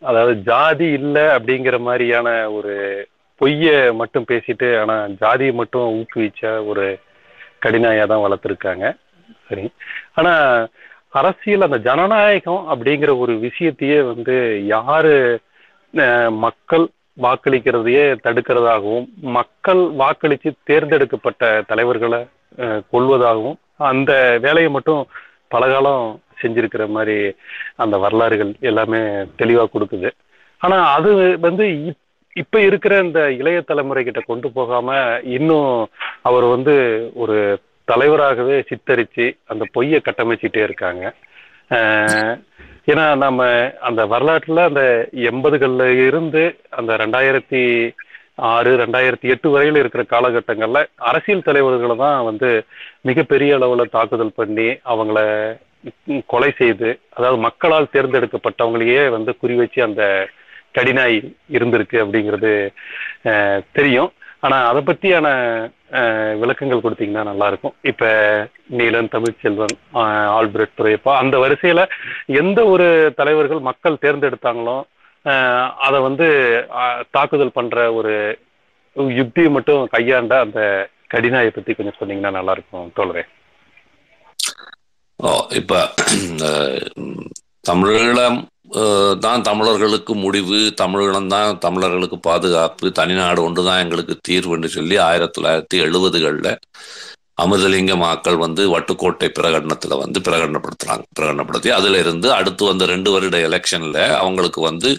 அதாவது ஜாதி இல்லை அப்படிங்கிற மாதிரியான ஒரு பொய்ய மட்டும் பேசிட்டு ஆனா ஜாதியை மட்டும் ஊக்குவிச்ச ஒரு கடினாயா தான் வளர்த்துருக்காங்க. சரி. ஆனா அரசியல் அந்த ஜனநாயகம் அப்படிங்கிற ஒரு விஷயத்தையே வந்து யாரு மக்கள் வாக்களிக்கிறதையே தடுக்கிறதாகவும் மக்கள் வாக்களித்து தேர்ந்தெடுக்கப்பட்ட தலைவர்களை கொள்வதாகவும் அந்த வேலையை மட்டும் பலகாலம் செஞ்சிருக்கிற மாதிரி அந்த வரலாறுகள் எல்லாமே தெளிவா கொடுக்குது. ஆனா அது வந்து இப்- இப்ப இருக்கிற இந்த இளைய தலைமுறை கிட்ட கொண்டு போகாம இன்னும் அவர் வந்து ஒரு தலைவராகவே சித்தரிச்சு அந்த பொய்யை கட்டமைச்சிட்டே இருக்காங்க. ஏன்னா நம்ம அந்த வரலாற்றுல அந்த எண்பதுகள்ல இருந்து அந்த ரெண்டாயிரத்தி ஆறு ரெண்டாயிரத்தி எட்டு வரையில இருக்கிற காலகட்டங்கள்ல அரசியல் தலைவர்களை தான் வந்து மிகப்பெரிய அளவுல தாக்குதல் பண்ணி அவங்கள கொலை செய்து அதாவது மக்களால் தேர்ந்தெடுக்கப்பட்டவங்களையே வந்து குறி வச்சு அந்த கடினாய் இருந்திருக்கு அப்படிங்கிறது அஹ், தெரியும். ஆனா அதை பத்தியான அஹ், விளக்கங்கள் கொடுத்தீங்கன்னா நல்லா இருக்கும் இப்ப நீலன் தமிழ்ச்செல்வன் ஆல்பிரட் துரையப்பா அந்த வரிசையில எந்த ஒரு தலைவர்கள் மக்கள் தேர்ந்தெடுத்தாங்களோ அஹ், அதை வந்து அஹ், தாக்குதல் பண்ற ஒரு யுக்தியை மட்டும் கையாண்ட அந்த கடினாயை பத்தி கொஞ்சம் சொன்னீங்கன்னா நல்லா இருக்கும் தோழரே. இப்ப தமிழீழம் தான் தமிழர்களுக்கு முடிவு தமிழீழம் தான் தமிழர்களுக்கு பாதுகாப்பு தனிநாடு ஒன்று தான் எங்களுக்கு தீர்வுன்னு சொல்லி ஆயிரத்தி தொள்ளாயிரத்தி எழுபதுகளில் அமிர்தலிங்க மாக்கள் வந்து வட்டுக்கோட்டை பிரகடனத்தில் வந்து பிரகடனப்படுத்துறாங்க பிரகடனப்படுத்தி அதுல இருந்து அடுத்து வந்த ரெண்டு வருட எலெக்ஷன்ல அவங்களுக்கு வந்து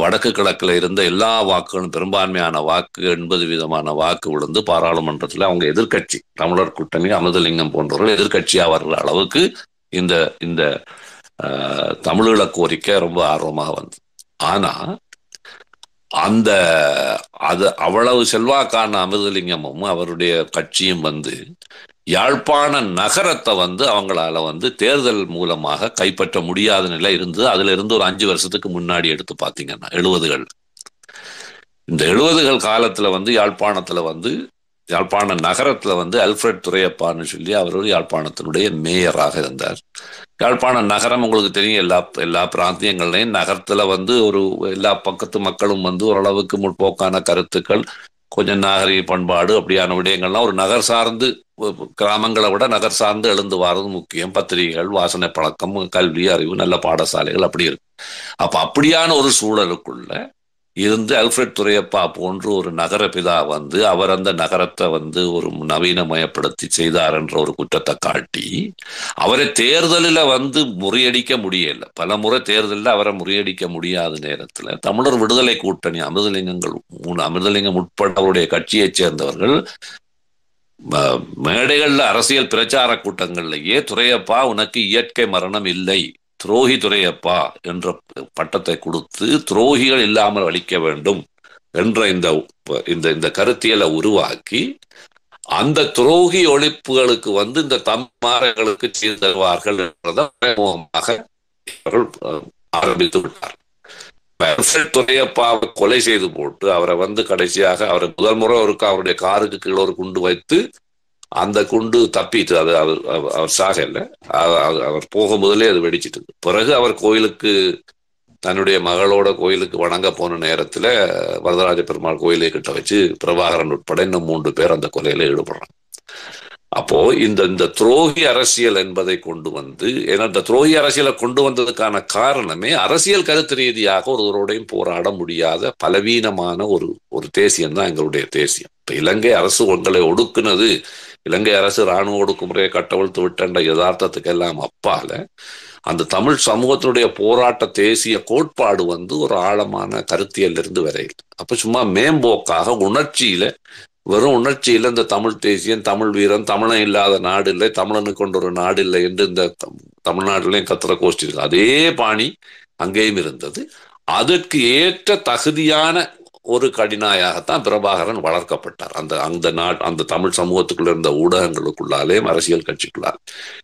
வடக்கு கிழக்குல இருந்த எல்லா வாக்குகளும் பெரும்பான்மையான வாக்கு எண்பது விதமான வாக்கு விழுந்து பாராளுமன்றத்துல அவங்க எதிர்கட்சி தமிழர் கூட்டணி அமிர்தலிங்கம் போன்றவர்கள் எதிர்கட்சியாக வர்ற அளவுக்கு இந்த இந்த தமிழீழ கோரிக்கை ரொம்ப ஆர்வமாக வந்தது ஆனா அந்த அது அவ்வளவு செல்வாக்கான அமிர்தலிங்கமும் அவருடைய கட்சியும் வந்து யாழ்ப்பாண நகரத்தை வந்து அவங்களால வந்து தேர்தல் மூலமாக கைப்பற்ற முடியாத நிலை இருந்தது. அதுல இருந்து ஒரு அஞ்சு வருஷத்துக்கு முன்னாடி எடுத்து பார்த்தீங்கன்னா எழுபதுகள். இந்த எழுபதுகள் காலத்துல வந்து யாழ்ப்பாணத்துல வந்து யாழ்ப்பாண நகரத்துல வந்து அல்ஃபிரட் துரையப்பான்னு சொல்லி அவர் ஒரு யாழ்ப்பாணத்தினுடைய மேயராக இருந்தார். யாழ்ப்பாண நகரம் உங்களுக்கு தெரியும் எல்லா எல்லா பிராந்தியங்கள்லையும் நகரத்துல வந்து ஒரு எல்லா பக்கத்து மக்களும் வந்து ஓரளவுக்கு முற்போக்கான கருத்துக்கள் கொஞ்சம் நாகரிக பண்பாடு அப்படியான விடயங்கள்லாம் ஒரு நகர் சார்ந்து கிராமங்களை விட நகர் சார்ந்து எழுந்து வர்றது முக்கியம். பத்திரிகைகள் வாசனை பழக்கம் கல்வி அறிவு நல்ல பாடசாலைகள் அப்படி இருக்கு. அப்ப அப்படியான ஒரு சூழலுக்குள்ள இருந்து அல்ஃபிரட் துரையப்பா போன்ற ஒரு நகர பிதா வந்து அவர் அந்த நகரத்தை வந்து ஒரு நவீனமயப்படுத்தி செய்தார் என்ற ஒரு குற்றத்தை காட்டி அவரை தேர்தலில் வந்து முறியடிக்க முடியல. பல முறை தேர்தலில் அவரை முறியடிக்க முடியாத நேரத்தில் தமிழர் விடுதலை கூட்டணி அமிர்தலிங்கங்கள் மூணு அமிர்தலிங்கம் உட்பட அவருடைய கட்சியைச் சேர்ந்தவர்கள் ம- அரசியல் பிரச்சார கூட்டங்கள்லயே துறையப்பா உனக்கு இயற்கை மரணம் இல்லை. துரோகி துரையப்பா என்ற பட்டத்தை கொடுத்து துரோகிகள் இல்லாமல் அளிக்க வேண்டும் என்ற இந்த இந்த இந்த கருத்தியலை உருவாக்கி அந்த துரோகி ஒழிப்புகளுக்கு வந்து இந்த தம்மார்களுக்கு செய்து தருவார்கள் என்றதாக ஆரம்பித்து விட்டார் அல்ஃபிரட் துரையப்பாவை கொலை செய்து போட்டு அவரை வந்து கடைசியாக அவரை முதல் முறை ஒருக்க அவருடைய காருக்கு கீழே ஒரு குண்டு வைத்து அந்த குண்டு தப்பிட்டு அது அவர் அவர்- அவர் சாகல அவர் போக முதலே அது வெடிச்சிட்டு பிறகு அவர் கோயிலுக்கு தன்னுடைய மகளோட கோயிலுக்கு வணங்க போன நேரத்துல வரதராஜ பெருமாள் கோயிலை கிட்ட வச்சு பிரபாகரன் உட்பட இன்னும் மூன்று பேர் அந்த கொலையில ஈடுபடுறாங்க. அப்போ இந்த இந்த துரோகி அரசியல் என்பதை கொண்டு வந்து ஏன்னா இந்த துரோகி அரசியலை கொண்டு வந்ததுக்கான காரணமே அரசியல் கருத்து ரீதியாக ஒருவரோடையும் போராட முடியாத பலவீனமான ஒரு ஒரு தேசியம் தான் எங்களுடைய தேசியம். இப்ப இலங்கை அரசு உங்களை ஒடுக்குனது இலங்கை அரசு இராணுவ ஒடுக்குமுறையை கட்டவிழ்த்து விட்டன்ற யதார்த்தத்துக்கு எல்லாம் அப்பால அந்த தமிழ் சமூகத்தினுடைய போராட்ட தேசிய கோட்பாடு வந்து ஒரு ஆழமான கருத்தியல் இருந்து வரையில். அப்ப சும்மா மேம்போக்காக உணர்ச்சியில வெறும் உணர்ச்சியில இந்த தமிழ் தேசியம் தமிழ் வீரன் தமிழன் இல்லாத நாடு இல்லை தமிழனுக்கு கொண்ட ஒரு நாடு இல்லை என்று இந்த தமிழ்நாட்டிலையும் கத்திர கோஷ்டி இருக்கு அதே பாணி அங்கேயும் இருந்தது. அதற்கு ஏற்ற தகுதியான ஒரு கடினாயாகத்தான் பிரபாகரன் வளர்க்கப்பட்டார். அந்த அந்த நாட் அந்த தமிழ் சமூகத்துக்குள்ள இருந்த ஊடகங்களுக்குள்ளாலேயும் அரசியல் கட்சிக்குள்ளால்.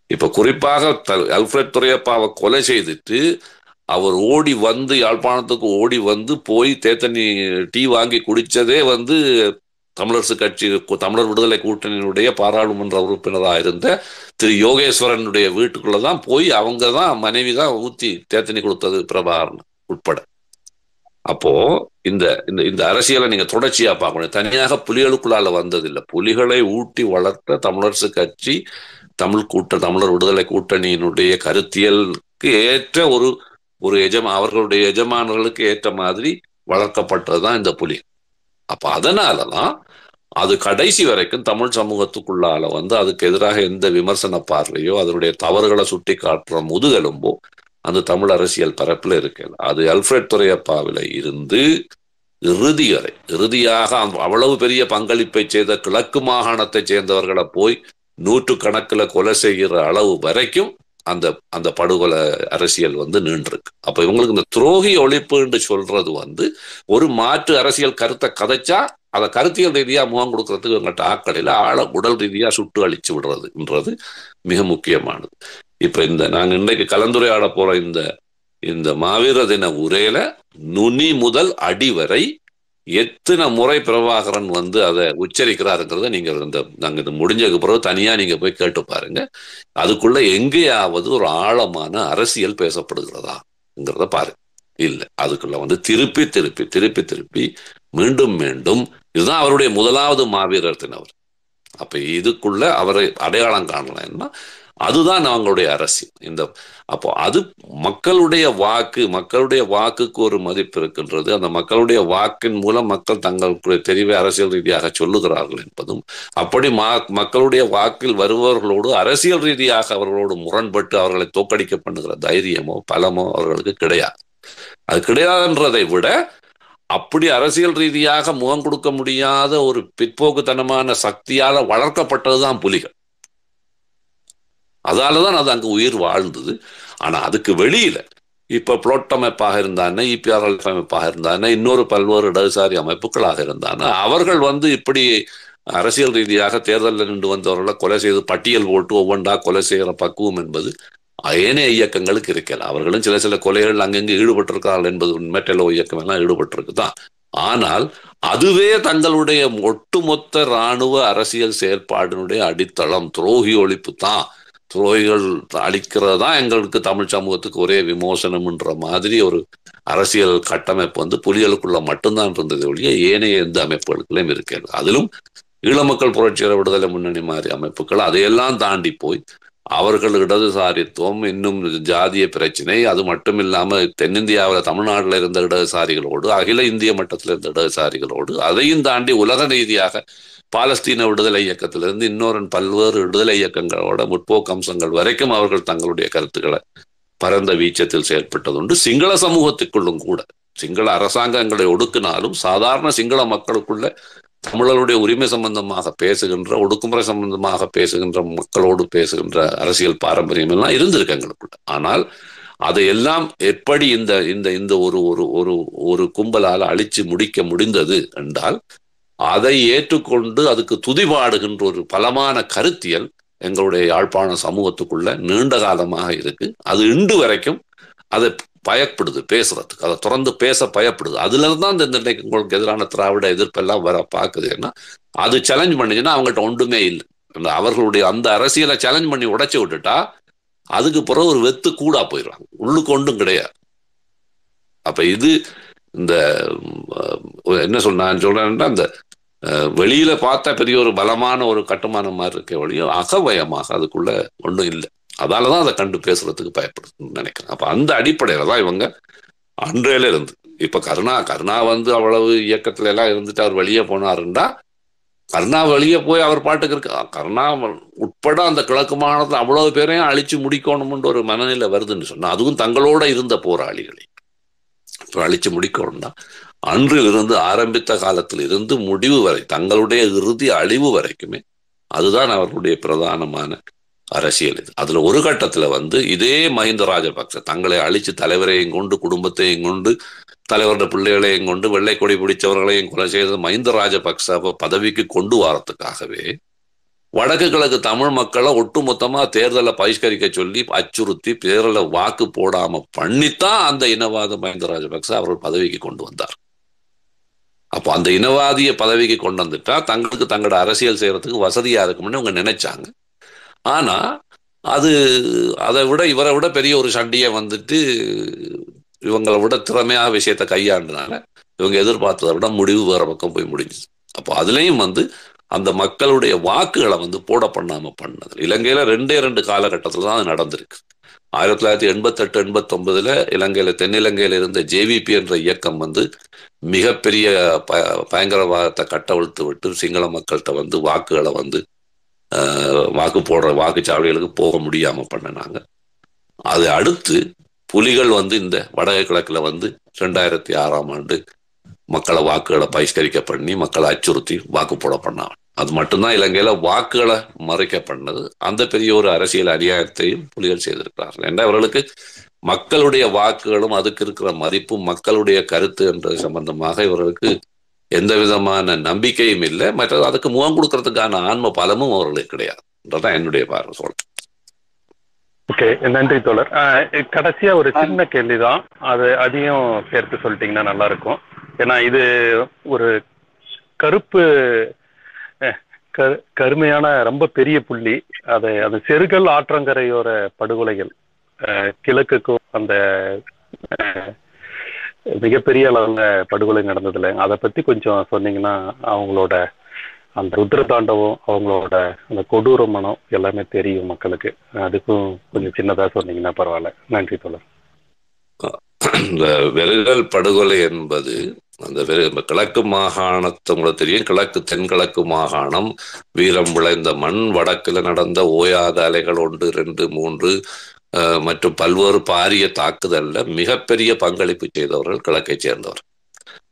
இப்ப குறிப்பாக அல்ஃபிரட் துரையப்பாவை கொலை செய்துட்டு அவர் ஓடி வந்து யாழ்ப்பாணத்துக்கு ஓடி வந்து போய் தேத்தனி டீ வாங்கி குடிச்சதே வந்து தமிழரசு கட்சி கு- தமிழர் விடுதலை கூட்டணியினுடைய பாராளுமன்ற உறுப்பினராக இருந்த திரு யோகேஸ்வரனுடைய வீட்டுக்குள்ள தான் போய் அவங்க தான் மனைவி தான் ஊத்தி தேத்தனி கொடுத்தது பிரபாகரன் உட்பட. அப்போ இந்த இந்த இந்த அரசியலை நீங்க தொடர்ச்சியா பார்க்கணும். தனியாக புலிகளுக்குள்ளால வந்ததில்லை. புலிகளை ஊட்டி வளர்த்த தமிழரசு கட்சி தமிழ் கூட்ட தமிழர் விடுதலை கூட்டணியினுடைய கருத்தியலுக்கு ஏற்ற ஒரு ஒரு எஜமா அவர்களுடைய எஜமானர்களுக்கு ஏற்ற மாதிரி வளர்க்கப்பட்டதுதான் இந்த புலி. அப்ப அதனாலதான் அது கடைசி வரைக்கும் தமிழ் சமூகத்துக்குள்ளால வந்து அதுக்கு எதிராக எந்த விமர்சன பார்வையோ அதனுடைய தவறுகளை சுட்டி காட்டுற முதுகெலும்போ அந்த தமிழ் அரசியல் பரப்பில் இருக்கல அது அல்ஃபிரட் துறையப்பாவில் இருந்து இறுதி வரை. இறுதியாக அவ்வளவு பெரிய பங்களிப்பை செய்த கிழக்கு மாகாணத்தை சேர்ந்தவர்களை போய் நூற்று கணக்கில் கொலை செய்கிற அளவு வரைக்கும் அந்த அந்த படுகொலை அரசியல் வந்து நின்றுருக்கு அப்போ இவங்களுக்கு இந்த துரோகி ஒழிப்புன்னு சொல்றது வந்து ஒரு மாற்று அரசியல் கருத்தை கதைச்சா அதை கருத்தியல் ரீதியாக முகம் கொடுக்கறதுக்கு இவங்கள்ட்ட ஆக்கடையில ஆழ உடல் ரீதியாக சுட்டு அழிச்சு விடுறதுன்றது மிக முக்கியமானது. இப்ப இந்த நாங்க இன்னைக்கு கலந்துரையாட போற இந்த இந்த மாவீர தின உரையில நுனி முதல் அடி வரை எத்தனை முறை பிரபாகரன் வந்து அதை உச்சரிக்கிறாருங்கிறத நீங்க இந்த நாங்க இது முடிஞ்சதுக்கு பிறகு தனியா நீங்க போய் கேட்டு பாருங்க. அதுக்குள்ள எங்கேயாவது ஒரு ஆழமான அரசியல் பேசப்படுகிறதாங்கிறத பாருங்க இல்ல அதுக்குள்ள வந்து திருப்பி திருப்பி திருப்பி திருப்பி மீண்டும் மீண்டும் இதுதான் அவருடைய முதலாவது மாவீரர் தினவர். அப்ப இதுக்குள்ள அவரை அடையாளம் காணலைன்னா அதுதான் அவங்களுடைய அரசியல். இந்த அப்போ அது மக்களுடைய வாக்கு மக்களுடைய வாக்குக்கு ஒரு மதிப்பு இருக்கின்றது. அந்த மக்களுடைய வாக்கின் மூலம் மக்கள் தங்களுடைய தெரிவை அரசியல் ரீதியாக சொல்லுகிறார்கள் என்பதும் அப்படி மக்களுடைய வாக்கில் வருபவர்களோடு அரசியல் ரீதியாக அவர்களோடு முரண்பட்டு அவர்களை தோக்கடிக்க பண்ணுகிற தைரியமோ பலமோ அவர்களுக்கு கிடையாது. அது கிடையாதுன்றதை விட அப்படி அரசியல் ரீதியாக முகம் கொடுக்க முடியாத ஒரு பிற்போக்குத்தனமான சக்தியால வளர்க்கப்பட்டதுதான் புலிகள். அதாலதான் அது அங்கே உயிர் வாழ்ந்தது. ஆனா அதுக்கு வெளியில இப்ப புளோட் அமைப்பாக இருந்தானே இபிஆர்எல் அமைப்பாக இருந்தானே இன்னொரு பல்வேறு இடதுசாரி அமைப்புகளாக இருந்தானே அவர்கள் வந்து இப்படி அரசியல் ரீதியாக தேர்தலில் நின்று வந்தவர்களை கொலை செய்து பட்டியல் போட்டு ஒவ்வொன்றா கொலை செய்கிற பக்குவம் என்பது ஏனைய இயக்கங்களுக்கு இருக்கல அவர்களும் சில சில கொலைகள் அங்கங்கே ஈடுபட்டிருக்கிறார்கள் என்பது மெட்டலோ இயக்கம் எல்லாம் ஈடுபட்டிருக்கு தான் ஆனால் அதுவே தங்களுடைய ஒட்டுமொத்த இராணுவ அரசியல் செயற்பாடினுடைய அடித்தளம் துரோகி ஒழிப்பு தான் துறைகள் அளிக்கிறது தான் எங்களுக்கு தமிழ் சமூகத்துக்கு ஒரே விமோசனம்ன்ற மாதிரி ஒரு அரசியல் கட்டமைப்பு வந்து புலிகளுக்குள்ள மட்டும்தான் இருந்தது ஒழிய ஏனைய எந்த அமைப்புகளுக்குள்ளேயும் இருக்கிறது. அதிலும் ஈழமக்கள் புரட்சியர விடுதலை முன்னணி மாதிரி அமைப்புகள் அதையெல்லாம் தாண்டி போய் அவர்கள் இடதுசாரித்துவம் இன்னும் ஜாதிய பிரச்சனை. அது மட்டும் இல்லாம தென்னிந்தியாவில் தமிழ்நாட்டில் இருந்த இடதுசாரிகளோடு அகில இந்திய மட்டத்தில் இருந்த இடதுசாரிகளோடு அதையும் தாண்டி உலக ரீதியாக பாலஸ்தீன விடுதலை இயக்கத்திலிருந்து இன்னொரு பல்வேறு விடுதலை இயக்கங்களோட முற்போக்கு அம்சங்கள் வரைக்கும் அவர்கள் தங்களுடைய கருத்துக்களை பரந்த வீச்சத்தில் செயல்பட்டதுண்டு. சிங்கள சமூகத்துக்குள்ளும் கூட சிங்கள அரசாங்கங்களை ஒடுக்கினாலும் சாதாரண சிங்கள மக்களுக்குள்ள தமிழருடைய உரிமை சம்பந்தமாக பேசுகின்ற ஒடுக்குமுறை சம்பந்தமாக பேசுகின்ற மக்களோடு பேசுகின்ற அரசியல் பாரம்பரியம் எல்லாம் இருந்திருக்கு எங்களுக்குள்ள. ஆனால் அதையெல்லாம் எப்படி இந்த இந்த இந்த ஒரு ஒரு ஒரு ஒரு கும்பலால் அழிச்சு முடிக்க முடிந்தது என்றால் அதை ஏற்றுக்கொண்டு அதுக்கு துதிபாடுகின்ற ஒரு பலமான கருத்தியல் எங்களுடைய யாழ்ப்பாண சமூகத்துக்குள்ள நீண்ட காலமாக இருக்கு. அது இன்று வரைக்கும் அதை பயப்படுது பேசுறதுக்கு. அதை தொடர்ந்து பேச பயப்படுது. அதுல இருந்து இந்த இன்னைக்கு உங்களுக்கு எதிரான திராவிட எதிர்ப்பெல்லாம் வர பார்க்குது. ஏன்னா அது சேலஞ்ச் பண்ணிச்சுன்னா அவங்கள்ட்ட ஒன்றுமே இல்லை. அந்த அவர்களுடைய அந்த அரசியலை சேலஞ்ச் பண்ணி உடைச்சு விட்டுட்டா அதுக்கு பிறகு ஒரு வெத்து கூடா போயிடுறாங்க உள்ளுக்கு ஒன்றும் கிடையாது. அப்ப இது இந்த என்ன சொல் நான் சொல்றேன்னா இந்த வெளியில பார்த்தா பெரிய ஒரு பலமான ஒரு கட்டுமானம் மாதிரி இருக்க வழியும் அகவயமாக அதுக்குள்ள ஒன்றும் இல்லை. அதாலதான் அதை கண்டு பேசுறதுக்கு பயப்படுதுன்னு நினைக்கிறேன். அப்போ அந்த அடிப்படையில் தான் இவங்க அன்றையில இருந்து இப்போ கருணா கருணா வந்து அவ்வளவு இயக்கத்துல எல்லாம் இருந்துட்டு அவர் வெளியே போனாருண்டா கருணா வெளியே போய் அவர் பாட்டுக்கு இருக்கு. கருணா உட்பட அந்த கிழக்கு மாநிலத்தில் அவ்வளவு பேரையும் அழிச்சு முடிக்கணும்ன்ற ஒரு மனநிலை வருதுன்னு சொன்னா அதுவும் தங்களோட இருந்த போராளிகளை. இப்போ அழிச்சு முடிக்கணும்னா அன்றில் இருந்து ஆரம்பித்த காலத்தில் இருந்து முடிவு வரை தங்களுடைய இறுதி அழிவு வரைக்குமே அதுதான் அவர்களுடைய பிரதானமான அரசியல் இது. அதுல ஒரு கட்டத்துல வந்து இதே மஹிந்த ராஜபக்ச தங்களை அழிச்சு தலைவரையும் கொண்டு குடும்பத்தையும் கொண்டு தலைவருடைய பிள்ளைகளையும் கொண்டு வெள்ளை கொடி பிடிச்சவர்களையும் கொலை செய்த மஹிந்த ராஜபக்ச பதவிக்கு கொண்டு வரத்துக்காகவே வடக்கு கிழக்கு தமிழ் மக்களை ஒட்டுமொத்தமா தேர்தலை பகிஷ்கரிக்க சொல்லி அச்சுறுத்தி தேர்தல வாக்கு போடாம பண்ணித்தான் அந்த இனவாத மஹிந்த ராஜபக்ச அவர்கள் பதவிக்கு கொண்டு வந்தார். அப்போ அந்த இனவாதிய பதவிக்கு கொண்டு வந்துட்டா தங்களுக்கு தங்களோட அரசியல் செய்யறதுக்கு வசதியா இருக்கும்னு அவங்க நினைச்சாங்க. ஆனால் அது அதை விட இவரை விட பெரிய ஒரு சண்டையை வந்துட்டு இவங்களை விட திறமையாக விஷயத்தை கையாண்டனால இவங்க எதிர்பார்த்ததை விட முடிவு வேற பக்கம் போய் முடிஞ்சுது. அப்போ அதுலேயும் வந்து அந்த மக்களுடைய வாக்குகளை வந்து போட பண்ணாமல் பண்ணது இலங்கையில் ரெண்டே ரெண்டு காலகட்டத்தில் தான் அது நடந்திருக்கு. ஆயிரத்தி தொள்ளாயிரத்தி எண்பத்தெட்டு எண்பத்தொன்பதுல இலங்கையில தென்னிலங்கையில இருந்த ஜேவிபி என்ற இயக்கம் வந்து மிகப்பெரிய ப பயங்கரவாதத்தை கட்டவிழ்த்து விட்டு சிங்கள மக்கள்கிட்ட வந்து வாக்குகளை வந்து வாக்கு போடுற வாக்குச்சாவடிகளுக்கு போக முடியாம பண்ணினாங்க. அது அடுத்து புலிகள் வந்து இந்த வடகை கிழக்கில் வந்து ரெண்டாயிரத்தி ஆறாம் ஆண்டு மக்களை வாக்குகளை பகிஷ்கரிக்க பண்ணி மக்களை அச்சுறுத்தி வாக்கு போட பண்ணாங்க. அது மட்டும்தான் இலங்கையில வாக்குகளை மறைக்க பண்ணது. அந்த பெரிய ஒரு அரசியல் அநியாயத்தையும் புலிகள் செய்திருக்கிறார்கள். ஏன்னா அவர்களுக்கு மக்களுடைய வாக்குகளும் அதுக்கு இருக்கிற மதிப்பும் மக்களுடைய கருத்து என்ற சம்பந்தமாக இவர்களுக்கு எந்த விதமான நம்பிக்கையும் இல்லை. மற்றது அதுக்கு முகம் கொடுக்கறதுக்கான ஆன்ம பலமும் அவர்களுக்கு கிடையாது. என்றதான் என்னுடைய பார்வை சொல்றேன். ஓகே நன்றி தோழர். கடைசியா ஒரு சின்ன கேள்விதான். அது அதையும் சேர்த்து சொல்லிட்டீங்கன்னா நல்லா இருக்கும் ஏன்னா இது ஒரு கருப்பு கருமையான ரொம்ப பெரிய புள்ளி. அது அது செருகல் ஆற்றங்கரையோர படுகொலைகள். கிழக்குக்கும் அந்த மிகப்பெரிய அளவில் படுகொலை நடந்ததுல. அதை பத்தி கொஞ்சம் சொன்னீங்கன்னா அவங்களோட அந்த ருத்ர தாண்டவம் அவங்களோட அந்த கொடூர மனம் எல்லாமே தெரியும் மக்களுக்கு. அதுக்கும் கொஞ்சம் சின்னதா சொன்னீங்கன்னா பரவாயில்ல. நன்றி தோழர். இந்த வெறுகல் படுகொலை என்பது அந்த கிழக்கு மாகாணத்தை உங்களுக்கு தெரியும். கிழக்கு தென்கிழக்கு மாகாணம். வீரம் விளைந்த மண் வடக்குல நடந்த ஓயாத அலைகள் ஒன்று ரெண்டு மூன்று மற்றும் பல்வேறு பாரிய தாக்குதலில் மிகப்பெரிய பங்களிப்பு செய்தவர்கள் கிழக்கை சேர்ந்தவர்.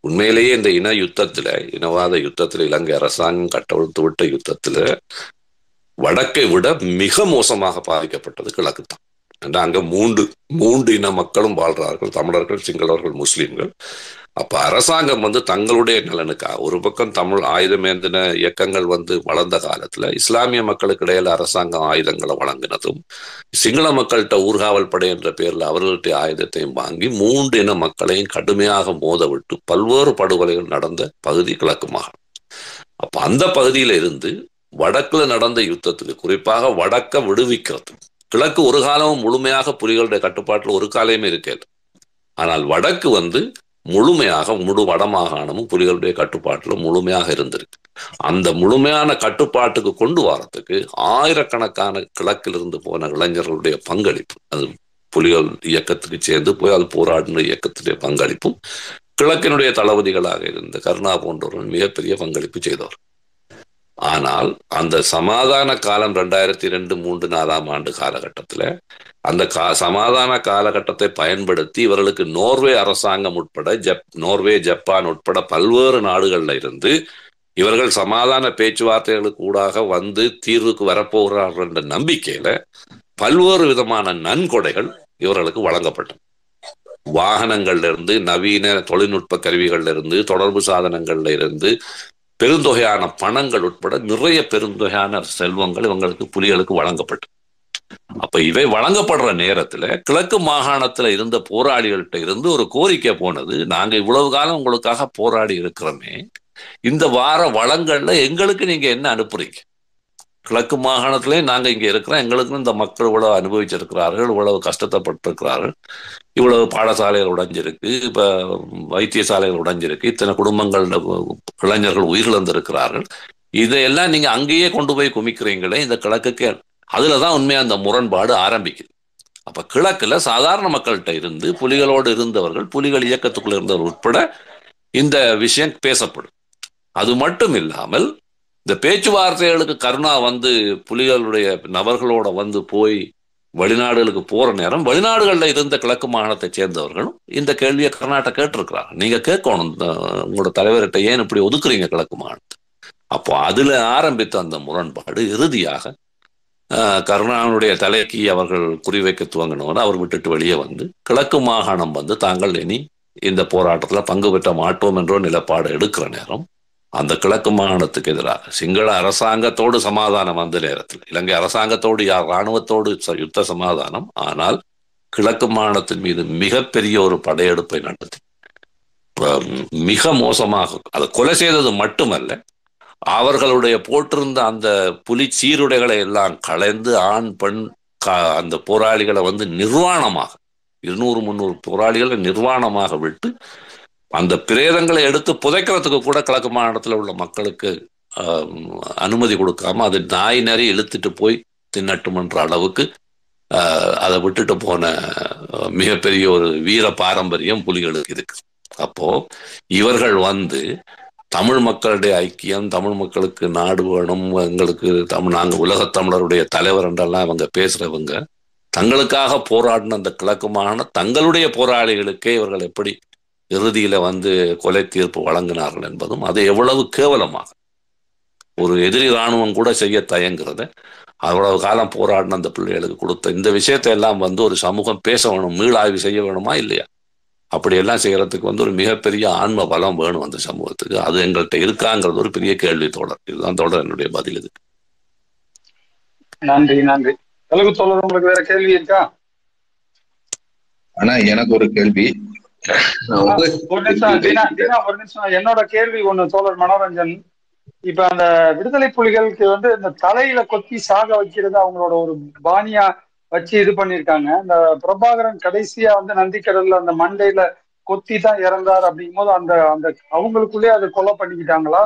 உண்மையிலேயே இந்த இன யுத்தத்தில் இனவாத யுத்தத்தில் இலங்கை அரசாங்கம் கட்டவிழ்த்து விட்ட யுத்தத்துல வடக்கை விட மிக மோசமாக பாதிக்கப்பட்டது கிழக்கு தான். அங்க மூன்று மூன்று இன மக்களும் வாழ்றார்கள். தமிழர்கள் சிங்களவர்கள் முஸ்லீம்கள். அப்ப அரசாங்கம் வந்து தங்களுடைய நலனுக்காக ஒரு பக்கம் தமிழ் ஆயுதமேந்தின இயக்கங்கள் வந்து வளர்ந்த காலத்துல இஸ்லாமிய மக்களுக்கு இடையில அரசாங்கம் ஆயுதங்களை வழங்கினதும் சிங்கள மக்கள்கிட்ட ஊர்காவல் படை என்ற பேர்ல அவர்கள்ட்ட ஆயுதத்தையும் வாங்கி மூன்று இன மக்களையும் கடுமையாக மோத விட்டு பல்வேறு படுகொலைகள் நடந்த பகுதி கிழக்கு மாகாணம். அப்ப அந்த பகுதியில இருந்து வடக்குல நடந்த யுத்தத்துக்கு குறிப்பாக வடக்க விடுவிக்கிறது. கிழக்கு ஒரு காலமும் முழுமையாக புலிகளுடைய கட்டுப்பாட்டில் ஒரு காலமே இருக்காது. ஆனால் வடக்கு வந்து முழுமையாக முழு வடமாகாணமும் புலிகளுடைய கட்டுப்பாட்டில் முழுமையாக இருந்திருக்கு. அந்த முழுமையான கட்டுப்பாட்டுக்கு கொண்டு வரத்துக்கு ஆயிரக்கணக்கான கிழக்கிலிருந்து போன இளைஞர்களுடைய பங்களிப்பு அது புலிகள் இயக்கத்துக்கு சேர்ந்து போய் அது போராடின இயக்கத்துடைய பங்களிப்பும் கிழக்கினுடைய தளபதிகளாக இருந்த கருணா போன்றவர்கள் மிகப்பெரிய பங்களிப்பு செய்தவர். ஆனால் அந்த சமாதான காலம் ரெண்டாயிரத்தி ரெண்டு மூன்று நாலாம் ஆண்டு காலகட்டத்துல அந்த கா சமாதான காலகட்டத்தை பயன்படுத்தி இவர்களுக்கு நோர்வே அரசாங்கம் உட்பட ஜப் நோர்வே ஜப்பான் உட்பட பல்வேறு நாடுகள்ல இருந்து இவர்கள் சமாதான பேச்சுவார்த்தைகளுக்கு ஊடாக வந்து தீர்வுக்கு வரப்போகிறார்கள் என்ற நம்பிக்கையில பல்வேறு விதமான நன்கொடைகள் இவர்களுக்கு வழங்கப்பட்டன. வாகனங்கள்ல இருந்து நவீன தொழில்நுட்ப கருவிகள்ல இருந்து தொடர்பு சாதனங்கள்ல இருந்து பெருந்தொகையான பணங்கள் உட்பட நிறைய பெருந்தொகையான செல்வங்கள் இவங்களுக்கு புலிகளுக்கு வழங்கப்பட்டு அப்ப இவை வழங்கப்படுற நேரத்துல கிழக்கு மாகாணத்துல இருந்த போராளிகள்கிட்ட இருந்து ஒரு கோரிக்கை போனது நாங்க இவ்வளவு காலம் உங்களுக்காக போராடி இருக்கிறோமே இந்த வார வளங்கள்ல எங்களுக்கு நீங்க என்ன அனுப்புறீங்க? கிழக்கு மாகாணத்திலேயும் நாங்க இங்க இருக்கிறோம். எங்களுக்கும் இந்த மக்கள் இவ்வளவு அனுபவிச்சிருக்கிறார்கள் இவ்வளவு கஷ்டத்தைப்பட்டிருக்கிறார்கள். இவ்வளவு பாடசாலைகள் உடைஞ்சிருக்கு இப்ப வைத்தியசாலைகள் உடைஞ்சிருக்கு இத்தனை குடும்பங்கள் இளைஞர்கள் உயிரிழந்திருக்கிறார்கள். இதையெல்லாம் நீங்க அங்கேயே கொண்டு போய் குமிக்கிறீங்களே இந்த கிழக்குக்கு. அதுலதான் உண்மையா அந்த முரண்பாடு ஆரம்பிக்குது. அப்ப கிழக்குல சாதாரண மக்கள்கிட்ட இருந்து புலிகளோடு இருந்தவர்கள் புலிகள் இயக்கத்துக்குள்ள இருந்தவர் உட்பட இந்த விஷயம் பேசப்படும். அது மட்டும் இல்லாமல் இந்த பேச்சுவார்த்தைகளுக்கு கருணா வந்து புலிகளுடைய நபர்களோட வந்து போய் வெளிநாடுகளுக்கு போற நேரம் வெளிநாடுகளில் இருந்த கிழக்கு மாகாணத்தை சேர்ந்தவர்களும் இந்த கேள்வியை கர்நாடகா கேட்டிருக்கிறாங்க. நீங்க கேட்கணும். உங்களோட தலைவர்கிட்ட ஏன் இப்படி ஒதுக்குறீங்க கிழக்கு மாகாணத்தை? அப்போ அதுல ஆரம்பித்த அந்த முரண்பாடு இறுதியாக கருணானுடைய தலைக்கு அவர்கள் குறிவைக்க துவங்கினவன அவர் விட்டுட்டு வெளியே வந்து கிழக்கு மாகாணம் வந்து தாங்கள் இனி இந்த போராட்டத்துல பங்கு பெற்ற மாட்டோம் என்றோ நிலப்பாடு எடுக்கிற நேரம் அந்த கிழக்கு மாகாணத்துக்கு எதிராக சிங்கள அரசாங்கத்தோடு சமாதானம் அந்த நேரத்தில். இலங்கை அரசாங்கத்தோடு யார் இராணுவத்தோடு யுத்த சமாதானம் ஆனால் கிழக்கு மாகாணத்தின் மீது மிகப்பெரிய ஒரு படையெடுப்பை நடத்தி. மிக மோசமாக அதை கொலை செய்தது மட்டுமல்ல அவர்களுடைய போட்டிருந்த அந்த புலி சீருடைகளை எல்லாம் களைந்து ஆண் பெண் அந்த போராளிகளை வந்து நிர்வாணமாக இருநூறு முந்நூறு போராளிகளை நிர்வாணமாக விட்டு அந்த பிரேதங்களை எடுத்து புதைக்கிறதுக்கு கூட கிழக்கு மாநிலத்தில் உள்ள மக்களுக்கு அனுமதி கொடுக்காம அது நாய் நிறைய இழுத்துட்டு போய் தின்னட்டுமன்ற அளவுக்கு அதை விட்டுட்டு போன மிகப்பெரிய ஒரு வீர பாரம்பரியம் புலிகளுக்கு இருக்கு. அப்போ இவர்கள் வந்து தமிழ் மக்களுடைய ஐக்கியம் தமிழ் மக்களுக்கு நாடு வேணும் எங்களுக்கு தமிழ் நாங்கள் உலகத் தமிழருடைய தலைவர் என்றெல்லாம் அவங்க பேசுறவங்க தங்களுக்காக போராடின அந்த கிழக்கு மாகாண தங்களுடைய போராளிகளுக்கே இவர்கள் எப்படி இறுதியில வந்து கொலை தீர்ப்பு வழங்கினார்கள் என்பதும் அது எவ்வளவு கேவலமாக. ஒரு எதிரி இராணுவம் கூட செய்ய தயங்குறத அவ்வளவு காலம் போராடின அந்த பிள்ளைகளுக்கு கொடுத்த இந்த விஷயத்தை எல்லாம் வந்து ஒரு சமூகம் பேச வேணும் மீளாய்வு செய்ய வேணுமா இல்லையா? அப்படியெல்லாம் செய்யறதுக்கு வந்து ஒரு மிகப்பெரிய ஆன்ம பலம் வேணும் அந்த சமூகத்துக்கு. அது எங்கள்கிட்ட இருக்காங்கிறது ஒரு பெரிய கேள்வி தொடர் இதுதான் தொடர் என்னுடைய பதில் இது. நன்றி நன்றி. உங்களுக்கு வேற கேள்வி இருக்கா? ஆனா எனக்கு ஒரு கேள்வி. என்னோட கேள்வி ஒண்ணு தோழர் மனோரஞ்சன். இப்ப அந்த விடுதலை புலிகளுக்கு வந்து இந்த தலையில கொத்தி சாக வைக்கிறது அவங்களோட ஒரு பாணியா வச்சு இது பண்ணிருக்காங்க இந்த பிரபாகரன் கடைசியா வந்து நந்திக்கடல்ல அந்த மண்டையில கொத்தி தான் இறந்தார் அப்படிங்கும் போது அந்த அந்த அவங்களுக்குள்ளே அதை கொலை பண்ணிக்கிட்டாங்களா?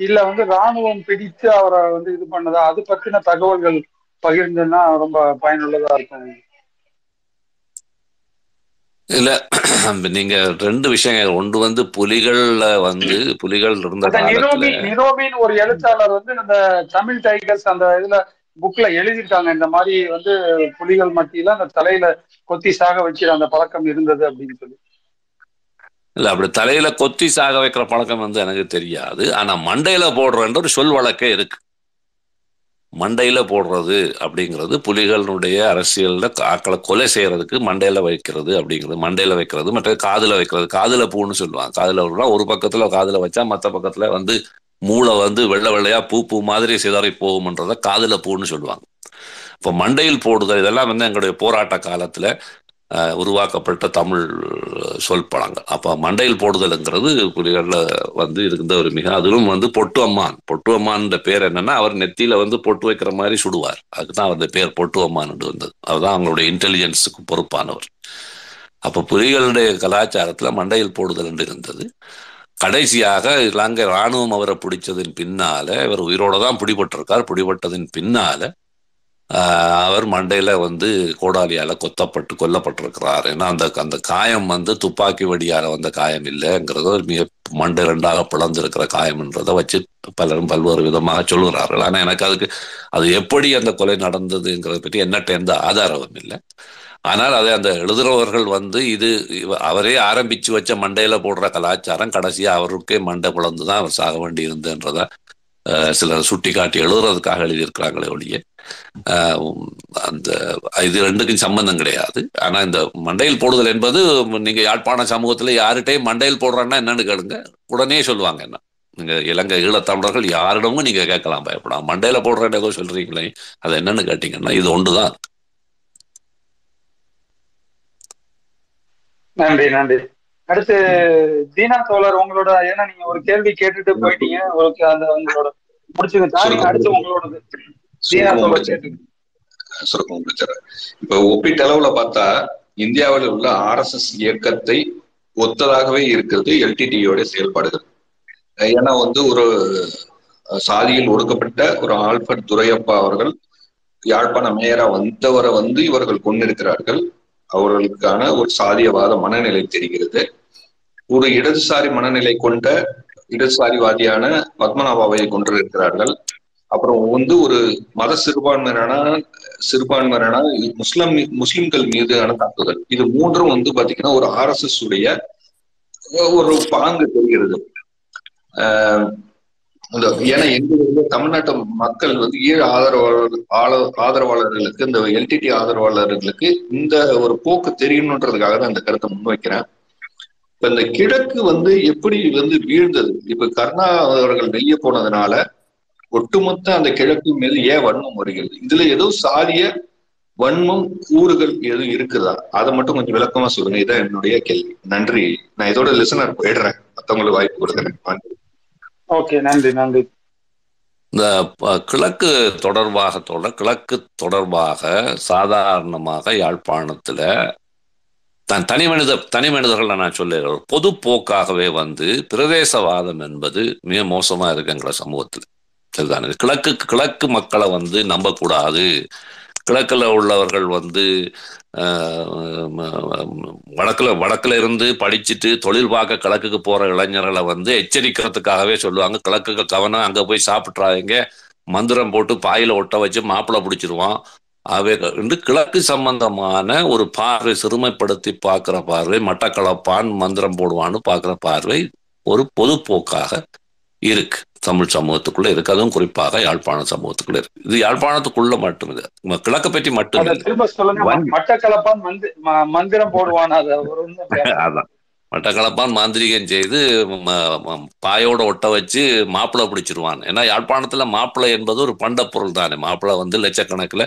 இல்ல வந்து ராணுவம் பிடித்து அவரை வந்து இது பண்ணதா? அது பத்தின தகவல்கள் பகிர்ந்துன்னா ரொம்ப பயனுள்ளதா இருக்கும். இல்ல நீங்க ரெண்டு விஷயங்கள். ஒன்று வந்து புலிகள்ல வந்து புலிகள் இருந்த நிரோமின்னு ஒரு எழுத்தாளர் வந்து இந்த தமிழ் டைகர்ஸ் அந்த இதுல புக்ல எழுதியிருக்காங்க. இந்த மாதிரி வந்து புலிகள் மத்தியில அந்த தலையில கொத்தி சாக வைக்கிற அந்த பழக்கம் இருந்தது அப்படின்னு சொல்லி. இல்ல அப்படி தலையில கொத்தி சாக வைக்கிற பழக்கம் வந்து எனக்கு தெரியாது. ஆனா மண்டையில போடுறன்ற ஒரு சொல் வழக்கே இருக்கு. மண்டையில் போடுறது அப்படிங்கிறது புலிகளுடைய அரசியலில் ஆக்களை கொலை செய்யறதுக்கு மண்டையில் வைக்கிறது அப்படிங்கிறது மண்டையில் வைக்கிறது மற்ற காதில் வைக்கிறது காதுல பூன்னு சொல்லுவாங்க. காதில் விடுறா ஒரு பக்கத்தில் காதில் வச்சா மற்ற பக்கத்தில் வந்து மூளை வந்து வெள்ளை வெள்ளையாக பூ பூ மாதிரி சிதறி போகும்ன்றதை காதுல பூன்னு சொல்லுவாங்க. இப்போ மண்டையில் போடுதல் இதெல்லாம் வந்து எங்களுடைய போராட்ட காலத்தில் உருவாக்கப்பட்ட தமிழ் சொல் பழங்கள் அப்போ மண்டையில் போடுதல்ங்கிறது புலிகளில் வந்து இருந்த ஒரு மிக அதிலும் வந்து பொட்டு அம்மான். பொட்டு அம்மான்ற பேர் என்னன்னா அவர் நெத்தியில வந்து பொட்டு வைக்கிற மாதிரி சுடுவார். அதுதான் அந்த பேர் பொட்டு அம்மான் வந்தது. அதுதான் அவங்களுடைய இன்டெலிஜென்ஸுக்கு பொறுப்பானவர். அப்போ புலிகளுடைய கலாச்சாரத்தில் மண்டையில் போடுதல் என்று இருந்தது. கடைசியாக இலங்கை ராணுவம் அவரை பிடிச்சதின் பின்னால இவர் உயிரோட தான் பிடிபட்டிருக்கார். பிடிபட்டதின் பின்னால அவர் மண்டையில வந்து கோடாலியால கொத்தப்பட்டு கொல்லப்பட்டிருக்கிறார். ஏன்னா அந்த அந்த காயம் வந்து துப்பாக்கி வடியால் வந்த காயம் இல்லைங்கிறத ஒரு மிக மண்டை ரெண்டாக பிளந்திருக்கிற காயம்ன்றதை வச்சு பலரும் பல்வேறு விதமாக சொல்லுகிறார்கள். ஆனால் எனக்கு அதுக்கு அது எப்படி அந்த கொலை நடந்ததுங்கிறத பற்றி என்னட்ட எந்த ஆதாரமும் இல்லை. ஆனால் அதை அந்த எழுதுறவர்கள் வந்து இது அவரே ஆரம்பிச்சு வச்ச மண்டையில போடுற கலாச்சாரம் கடைசியா அவருக்கே மண்டை பிளந்து தான் அவர் சாக வேண்டி இருந்ததுன்றதை சிலர் சுட்டி காட்டி எழுதுறதுக்காக எழுதியிருக்கிறாங்களே ஒழிய அந்த இது ரெண்டுக்கும் சம்பந்தம் கிடையாது. ஆனா இந்த மண்டையில் போடுதல் என்பது நீங்க யாழ்ப்பாண சமூகத்துல யார்கிட்டயும் மண்டையில் போடுறேன்னா என்னன்னு கேளுங்க. உடனே சொல்லுவாங்க என்ன? நீங்க இலங்கை ஈழத்தமிழர்கள் யாரிடமும் நீங்க கேட்கலாம் பயப்படாம. மண்டையில ஏதோ சொல்றீங்களே அது என்னன்னு கேட்டீங்கன்னா இது ஒன்றுதான். நன்றி நன்றி. அடுத்து தீனா தோழர் உங்களோட ஏன்னா நீங்க ஒரு கேள்வி கேட்டுட்டு போயிட்டீங்க. உங்களுக்கு அந்த உங்களோட முடிச்சுங்க அடுத்து உங்களோடது. தீனா சுருக்கம் பிரச்சனை. இப்ப ஒப்பீட்டளவுல பார்த்தா இந்தியாவில் உள்ள ஆர்எஸ்எஸ் இயக்கத்தை ஒத்ததாகவே இருக்கிறது எல்டிடியோட செயல்பாடுகள். ஏன்னா வந்து ஒரு சாதியில் ஒடுக்கப்பட்ட ஒரு ஆல்பர்ட் துரையப்பா அவர்கள் யாழ்ப்பாண மேயரா வந்தவரை வந்து இவர்கள் கொண்டிருக்கிறார்கள். அவர்களுக்கான ஒரு சாதியவாத மனநிலை தெரிகிறது. ஒரு இடதுசாரி மனநிலை கொண்ட இடதுசாரிவாதியான பத்மநாபாவை கொண்டிருக்கிறார்கள் அப்புறம் வந்து ஒரு மத சிறுபான்மையினரான சிறுபான்மையினரான முஸ்லிம் முஸ்லிம்கள் மீதான தாக்குதல். இது மூன்றும் வந்து பாத்தீங்கன்னா ஒரு ஆர்எஸ்எஸ் உடைய ஒரு பாங்கு தெரிகிறது. ஆஹ் இந்த ஏன்னா எங்க வந்து தமிழ்நாட்டு மக்கள் வந்து ஈழ ஆதரவாளர் ஆள- ஆதரவாளர்களுக்கு இந்த எல்டிடி ஆதரவாளர்களுக்கு இந்த ஒரு போக்கு தெரியணுன்றதுக்காக தான் இந்த கருத்தை முன்வைக்கிறேன். இப்ப இந்த கிழக்கு வந்து எப்படி வந்து வீழ்ந்தது? இப்ப கருணா அவர்கள் வெளியே போனதுனால ஒட்டுமொத்த அந்த கிழக்கு மீது ஏன் வன்மம் வருகிறது? இதுல ஏதோ சாதிய வன்மம் கூறுகள் எதுவும் இருக்குதா? அதை மட்டும் கொஞ்சம் விளக்கமா சொல்லுங்க. இதான் என்னுடைய கேள்வி. நன்றி. நான் இதோட லிசனர் போயிடுறேன். மத்தவங்களுக்கு வாய்ப்பு கொடுக்குறேன் நன்றி. ஓகே நன்றி நன்றி. இந்த கிழக்கு தொடர்பாக தொடர் கிழக்கு தொடர்பாக சாதாரணமாக யாழ்ப்பாணத்துல தான் தனி மனித தனி மனிதர்கள் நான் சொல்லுகிறேன். பொது போக்காகவே வந்து பிரதேசவாதம் என்பது மிக மோசமா இருக்கு எங்கள சமூகத்தில். சரிதானே கிழக்கு கிழக்கு மக்களை வந்து நம்பக்கூடாது. கிழக்குல உள்ளவர்கள் வந்து வடக்கில் வடக்கில் இருந்து படிச்சுட்டு தொழில் பார்க்க கிழக்குக்கு போற இளைஞர்களை வந்து எச்சரிக்கிறதுக்காகவே சொல்லுவாங்க. கிழக்குக்கு கவனம் அங்க போய் சாப்பிட்றாங்க மந்திரம் போட்டு பாயில ஒட்ட வச்சு மாப்பிள்ளை பிடிச்சிருவான். அவை வந்து கிழக்கு சம்பந்தமான ஒரு பார்வை சிறுமைப்படுத்தி பார்க்கிற பார்வை மட்டக்களப்பான் மந்திரம் போடுவான்னு பார்க்கிற பார்வை ஒரு பொதுப்போக்காக இருக்கு. தமிழ் சமூகத்துக்குள்ள இருக்கு. அதுவும் குறிப்பாக யாழ்ப்பாண சமூகத்துக்குள்ள இருக்கு. இது யாழ்ப்பாணத்துக்குள்ள மட்டும் இது கிழக்க பற்றி மட்டும் மட்டக்களப்பான் மந்திரம் போடுவான். அதான். மட்டக்களப்பான் மாந்திரிகம் செய்து பாயோட ஒட்ட வச்சு மாப்பிள்ளை பிடிச்சிருவான். ஏன்னா யாழ்ப்பாணத்துல மாப்பிள்ளை என்பது ஒரு பண்ட பொருள் தானே. மாப்பிள்ளை வந்து லட்சக்கணக்கில்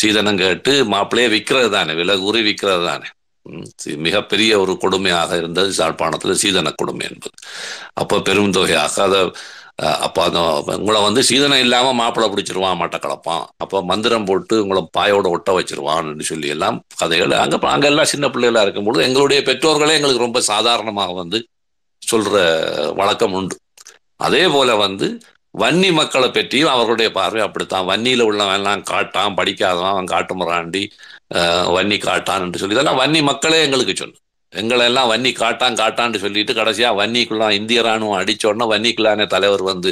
சீதனம் கேட்டு மாப்பிள்ளையே விற்கிறது தானே. விலை கூறி விற்கிறது தானே. மிகப்பெரிய ஒரு கொடுமையாக இருந்தது யாழ்ப்பாணத்துல சீதன கொடுமை என்பது. அப்போ பெரும் தொகையாக அதை அப்போ அந்த உங்களை வந்து சீதனம் இல்லாமல் மாப்பிள்ளை பிடிச்சிருவான் மட்டக்களப்பான் அப்போ மந்திரம் போட்டு உங்களை பாயோட ஒட்ட வச்சிருவான்னு சொல்லி எல்லாம் கதைகள். அங்கே எல்லாம் சின்ன பிள்ளைகளாக இருக்கும்பொழுது எங்களுடைய பெற்றோர்களே எங்களுக்கு ரொம்ப சாதாரணமாக வந்து சொல்ற வழக்கம் உண்டு. அதே போல வந்து வன்னி மக்களை பற்றியும் அவர்களுடைய பார்வை அப்படித்தான். வன்னியில உள்ளவன் எல்லாம் காட்டான் படிக்காதவன் அவன் காட்டு முறாண்டி வன்னி காட்டான் என்று சொல்லி. இதெல்லாம் வன்னி மக்களே எங்களுக்கு சொல்லு எங்களை எல்லாம் வன்னி காட்டான் காட்டான்னு சொல்லிட்டு கடைசியா வன்னிக்குள்ளான் இந்திய ராணுவம் அடிச்சோடனே வன்னிக்குள்ளானே தலைவர் வந்து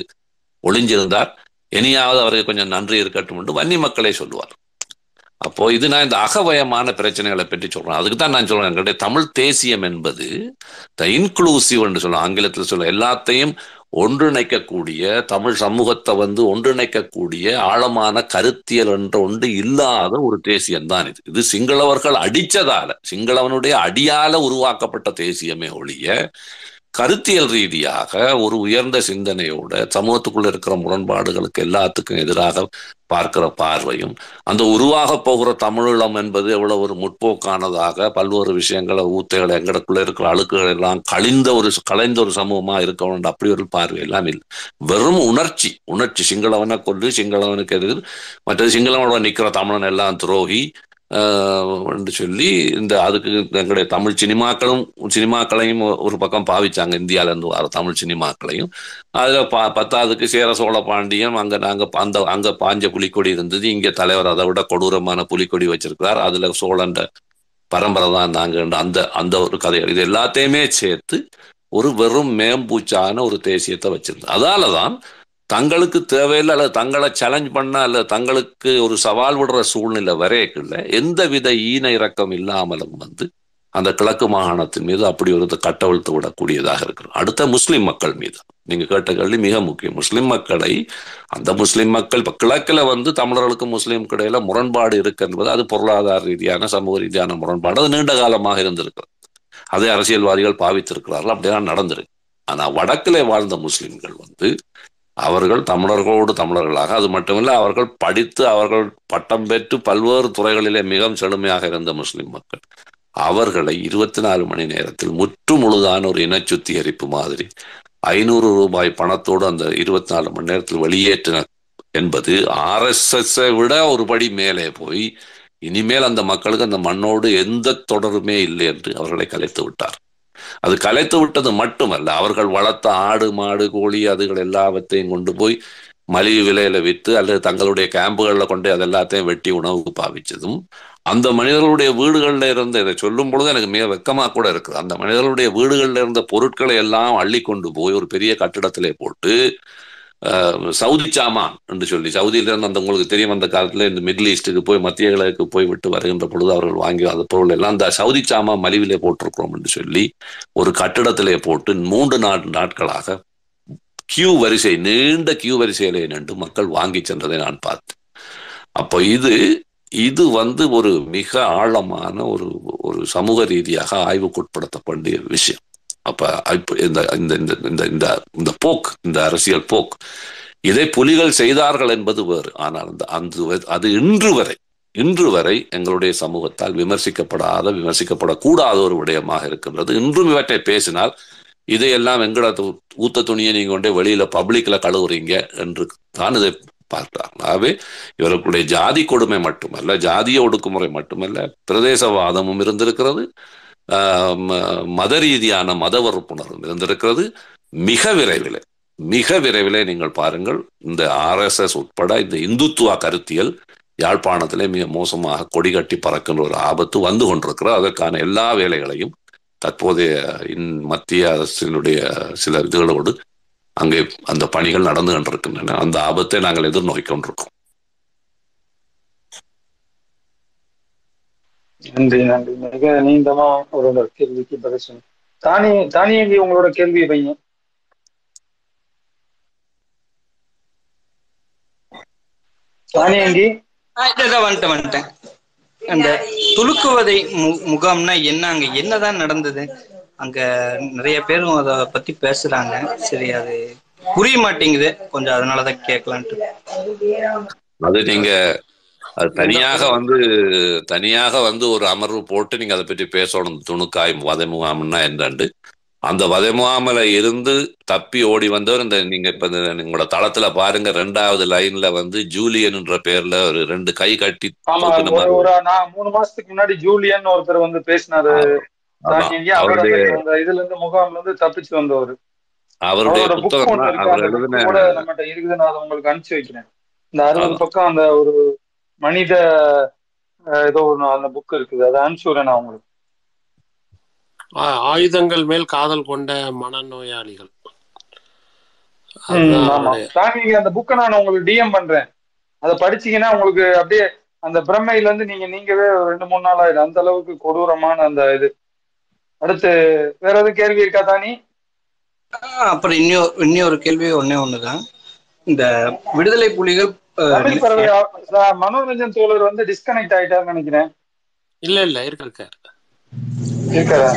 ஒளிஞ்சிருந்தார். இனியாவது அவருக்கு கொஞ்சம் நன்றி இருக்கட்டும் என்று வன்னி மக்களே சொல்லுவார். அப்போ இது நான் இந்த அகவயமான பிரச்சனைகளை பற்றி சொல்றேன். அதுக்கு தான் நான் சொல்றேன். எங்களுடைய தமிழ் தேசியம் என்பது த இன்க்ளூசிவ் என்று சொல்லுவோம். ஆங்கிலத்தில் சொல்ல எல்லாத்தையும் ஒன்றிணைக்கக்கூடிய தமிழ் சமூகத்தை வந்து ஒன்றிணைக்கக்கூடிய ஆழமான கருத்தியல் என்ற ஒன்று இல்லாத ஒரு தேசியம் தான் இது. இது சிங்களவர்கள் அடிச்சதால சிங்களவனுடைய அடியால உருவாக்கப்பட்ட தேசியமே ஒழிய கருத்தியல் ரீதியாக ஒரு உயர்ந்த சிந்தனையோட சமூகத்துக்குள்ள இருக்கிற முரண்பாடுகளுக்கு எல்லாத்துக்கும் எதிராக பார்க்கிற பார்வையும் அந்த உருவாக போகிற தமிழீழம் என்பது எவ்வளவு ஒரு முற்போக்கானதாக பல்வேறு விஷயங்களை ஊத்தைகளை எங்களுக்குள்ள இருக்கிற அழுக்குகள் எல்லாம் கழிந்த ஒரு கலைந்த ஒரு சமூகமா இருக்க வேண்டும். அப்படி ஒரு பார்வை எல்லாம் இல்லை. வெறும் உணர்ச்சி உணர்ச்சி. சிங்களவனை கொண்டு சிங்களவனுக்கு எதிர். மற்றது சிங்களவனோட நிற்கிற தமிழன் எல்லாம் துரோகி. என்று சொல்லி இந்த அதுக்கு எங்களுடைய தமிழ் சினிமாக்களும் சினிமாக்களையும் ஒரு பக்கம் பாவிச்சாங்க. இந்தியாவிலேருந்து வர தமிழ் சினிமாக்களையும். அதில் பா பத்தாவதுக்கு சேர சோழ பாண்டியம் அங்கே நாங்கள் அந்த அங்கே பாஞ்ச புலிக்கொடி இருந்தது. இங்கே தலைவர் அதை விட கொடூரமான புலிக்கொடி வச்சிருக்கிறார். அதில் சோழன்ற பரம்பரை தான் நாங்கள் அந்த அந்த ஒரு கதைகள். இது எல்லாத்தையுமே சேர்த்து ஒரு வெறும் மேம்பூச்சான ஒரு தேசியத்தை வச்சிருந்தது அதால தான் தங்களுக்கு தேவையில்லை அல்லது தங்களை சேலஞ்ச் பண்ண அல்லது தங்களுக்கு ஒரு சவால் விடுற சூழ்நிலை வரையக்குள்ள எந்த வித ஈன இறக்கம் இல்லாமலும் வந்து அந்த கிழக்கு மாகாணத்தின் மீது அப்படி ஒரு கட்டவிழ்த்து விடக்கூடியதாக இருக்கிறோம் அடுத்த முஸ்லிம் மக்கள் மீது. நீங்க கேட்ட கேள்வி மிக முக்கியம். முஸ்லிம் மக்களை அந்த முஸ்லிம் மக்கள் இப்ப கிழக்குல வந்து தமிழர்களுக்கும் முஸ்லீம் இடையில முரண்பாடு இருக்கு என்பது அது பொருளாதார ரீதியான சமூக ரீதியான முரண்பாடு. அது நீண்ட காலமாக இருந்திருக்கிறது. அதை அரசியல்வாதிகள் பாவித்திருக்கிறார்கள். அப்படிதான் நடந்திருக்கு. ஆனா வடக்கிலே வாழ்ந்த முஸ்லிம்கள் வந்து அவர்கள் தமிழர்களோடு தமிழர்களாக. அது மட்டுமில்லை அவர்கள் படித்து அவர்கள் பட்டம் பெற்று பல்வேறு துறைகளிலே மிகவும் செழுமையாக இருந்த முஸ்லிம் மக்கள். அவர்களை இருபத்தி நாலு மணி நேரத்தில் முற்று முழுதான ஒரு இன சுத்திகரிப்பு மாதிரி ஐநூறு ரூபாய் பணத்தோடு அந்த இருபத்தி நாலு மணி நேரத்தில் வெளியேற்றின என்பது ஆர்எஸ்எஸ்ஸை விட ஒரு படி மேலே போய் இனிமேல் அந்த மக்களுக்கு அந்த மண்ணோடு எந்த தொடருமே இல்லை என்று அவர்களை கலைத்து விட்டார். அது கலைத்து விட்டது மட்டுமல்ல அவர்கள் வளர்த்த ஆடு மாடு கோழி அதுகள் எல்லாவற்றையும் கொண்டு போய் மலிவு விலையில விற்று அல்லது தங்களுடைய கேம்புகளில் கொண்டு அது எல்லாத்தையும் வெட்டி உணவுக்கு பாவிச்சதும் அந்த மனிதர்களுடைய வீடுகளில் இருந்த இதை சொல்லும் பொழுது எனக்கு மிக வெக்கமாக கூட இருக்குது. அந்த மனிதர்களுடைய வீடுகளில் இருந்த பொருட்களை எல்லாம் அள்ளி கொண்டு போய் ஒரு பெரிய கட்டிடத்திலே போட்டு சவுதி சாமான் என்று சொல்லி சவுதியிலிருந்து அந்த உங்களுக்கு தெரியும் அந்த காலத்துல இந்த மிடில் ஈஸ்டுக்கு போய் மத்திய கிழக்கு போய் விட்டு வருகின்ற பொழுது அவர்கள் வாங்கி அந்த பொருள் எல்லாம் அந்த சவுதி சாமான் மலிவிலே போட்டிருக்கிறோம் என்று சொல்லி ஒரு கட்டிடத்திலே போட்டு மூன்று நாடு நாட்களாக கியூ வரிசை நீண்ட கியூ வரிசையிலே நின்று மக்கள் வாங்கி சென்றதை நான் பார்த்தேன். அப்போ இது இது வந்து ஒரு மிக ஆழமான ஒரு ஒரு சமூக ரீதியாக ஆய்வுக்குட்படுத்தப்பண்டிய விஷயம். அப்ப இந்த இந்த இந்த இந்த இந்த போக் இந்த அரசியல் போக் இதை புலிகள் செய்தார்கள் என்பது வேறு. ஆனால் அந்த அந்த அது இன்று வரை இன்று வரை எங்களுடைய சமூகத்தால் விமர்சிக்கப்படாத விமர்சிக்கப்படக்கூடாத ஒரு விடயமாக இருக்கின்றது. இன்றும் இவற்றை பேசினால் இதையெல்லாம் எங்கட ஊத்த துணியை நீங்க கொண்டே வெளியில பப்ளிக்ல கழுவுறீங்க என்று தான் இதை பார்க்கிறார் ஆகவே இவர்களுடைய ஜாதி கொடுமை மட்டுமல்ல ஜாதிய ஒடுக்குமுறை மட்டுமல்ல பிரதேசவாதமும் இருந்திருக்கிறது. மத ரீதியான மத வறுப்புணர்வு இருந்திருக்கிறது மிக விரைவில் மிக விரைவில் நீங்கள் பாருங்கள் இந்த ஆர்எஸ்எஸ் உட்பட இந்த இந்துத்துவ கருத்தியல் யாழ்ப்பாணத்திலே மிக மோசமாக கொடி கட்டி பறக்கின்ற ஒரு ஆபத்து வந்து கொண்டிருக்கிறது. அதற்கான எல்லா வேலைகளையும் தற்போதைய இன்- மத்திய அரசினுடைய சில இதுகளோடு அங்கே அந்த பணிகள் நடந்து கொண்டிருக்கின்றன. அந்த ஆபத்தை நாங்கள் எதிர்நோக்கி கொண்டிருக்கோம். நன்றி நன்றி. மிக நீண்டமா ஒரு கேள்விக்கு பதில் சொன்னீங்க. தானி தானியங்கி உங்களோட கேள்வி வைங்க. தானியங்கி வந்துட்டேன் வந்துட்டேன். அந்த துலுக்குவதை மு- முகாம்னா என்ன அங்க என்னதான் நடந்தது? அங்க நிறைய பேரும் அத பத்தி பேசுறாங்க. சரி அது புரிய மாட்டேங்குது. கொஞ்சம் அதனாலதான் கேட்கலான்ட்டு. அது நீங்க அது தனியாக வந்து தனியாக வந்து ஒரு அமர்வு போட்டு நீங்க அதை பற்றி பேசணும். துணுக்காய் வதை முகாம்னா என்னண்டு. அந்த வதை முகாமில் இருந்து தப்பி ஓடி வந்தவர் இந்த நீங்க இப்ப உங்களோட தளத்துல பாருங்க ரெண்டாவது லைன்ல வந்து ஜூலியன்ன்ற பேர்ல ஒரு ரெண்டு கை கட்டி ஒரு மூணு மாசத்துக்கு முன்னாடி ஜூலியன் ஒருத்தர் வந்து பேசினாரு. இதுல இருந்து முகாம்ல இருந்து தப்பிச்சு வந்தவர். அவருடைய புத்தகம் அவர் எழுதின உங்களுக்கு அனுப்பிச்சு வைக்கிறேன். இந்த அறுபது. பக்கம் அந்த ஒரு மனித ஏதோ ஒண்ணு அந்த புக் இருக்குது. அதை அனுப்பிச்சு விடுறேன் நான் உங்களுக்கு. ஆயுதங்கள் மேல் காதல் கொண்ட மனநோயாளிகள். அந்த புக்கை நான் உங்களுக்கு டிஎம் பண்றேன். அதை படிச்சீங்கன்னா உங்களுக்கு அப்படியே அந்த பிரம்மையில இருந்து நீங்க நீங்கவே ரெண்டு மூணு நாள் ஆயிடும். அந்த அளவுக்கு கொடூரமான அந்த இது. அடுத்து வேற எதுவும் கேள்வி இருக்கா தானி? அப்புறம் இன்னொரு இன்னொரு கேள்வி ஒண்ணே ஒண்ணுதான். இந்த விடுதலை புலிகள் மனோரஞ்சன் தோழர் வந்து டிஸ்கனெக்ட் ஆயிட்டாருன்னு நினைக்கிறேன். இல்ல இல்ல இருக்க இருக்காரு. இருக்காரா?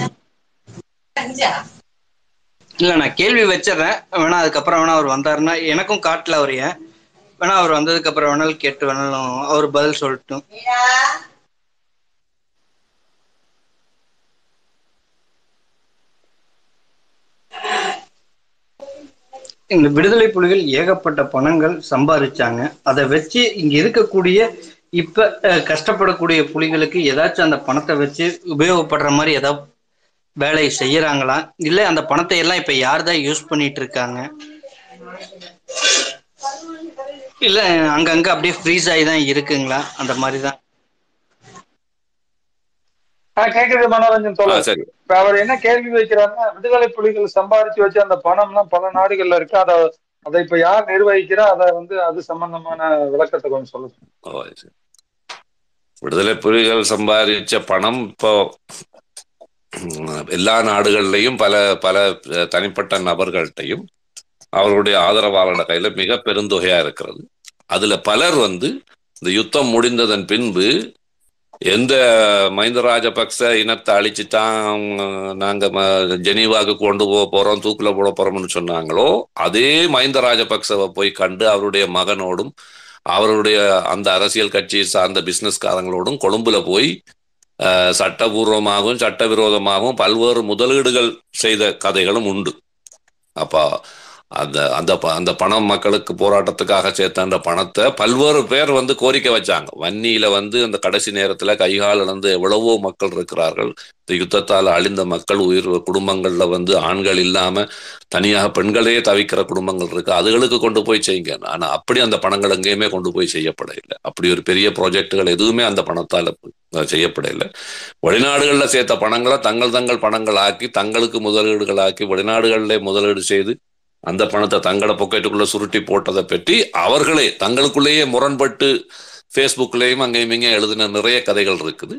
இல்ல நான் கேள்வி வச்சிடுறேன். வேணா அதுக்கப்புறம் வேணா அவர் வந்தாருன்னா எனக்கும் காட்டல அவர் ஏன்? வேணா அவர் வந்ததுக்கு அப்புறம் வேணாலும் கேட்டு வேணாலும் அவர் பதில் சொல்லட்டும். இந்த விடுதலை புலிகள் ஏகப்பட்ட பணங்கள் சம்பாதிச்சாங்க. அதை வச்சு இங்க இருக்கக்கூடிய இப்ப கஷ்டப்படக்கூடிய புலிகளுக்கு ஏதாச்சும் அந்த பணத்தை வச்சு உபயோகப்படுற மாதிரி ஏதாவது வேலை செய்யறாங்களா? இல்ல அந்த பணத்தை எல்லாம் இப்ப யார் தான் யூஸ் பண்ணிட்டு இருக்காங்க? இல்ல அங்கங்க அப்படியே ஃப்ரீஸ் ஆகி தான் இருக்குங்களா? அந்த மாதிரி தான். ஆ, கேக்குது மனோரஞ்சன் சரி. இப்ப அவர் என்ன கேள்வி வைக்கிறாருன்னா விடுதலை புலிகள் சம்பாதிச்சு வச்ச அந்த பணம்லாம் பல நாடுகள்ல இருக்கு. அதை அதை இப்ப யார் நிர்வகிக்கிறா? அதை வந்து அது சம்பந்தமான விளக்கத்தை கொஞ்சம் சொல்லுங்க. சரி. விடுதலை புலிகள் சம்பாதிச்ச பணம் இப்போ எல்லா நாடுகள்லையும் பல பல தனிப்பட்ட நபர்கள்ட்டையும் அவர்களுடைய ஆதரவாளர் கையில மிக பெருந்தொகையா இருக்கிறது. அதுல பலர் வந்து இந்த யுத்தம் முடிந்ததன் பின்பு எந்த மஹிந்த ராஜபக்ச இனத்தை அழிச்சுட்டான் நாங்க ம- ஜெனீவாக்கு கொண்டு போக போறோம் தூக்குல போட போறோம்னு சொன்னாங்களோ அதே மஹிந்த ராஜபக்சவை போய் கண்டு அவருடைய மகனோடும் அவருடைய அந்த அரசியல் கட்சியை சார்ந்த பிசினஸ்காரங்களோடும் கொழும்புல போய் சட்டபூர்வமாகவும் சட்டவிரோதமாகவும் பல்வேறு முதலீடுகள் செய்த கதைகளும் உண்டு. அப்போ அந்த அந்த ப- அந்த பணம் மக்களுக்கு போராட்டத்துக்காக சேர்த்த அந்த பணத்தை பல்வேறு பேர் வந்து கோரிக்கை வச்சாங்க. வன்னியில வந்து அந்த கடைசி நேரத்துல கைகால் இழந்து எவ்வளவோ மக்கள் இருக்கிறார்கள். இந்த யுத்தத்தால் அழிந்த மக்கள் உயிர் குடும்பங்கள்ல வந்து ஆண்கள் இல்லாம தனியாக பெண்களே தவிக்கிற குடும்பங்கள் இருக்கு. அதுகளுக்கு கொண்டு போய் செய்யுங்க. ஆனா அப்படி அந்த பணங்கள் எங்கேயுமே கொண்டு போய் செய்யப்பட இல்லை அப்படி ஒரு பெரிய ப்ராஜெக்டுகள் எதுவுமே அந்த பணத்தால செய்யப்பட இல்லை வெளிநாடுகளில் சேர்த்த பணங்களை தங்கள் தங்கள் பணங்கள் ஆக்கி தங்களுக்கு முதலீடுகள் ஆக்கி வெளிநாடுகளிலே முதலீடு செய்து அந்த பணத்தை தங்கள பொக்கெட்டுக்குள்ள சுருட்டி போட்டதை பற்றி அவர்களே தங்களுக்குள்ளேயே முரண்பட்டு ஃபேஸ்புக்லேயும் அங்கேயும் இங்கேயும் எழுதின நிறைய கதைகள் இருக்குது.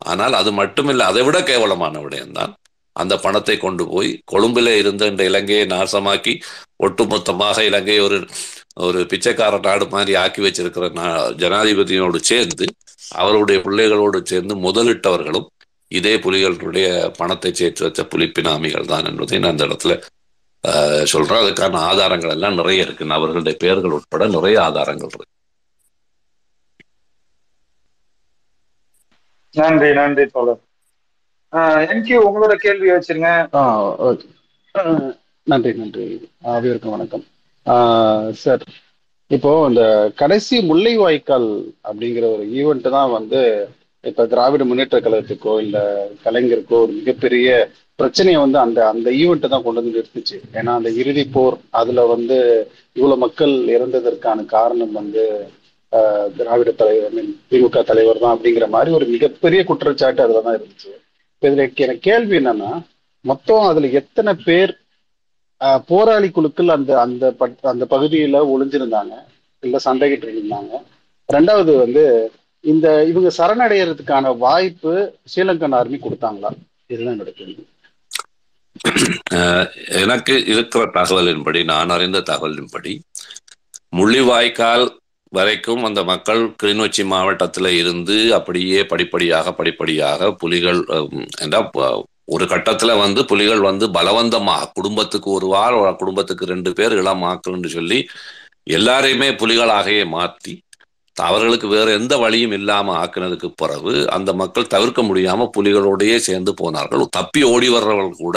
ஆனால் அது மட்டுமில்லை அதை விட கேவலமான விடயம்தான். அந்த பணத்தை கொண்டு போய் கொழும்பிலே இருந்த இந்த இலங்கையை நாசமாக்கி ஒட்டுமொத்தமாக இலங்கையை ஒரு ஒரு பிச்சைக்கார நாடு மாதிரி ஆக்கி வச்சிருக்கிற நா- ஜனாதிபதியோடு சேர்ந்து அவருடைய பிள்ளைகளோடு சேர்ந்து முதலிட்டவர்களும் இதே புலிகளுடைய பணத்தை சேர்த்து வச்ச புலிப்பினாமிகள் தான் என்பதை நான் அந்த இடத்துல சொல்றேன் அதுக்கான ஆதாரங்கள் எல்லாம் நிறைய இருக்கு. அவர்களுடைய பெயர்கள் உட்பட நிறைய ஆதாரங்கள் இருக்கு. நன்றி நன்றி தோழர். என்கியூ உங்களோட கேள்வி வச்சிருங்க. ஆ ஓகே. அஹ், நன்றி நன்றி. அனைவருக்கும் வணக்கம். சார் இப்போ இந்த கடைசி முல்லைவாய்க்கால் அப்படிங்கிற ஒரு ஈவெண்ட் தான் வந்து இப்ப திராவிட முன்னேற்ற கழகத்துக்கோ இல்ல கலைஞருக்கோ ஒரு மிகப்பெரிய பிரச்சனையை வந்து அந்த அந்த ஈவெண்ட்டை தான் கொண்டு வந்து நிறுத்துச்சு. ஏன்னா அந்த இறுதி போர் அதுல வந்து இவ்வளவு மக்கள் இறந்ததற்கான காரணம் வந்து ஆஹ், திராவிட தலைவர் I திமுக தலைவர் தான் அப்படிங்கிற மாதிரி ஒரு மிகப்பெரிய குற்றச்சாட்டு அதுல தான் இருந்துச்சு. இப்ப இதுல எனக்கு கேள்வி என்னன்னா மொத்தம் அதுல எத்தனை பேர் ஆஹ், போராளி குழுக்கள் அந்த அந்த பட்- அந்த பகுதியில ஒளிஞ்சிருந்தாங்க இல்ல சண்டைகிட்டு இருந்தாங்க. ரெண்டாவது வந்து இந்த இவங்க சரணடைகிறதுக்கான வாய்ப்பு ஸ்ரீலங்கன் ஆர்மி கொடுத்தாங்களா? இதுதான் என்னோட கேள்வி. எனக்கு இருக்கிற தகவலின்படி நான் அறிந்த தகவலின்படி முள்ளிவாய்க்கால் வரைக்கும் அந்த மக்கள் கிளிநொச்சி மாவட்டத்தில் இருந்து அப்படியே படிப்படியாக படிப்படியாக புலிகள் என்றால் என்றா ஒரு கட்டத்துல வந்து புலிகள் வந்து பலவந்தமாக குடும்பத்துக்கு ஒரு வாரம் குடும்பத்துக்கு ரெண்டு பேர் இளமாக்கள்னு சொல்லி எல்லாரையுமே புலிகளாகவே மாற்றி அவர்களுக்கு வேற எந்த வழியும் இல்லாம ஆக்குனதுக்கு பிறகு அந்த மக்கள் தவிர்க்க முடியாம புலிகளோடையே சேர்ந்து போனார்கள். தப்பி ஓடி வர்றவர்கள் கூட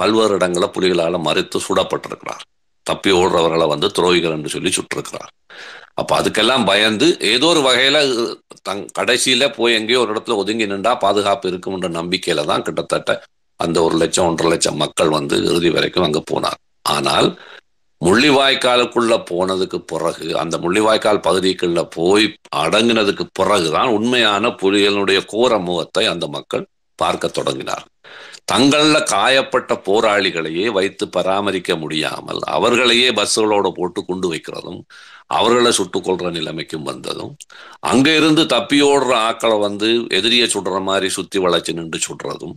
பல்வேறு இடங்களை புலிகளால் மறைத்து சுடப்பட்டிருக்கிறார். தப்பி ஓடுறவர்களை வந்து துரோகிகள் என்று சொல்லி சுட்டிருக்கிறார். அப்போ அதுக்கெல்லாம் பயந்து ஏதோ ஒரு வகையில தங் கடைசியில போய் எங்கேயோ ஒரு இடத்துல ஒதுங்கி நின்றா பாதுகாப்பு இருக்கும்ன்ற நம்பிக்கையில தான் கிட்டத்தட்ட அந்த ஒரு லட்சம் ஒன்றரை லட்சம் மக்கள் வந்து இறுதி வரைக்கும் அங்க போனார். ஆனால் முள்ளிவாய்க்காலுக்குள்ள போனதுக்கு பிறகு அந்த முள்ளிவாய்க்கால் பகுதிக்குள்ள போய் அடங்கினதுக்கு பிறகுதான் உண்மையான புலிகளுடைய கோர முகத்தை அந்த மக்கள் பார்க்க தொடங்கினார் தங்கள்ல காயப்பட்ட போராளிகளையே வைத்து பராமரிக்க முடியாமல் அவர்களையே பஸ்ஸுகளோட போட்டு கொண்டு வைக்கிறதும் அவர்களை சுட்டுக் கொள்ற நிலைமைக்கும் வந்ததும் அங்க இருந்து தப்பியோடுற ஆக்களை வந்து எதிரியை சுடுற மாதிரி சுத்தி வளைச்சு நின்று சுடுறதும்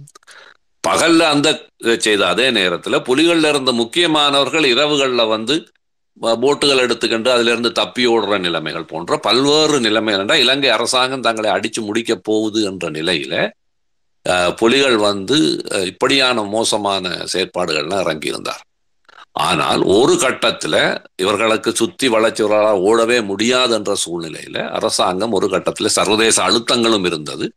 பகல்ல அந்த செய்த அதே நேரத்துல புலிகள்ல இருந்த முக்கியமானவர்கள் இரவுகள்ல வந்து போட்டுகள் எடுத்துக்கொண்டு அதுல இருந்து தப்பி ஓடுற நிலைமைகள் போன்ற பல்வேறு நிலைமைகள். என்றால் இலங்கை அரசாங்கம் தங்களை அடிச்சு முடிக்க போகுது என்ற நிலையில புலிகள் வந்து இப்படியான மோசமான செயற்பாடுகள்லாம் இறங்கியிருந்தார். ஆனால் ஒரு கட்டத்தில் இவர்களுக்கு சுற்றி வளைச்சவர்களால் ஓடவே முடியாது என்ற சூழ்நிலையில அரசாங்கம் ஒரு கட்டத்தில் சர்வதேச அழுத்தங்களும் இருந்தது.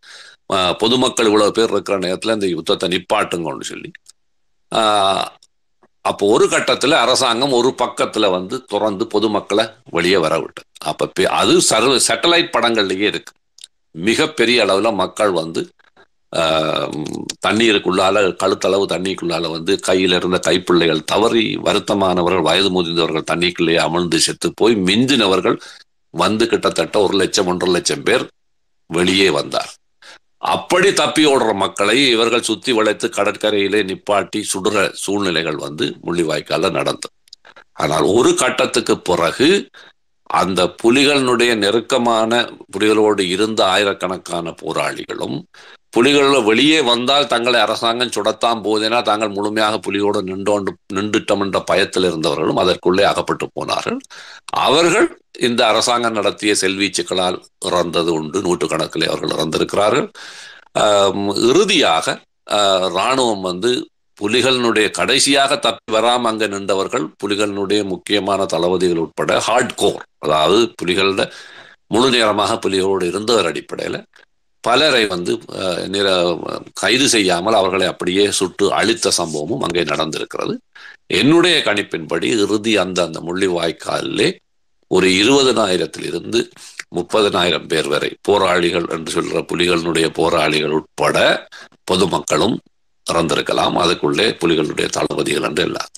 பொதுமக்கள் இவ்வளோ பேர் இருக்கிற நேரத்தில் இந்த யுத்தத்தை நிப்பாட்டுங்கன்னு சொல்லி. அப்போ ஒரு கட்டத்தில் அரசாங்கம் ஒரு பக்கத்தில் வந்து துறந்து பொதுமக்களை வெளியே வர விட்டு அப்போ அது சர்வ சேட்டலைட் படங்கள்லேயே இருக்கு. மிகப்பெரிய அளவில் மக்கள் வந்து தண்ணீருக்குள்ளால கழுத்தளவு தண்ணிக்குள்ளால வந்து கையில இருந்த கைப்பிள்ளைகள் தவறி வருத்தமானவர்கள் வயது முதிர்ந்தவர்கள் தண்ணிக்குள்ளேயே அமிழ்ந்து செத்து போய் மிஞ்சினவர்கள் வந்து கிட்டத்தட்ட ஒரு லட்சம் ஒன்றரை லட்சம் பேர் வெளியே வந்தார். அப்படி தப்பி ஓடுற மக்களை இவர்கள் சுத்தி வளைத்து கடற்கரையிலே நிப்பாட்டி சுடுற சூழ்நிலைகள் வந்து முள்ளிவாய்க்கால நடந்தது ஆனால் ஒரு கட்டத்துக்கு பிறகு அந்த புலிகளினுடைய நெருக்கமான புலிகளோடு இருந்த ஆயிரக்கணக்கான போராளிகளும் புலிகள் வெளியே வந்தால் தங்களை அரசாங்கம் சுடத்தான் போதேனா தாங்கள் முழுமையாக புலியோடு நின்றோண்டு நின்றுட்டோம் என்ற பயத்தில் இருந்தவர்களும் அதற்குள்ளே அகப்பட்டு போனார்கள். அவர்கள் இந்த அரசாங்கம் நடத்திய செல்வீச்சுக்களால் இறந்தது உண்டு. நூற்றுக்கணக்கில் அவர்கள் இறந்திருக்கிறார்கள். இறுதியாக இராணுவம் வந்து புலிகளினுடைய கடைசியாக தப்பி வராமல் அங்கே நின்றவர்கள் புலிகளினுடைய முக்கியமான தளபதிகள் உட்பட ஹார்ட் கோர் அதாவது புலிகளோட முழு நேரமாக புலிகளோடு இருந்தவர் அடிப்படையில் பலரை வந்து நிர கைது செய்யாமல் அவர்களை அப்படியே சுட்டு அழித்த சம்பவமும் அங்கே நடந்திருக்கிறது. என்னுடைய கணிப்பின்படி இறுதி அந்த அந்த முள்ளிவாய்க்காலிலே ஒரு இருபதனாயிரத்திலிருந்து முப்பதனாயிரம் பேர் வரை போராளிகள் என்று சொல்கிற புலிகளினுடைய போராளிகள் உட்பட பொதுமக்களும் திறந்திருக்கலாம். அதுக்குள்ளே புலிகளுடைய தளபதிகள் என்று எல்லாம்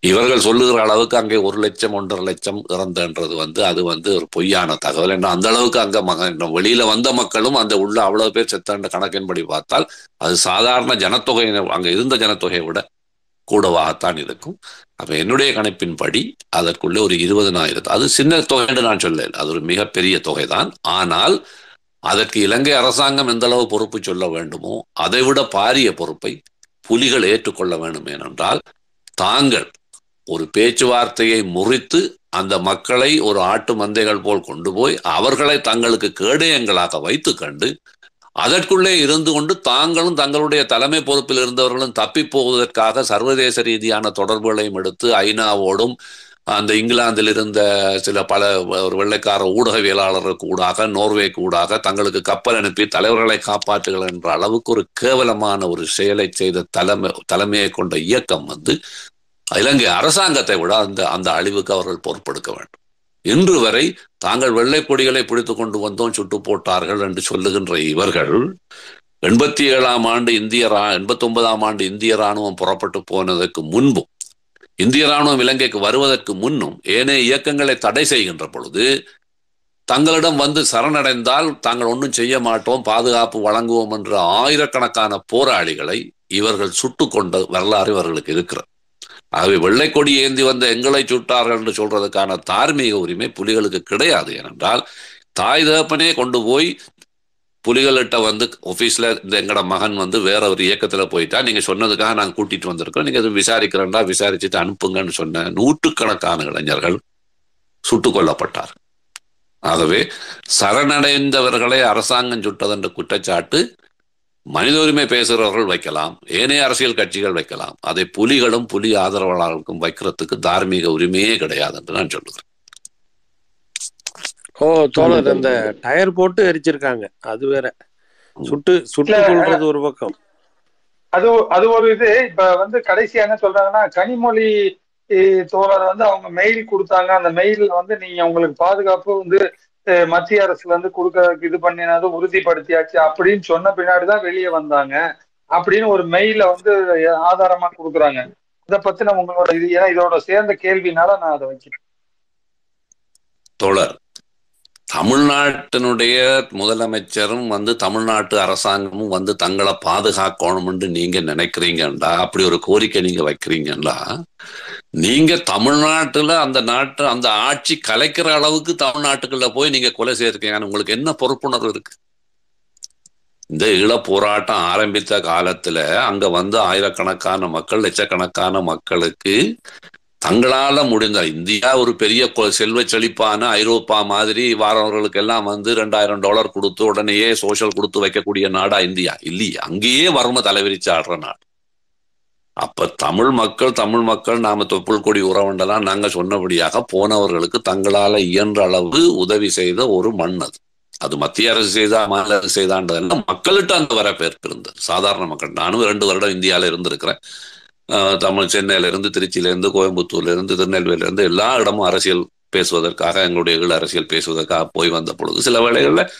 இவர்கள் சொல்லுகிற அளவுக்கு அங்கே ஒரு லட்சம் ஒன்றரை லட்சம் இறந்தன்றது வந்து அது வந்து ஒரு பொய்யான தகவல். என்ன அந்த அளவுக்கு அங்க மக- வெளியில வந்த மக்களும் அந்த உள்ள அவ்வளவு பேர் செத்தன்ற கணக்கின்படி பார்த்தால் அது சாதாரண ஜனத்தொகை அங்க இருந்த ஜனத்தொகையை விட கூடவாகத்தான் இருக்கும். அப்ப என்னுடைய கணிப்பின்படி அதற்குள்ளே ஒரு இருபதனாயிரத்து அது சின்ன தொகை என்று நான் சொல்ல அது ஒரு மிகப்பெரிய தொகை தான் ஆனால் அதற்கு இலங்கை அரசாங்கம் எந்த அளவு பொறுப்பு சொல்ல வேண்டுமோ அதைவிட பாரிய பொறுப்பை புலிகள் ஏற்றுக்கொள்ள வேண்டும் ஏனென்றால் தாங்கள் ஒரு பேச்சுவார்த்தையை முறித்து அந்த மக்களை ஒரு ஆட்டு மந்தைகள் போல் கொண்டு போய் அவர்களை தங்களுக்கு கேடயங்களாக வைத்து கண்டு அதற்குள்ளே இருந்து கொண்டு தாங்களும் தங்களுடைய தலைமை பொறுப்பில் இருந்தவர்களும் தப்பி போவதற்காக சர்வதேச ரீதியான தொடர்புகளையும் எடுத்து ஐநாவோடும் அந்த இங்கிலாந்தில் இருந்த சில பல ஒரு வெள்ளைக்கார ஊடகவியலாளர்களுக்கு ஊடாக நோர்வேக்கு ஊடாக தங்களுக்கு கப்பல் அனுப்பி தலைவர்களை காப்பாற்றுகள் என்ற அளவுக்கு ஒரு கேவலமான ஒரு செயலை செய்த தலைமை தலைமையை கொண்ட இயக்கம் வந்து இலங்கை அரசாங்கத்தை விட அந்த அந்த அழிவுக்கு அவர்கள் பொறுப்பெடுக்க வேண்டும். இன்று வரை தாங்கள் வெள்ளை கொடிகளை பிடித்து கொண்டு வந்தோம் சுட்டு போட்டார்கள் என்று சொல்லுகின்ற இவர்கள் எண்பத்தி ஏழாம் ஆண்டு இந்திய எண்பத்தி ஒன்பதாம் ஆண்டு இந்திய ராணுவம் புறப்பட்டு போனதற்கு முன்பும் இந்திய ராணுவம் இலங்கைக்கு வருவதற்கு முன்னும் ஏனைய இயக்கங்களை தடை செய்கின்ற பொழுது தங்களிடம் வந்து சரணடைந்தால் தாங்கள் ஒன்றும் செய்ய மாட்டோம் பாதுகாப்பு வழங்குவோம் என்ற ஆயிரக்கணக்கான போராளிகளை இவர்கள் சுட்டு கொண்ட வரலாறு இவர்களுக்கு இருக்கிறது. ஆகவே வெள்ளை கொடி ஏந்தி வந்த எங்களை சுட்டார்கள் என்று சொல்றதுக்கான தார்மீக உரிமை புலிகளுக்கு கிடையாது. ஏனென்றால் தாய் தகப்பனே கொண்டு போய் புலிகள்கிட்ட வந்து ஆஃபீஸில் இந்த எங்களோட மகன் வந்து வேற ஒரு இயக்கத்தில் போயிட்டா நீங்கள் சொன்னதுக்காக நாங்கள் கூட்டிட்டு வந்திருக்கோம். நீங்கள் எதுவும் விசாரிக்கிறேன்டா விசாரிச்சுட்டு அனுப்புங்கன்னு சொன்ன நூற்றுக்கணக்கான இளைஞர்கள் சுட்டுக் கொல்லப்பட்டார் ஆகவே சரணடைந்தவர்களை அரசாங்கம் சுட்டதென்ற குற்றச்சாட்டு மனித உரிமை பேசுகிறவர்கள் வைக்கலாம் ஏனைய அரசியல் கட்சிகள் வைக்கலாம். அதை புலிகளும் புலி ஆதரவாளர்களுக்கும் வைக்கிறதுக்கு தார்மீக உரிமையே கிடையாது என்று நான் சொல்லுகிறேன். ஓ தோழர் அந்த டயர் போட்டு எரிச்சிருக்காங்க. அது வேற. சுட்டு சுட்டு கொள்றது ஒரு பக்கம். அது அது ஒரு இது. இப்ப வந்து கடைசியா என்ன சொல்றாங்கன்னா கனிமொழி தோழர் வந்து அவங்க மெயில் கொடுத்தாங்க. அந்த மெயில்ல வந்து நீங்க உங்களுக்கு பாதுகாப்பு வந்து மத்திய அரசுல இருந்து கொடுக்க இது பண்ணினது உறுதிப்படுத்தியாச்சு அப்படின்னு சொன்ன பின்னாடிதான் வெளியே வந்தாங்க. அப்படின்னு ஒரு மெயில வந்து ஆதாரமா கொடுக்குறாங்க. இதை பத்தின உங்களோட இது ஏன்னா இதோட சேர்ந்த கேள்வினால நான் அதை வைக்கிறேன். தோழர் தமிழ்நாட்டினுடைய முதலமைச்சரும் வந்து தமிழ்நாட்டு அரசாங்கமும் வந்து தங்களை பாதுகாக்கணும்னு நீங்க நினைக்கிறீங்கண்டா? அப்படி ஒரு கோரிக்கை நீங்க வைக்கிறீங்கன்னா நீங்க தமிழ்நாட்டுல அந்த நாட்டு அந்த ஆட்சி கலைக்கிற அளவுக்கு தமிழ்நாட்டுக்குள்ள போய் நீங்க கொலை செய்யிருக்கீங்க உங்களுக்கு என்ன பொறுப்புணர்வு இருக்கு? இந்த ஈழ போராட்டம் ஆரம்பித்த காலத்துல அங்க வந்து ஆயிரக்கணக்கான மக்கள் லட்சக்கணக்கான மக்களுக்கு தங்களால முடிந்த இந்தியா ஒரு பெரிய செல்வ செழிப்பான ஐரோப்பா மாதிரி வாரவர்களுக்கு எல்லாம் வந்து ரெண்டாயிரம் டாலர் கொடுத்து உடனேயே சோஷியல் கொடுத்து வைக்கக்கூடிய நாடா இந்தியா. இல்லையே அங்கேயே வறுமை தலைவிரிச்சு ஆடுற நாடு. அப்ப தமிழ் மக்கள் தமிழ் மக்கள் நாம தொப்புள் கொடி உறவுண்டெல்லாம் நாங்க சொன்னபடியாக போனவர்களுக்கு தங்களால இயன்ற அளவு உதவி செய்த ஒரு மண் அது. அது மத்திய அரசு செய்தா மாநில அரசு செய்தான்றதெல்லாம் மக்கள்கிட்ட அந்த வரவேற்பு இருந்தது. சாதாரண மக்கள். நானும் ரெண்டு வருடம் இந்தியாவில இருந்திருக்கிறேன். தமிழ் சென்னையில இருந்து கோயம்புத்தூர்லேருந்து இருந்து திருநெல்வேலியில இருந்து எல்லா இடமும் அரசியல் பேசுவதற்காக எங்களுடைய ஈழ அரசியல் பேசுவதற்காக போய் வந்த பொழுது சில வேளைகளில்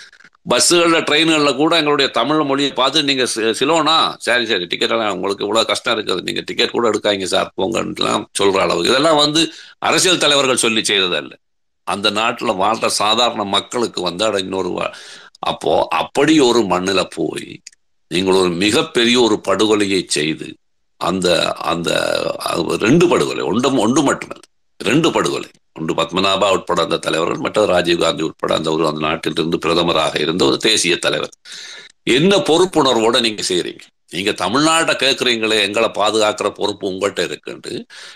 பஸ்ஸுகளில் ட்ரெயின்களில் கூட எங்களுடைய தமிழ் மொழியை பார்த்து நீங்க சிலோனா சரி சரி டிக்கெட் எல்லாம் உங்களுக்கு இவ்வளோ கஷ்டம் இருக்குது. நீங்கள் டிக்கெட் கூட எடுக்காங்க சார் போங்கலாம் சொல்கிற அளவுக்கு. இதெல்லாம் வந்து அரசியல் தலைவர்கள் சொல்லி செய்ததல்ல. அந்த நாட்டில் வாழ்ற சாதாரண மக்களுக்கு வந்து அட இன்னொரு அப்போ அப்படி ஒரு மண்ணில் போய் நீங்கள் ஒரு மிகப்பெரிய ஒரு படுகொலையை செய்து அந்த அந்த ரெண்டு படுகொலை ஒன்றும் ஒன்று மட்டுமல்ல ரெண்டு படுகொலை. ஒன்று பத்மநாபா உட்பட அந்த தலைவர்கள் மற்றது ராஜீவ்காந்தி உட்பட அந்த ஒரு அந்த நாட்டிலிருந்து பிரதமராக இருந்த ஒரு தேசிய தலைவர். என்ன பொறுப்புணர்வோட நீங்க செய்யறீங்க நீங்க தமிழ்நாட்டை கேட்குறீங்களே எங்களை பாதுகாக்கிற பொறுப்பு உங்கள்கிட்ட இருக்குன்ட்டு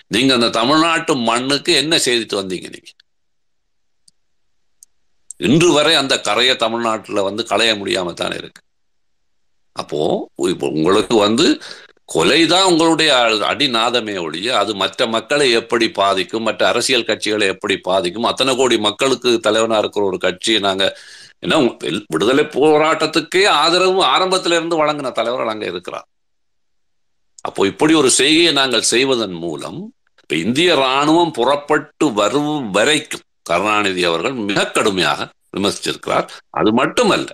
நீங்க அந்த தமிழ்நாட்டு மண்ணுக்கு என்ன செய்துட்டு வந்தீங்க நீங்க? இன்று வரை அந்த கரையை தமிழ்நாட்டில் வந்து களைய முடியாம தானே இருக்கு. அப்போ இப்போ உங்களுக்கு வந்து கொலைதான் உங்களுடைய அடிநாதமே ஒழிய அது மற்ற மக்களை எப்படி பாதிக்கும் மற்ற அரசியல் கட்சிகளை எப்படி பாதிக்கும் அத்தனை கோடி மக்களுக்கு தலைவனா இருக்கிற ஒரு கட்சியை நாங்க ஏன்னா விடுதலை போராட்டத்துக்கே ஆதரவு ஆரம்பத்தில இருந்து வழங்கின தலைவர்கள் அங்க இருக்கிறார். அப்போ இப்படி ஒரு செய்கையை நாங்கள் செய்வதன் மூலம் இப்ப இந்திய ராணுவம் புறப்பட்டு வரும் வரைக்கும் கருணாநிதி அவர்கள் மிக கடுமையாக விமர்சிச்சிருக்கிறார். அது மட்டுமல்ல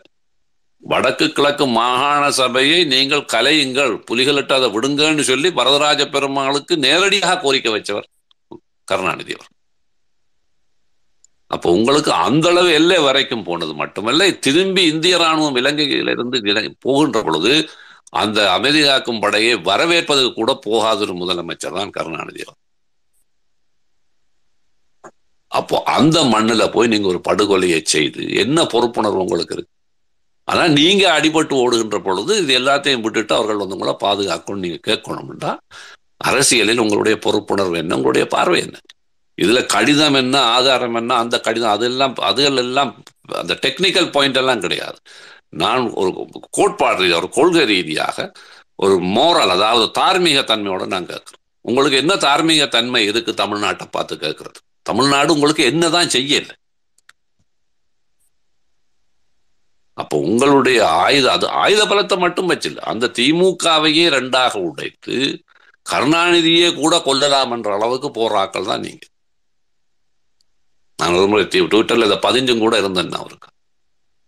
வடக்கு கிழக்கு மாகாண சபையை நீங்கள் கலையுங்கள். புலிகளிட்டு அதை விடுங்கன்னு சொல்லி வரதராஜ பெருமாளுக்கு நேரடியாக கோரிக்கை வச்சவர் கருணாநிதி அவர். அப்போ உங்களுக்கு அந்த அளவு எல்லை வரைக்கும் போனது மட்டுமல்ல திரும்பி இந்திய ராணுவம் இலங்கையிலிருந்து போகின்ற பொழுது அந்த அமைதி காக்கும் படையை வரவேற்பதற்கு கூட போகாத ஒரு முதலமைச்சர் தான் கருணாநிதி அவர். அப்போ அந்த மண்ணுல போய் நீங்க ஒரு படுகொலையை செய்து என்ன பொறுப்புணர்வு உங்களுக்கு இருக்கு? ஆனால் நீங்கள் அடிபட்டு ஓடுகின்ற பொழுது இது எல்லாத்தையும் விட்டுட்டு அவர்கள் வந்து உங்களை பாதுகாக்கணும் நீங்கள் கேட்கணும்டா அரசியலில் உங்களுடைய பொறுப்புணர்வு என்ன? உங்களுடைய பார்வை என்ன? இதில் கடிதம் என்ன ஆதாரம் என்ன? அந்த கடிதம் அதெல்லாம் அதுகள் எல்லாம் அந்த டெக்னிக்கல் பாயிண்ட் எல்லாம் கிடையாது. நான் ஒரு கோட்பாடு ரீதியாக ஒரு கொள்கை ரீதியாக ஒரு மோரல் அதாவது தார்மீக தன்மையோட நான் கேட்குறேன். உங்களுக்கு என்ன தார்மீக தன்மை எதுக்கு தமிழ்நாட்டை பார்த்து கேட்குறது? தமிழ்நாடு உங்களுக்கு என்னதான் செய்யலை. அப்போ உங்களுடைய ஆயுத அது ஆயுத பலத்தை மட்டும் வச்சில்ல அந்த திமுகவையே ரெண்டாக உடைத்து கருணாநிதியே கூட கொல்லலாம் என்ற அளவுக்கு போராக்கள் தான் நீங்க. நான் ஒரு முறை ட்விட்டர்ல இதை பதிஞ்சும் கூட இருந்தேன் அவருக்கு.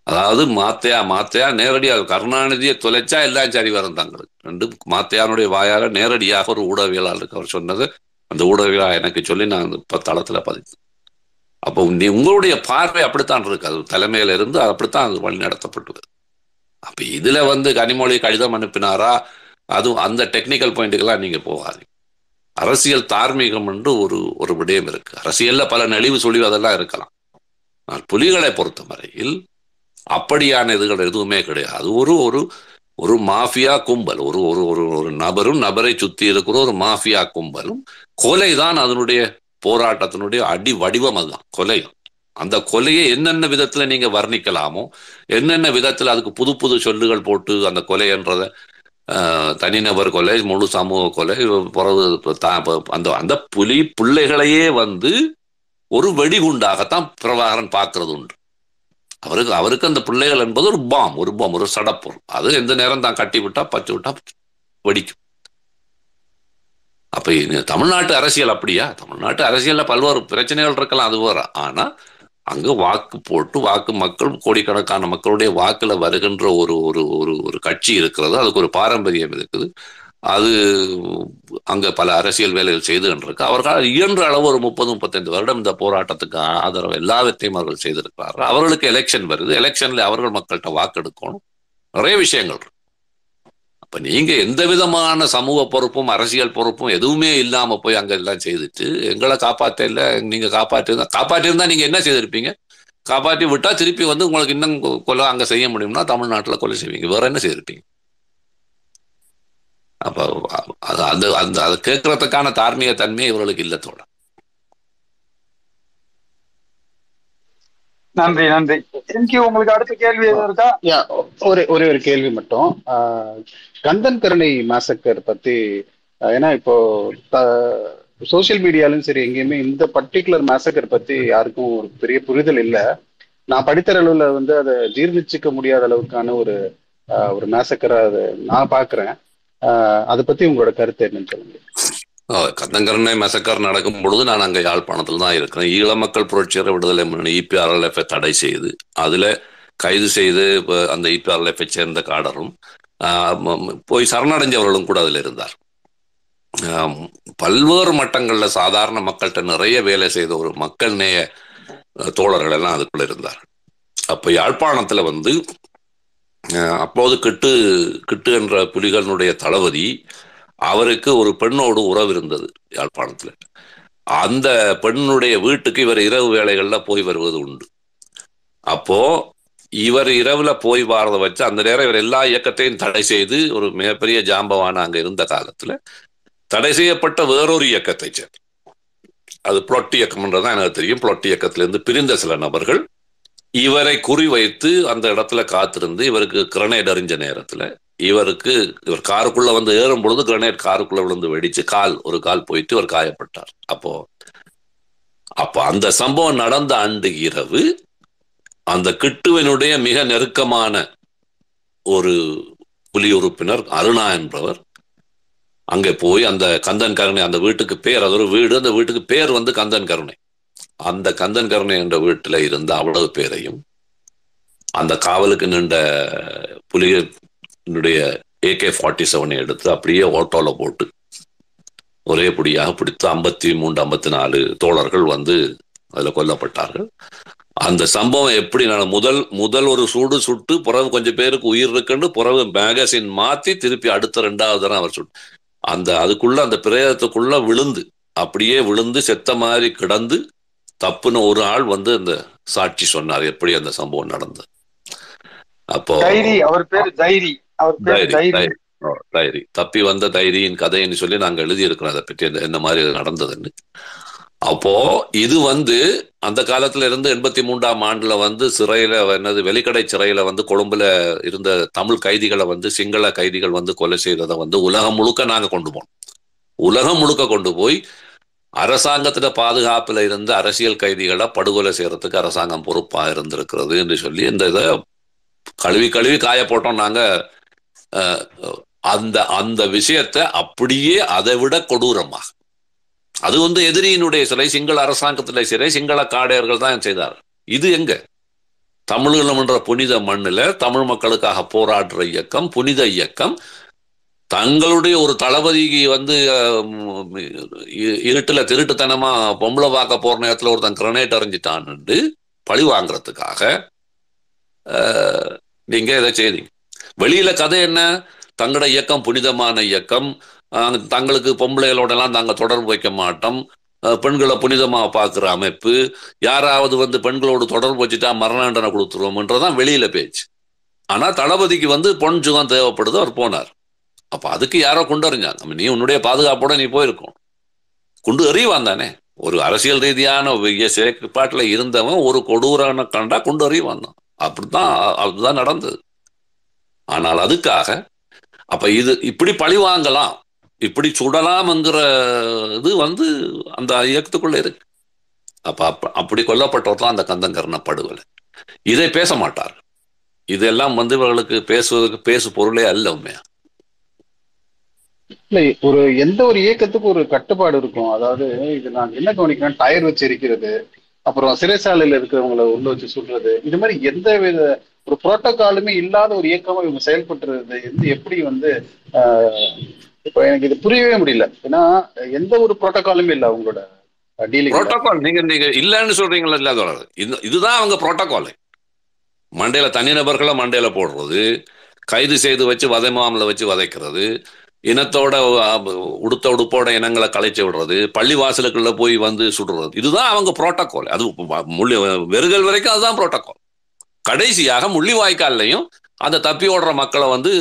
அதாவது மாத்தையா மாத்தையா நேரடியாக கருணாநிதியை தொலைச்சா எல்லாம் சரி வரும் தங்களுக்கு ரெண்டு மாத்தையானுடைய வாயால நேரடியாக ஒரு ஊடகவியலாளருக்கு அவர் சொன்னது. அந்த ஊடகவியலா எனக்கு சொல்லி நான் இப்ப தளத்துல பதிந்தேன் அப்போ நீ உங்களுடைய பார்வை அப்படித்தான் இருக்கு. அது தலைமையில இருந்து அப்படித்தான் அது வழி நடத்தப்பட்டது. அப்ப இதுல வந்து கனிமொழி கடிதம் அனுப்பினாரா? அதுவும் அந்த டெக்னிக்கல் பாயிண்ட்டுக்கெல்லாம் நீங்க போகாதீங்க. அரசியல் தார்மீகம் என்று ஒரு ஒரு விடயம் இருக்கு. அரசியல்ல பல நெளிவு சுழிவு அதெல்லாம் இருக்கலாம். ஆனால் புலிகளை பொறுத்த வரையில் அப்படியான இதுகள் எதுவுமே கிடையாது. அது ஒரு ஒரு ஒரு மாஃபியா கும்பல். ஒரு ஒரு ஒரு ஒரு நபரும் நபரை சுத்தி இருக்கிற ஒரு மாஃபியா கும்பலும் கொலை தான் அதனுடைய போராட்டத்தினுடைய அடி வடிவம் அதுதான் கொலை அந்த கொலையை என்னென்ன விதத்துல நீங்க வர்ணிக்கலாமோ என்னென்ன விதத்துல அதுக்கு புது புது சொல்லுகள் போட்டு அந்த கொலைன்றத தனிநபர் கொலை முழு சமூக கொலை பிறகு அந்த அந்த புலி பிள்ளைகளையே வந்து ஒரு வெடிகுண்டாகத்தான் பிரபாகரன் பார்க்கறது உண்டு. அவருக்கு அவருக்கு அந்த பிள்ளைகள் என்பது ஒரு பாம் ஒரு பாம் ஒரு சடப்பொருள். அது எந்த நேரம் தான் கட்டி விட்டா பச்சு விட்டா வெடிக்கும். அப்ப தமிழ்நாட்டு அரசியல் அப்படியா? தமிழ்நாட்டு அரசியல்ல பல்வேறு பிரச்சனைகள் இருக்கலாம் அது வர ஆனா அங்க வாக்கு போட்டு வாக்கு மக்கள் கோடிக்கணக்கான மக்களுடைய வாக்குல வருகின்ற ஒரு ஒரு ஒரு ஒரு கட்சி இருக்கிறது. அதுக்கு ஒரு பாரம்பரியம் இருக்குது. அது அங்க பல அரசியல் வேலைகள் செய்து கொண்டிருக்கு. அவர்கள் இயன்ற அளவு ஒரு முப்பது முப்பத்தைந்து வருடம் இந்த போராட்டத்துக்கு ஆதரவு எல்லாவற்றையும் அவர்கள் செய்திருக்கிறார்கள். அவர்களுக்கு எலெக்ஷன் வருது. எலெக்ஷன்ல அவர்கள் மக்கள்கிட்ட வாக்கெடுக்கணும். நிறைய விஷயங்கள் இருக்கு. அப்ப நீங்க எந்த விதமான சமூக பொறுப்பும் அரசியல் பொறுப்பும் எதுவுமே இல்லாம போய் அங்க எல்லாம் செய்துட்டு எங்களை காப்பாத்த இல்ல நீங்க காப்பாற்றி காப்பாற்றிருந்தா நீங்க என்ன செய்திருப்பீங்க? காப்பாற்றி விட்டா திருப்பி வந்து உங்களுக்கு இன்னும் கொலை அங்க செய்ய முடியும்னா தமிழ்நாட்டுல கொலை செய்வீங்க. வேற என்ன செய்திருப்பீங்க? அப்ப அது அந்த அந்த அதை கேட்கறதுக்கான தார்மீக தன்மை இவர்களுக்கு இல்ல தோட நன்றி நன்றி. உங்களுக்கு அடுத்த கேள்வி ஒரே ஒரே ஒரு கேள்வி மட்டும். ஆஹ், கந்தன் கருணை மேசக்கர் பத்தி ஏன்னா இப்போ சோசியல் மீடியாலும் சரி எங்கேயுமே இந்த பர்டிகுலர் மேசக்கர் பத்தி யாருக்கும் ஒரு பெரிய புரிதல் இல்லை. நான் படித்த அளவுல வந்து அதை ஜீர்ணிச்சுக்க முடியாத அளவுக்கான ஒரு ஒரு மேசக்கரா அதை நான் பாக்குறேன். ஆஹ், அதை பத்தி உங்களோட கருத்து என்னன்னு சொல்லுங்க. கந்தங்கரணை மெசக்கர் நடக்கும் பொழுது நான் அங்க யாழ்ப்பாணத்தில் தான் இருக்கிறேன். ஈழ மக்கள் புரட்சியர விடுதலை முன்னணி இபிஆர்எல்எஃப் தடை செய்து அதுல கைது செய்து அந்த இபிஆர்எல்எஃப் சேர்ந்த காடரும் போய் சரணடைஞ்சவர்களும் கூட அதுல இருந்தார். பல்வேறு மட்டங்கள்ல சாதாரண மக்கள்கிட்ட நிறைய வேலை செய்த ஒரு மக்கள் நேய தோழர்கள் எல்லாம் அதுக்குள்ள இருந்தார். அப்போ யாழ்ப்பாணத்துல வந்து அஹ், அப்போது கிட்டு கிட்டு என்ற புலிகளினுடைய தளபதி அவருக்கு ஒரு பெண்ணோடு உறவு இருந்தது யாழ்ப்பாணத்துல. அந்த பெண்ணுடைய வீட்டுக்கு இவர் இரவு வேலைகளில் போய் வருவது உண்டு. அப்போ இவர் இரவுல போய் வாரத வச்சு அந்த நேரம் இவர் எல்லா இயக்கத்தையும் தடை செய்து ஒரு மிகப்பெரிய ஜாம்பவான அங்க இருந்த காலத்துல தடை செய்யப்பட்ட வேறொரு இயக்கத்தை சேர்ந்து அது புளொட் இயக்கம்ன்றதான் எனக்கு தெரியும். புளொட் இயக்கத்திலிருந்து பிரிந்த சில நபர்கள் இவரை குறிவைத்து அந்த இடத்துல காத்திருந்து இவருக்கு கிரனேட் அறிஞ்ச நேரத்துல இவருக்கு இவர் காருக்குள்ள வந்து ஏறும் பொழுது கிரனேட் காருக்குள்ள விழுந்து வெடிச்சு கால் ஒரு கால் போயிட்டு இவர் காயப்பட்டார். அப்போ அப்போ அந்த சம்பவம் நடந்த அன்று இரவு அந்த கிட்டுவனுடைய மிக நெருக்கமான ஒரு புலி உறுப்பினர் அருணா என்பவர். அங்கே போய் அந்த கந்தன் கருணை அந்த வீட்டுக்கு பேர் அது ஒரு வீடு அந்த வீட்டுக்கு பேர் வந்து கந்தன் கருணை. அந்த கந்தன் கருணை என்ற வீட்டில் இருந்த அவ்வளவு பேரையும் அந்த காவலுக்கு நின்ற புலிகளுடைய ஏகே ஃபார்ட்டி செவனை எடுத்து அப்படியே ஓட்டோல போட்டு ஒரே புடியாக பிடித்து ஐம்பத்தி மூன்று ஐம்பத்தி நாலு தோழர்கள் வந்து அதில் கொல்லப்பட்டார்கள். அந்த சம்பவம் எப்படி நட- முதல் முதல் ஒரு சூடு சுட்டு பிறகு கொஞ்சம் பேருக்கு உயிர் இருக்குன்னு பிறகு மேகசின் மாத்தி திருப்பி அடுத்த ரெண்டாவது தரம் அவர் சுட்டு அந்த அதுக்குள்ள அந்த பிரேதத்துக்குள்ள விழுந்து அப்படியே விழுந்து செத்த மாதிரி கிடந்து தப்புன்னு ஒரு ஆள் வந்து அந்த சாட்சி சொன்னார் எப்படி அந்த சம்பவம் நடந்தது. அப்போ அவர் பேரு தைரி. தைரி தப்பி வந்த தைரியின் கதைன்னு சொல்லி நாங்க எழுதி இருக்கிறோம் அதை பற்றி என்ன மாதிரி நடந்ததுன்னு. அப்போ இது வந்து அந்த காலத்துல இருந்து எண்பத்தி மூன்றாம் ஆண்டுல வந்து சிறையில என்னது வெளிக்கடை சிறையில வந்து கொழும்புல இருந்த தமிழ் கைதிகளை வந்து சிங்கள கைதிகள் வந்து கொலை செய்ததை வந்து உலகம் முழுக்க நாங்க கொண்டு போனோம். உலகம் முழுக்க கொண்டு போய் அரசாங்கத்திட பாதுகாப்புல இருந்த அரசியல் கைதிகளை படுகொலை செய்யறதுக்கு அரசாங்கம் பொறுப்பா இருந்திருக்கிறது என்று சொல்லி இந்த இதை கழுவி கழுவி காய போட்டோம் நாங்க. அந்த அந்த விஷயத்தை அப்படியே அதை விட கொடூரமாக. அது வந்து எதிரியினுடைய சிலை சிங்கள அரசாங்கத்திலே சிலை சிங்கள காடையர்கள் தான் செய்தார். இது எங்க? தமிழீழம் என்ற புனித மண்ணில் தமிழ் மக்களுக்காக போராடுற இயக்கம் புனித இயக்கம். தங்களுடைய ஒரு தளபதிக்கு வந்து இருட்டில் இருட்டுல திருட்டுத்தனமா பொம்பளை பார்க்க போற நேரத்தில் ஒருத்தன் கிரனேட் அறிஞ்சிட்டான்னு பழி வாங்குறதுக்காக அஹ், நீங்க இதை செய்தீங்க. வெளியில கதை என்ன? தங்களோட இயக்கம் புனிதமான இயக்கம். தங்களுக்கு பொம்பளைகளோடலாம் நாங்கள் தாங்க தொடர்பு வைக்க மாட்டோம். பெண்களை புனிதமாக பார்க்குற அமைப்பு. யாராவது வந்து பெண்களோடு தொடர்பு வச்சுட்டா மரணாண்டனை கொடுத்துருவோம்ன்றதான் வெளியில பேச்சு. ஆனால் தளபதிக்கு வந்து பொன் சுகம் தேவைப்படுது அவர் போனார். அப்போ அதுக்கு யாரோ கொண்டு அறிஞ்சாங்க நீ உன்னுடைய பாதுகாப்போட நீ போயிருக்கணும் கொண்டு அறிவான் தானே. ஒரு அரசியல் ரீதியான செயற்பாட்டில் இருந்தவன் ஒரு கொடூரான கண்டா கொண்டு அறிவான் தான் அப்படித்தான் அதுதான் நடந்தது. ஆனால் அதுக்காக அப்ப இது இப்படி பழி வாங்கலாம். இப்படி சுடலாம்ங்கிற இது வந்து அந்த இயக்கத்துக்குள்ள இருக்கு. அப்ப அப்ப- அப்படி கொல்லப்பட்டவர் தான் அந்த கந்தங்கரண படுகொலை. இதை பேச மாட்டார். இதெல்லாம் வந்து இவர்களுக்கு பேசுவதற்கு பேசு பொருளே அல்ல உண்மையா? இல்ல ஒரு எந்த ஒரு இயக்கத்துக்கும் ஒரு கட்டுப்பாடு இருக்கும். அதாவது இது நான் என்ன கவனிக்கிறேன் டயர் வச்சு எரிக்கிறது அப்புறம் சிறைச்சாலையில இருக்கிறவங்கள உள்ள வச்சு சுடுறது இது மாதிரி எந்த வித ஒரு புரோட்டோகாலுமே இல்லாத ஒரு இயக்கமா இவங்க செயல்பட்டுறது வந்து எப்படி வந்து ஆஹ், இப்போ எனக்கு இது புரியவே முடியல. ஏன்னா எந்த ஒரு ப்ரோட்டோகாலுமே இல்லை அவங்களோட ப்ரோட்டோகால் புரோட்டோகால் நீங்க நீங்க இல்லைன்னு சொல்றீங்களா இல்லாத வராது. இதுதான் அவங்க புரோட்டோகால் மண்டையில தனிநபர்களை மண்டையில போடுறது கைது செய்து வச்சு வதை மாமல வச்சு வதைக்கிறது இனத்தோட உடுத்த உடுப்போட இனங்களை கலைச்சு விடுறது பள்ளி வாசலுக்குள்ள போய் வந்து சுடுறது. இதுதான் அவங்க புரோட்டோகால் அது முள்ளி வெறுகல் வரைக்கும் அதுதான் புரோட்டோகால் கடைசியாக முள்ளிவாய்க்கால்லையும் அந்த தப்பி ஓடுற மக்களை வந்து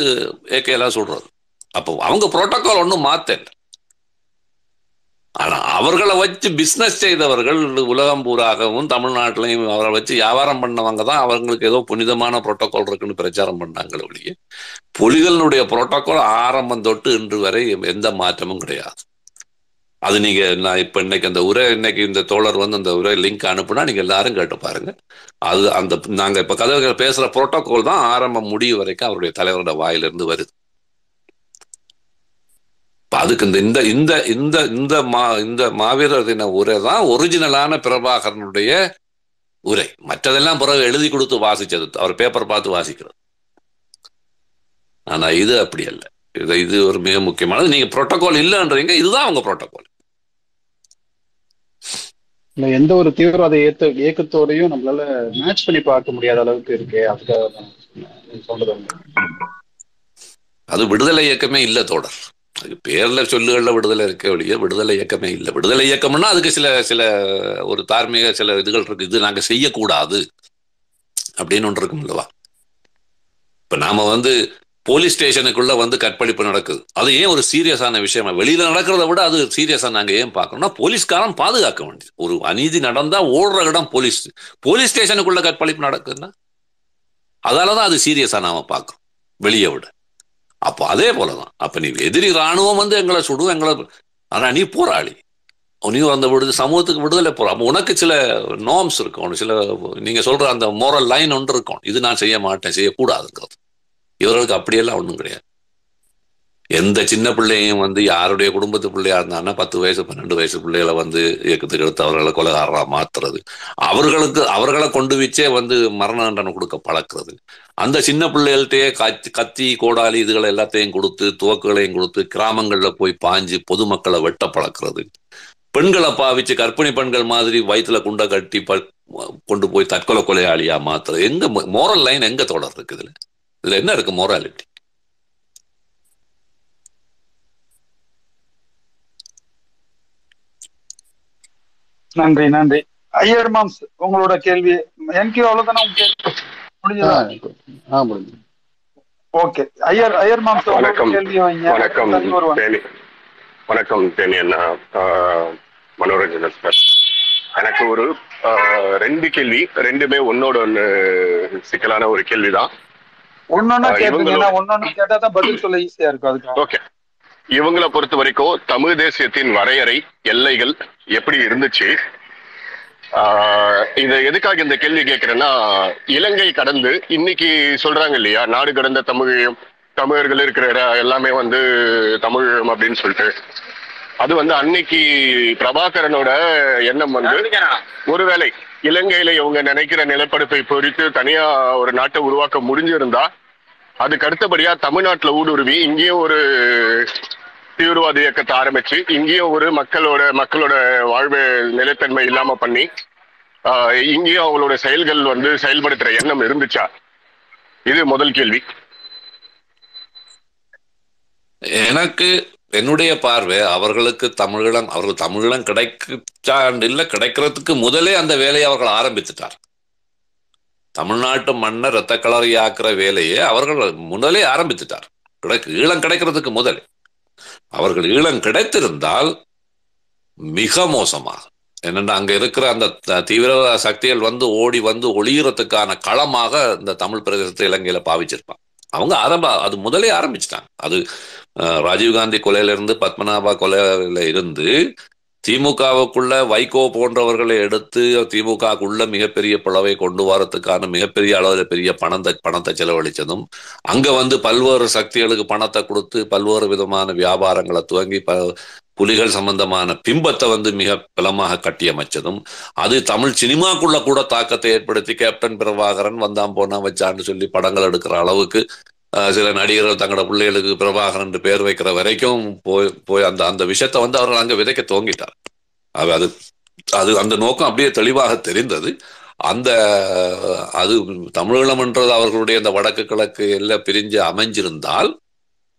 ஏக்கையெல்லாம் சுடுறது. அப்போ அவங்க புரோட்டோகால் ஒன்றும் மாத்தல. ஆனா அவர்களை வச்சு பிஸ்னஸ் செய்தவர்கள் உலகம் பூராகவும் தமிழ்நாட்டிலையும் அவரை வச்சு வியாபாரம் பண்ணவங்க தான் அவங்களுக்கு ஏதோ புனிதமான புரோட்டோகால் இருக்குன்னு பிரச்சாரம் பண்ணாங்களே ஒழிய புலிகளினுடைய புரோட்டோகால் ஆரம்பம் தொட்டு இன்று வரை எந்த மாற்றமும் கிடையாது. அது நீங்க நான் இப்ப இன்னைக்கு அந்த உரை இன்னைக்கு இந்த தோழர் வந்து அந்த உரை லிங்க் அனுப்புனா நீங்க எல்லாரும் கேட்டு பாருங்க. அது அந்த நாங்க இப்ப கதவுகள் பேசுற புரோட்டோகால் தான் ஆரம்பம் முடிவு வரைக்கும் அவருடைய தலைவரோட வாயிலிருந்து வருது. அதுக்கு இந்த இந்த இந்த இந்த இந்த மா இந்த மாவீரர் தின உரை தான் ஒரிஜினலான பிரபாகரனுடைய உரை. மற்றதெல்லாம் பிறகு எழுதி கொடுத்து வாசிச்சது. அவர் பேப்பர் பார்த்து வாசிக்கிறது. ஆனா இது அப்படி அல்ல. இது இது ஒரு மிக முக்கியமானது. நீங்க புரோட்டோகால் இல்லைன்றீங்க. இதுதான் அவங்க புரோட்டோகால் எந்த ஒரு தீவிரவாத ஏத்த இயக்கத்தோடையும் நம்மளால மேட்ச் பண்ணி பார்க்க முடியாத அளவுக்கு இருக்கு. அதுக்காக சொல்றது. அது விடுதலை இயக்கமே இல்ல தோடர் அதுக்கு பேரில் சொல்லுகளில் விடுதலை இருக்க ஒழிய விடுதலை இயக்கமே இல்லை. விடுதலை இயக்கம்னா அதுக்கு சில சில ஒரு தார்மீக சில இதுகள் இருக்கு. இது நாங்கள் செய்யக்கூடாது அப்படின்னு ஒன்று இருக்கும் இல்லவா இப்போ நாம வந்து போலீஸ் ஸ்டேஷனுக்குள்ள வந்து கற்பழிப்பு நடக்குது. அது ஏன் ஒரு சீரியஸான விஷயமா? வெளியில நடக்கிறத விட அது சீரியஸா நாங்க ஏன் பார்க்கணும்னா போலீஸ்காரன் பாதுகாக்க வேண்டியது. ஒரு அநீதி நடந்தா ஓடுற இடம் போலீஸ். போலீஸ் ஸ்டேஷனுக்குள்ள கற்பழிப்பு நடக்குதுன்னா அதாலதான் அது சீரியஸா நாம பார்க்கறோம். வெளியே விட. அப்போ அதே போலதான். அப்ப நீ எதிரி ராணுவம் வந்து எங்களை சுடும் எங்களை ஆனா நீ போராளி. நீ அந்த விடுதல் சமூகத்துக்கு விடுதலை போற. அப்போ உனக்கு சில நார்ம்ஸ் இருக்கும். உனக்கு சில நீங்க சொல்ற அந்த மோரல் லைன் ஒன்று இருக்கும். இது நான் செய்ய மாட்டேன் செய்யக்கூடாதுங்கிறது. இவர்களுக்கு அப்படியெல்லாம் ஒன்றும் கிடையாது. எந்த சின்ன பிள்ளையும் வந்து யாருடைய குடும்பத்து பிள்ளையா இருந்தாங்கன்னா பத்து வயசு பன்னெண்டு வயசு பிள்ளைகளை வந்து இயக்கத்துக்கு எடுத்து அவர்களை கொலகாரா மாத்துறது. அவர்களுக்கு அவர்களை கொண்டு வச்சே வந்து மரண தண்டனை கொடுக்க பழக்கிறது. அந்த சின்ன பிள்ளைகள்கிட்டயே கத்தி கத்தி கோடாலி இதுகளை எல்லாத்தையும் கொடுத்து துவக்குகளையும் கொடுத்து கிராமங்கள்ல போய் பாஞ்சு பொதுமக்களை வெட்ட பழக்கிறது. பெண்களை பாவிச்சு கர்ப்பிணி பெண்கள் மாதிரி வயிற்றுல குண்டை கட்டி ப கொண்டு போய் தற்கொலை கொலையாளியா மாத்துறது. எங்க மோரல் லைன் எங்க தொடர் இருக்குது? இதுல இதுல என்ன இருக்கு மோராலிட்டி நன்றி நன்றி. ஐயர் மாம்ஸ் உங்களோட கேள்வி. என்கியூ அவ்வளவுதானே முடிஞ்சதா? ஓகே. ஐயர் ஐயர் மாம்ஸ் வணக்கம். வணக்கம் வணக்கம். தேனி. அண்ணா. ஆஹ், மனோரஞ்சன் எனக்கு ஒரு ஆஹ், ரெண்டு கேள்வி. ரெண்டுமே ஒன்னோட ஒன்று சிக்கலான ஒரு கேள்விதான். ஒன்னொன்னா ஏன்னா ஒன்னொன்னு கேட்டா தான் பதில் சொல்ல ஈஸியா இருக்கும். அதுக்கு ஓகே. இவங்களை பொறுத்த வரைக்கும் தமிழ் தேசியத்தின் வரையறை எல்லைகள் எப்படி இருந்துச்சு? ஆஹ், இத எதுக்காக இந்த கேள்வி கேட்கிறேன்னா இலங்கை கடந்து இன்னைக்கு சொல்றாங்க இல்லையா நாடு கடந்த தமிழையும் தமிழர்கள் இருக்கிற இடம் எல்லாமே வந்து தமிழ் அப்படின்னு சொல்லிட்டு. அது வந்து அன்னைக்கு பிரபாகரனோட எண்ணம் வந்து ஒருவேளை இலங்கையில இவங்க நினைக்கிற நிலப்பரப்பை பொறித்து தனியா ஒரு நாட்டை உருவாக்க முடிஞ்சிருந்தா அதுக்கு அடுத்தபடியா தமிழ்நாட்டுல ஊடுருவி இங்கேயும் ஒரு தீவிரவாத இயக்கத்தை ஆரம்பிச்சு இங்கேயும் ஒரு மக்களோட மக்களோட வாழ்வு நிலைத்தன்மை இல்லாம பண்ணி ஆஹ், இங்கேயும் அவங்களோட செயல்கள் வந்து செயல்படுத்துற எண்ணம் இருந்துச்சா? இது முதல் கேள்வி. எனக்கு என்னுடைய பார்வை அவர்களுக்கு தமிழீழம் அவர்கள் தமிழீழம் கிடைச்சா இல்ல கிடைக்கிறதுக்கு முதலே அந்த வேலையை அவர்கள் ஆரம்பித்துட்டார். தமிழ்நாட்டு மண்ணை ரத்த கலரியாக்குற வேலையை அவர்கள் முதலே ஆரம்பித்துட்டார். கிடைக்கு ஈழம் கிடைக்கிறதுக்கு முதலே. அவர்கள் ஈழம் கிடைத்திருந்தால் மிக மோசமாக. என்னென்னா அங்க இருக்கிற அந்த த- தீவிரவாத சக்திகள் வந்து ஓடி வந்து ஒளியறதுக்கான களமாக இந்த தமிழ் பிரதேசத்தை இலங்கையில பாவிச்சிருப்பான் அவங்க ஆரம்ப அது முதலே ஆரம்பிச்சிட்டாங்க. அது ராஜீவ்காந்தி கொலையில இருந்து பத்மநாபா கொலையில இருந்து திமுகவுக்குள்ள வைகோ போன்றவர்களை எடுத்து திமுகவுக்குள்ள மிகப்பெரிய பிளவை கொண்டு வரத்துக்கான மிகப்பெரிய அளவில் பெரிய பணத்தை பணத்தை செலவழிச்சதும் அங்க வந்து பல்வேறு சக்திகளுக்கு பணத்தை கொடுத்து பல்வேறு விதமான வியாபாரங்களை துவங்கி ப புலிகள் சம்பந்தமான பிம்பத்தை வந்து மிக பலமாக கட்டியமைச்சதும் அது தமிழ் சினிமாக்குள்ள கூட தாக்கத்தை ஏற்படுத்தி கேப்டன் பிரபாகரன் வந்தான் போனா வச்சான்னு சொல்லி படங்கள் எடுக்கிற அளவுக்கு சில நடிகர்கள் தங்களோட பிள்ளைகளுக்கு பிரபாகரன் என்று பேர் வைக்கிற வரைக்கும் போய் போய் அந்த அந்த விஷயத்தை வந்து அவர்கள் அங்கே விதைக்க துவங்கிட்டார். அது அது அது அந்த நோக்கம் அப்படியே தெளிவாக தெரிந்தது. அந்த அது தமிழீழம் என்றது அவர்களுடைய அந்த வடக்கு கிழக்கு எல்லாம் பிரிஞ்சு அமைஞ்சிருந்தால்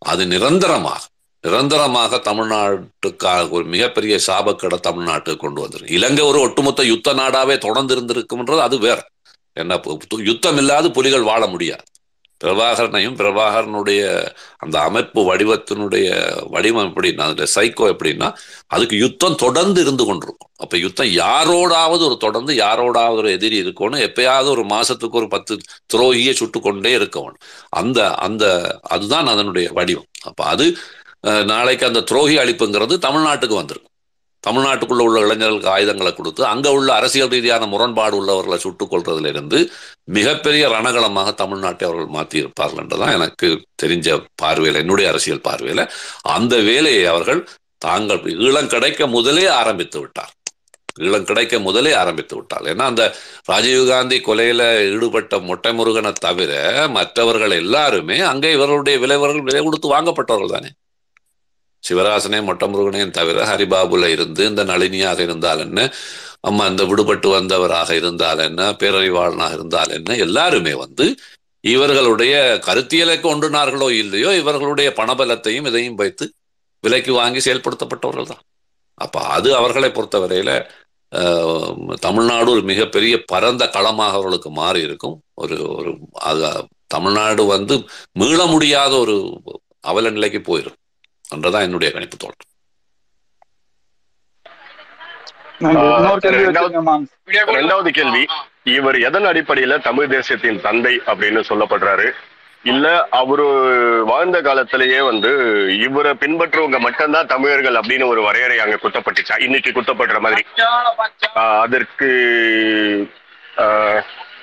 அது நிரந்தரமாக நிரந்தரமாக தமிழ்நாட்டுக்காக ஒரு மிகப்பெரிய சாபக்கடை தமிழ்நாட்டுக்கு கொண்டு வந்துடும் இலங்கை ஒரு ஒட்டுமொத்த யுத்த நாடாவே தொடர்ந்து இருந்திருக்கும்ன்றது அது வேற. என்ன யுத்தம் இல்லாத புலிகள் வாழ முடியாது. பிரபாகரனையும் பிரபாகரனுடைய அந்த அமைப்பு வடிவத்தினுடைய வடிவம் எப்படின்னா அந்த சைக்கோ எப்படின்னா அதுக்கு யுத்தம் தொடர்ந்து இருந்து கொண்டிருக்கும். அப்ப யுத்தம் யாரோடாவது ஒரு தொடர்ந்து யாரோடாவது ஒரு எதிரி இருக்கணும். எப்பயாவது ஒரு மாசத்துக்கு ஒரு பத்து துரோகியை சுட்டு கொண்டே இருக்கணும் அந்த அந்த அதுதான் அதனுடைய வடிவம். அப்ப அது அஹ், நாளைக்கு அந்த துரோகி அழிப்புங்கிறது தமிழ்நாட்டுக்கு வந்திருக்கும். தமிழ்நாட்டுக்குள்ள உள்ள இளைஞர்களுக்கு ஆயுதங்களை கொடுத்து அங்க உள்ள அரசியல் ரீதியான முரண்பாடு உள்ளவர்களை சுட்டுக் கொள்றதுலேருந்து மிகப்பெரிய ரணகளமாக தமிழ்நாட்டை அவர்கள் மாற்றியிருப்பார்கள் என்றுதான் எனக்கு தெரிஞ்ச பார்வையில் என்னுடைய அரசியல் பார்வையில். அந்த வேலையை அவர்கள் தாங்கள் ஈழம் கிடைக்க முதலே ஆரம்பித்து விட்டார். ஈழம் கிடைக்க முதலே ஆரம்பித்து விட்டார். ஏன்னா அந்த ராஜீவ்காந்தி கொலையில ஈடுபட்ட மொட்டை முருகனை தவிர மற்றவர்கள் எல்லாருமே அங்கே இவர்களுடைய விளைவர்கள் விலை கொடுத்து வாங்கப்பட்டவர்கள் தானே. சிவராசனே மொட்டை முருகனையும் தவிர ஹரிபாபுல இருந்து இந்த நளினியாக இருந்தால் என்ன? அம்மா இந்த விடுபட்டு வந்தவராக இருந்தால் என்ன? பேரறிவாளனாக இருந்தால் என்ன? எல்லாருமே வந்து இவர்களுடைய கருத்தியலை கொண்டுனார்களோ இல்லையோ இவர்களுடைய பணபலத்தையும் இதையும் வைத்து விலைக்கு வாங்கி செயல்படுத்தப்பட்டவர்கள் தான். அப்ப அது அவர்களை பொறுத்தவரையில தமிழ்நாடு ஒரு மிகப்பெரிய பரந்த களமாக அவர்களுக்கு மாறி இருக்கும். ஒரு ஒரு அது தமிழ்நாடு வந்து மீள முடியாத ஒரு அவல நிலைக்கு போயிடும் என்றதான் என்னுடைய கணிப்பு கேள்வி ரெண்டாவது- கேள்வி. இவர் எதன் அடிப்படையில தமிழ் தேசியத்தின் தந்தை அப்படின்னு சொல்லப்படுறாரு? இல்ல அவரு வாழ்ந்த காலத்திலேயே வந்து இவரை பின்பற்றுவங்க மட்டும்தான் தமிழர்கள் அப்படின்னு ஒரு வரையறை அங்க குத்தப்பட்டுச்சா? இன்னைக்கு குத்தப்படுற மாதிரி. ஆஹ் அதற்கு ஆஹ்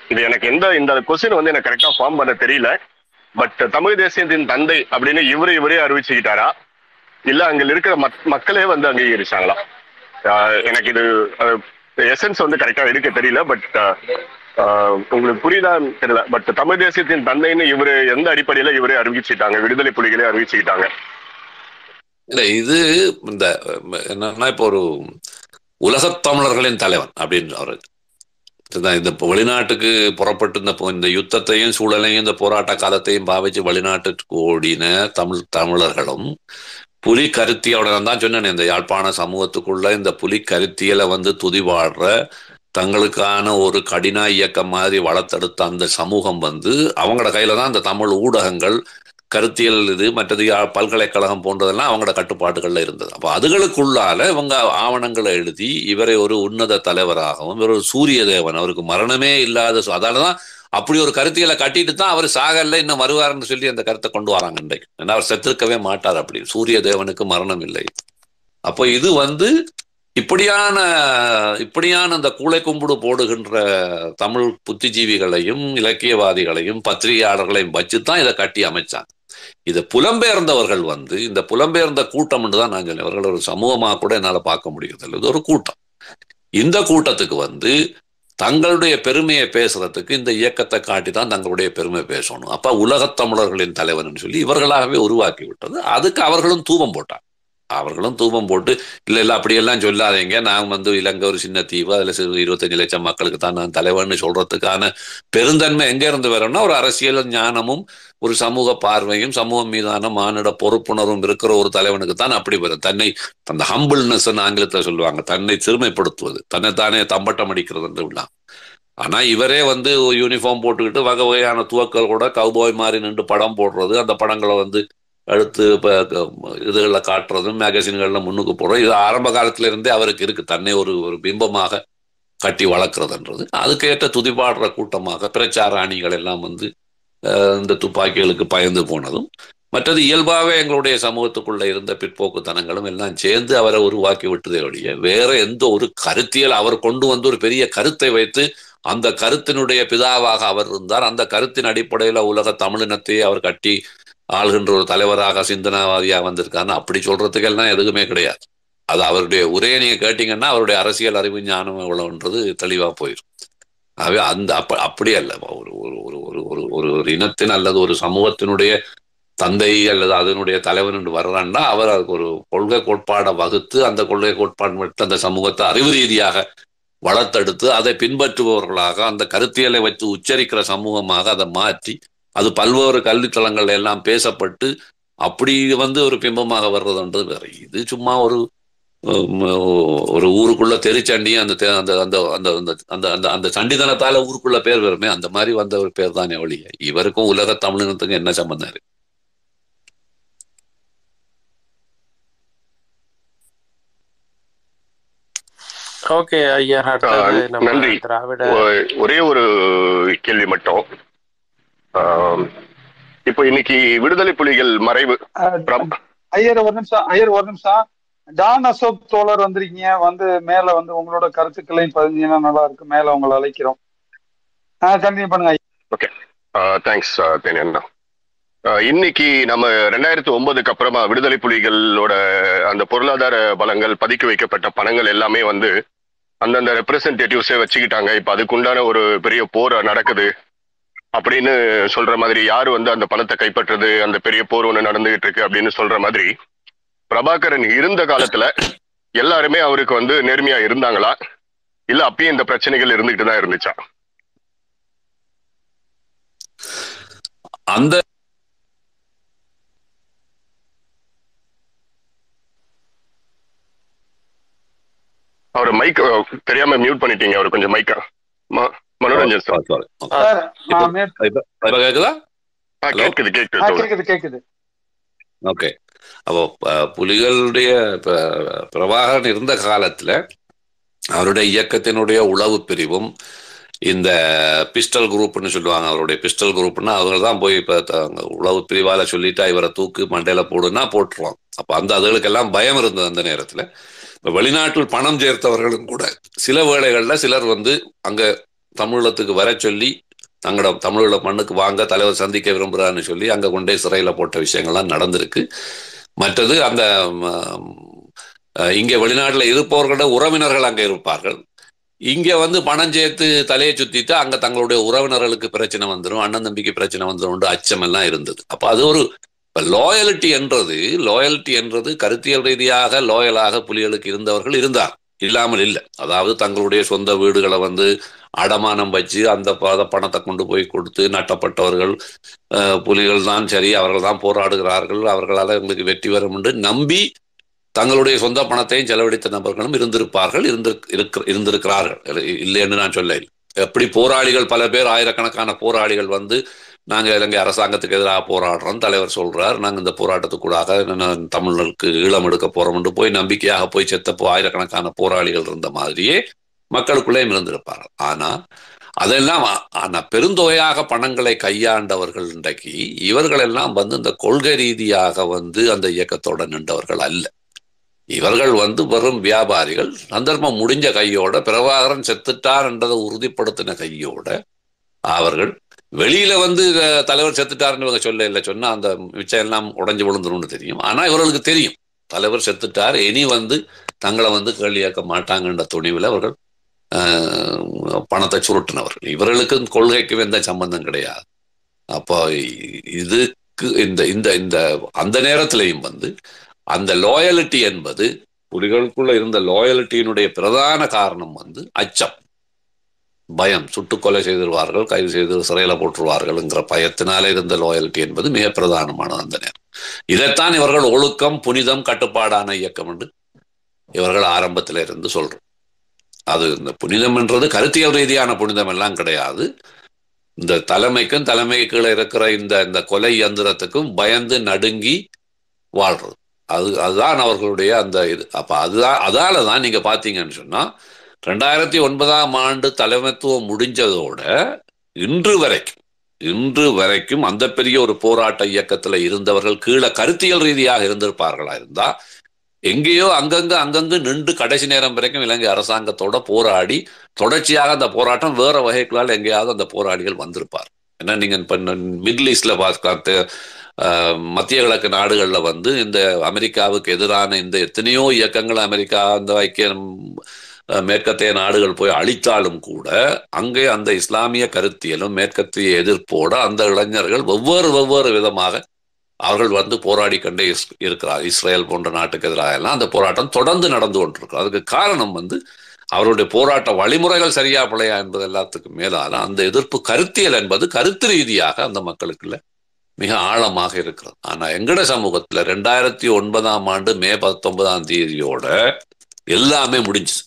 இது எனக்கு எந்த இந்த கொஸ்டின் வந்து எனக்கு கரெக்டா ஃபார்ம் பண்ண தெரியல. பட் தமிழ் தேசியத்தின் தந்தை அப்படின்னு இவரு இவரே அறிவிச்சுக்கிட்டாரா? இல்ல அங்க இருக்கிற மக்- மக்களே வந்து அங்கீகரிச்சாங்களா? ஆஹ் எனக்கு இது எசன்ஸ் வந்து கரெக்டா எடுக்க தெரியல பட் உங்களுக்கு புரியுதான்னு தெரியல. பட் தமிழ் தேசியத்தின் தந்தைன்னு இவரு எந்த அடிப்படையில இவரே அறிவிச்சுட்டாங்க? விடுதலை புலிகளே அறிவிச்சுக்கிட்டாங்க. இல்ல இது இந்த என்னன்னா இப்போ ஒரு உலகத் தமிழர்களின் தலைவன் அப்படின்னு அவரு. இந்த வெளிநாட்டுக்கு புறப்பட்டு இந்த இந்த யுத்தத்தையும் சூழலையும் இந்த போராட்ட காலத்தையும் பாவிச்சு வெளிநாட்டுக்கு ஓடின தமிழ் தமிழர்களும் புலி கருத்தியலுடன் தான் சொன்னேன் இந்த யாழ்ப்பாண சமூகத்துக்குள்ள இந்த புலி கருத்தியலை வந்து துதிவாடுற தங்களுக்கான ஒரு கடினா இயக்கம் மாதிரி வளர்த்தெடுத்த அந்த சமூகம் வந்து அவங்களோட கையில தான் இந்த தமிழ் ஊடகங்கள் கருத்தியல் இது மற்றது யா- பல்கலைக்கழகம் போன்றதெல்லாம் அவங்களோட கட்டுப்பாட்டுகள்ல இருந்தது. அப்போ அதுகளுக்குள்ளால இவங்க ஆவணங்களை எழுதி இவரை ஒரு உன்னத தலைவராகவும் இவர் ஒரு சூரிய தேவன் அவருக்கு மரணமே இல்லாத சு- அப்படி ஒரு கருத்தியலை கட்டிட்டு தான் அவர் சாகரில் இன்னும் வருவார்னு சொல்லி அந்த கருத்தை கொண்டு வராங்க இன்றைக்கு. ஏன்னா அவர் செத்திருக்கவே மாட்டார் அப்படி. சூரிய தேவனுக்கு மரணம் இல்லை. அப்போ இது வந்து இப்படியான இப்படியான அந்த கூளை கும்பிடு போடுகின்ற தமிழ் புத்திஜீவிகளையும் இலக்கியவாதிகளையும் பத்திரிகையாளர்களையும் வச்சு தான் இதை கட்டி அமைச்சாங்க. இதை புலம்பெயர்ந்தவர்கள் வந்து இந்த புலம்பெயர்ந்த கூட்டம்னு தான் நான் சொல்லுவேன். அவர்கள் ஒரு சமூகமாக கூட என்னால் பார்க்க முடியுது இது ஒரு கூட்டம். இந்த கூட்டத்துக்கு வந்து தங்களுடைய பெருமையை பேசுறதுக்கு இந்த இயக்கத்தை காட்டி தான் தங்களுடைய பெருமை பேசணும். அப்ப உலகத் தமிழர்களின் தலைவன் சொல்லி இவர்களாகவே உருவாக்கி விட்டது. அதுக்கு அவர்களும் தூபம் போட்டாங்க. அவர்களும் தூபம் போட்டு இல்ல இல்ல அப்படியெல்லாம் சொல்லாதீங்க. நான் வந்து இலங்கை ஒரு சின்ன தீவு. அதுல சிறு இருபத்தஞ்சு லட்சம் மக்களுக்கு தான் நான் தலைவர்னு சொல்றதுக்கான பெருந்தன்மை எங்க இருந்து வரோம்னா ஒரு அரசியல் ஞானமும் ஒரு சமூக பார்வையும் சமூகம் மீதான மானிட பொறுப்புணர்வும் இருக்கிற ஒரு தலைவனுக்கு தான் அப்படி வரும். தன்னை அந்த ஹம்பிள்னஸ் ஆங்கிலத்துல சொல்லுவாங்க. தன்னை சிறுமைப்படுத்துவது. தன்னைத்தானே தம்பட்டம் அடிக்கிறது என்று விடலாம் ஆனா இவரே வந்து யூனிஃபார்ம் போட்டுக்கிட்டு வகை வகையான துவக்கல் கூட கவுபாய் மாதிரி நின்று படம் போடுறது. அந்த படங்களை வந்து அடுத்து இப்போ இதுகளில் காட்டுறதும் மேகசின்களில் முன்னுக்கு போகிறோம் இது ஆரம்ப காலத்திலேருந்தே அவருக்கு இருக்கு. தன்னை ஒரு ஒரு பிம்பமாக கட்டி வளர்க்குறதுன்றது. அதுக்கேற்ற துதிபாடுற கூட்டமாக பிரச்சார அணிகள் எல்லாம் வந்து இந்த துப்பாக்கிகளுக்கு பயந்து போனதும் மற்றது இயல்பாகவே எங்களுடைய சமூகத்துக்குள்ளே இருந்த பிற்போக்குத்தனங்களும் எல்லாம் சேர்ந்து அவரை உருவாக்கி விட்டதே ஒழிய வேற எந்த ஒரு கருத்தியல் அவர் கொண்டு வந்து ஒரு பெரிய கருத்தை வைத்து அந்த கருத்தினுடைய பிதாவாக அவர் இருந்தார். அந்த கருத்தின் அடிப்படையில் உலக தமிழினத்தை அவர் கட்டி ஆள்கின்ற ஒரு தலைவராக சிந்தனாவாதியா வந்திருக்காருன்னு அப்படி சொல்றதுக்கெல்லாம் எதுவுமே கிடையாது. அது அவருடைய உரையை நீங்க கேட்டீங்கன்னா அவருடைய அரசியல் அறிவு ஞானம் எவ்வளவுன்றது தெளிவா போயிடும் ஆகவே அந்த அப்ப அப்படி அல்ல. ஒரு ஒரு ஒரு ஒரு ஒரு ஒரு ஒரு இனத்தின் அல்லது ஒரு சமூகத்தினுடைய தந்தை அல்லது அதனுடைய தலைவன் என்று வர்றான்னா அவர் அதுக்கு ஒரு கொள்கை கோட்பாடை வகுத்து அந்த கொள்கை கோட்பாடு மட்டும் அந்த சமூகத்தை அறிவு ரீதியாக வளர்த்தெடுத்து அதை பின்பற்றுபவர்களாக அந்த கருத்தியலை வச்சு உச்சரிக்கிற சமூகமாக அதை மாற்றி அது பல்வேறு கல்வித்தலங்கள் எல்லாம் பேசப்பட்டு அப்படி வந்து ஒரு பிம்பமாக வர்றதுன்றது வேற. இது சும்மா ஒரு ஒரு ஊருக்குள்ள தெருச்சண்டியும் அந்த அந்த அந்த அந்த அந்த அந்த அந்த சண்டிதனத்தால ஊருக்குள்ள பேர் வருமே அந்த மாதிரி வந்த ஒரு பேர் தானே ஒழிய. இவருக்கும் உலக தமிழினத்துக்கும் என்ன சம்பந்தம் இருக்கு? ஓகே ஐயா. நன்றி. திராவிட ஒரே ஒரு கேள்வி மட்டும். இப்போ இன்னைக்கு விடுதலை புலிகள் மறைவு. ஐயர் ஒரு நிமிஷம் ஐயர் ஒரு நிமிஷம். டான் அசோக் தோழர் வந்திருக்கீங்க. வந்து மேல வந்து உங்களோட கருத்துக்களையும் பதிஞ்சீங்கன்னா நல்லா இருக்கு மேல உங்களை அழைக்கிறோம். கண்டினியூ பண்ணுங்க ஓகே தேங்க்ஸ் தேனியண்ணா இன்னைக்கு நம்ம ரெண்டாயிரத்தி ஒன்பதுக்கு அப்புறமா விடுதலை புலிகளோட அந்த பொருளாதார பலங்கள் பதுக்கி வைக்கப்பட்ட பணங்கள் எல்லாமே வந்து அந்தந்த ரெப்ரசன்டேட்டிவ்ஸே வச்சுக்கிட்டாங்க. இப்ப அதுக்குண்டான ஒரு பெரிய போர் நடக்குது. அப்படின்னு சொல்ற மாதிரி யாரு வந்து அந்த பணத்தை கைப்பற்றுறது அந்த பெரிய போர் ஒன்று நடந்துகிட்டு இருக்கு அப்படின்னு சொல்ற மாதிரி பிரபாகரன் இருந்த காலத்துல எல்லாருமே அவருக்கு வந்து நேர்மையா இருந்தாங்களா? இல்ல அப்பயும் இந்த பிரச்சனைகள் இருந்துகிட்டு தான் இருந்துச்சா? அந்த அவர் மைக் தெரியாம மியூட் பண்ணிட்டீங்க அவர் கொஞ்சம் மைக்கா மனோரஞ்சன் சார் கேக்குதா கேக்குது கேக்குது கேக்குது கேக்குது ஓகே அப்போ புலிகளுடைய பிரபாகரன் இருந்த காலத்துல அவருடைய இயக்கத்தினுடைய உளவு பிரிவும் இந்த பிஸ்டல் குரூப்னு சொல்லுவாங்க அவருடைய பிஸ்டல் குரூப்னா அவங்க தான் போய் இப்போ உளவு பிரிவால சொல்லிட்டு இவரை தூக்கு மண்டையில போடுன்னா போட்டுருவாங்க அப்போ அந்த அதுகளுக்கெல்லாம் பயம் இருந்தது அந்த நேரத்தில் இப்போ வெளிநாட்டில் பணம் சேர்த்தவர்களும் கூட சில வேளைகளில் சிலர் வந்து அங்கே தமிழத்துக்கு வர சொல்லி தங்களோட தமிழோட மண்ணுக்கு வாங்க தலைவர் சந்திக்க விரும்புகிறான்னு சொல்லி அங்கே கொண்டே சிறையில் போட்ட விஷயங்கள்லாம் நடந்திருக்கு. மற்றது அந்த இங்கே வெளிநாட்டில் இருப்பவர்களோட உறவினர்கள் அங்கே இருப்பார்கள். இங்கே வந்து பணம் சேர்த்து தலையை சுத்திட்டு அங்கே தங்களுடைய உறவினர்களுக்கு பிரச்சனை வந்துடும் அண்ணன் தம்பிக்கு பிரச்சனை வந்துடும் அச்சம் எல்லாம் இருந்தது. அப்போ அது ஒரு லோயலிட்டி என்றது லோயல்ட்டி என்றது கருத்தியல் ரீதியாக லோயலாக புலிகளுக்கு இருந்தவர்கள் இருந்தார் இல்லாமல் இல்லை. அதாவது தங்களுடைய சொந்த வீடுகளை வந்து அடமானம் வச்சு அந்த பணத்தை கொண்டு போய் கொடுத்து நட்டப்பட்டவர்கள் புலிகள் தான் சரி அவர்கள் தான் போராடுகிறார்கள் அவர்களால் எங்களுக்கு வெற்றி வரும் என்று நம்பி தங்களுடைய சொந்த பணத்தையும் செலவழித்த நபர்களும் இருந்திருப்பார்கள் இருந்து இருந்திருக்கிறார்கள். இல்லை என்று நான் சொல்ல எப்படி போராளிகள் பல பேர் ஆயிரக்கணக்கான போராளிகள் வந்து நாங்கள் இலங்கை அரசாங்கத்துக்கு எதிராக போராடுறோம் தலைவர் சொல்றார். நாங்கள் இந்த போராட்டத்துக்கூடாக தமிழர்களுக்கு ஈழம் எடுக்க போறோம் போய் நம்பிக்கையாக போய் செத்தப்போ ஆயிரக்கணக்கான போராளிகள் இருந்த மாதிரியே மக்களுக்குள்ளேயும் இருந்திருப்பார்கள் ஆனா அதெல்லாம் ஆனா பெருந்தொகையாக பணங்களை கையாண்டவர்கள் இன்றைக்கு இவர்கள் எல்லாம் வந்து இந்த கொள்கை ரீதியாக வந்து அந்த இயக்கத்தோட நின்றவர்கள் அல்ல. இவர்கள் வந்து வெறும் வியாபாரிகள். சந்தர்ப்பம் முடிஞ்ச கையோட பிரபாகரன் செத்துட்டார் என்றதை உறுதிப்படுத்தின கையோட அவர்கள் வெளியில வந்து தலைவர் செத்துட்டாருன்னு இவங்க சொல்ல இல்லை சொன்னா அந்த மிச்சம் எல்லாம் உடஞ்சு விழுந்துரும்னு தெரியும். ஆனா இவர்களுக்கு தெரியும். தலைவர் செத்துட்டார். இனி வந்து தங்களை வந்து கேள்வியாக்க மாட்டாங்கன்ற துணிவில் அவர்கள் பணத்தை சுருட்டினவர்கள். இவர்களுக்கும் கொள்கைக்கு எந்த சம்பந்தம் கிடையாது. அப்போ இதுக்கு இந்த இந்த இந்த அந்த நேரத்திலையும் வந்து அந்த லோயலிட்டி என்பது புலிகளுக்குள்ள இருந்த லோயலிட்டியினுடைய பிரதான காரணம் வந்து அச்சம். பயம். சுட்டுக் கொலை செய்திருவார்கள் கைது செய்து சிறையில போட்டுருவார்கள்ங்கிற பயத்தினாலே இருந்த லோயல்ட்டி என்பது மிக பிரதானமானது அந்த நேரம். இதைத்தான் இவர்கள் ஒழுக்கம் புனிதம் கட்டுப்பாடான இயக்கம் என்று இவர்கள் ஆரம்பத்தில் இருந்து சொல்றோம். அது இந்த புனிதம் என்றது கருத்தியல் ரீதியான புனிதம் எல்லாம் கிடையாது. இந்த தலைமைக்கும் தலைமைக்கு கீழே இருக்கிற இந்த இந்த கொலை இயந்திரத்துக்கும் பயந்து நடுங்கி வாழ்றது. அது அதுதான் அவர்களுடைய அந்த இது. அப்ப அதுதான் அதால தான் நீங்க பாத்தீங்கன்னு சொன்னா ரெண்டாயிரத்தி ஒன்பதாம் ஆண்டு தலைமைத்துவம் முடிஞ்சதோட இன்று வரைக்கும் இன்று வரைக்கும் அந்த பெரிய ஒரு போராட்ட இயக்கத்துல இருந்தவர்கள் கீழே கருத்தியல் ரீதியாக இருந்திருப்பார்களா இருந்தா எங்கேயோ அங்கங்க அங்கங்கு நின்று கடைசி நேரம் வரைக்கும் இலங்கை அரசாங்கத்தோட போராடி தொடர்ச்சியாக அந்த போராட்டம் வேற வகைகளால் எங்கேயாவது அந்த போராளிகள் வந்திருப்பார். ஏன்னா நீங்க இப்போ மிடில் ஈஸ்ட்ல பார்த்து ஆஹ், மத்திய கிழக்கு நாடுகள்ல வந்து இந்த அமெரிக்காவுக்கு எதிரான இந்த எத்தனையோ இயக்கங்கள் அமெரிக்கா அந்த ஐக்கிய மேற்கத்திய நாடுகள் போய் அழித்தாலும் கூட அங்கே அந்த இஸ்லாமிய கருத்தியலும் மேற்கத்திய எதிர்ப்போட அந்த இளைஞர்கள் வெவ்வேறு வெவ்வேறு விதமாக அவர்கள் வந்து போராடி கொண்டே இஸ்- இருக்கிறார். இஸ்ரேல் போன்ற நாட்டுக்கு எதிராக எல்லாம் அந்த போராட்டம் தொடர்ந்து நடந்து கொண்டிருக்கும். அதுக்கு காரணம் வந்து அவருடைய போராட்ட வழிமுறைகள் சரியா பிள்ளையா என்பது எல்லாத்துக்கும் மேலால அந்த எதிர்ப்பு கருத்தியல் என்பது கருத்து ரீதியாக அந்த மக்களுக்குள்ள மிக ஆழமாக இருக்கிறது. ஆனா எங்கட சமூகத்துல ரெண்டாயிரத்தி ஒன்பதாம் ஆண்டு மே பத்தொன்பதாம் தேதியோட எல்லாமே முடிஞ்சுது.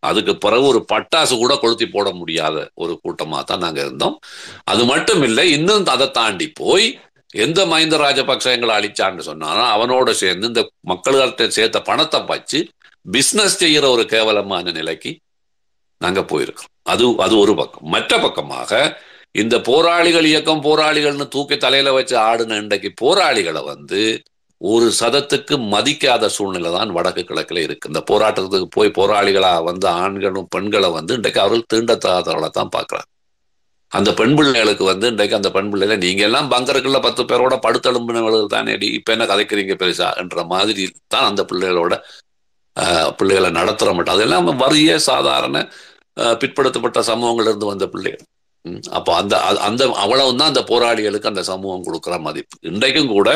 அதுக்கு பிறகு ஒரு பட்டாசு கூட கொளுத்தி போட முடியாத ஒரு கூட்டமாக தான் நாங்க இருந்தோம். அது மட்டும் இல்லை இன்னும் அதை தாண்டி போய் எந்த மஹிந்த ராஜபக்ச எங்களை அழிச்சான்னு சொன்னாலும் அவனோட சேர்ந்து இந்த மக்கள்கிட்ட சேர்த்த பணத்தை வச்சு பிசினஸ் செய்யற ஒரு கேவலமான நிலைக்கு நாங்க போயிருக்கிறோம். அது அது ஒரு பக்கம். மற்ற பக்கமாக இந்த போராளிகள் இயக்கம் போராளிகள்னு தூக்கி தலையில வச்சு ஆடுன இன்றைக்கு போராளிகளை வந்து ஒரு சதத்துக்கு மதிக்காத சூழ்நிலை தான் வடக்கு கிழக்குல இருக்கு. இந்த போராட்டத்துக்கு போய் போராளிகளா வந்த ஆண்களும் பெண்களை வந்து இன்றைக்கு அவர்கள் தீண்டத்தாதவர்களை தான் பார்க்குறாங்க அந்த பெண் பிள்ளைகளுக்கு வந்து இன்றைக்கு அந்த பெண் பிள்ளைகளை நீங்க எல்லாம் பங்கருக்குள்ள பத்து பேரோட படுத்தெலும்பினவர்கள் தானே அடி இப்போ என்ன கதைக்கிறீங்க பெருசா? என்ற மாதிரி தான் அந்த பிள்ளைகளோட ஆஹ், பிள்ளைகளை நடத்துற மாட்டோம். அதெல்லாம் வறிய சாதாரண ஆஹ், பிற்படுத்தப்பட்ட சமூகங்கள்ல இருந்து வந்த பிள்ளைகள். அப்போ அந்த அந்த அந்த அவ்வளவுதான் அந்த போராளிகளுக்கு அந்த சமூகம் கொடுக்குற மதிப்பு. இன்றைக்கும் கூட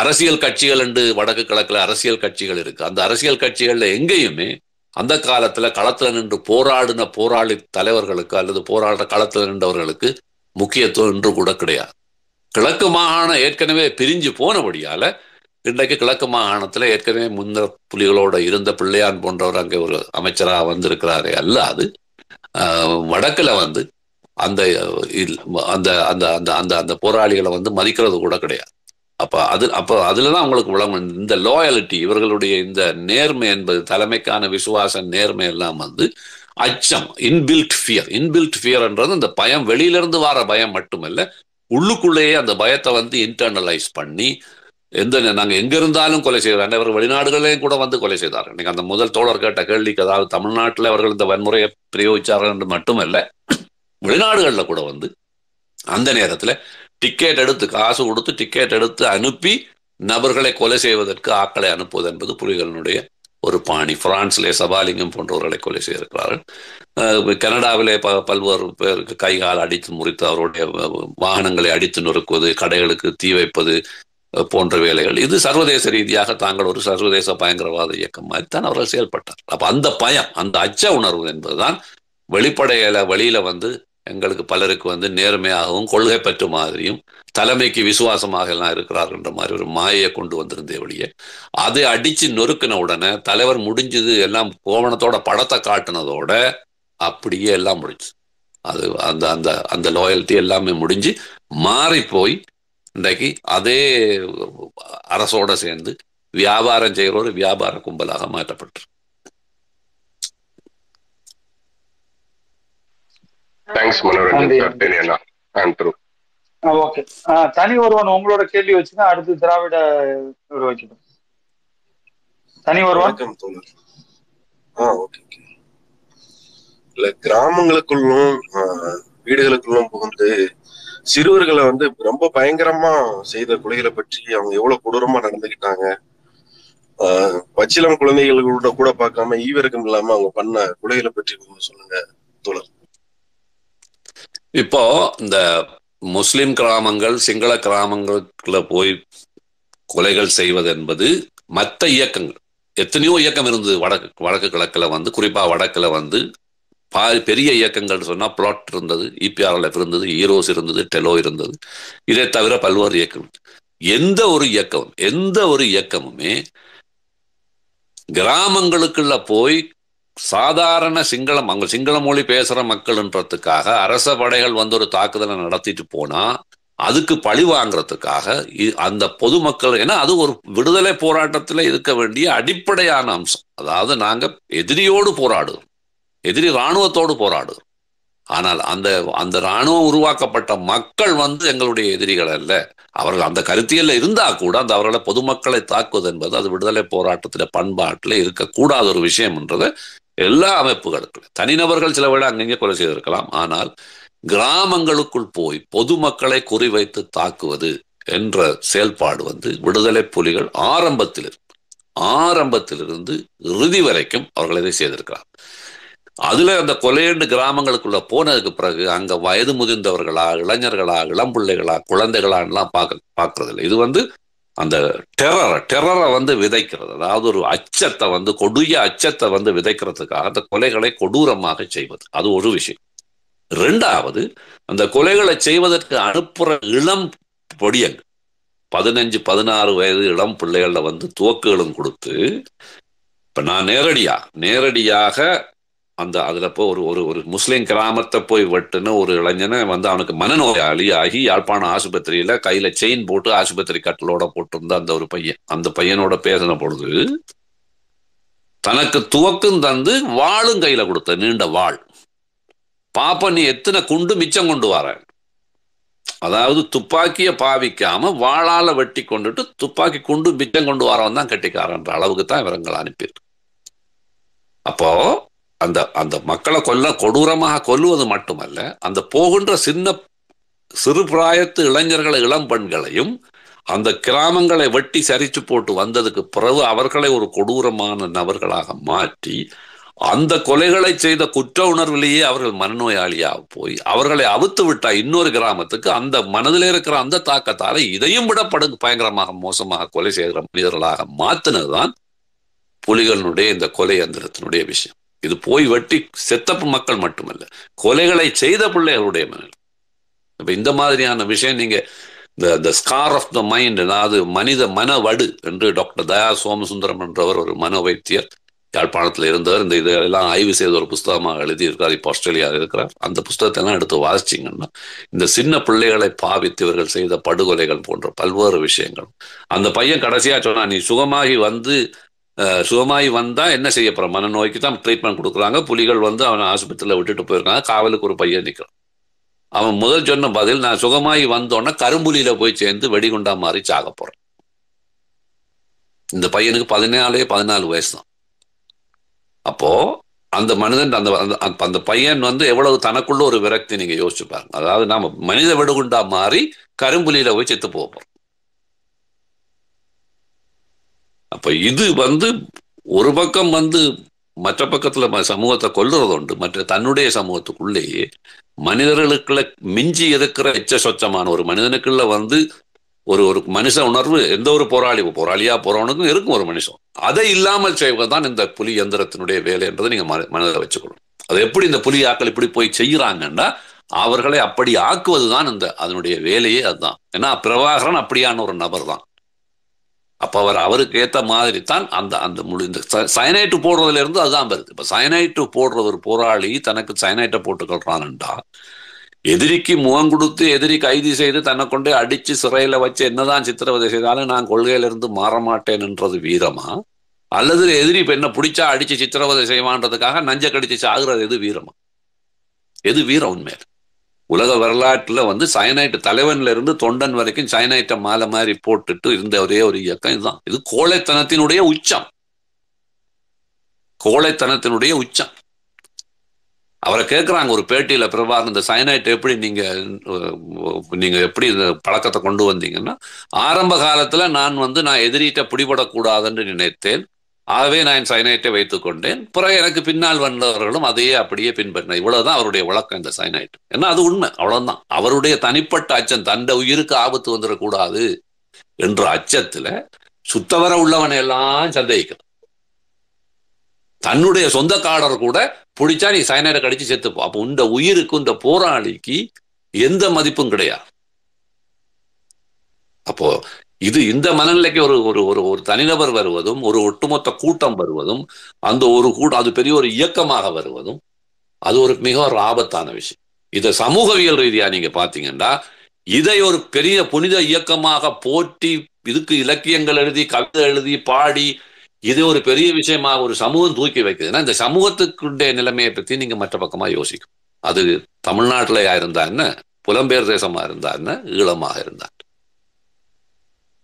அரசியல் கட்சிகள் என்று வடக்கு கிழக்குல அரசியல் கட்சிகள் இருக்கு. அந்த அரசியல் கட்சிகள்ல எங்கேயுமே அந்த காலத்துல களத்துல நின்று போராடின போராளி தலைவர்களுக்கு அல்லது போராடுற களத்துல நின்றவர்களுக்கு முக்கியத்துவம் இன்று கூட கிடையாது. கிழக்கு மாகாணம் ஏற்கனவே பிரிஞ்சு போனபடியால இன்றைக்கு கிழக்கு மாகாணத்துல ஏற்கனவே முன்ன புலிகளோட இருந்த பிள்ளையான் போன்றவர் அங்கே ஒரு அமைச்சராக வந்திருக்கிறாரே அல்லாது வடக்குல வந்து அந்த அந்த அந்த அந்த அந்த அந்த போராளிகளை வந்து மதிக்கிறது கூட கிடையாது. அப்போ அது அப்போ அதில் அதுலதான் அவங்களுக்கு விளங்கும். இந்த லோயாலிட்டி இவர்களுடைய இந்த நேர்மை என்பது தலைமைக்கான விசுவாச நேர்மை எல்லாம் வந்து அச்சம் இன்பில்ட் ஃபியர் இன்பில்ட் ஃபியர்ன்றது இந்த பயம் வெளியிலிருந்து வர பயம் மட்டுமல்ல உள்ளுக்குள்ளேயே அந்த பயத்தை வந்து இன்டர்னலைஸ் பண்ணி எந்த நாங்கள் எங்கே எங்க இருந்தாலும் கொலை செய்கிறாங்க இவர் வெளிநாடுகளையும் கூட வந்து கொலை செய்தார்கள். இன்னைக்கு அந்த முதல் தோழர் கேட்ட கேள்விக்கு அதாவது தமிழ்நாட்டில் அவர்கள் இந்த வன்முறையை பிரயோகிச்சார்கள் என்று மட்டுமல்ல வெளிநாடுகளில் கூட வந்து அந்த நேரத்தில் டிக்கெட் எடுத்து காசு கொடுத்து டிக்கெட் எடுத்து அனுப்பி நபர்களை கொலை செய்வதற்கு ஆக்களை அனுப்புவது என்பது புலிகளினுடைய ஒரு பாணி. பிரான்ஸ்லே சபாலிங்கம் போன்றவர்களை கொலை செய்திருக்கிறார்கள். கனடாவிலே ப பல்வேறு பேருக்கு கை கால் அடித்து முறித்து அவருடைய வாகனங்களை அடித்து நொறுக்குவது கடைகளுக்கு தீ வைப்பது போன்ற வேலைகள். இது சர்வதேச ரீதியாக தாங்கள் ஒரு சர்வதேச பயங்கரவாத இயக்கம் மாதிரி தான் அவர்கள் செயல்பட்டார் அப்ப அந்த பயம் அந்த அச்ச உணர்வு என்பதுதான் வெளிப்படையில வழியில வந்து எங்களுக்கு பலருக்கு வந்து நேர்மையாகவும் கொள்கை பற்று மாதிரியும் தலைமைக்கு விசுவாசமாக எல்லாம் இருக்கிறார்கள்ன்ற மாதிரி ஒரு மாயையை கொண்டு வந்திருந்தே வழியே அதை அடிச்சு நொறுக்கின உடனே தலைவர் முடிஞ்சது எல்லாம் கோவணத்தோட படத்தை காட்டினதோட அப்படியே எல்லாம் முடிஞ்சு. அது அந்த அந்த அந்த லாயல்ட்டி எல்லாமே முடிஞ்சு மாறி போய் இன்றைக்கு அதே அரசோட சேர்ந்து வியாபாரம் செய்கிற ஒரு வியாபார கும்பலாக மாற்றப்பட்டிருக்கு. Thanks Manoranjan sir okay Thani Oruvan உங்களோட கேள்வி வச்சுன்னா அடுத்து திராவிட வைக்கணும் தனி ஒருவன்? ஆ ஓகே இல்ல கிராமங்களுக்குள்ளும் வீடுகளுக்குள்ளும் புகுந்து சிறுவர்களை வந்து ரொம்ப பயங்கரமா செய்த கொலைகளை பற்றி அவங்க எவ்வளவு கொடூரமா நடந்துக்கிட்டாங்க. ஆஹ் பச்சிலம் குழந்தைகளோட கூட பார்க்காம ஈவிரக்கம் இல்லாம அவங்க பண்ண கொலைகளை பற்றி கொஞ்சம் சொல்லுங்க தோழர். இப்போ இந்த முஸ்லிம் கிராமங்கள் சிங்கள கிராமங்களுக்குள்ள போய் கொலைகள் செய்வது என்பது மற்ற இயக்கங்கள். எத்தனையோ இயக்கம் இருந்தது. வடக்கு வடக்கு கிழக்கில் வந்து குறிப்பாக வடக்கில் வந்து பா- பெரிய இயக்கங்கள் சொன்னால் பிளாட் இருந்தது இபிஆர்எல்எஃப் இருந்தது ஈரோஸ் இருந்தது டெலோ இருந்தது. இதை தவிர பல்வேறு இயக்கம் எந்த ஒரு இயக்கம் எந்த ஒரு இயக்கமுமே கிராமங்களுக்குள்ள போய் சாதாரண சிங்களம் அங்க சிங்கள மொழி பேசுற மக்கள்ன்றதுக்காக அரச படைகள் வந்து ஒரு தாக்குதலை நடத்திட்டு போனா அதுக்கு பழி வாங்குறதுக்காக இ- அந்த பொதுமக்கள் ஏன்னா அது ஒரு விடுதலை போராட்டத்தில் இருக்க வேண்டிய அடிப்படையான அம்சம். அதாவது நாங்கள் எதிரியோடு போராடுறோம். எதிரி இராணுவத்தோடு போராடுறோம். ஆனால் அந்த அந்த இராணுவம் உருவாக்கப்பட்ட மக்கள் வந்து எங்களுடைய எதிரிகள் அல்ல. அவர்கள் அந்த கருத்தியல்ல இருந்தா கூட அந்த அவர்களை பொதுமக்களை தாக்குவது என்பது அது விடுதலை போராட்டத்துல பண்பாட்டில் இருக்கக்கூடாத ஒரு விஷயம்ன்றதை எல்லா அமைப்புகளுக்கும். தனிநபர்கள் சில விட அங்கங்கே கொலை செய்திருக்கலாம். ஆனால் கிராமங்களுக்குள் போய் பொதுமக்களை குறிவைத்து தாக்குவது என்ற செயல்பாடு வந்து விடுதலை புலிகள் ஆரம்பத்தில் ஆரம்பத்திலிருந்து இறுதி வரைக்கும் அவர்கள் இதை செய்திருக்கிறார் அதில் அந்த கொலையண்டு கிராமங்களுக்குள்ள போனதுக்கு பிறகு அங்கே வயது முதிர்ந்தவர்களா இளைஞர்களா இளம்பிள்ளைகளா குழந்தைகளான்லாம் பார்க்க பார்க்கறது இல்லை இது வந்து அந்த டெரரை டெரரை வந்து விதைக்கிறது. அதாவது ஒரு அச்சத்தை வந்து கொடிய அச்சத்தை வந்து விதைக்கிறதுக்காக அந்த கொலைகளை கொடூரமாக செய்வது. அது ஒரு விஷயம். ரெண்டாவது அந்த கொலைகளை செய்வதற்கு அனுப்புற இளம் பொடியங்கள் பதினஞ்சு பதினாறு வயது இளம் பிள்ளைகளில் வந்து துவக்குகளும் கொடுத்து இப்போ நான் நேரடியாக நேரடியாக அந்த அதுல போ ஒரு ஒரு ஒரு முஸ்லீம் கிராமத்தை போய் வெட்டுன ஒரு இளைஞனை வந்து அவனுக்கு மனநோயாளி ஆகி யாழ்ப்பாண ஆஸ்பத்திரியில கையில செயின் போட்டு ஆஸ்பத்திரி கட்டலோட போட்டிருந்த அந்த ஒரு பையன். அந்த பையனோட பேசின பொழுது தனக்கு துவக்கும் தந்து வாளும் கையில கொடுத்த நீண்ட வாள். பாப்ப நீ எத்தனை குண்டு மிச்சம் கொண்டு வர? அதாவது துப்பாக்கிய பாவிக்காம வாழால வெட்டி கொண்டுட்டு துப்பாக்கி குண்டு மிச்சம் கொண்டு வரவன் தான் கட்டிக்காரன்ற அளவுக்கு தான் இவரங்களை அனுப்பியிருக்கு. அப்போ அந்த அந்த மக்களை கொல்ல கொடூரமாக கொல்லுவது மட்டுமல்ல அந்த போகின்ற சின்ன சிறு பிராயத்து இளைஞர்களை இளம் பெண்களையும் அந்த கிராமங்களை வெட்டி சரிச்சு போட்டு வந்ததுக்கு பிறகு அவர்களை ஒரு கொடூரமான நபர்களாக மாற்றி அந்த கொலைகளை செய்த குற்ற உணர்விலேயே அவர்கள் மனநோயாளியாக போய் அவர்களை அவுத்து விட்டா இன்னொரு கிராமத்துக்கு அந்த மனதில் இருக்கிற அந்த தாக்கத்தால இதையும் விட படு பயங்கரமாக மோசமாக கொலை செய்கிற மனிதர்களாக மாத்தினதுதான் புலிகளினுடைய இந்த கொலை எந்திரத்தினுடைய விஷயம். இது போய் வெட்டி செத்த மக்கள் மட்டுமல்ல கொலைகளை செய்த பிள்ளைகளுடைய மனநிலை இப்போ இந்த மாதிரியான விஷயம் நீங்க the the scar of the mind அதாவது மனித மன வடு என்று டாக்டர் தயா சோமசுந்தரம் என்றவர் ஒரு மன வைத்தியர் யாழ்ப்பாணத்தில் இருந்தவர். இந்த இதெல்லாம் ஆய்வு செய்த ஒரு புஸ்தகமாக எழுதியிருக்கிறார் இப்போ ஆஸ்திரேலியாவில் இருக்கிறார். அந்த புஸ்தகத்தை எல்லாம் எடுத்து வாசிச்சிங்கன்னா இந்த சின்ன பிள்ளைகளை பாவித்து இவர்கள் செய்த படுகொலைகள் போன்ற பல்வேறு விஷயங்கள். அந்த பையன் கடைசியா சொன்னா நீ சுகமாகி வந்து சுகமாகி வந்தா என்ன செய்ய போகிறோம் மனநோய்க்கு தான் ட்ரீட்மெண்ட் கொடுக்குறாங்க. புலிகள் வந்து அவனை ஆஸ்பத்திரியில் விட்டுட்டு போயிருக்காங்க. காவலுக்கு ஒரு பையன் நிற்கிறான் அவன் முதல் சொன்ன பதில் நான் சுகமாகி வந்தோன்னே கரும்புலியில் போய் சேர்ந்து வெடிகுண்டா மாதிரி சாக போகிறேன் இந்த பையனுக்கு பதினாலே பதினாலு வயசு தான். அப்போ அந்த மனிதன் அந்த அந்த- பையன் வந்து எவ்வளவு தனக்குள்ள ஒரு விரக்தி நீங்கள் யோசிச்சு பாருங்க. அதாவது நாம் மனித வெடுகுண்டா மாறி கரும்புலியில் போய் செத்து போக போகிறோம் அப்ப இது வந்து ஒரு பக்கம் வந்து மற்ற பக்கத்துல ம- சமூகத்தை கொல்லுறது உண்டு. மற்ற தன்னுடைய சமூகத்துக்குள்ளேயே மனிதர்களுக்குள்ள மிஞ்சி இருக்கிற எச்ச சொச்சமான ஒரு மனிதனுக்குள்ள வந்து ஒரு ஒரு மனுஷ உணர்வு எந்த ஒரு போராளி போராளியா போறவனுக்கும் இருக்கும் ஒரு மனுஷன் அதை இல்லாமல் செய்வதுதான் இந்த புலி எந்திரத்தினுடைய வேலைன்றதை நீங்க மன- மனதில் வச்சுக்கணும். அது எப்படி இந்த புலி ஆக்கள் இப்படி போய் செய்யறாங்கன்னா அவர்களை அப்படி ஆக்குவதுதான் இந்த அதனுடைய வேலையே அதுதான். ஏன்னா பிரபாகரன் அப்படியான ஒரு நபர் தான் அப்ப அவர் அவருக்கு ஏத்த மாதிரி தான் அந்த அந்த முழு இந்த சயனைட்டு போடுறதுல இருந்து அதுதான் வருது. இப்போ சயனைட்டு போடுற ஒரு போராளி தனக்கு சயனைட்டை போட்டுக்கொள்றான்டா எதிரிக்கு முகம் கொடுத்து எதிரி கைது செய்து தன்னை கொண்டு அடிச்சு சிறையில வச்சு என்னதான் சித்திரவதை செய்தாலும் நான் கொள்கையிலிருந்து மாற மாட்டேன் என்றது வீரமா? அல்லது எதிரி இப்போ என்ன பிடிச்சா அடிச்சு சித்திரவதை செய்வான்றதுக்காக நஞ்ச கடிச்சு சாகுறது எது வீரமா? எது வீரம் உண்மையில? உலக வரலாற்றுல வந்து சயனைட்டு தலைவன்ல இருந்து தொண்டன் வரைக்கும் சயனைட்டை மாலை மாதிரி போட்டுட்டு இருந்த ஒரே ஒரு இயக்கம் இதுதான். இது கோழைத்தனத்தினுடைய உச்சம். கோழைத்தனத்தினுடைய உச்சம். அவரை கேட்குறாங்க ஒரு பேட்டியில பிரபாகரன் இந்த சயனைட் எப்படி நீங்க நீங்கள் நீங்க எப்படி இந்த பழக்கத்தை கொண்டு வந்தீங்கன்னா ஆரம்ப காலத்துல நான் வந்து நான் எதிரிட்ட பிடிபடக்கூடாதுன்னு நினைத்தேன். ஆகவே நான் சைனைட்டை வைத்துக் கொண்டேன். பிறகு எனக்கு பின்னால் வந்தவர்களும் அதையே அப்படியே பின்பற்றின இவ்வளவுதான் அவருடைய விளக்கம் இந்த சைனைட் ஏன்னா அது உண்மை. அவ்வளவுதான். அவருடைய தனிப்பட்ட அச்சம் தந்த உயிருக்கு ஆபத்து வந்துடக்கூடாது என்ற அச்சத்துல சுத்தவர உள்ளவனை எல்லாம் சந்தேகிக்கிறான் தன்னுடைய சொந்தக்காரர் கூட பிடிச்சா நீ சைனைடை கடிச்சு செத்துப்போ. அப்போ இந்த உயிருக்கு இந்த போராளிக்கு எந்த மதிப்பும் கிடையாது. அப்போ இது இந்த மனநிலைக்கு ஒரு ஒரு ஒரு ஒரு தனிநபர் வருவதும் ஒரு ஒட்டுமொத்த கூட்டம் வருவதும் அந்த ஒரு கூட்டம் அது பெரிய ஒரு இயக்கமாக வருவதும் அது ஒரு மிக ஒரு ஆபத்தான விஷயம். இதை சமூகவியல் ரீதியா நீங்க பார்த்தீங்கன்னா இதை ஒரு பெரிய புனித இயக்கமாக போற்றி இதுக்கு இலக்கியங்கள் எழுதி கவிதை எழுதி பாடி இது ஒரு பெரிய விஷயமாக ஒரு சமூகம் தூக்கி வைக்குதுன்னா இந்த சமூகத்துக்குடைய நிலைமையை பற்றி நீங்கள் மற்ற பக்கமாக யோசிக்கும். அது தமிழ்நாட்டிலயா இருந்தா என்ன புலம்பெயர் தேசமாக இருந்தா என்ன ஈழமாக இருந்தா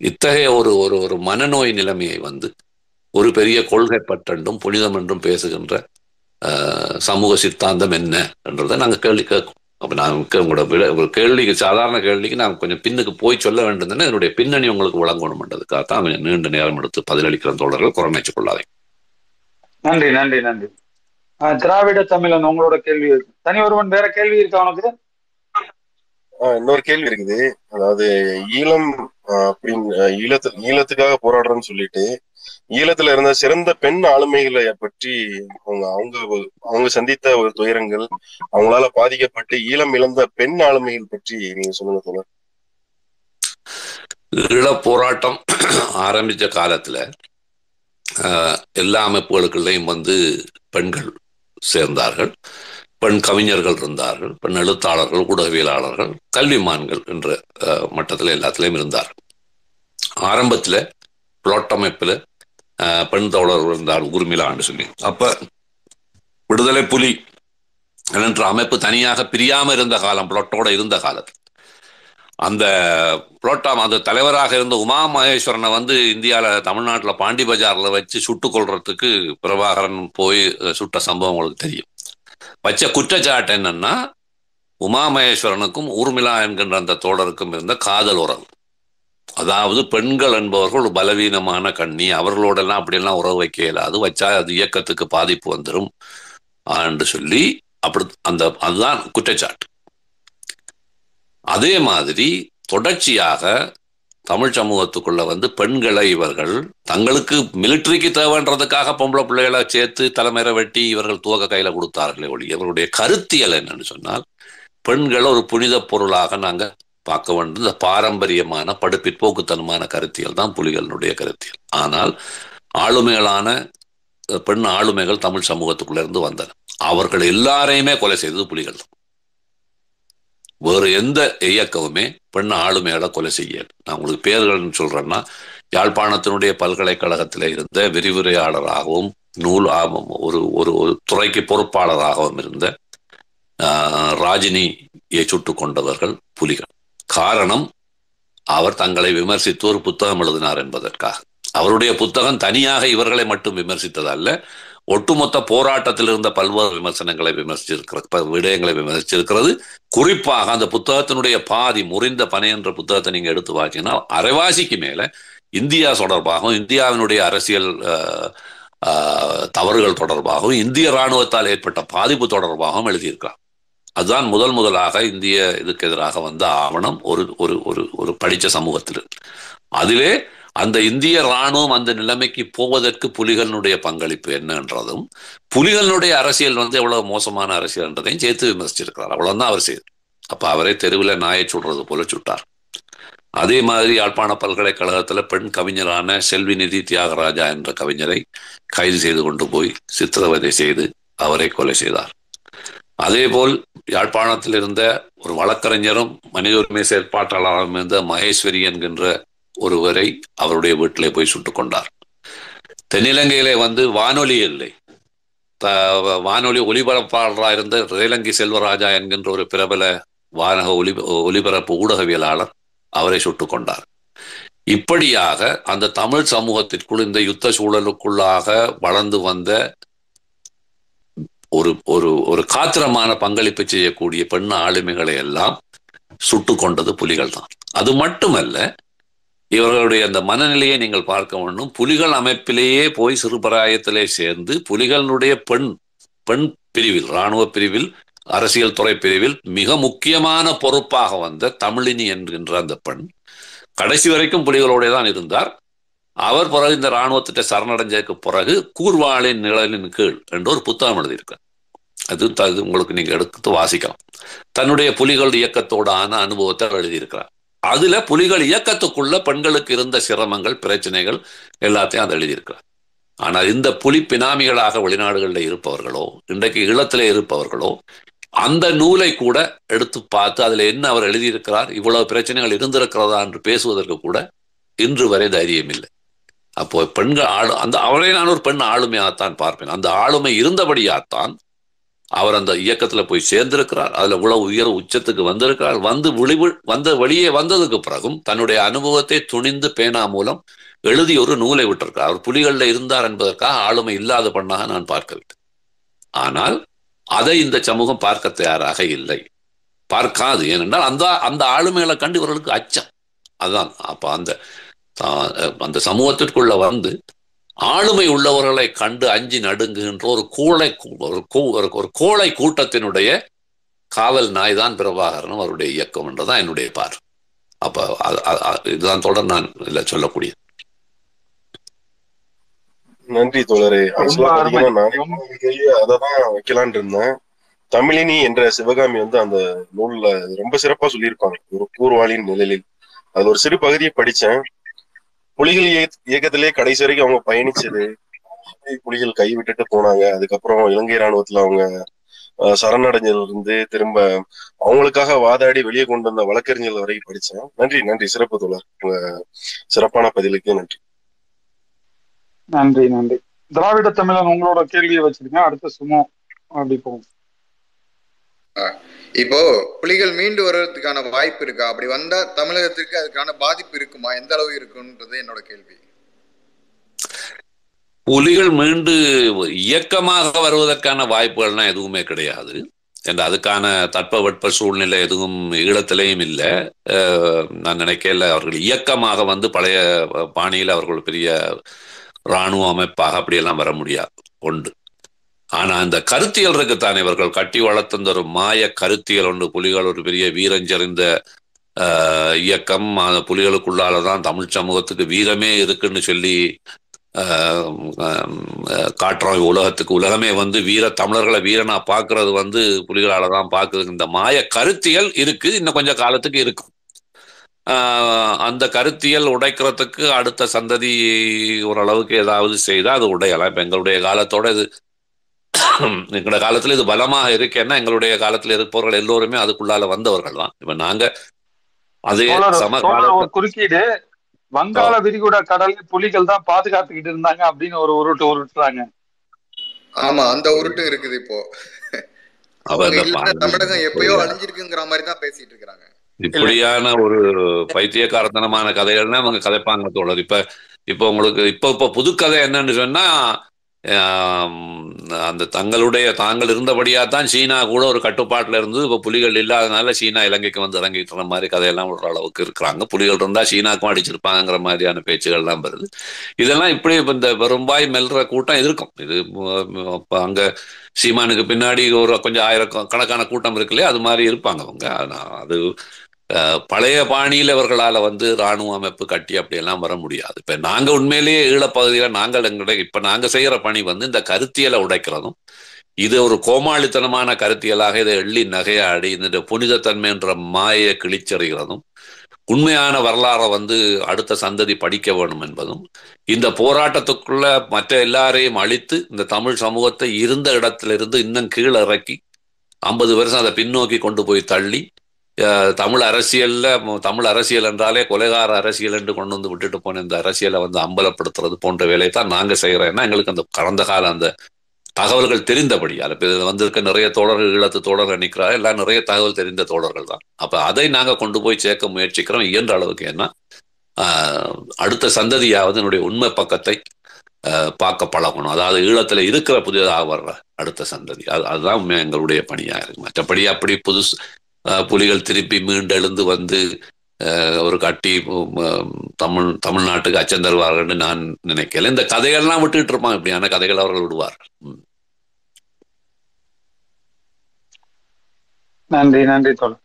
இத்தகைய ஒரு ஒரு ஒரு மனநோய் நிலைமையை வந்து ஒரு பெரிய கொள்கை பற்றென்றும் புனிதம் என்றும் பேசுகின்ற ஆஹ், சமூக சித்தாந்தம் என்ன என்றதை நாங்க கேள்வி கேட்கும். அப்ப நான் உங்களோட விட ஒரு கேள்விக்கு சாதாரண கேள்விக்கு நான் கொஞ்சம் பின்னுக்கு போய் சொல்ல வேண்டும் என்னுடைய பின்னணி உங்களுக்கு வழங்கணும்ன்றதுக்காக தான் கொஞ்சம் நீண்ட நேரம் எடுத்து பதிலளிக்கிற தோழர்கள். குறைமைச்சு கொள்ளாதே நன்றி நன்றி நன்றி. ஆஹ் திராவிட தமிழன் உங்களோட கேள்வி இருக்கு. தனி ஒருவன் வேற கேள்வி இருக்கா உனக்கு? இன்னொரு கேள்வி இருக்குது. அதாவது ஈழம் அப்படின்னு ஈழத்து ஈழத்துக்காக போராடுறோம்னு சொல்லிட்டு ஈழத்துல இருந்த சிறந்த பெண் ஆளுமைகளை பற்றி அவங்க அவங்க அவங்க சந்தித்த ஒரு துயரங்கள் அவங்களால பாதிக்கப்பட்டு ஈழம் இழந்த பெண் ஆளுமைகள் பற்றி நீங்க சொல்லுங்க தோழர். ஈழ போராட்டம் ஆரம்பிச்ச காலத்துல ஆஹ், எல்லா அமைப்புகளுக்குள்ளேயும் வந்து பெண்கள் சேர்ந்தார்கள். பெண் கவிஞர்கள் இருந்தார்கள் பெண் எழுத்தாளர்கள் ஊடகவியலாளர்கள் கல்விமான்கள் என்ற மட்டத்தில் எல்லாத்திலையும் இருந்தார்கள். ஆரம்பத்தில் புளொட் அமைப்பில் ஆஹ், பெண் தோழர்கள் இருந்தார் உரிமிலான்னு சொல்லி. அப்போ விடுதலை புலி என்ற அமைப்பு தனியாக பிரியாமல் இருந்த காலம் புளோட்டோட இருந்த காலத்தில் அந்த புளோட்டாம் அந்த தலைவராக இருந்த உமா மகேஸ்வரனை வந்து இந்தியாவில் தமிழ்நாட்டில் பாண்டி பஜாரில் வச்சு சுட்டு கொள்றதுக்கு பிரபாகரன் போய் சுட்ட சம்பவம் உங்களுக்கு தெரியும். வச்ச குற்றச்சாட்டு என்னன்னா உமாமகேஸ்வரனுக்கும் ஊர்மிளா என்கின்ற அந்த தோழருக்கும் இருந்த காதல் உறவு. அதாவது பெண்கள் என்பவர்கள் ஒரு பலவீனமான கண்ணி அவர்களோடெல்லாம் அப்படியெல்லாம் உறவு வைக்க இயலாது வச்சா அது இயக்கத்துக்கு பாதிப்பு வந்துடும் என்று சொல்லி அப்படி அந்த அதுதான் குற்றச்சாட்டு. அதே மாதிரி தொடர்ச்சியாக தமிழ் சமூகத்துக்குள்ள வந்து பெண்களை இவர்கள் தங்களுக்கு மிலிட்டரிக்கு தேவைன்றதுக்காக பொம்பளை பிள்ளைகளை சேர்த்து தலைமையில வெட்டி இவர்கள் துவக்க கையில கொடுத்தார்களே ஒளி இவர்களுடைய கருத்தியல் என்னன்னு சொன்னால் பெண்களை ஒரு புனித பொருளாக நாங்க பார்க்க வேண்டும். இந்த பாரம்பரியமான படுப்பிற்போக்குத்தனமான கருத்தியல் தான் புலிகளினுடைய கருத்தியல். ஆனால் ஆளுமைகளான பெண் ஆளுமைகள் தமிழ் சமூகத்துக்குள்ள இருந்து வந்தன. அவர்கள் எல்லாரையுமே கொலை செய்தது புலிகள் தான். வேறு எந்த இயக்கமுமே பெண் ஆளுமையால கொலை செய்ய நான் உங்களுக்கு பேர்கள்னு சொல்றேன்னா யாழ்ப்பாணத்தினுடைய பல்கலைக்கழகத்தில் இருந்த விரிவுரையாளராகவும் நூல் ஆ- ஒரு ஒரு ஒரு துறைக்கு பொறுப்பாளராகவும் இருந்த ஆஹ், ராஜினியை சுட்டுக் கொண்டவர்கள் புலிகள். காரணம் அவர் தங்களை விமர்சித்து ஒரு புத்தகம் எழுதினார் என்பதற்காக. அவருடைய புத்தகம் தனியாக இவர்களை மட்டும் விமர்சித்ததல்ல ஒட்டுமொத்த போராட்டத்தில் இருந்த பல்வேறு விமர்சனங்களை விமர்சிச்சிருக்கிற ப- விடயங்களை விமர்சிச்சிருக்கிறது. குறிப்பாக அந்த புத்தகத்தினுடைய பாதி முறிந்த பனை என்ற புத்தகத்தை நீங்க எடுத்து வாக்கினால் அரைவாசிக்கு மேல இந்தியா தொடர்பாகவும் இந்தியாவினுடைய அரசியல் அஹ், தவறுகள் தொடர்பாகவும் இந்திய ராணுவத்தால் ஏற்பட்ட பாதிப்பு தொடர்பாகவும் எழுதியிருக்கிறார். அதுதான் முதல் முதலாக இந்திய இதுக்கு எதிராக வந்த ஆவணம் ஒரு ஒரு ஒரு ஒரு படிச்ச சமூகத்தில். அதிலே அந்த இந்திய ராணுவம் அந்த நிலைமைக்கு போவதற்கு புலிகளினுடைய பங்களிப்பு என்னன்றதும் புலிகளுடைய அரசியல் வந்து எவ்வளவு மோசமான அரசியல்ன்றதையும் சேர்த்து விமர்சிச்சிருக்கிறார். அவ்வளவுதான் அவர் செய்தார் அப்ப அவரே தெருவில் நாயை சுடுறது போல சுட்டார். அதே மாதிரி யாழ்ப்பாண பல்கலைக்கழகத்துல பெண் கவிஞரான செல்வி நிதி தியாகராஜா என்ற கவிஞரை கைது செய்து கொண்டு போய் சித்திரவதை செய்து அவரை கொலை செய்தார். அதேபோல் யாழ்ப்பாணத்தில் இருந்த ஒரு வழக்கறிஞரும் மனித உரிமை செயற்பாட்டாளரும் இருந்த மகேஸ்வரி என்கின்ற ஒருவரை அவருடைய வீட்டிலே போய் சுட்டுக் கொண்டார். தென்னிலங்கையிலே வந்து வானொலி இல்லை. வானொலி ஒலிபரப்பாளராக இருந்த ரேலங்கி செல்வராஜா என்கின்ற ஒரு பிரபல வானக ஒலி ஒலிபரப்பு ஊடகவியலாளர் அவரை சுட்டுக் கொண்டார். இப்படியாக அந்த தமிழ் சமூகத்திற்குள் இந்த யுத்த சூழலுக்குள்ளாக வளர்ந்து வந்த ஒரு ஒரு ஒரு காத்திரமான பங்களிப்பு செய்யக்கூடிய பெண் ஆளுமைகளை எல்லாம் சுட்டு கொண்டது புலிகள் தான் அது மட்டுமல்ல இவர்களுடைய அந்த மனநிலையை நீங்கள் பார்க்க வேண்டும். புலிகள் அமைப்பிலேயே போய் சிறுபராயத்திலே சேர்ந்து புலிகளுடைய பெண் பெண் பிரிவில் இராணுவ பிரிவில் அரசியல் துறை பிரிவில் மிக முக்கியமான பொறுப்பாக வந்த தமிழினி என்கின்ற அந்த பெண் கடைசி வரைக்கும் புலிகளோட தான் இருந்தார். அவர் பிறகு இந்த இராணுவத்திட்ட சரணடைஞ்சதுக்கு பிறகு கூர்வாளின் நிழலின் கீழ் என்று ஒரு புத்தகம் எழுதியிருக்கார். அது அது உங்களுக்கு நீங்க எடுத்து வாசிக்கலாம். தன்னுடைய புலிகள் இயக்கத்தோடான அனுபவத்தை எழுதியிருக்கிறார். அதுல புலிகள் இயக்கத்துக்குள்ள பெண்களுக்கு இருந்த சிரமங்கள் பிரச்சனைகள் எல்லாத்தையும் அதை எழுதியிருக்கிறார். ஆனால் இந்த புலி பினாமிகளாக வெளிநாடுகளில் இருப்பவர்களோ இன்றைக்கு ஈழத்திலே இருப்பவர்களோ அந்த நூலை கூட எடுத்து பார்த்து அதுல என்ன அவர் எழுதியிருக்கிறார் இவ்வளவு பிரச்சனைகள் இருந்திருக்கிறதா என்று பேசுவதற்கு கூட இன்று வரை தைரியம் இல்லை அப்போ பெண்கள் ஆளு அந்த அவரை நான் ஒரு பெண் ஆளுமையாகத்தான் பார்ப்பேன். அந்த ஆளுமை இருந்தபடியாத்தான் அவர் அந்த இயக்கத்துல போய் சேர்ந்திருக்கிறார். அதுல உழவு உயர் உச்சத்துக்கு வந்திருக்கிறார். வந்து விழிவு வந்த வெளியே வந்ததுக்கு பிறகும் தன்னுடைய அனுபவத்தை துணிந்து பேனா மூலம் எழுதி ஒரு நூலை விட்டிருக்கார் அவர் புலிகளில் இருந்தார் என்பதற்காக ஆளுமை இல்லாத பெண்ணாக நான் பார்க்கவில்லை. ஆனால் அதை இந்த சமூகம் பார்க்க தயாராக இல்லை. பார்க்காது. ஏனென்றால் அந்த அந்த ஆளுமைகளை கண்டு இவர்களுக்கு அச்சம். அதுதான் அப்ப அந்த அந்த சமூகத்திற்குள்ள வந்து ஆளுமை உள்ளவர்களை கண்டு அஞ்சி நடுங்குகின்ற ஒரு கோழை ஒரு கூ- ஒரு- ஒரு கோழை கூட்டத்தினுடைய காவல் நாய் தான் பிரபாகரனும் அவருடைய இயக்கம் என்றுதான் என்னுடைய பார். அப்ப இதுதான் தொடர் நான் இதுல சொல்லக்கூடியது. நன்றி தோழரே. அததான் வைக்கலான் இருந்தேன். தமிழினி என்ற சிவகாமி வந்து அந்த நூல்ல ரொம்ப சிறப்பா சொல்லியிருப்பாங்க. ஒரு பூர்வாளின் நிழலில். அது ஒரு சிறு பகுதியை படிச்சேன். புலிகள் இயக்க- இயக்கத்திலே கடைசி வரைக்கும் அவங்க பயணிச்சது. புலிகள் கை விட்டுட்டு போனாங்க. அதுக்கப்புறம் இலங்கை ராணுவத்துல அவங்க சரணடைஞ்சதுல இருந்து திரும்ப அவங்களுக்காக வாதாடி வெளியே கொண்டு வந்த வழக்கறிஞர்கள் வரைக்கும் படிச்சேன். நன்றி நன்றி. சிறப்பு தோழர். உங்க சிறப்பான பதிலுக்கு நன்றி. நன்றி நன்றி. திராவிட தமிழன் உங்களோட கேள்வியை வச்சிருங்க அடுத்த சுமோ அப்படி போகும் இப்போ புலிகள் மீண்டு வர்றதுக்கான வாய்ப்பு இருக்கா? அப்படி வந்தா தமிழகத்திற்கு அதுக்கான பாதிப்பு இருக்குமா? எந்த அளவு இருக்குன்றது என்னோட கேள்வி. புலிகள் மீண்டு இயக்கமாக வருவதற்கான வாய்ப்புகள்லாம் எதுவுமே கிடையாது. என்ற அதுக்கான தட்பவெட்ப சூழ்நிலை எதுவும் ஈழத்திலையும் இல்லை. நான் நினைக்கல அவர்கள் இயக்கமாக வந்து பழைய பாணியில் அவர்கள் பெரிய இராணுவ அமைப்பாக அப்படியெல்லாம் வர முடியாது. ஒன்று. ஆனா அந்த கருத்தியல் இருக்குத்தான் இவர்கள். கட்டி வளர்த்தந்த ஒரு மாய கருத்தியல் ஒன்று. புலிகள் ஒரு பெரிய வீரஞ்சறிந்த ஆஹ், இயக்கம். அந்த புலிகளுக்குள்ளால தான் தமிழ் சமூகத்துக்கு வீரமே இருக்குன்னு சொல்லி ஆஹ், காட்டுறோம் உலகத்துக்கு உலகமே வந்து வீர தமிழர்களை வீரனா பார்க்கறது வந்து புலிகளால தான் பார்க்குது. இந்த மாய கருத்தியல் இருக்கு. இன்னும் கொஞ்சம் காலத்துக்கு இருக்கும். ஆஹ், அந்த கருத்தியல் உடைக்கிறதுக்கு அடுத்த சந்ததி ஓரளவுக்கு ஏதாவது செய்தால் அது உடையலாம். இப்போ எங்களுடைய காலத்தோட இது எங்களோட காலத்துல இது பலமாக இருக்கேன்னா எங்களுடைய காலத்துல இருப்பவர்கள் எல்லோருமே அதுக்குள்ளால வந்தவர்கள் தான். இப்ப நாங்க அதே சம குறுக்கீடு. வங்காள விரிகுடா கடல் புலிகள் தான் பாதுகாத்துக்கிட்டு இருந்தாங்க அப்படின்னு ஒரு உருட்டு உருட்டுறாங்க. ஆமா அந்த உருட்டும் இருக்குது இப்போ. தமிழகம் எப்பயோ அழிஞ்சிருக்குங்கிற மாதிரி தான் பேசிட்டு இருக்காங்க இப்படியான ஒரு பைத்தியக்காரத்தனமான கதைகள்னா அவங்க கதைப்பாங்க தோழர். இப்ப இப்ப உங்களுக்கு இப்ப இப்ப புது கதை என்னன்னு சொன்னா அந்த தங்களுடைய தாங்கள் இருந்தபடியா தான் சீனா கூட ஒரு கட்டுப்பாட்டில் இருந்து இப்போ புலிகள் இல்லாதனால சீனா இலங்கைக்கு வந்து இறங்கிட்டு மாதிரி கதையெல்லாம் ஒரு அளவுக்கு இருக்கிறாங்க. புலிகள் இருந்தா சீனாக்கும் அடிச்சிருப்பாங்கிற மாதிரியான பேச்சுகள்லாம் வருது. இதெல்லாம் இப்படி இப்போ இந்த பெரும்பாய் மெல்ற கூட்டம் இருக்கும் இது இப்போ அங்கே அங்க சீமானுக்கு பின்னாடி ஒரு கொஞ்சம் ஆயிரம் கணக்கான கூட்டம் இருக்கு இல்லையா? அது மாதிரி இருப்பாங்க அவங்க. அது பழைய பாணியில் அவர்களால் வந்து ராணுவ அமைப்பு கட்டி அப்படியெல்லாம் வர முடியாது. இப்ப நாங்க உண்மையிலேயே ஈழப்பகுதியில நாங்கள் எங்களை இப்ப நாங்க செய்யற பணி வந்து இந்த கருத்தியலை உடைக்கிறதும் இது ஒரு கோமாளித்தனமான கருத்தியலாக இதை எள்ளி நகையாடி இந்த புனிதத்தன்மை என்ற மாயை கிழிச்சறிகிறதும் உண்மையான வரலாறை வந்து அடுத்த சந்ததி படிக்க வேணும் என்பதும் இந்த போராட்டத்துக்குள்ள மற்ற எல்லாரையும் அழித்து இந்த தமிழ் சமூகத்தை இருந்த இடத்திலிருந்து இன்னும் கீழே இறக்கி ஐம்பது வருஷம் அதை பின்னோக்கி கொண்டு போய் தள்ளி தமிழ் அரசியல்ல தமிழ் அரசியல் என்றாலே கொலைகார அரசியல் என்று கொண்டு வந்து விட்டுட்டு போன இந்த அரசியலை வந்து அம்பலப்படுத்துறது போன்ற வேலையை தான் நாங்க செய்யறோம் ஏன்னா எங்களுக்கு அந்த கடந்த கால அந்த தகவல்கள் தெரிந்தபடியால் இப்போ இதில் வந்திருக்க நிறைய தோழர்கள் ஈழத்து தோழர்கள் நிற்கிறா எல்லாம் நிறைய தகவல் தெரிந்த தோழர்கள் தான். அப்போ அதை நாங்கள் கொண்டு போய் சேர்க்க முயற்சிக்கிறோம். இயன்ற அளவுக்கு ஏன்னா ஆஹ், அடுத்த சந்ததியாவது என்னுடைய உண்மை பக்கத்தை பார்க்க பழகணும். அதாவது ஈழத்துல இருக்கிற புதியதாக வர்ற அடுத்த சந்ததி. அது அதுதான் எங்களுடைய பணியாக இருக்கு. மற்றபடி அப்படி புதுசு புலிகள் திருப்பி மீண்டெழுந்து வந்து அஹ், ஒரு கட்டி தமிழ் தமிழ்நாட்டுக்கு அச்சம் தருவார்கள்னு நான் நினைக்கல. இந்த கதைகள்லாம் விட்டுட்டு இருப்பான் இப்படியான கதைகள் அவர்கள் விடுவார். நன்றி நன்றி தோழர்.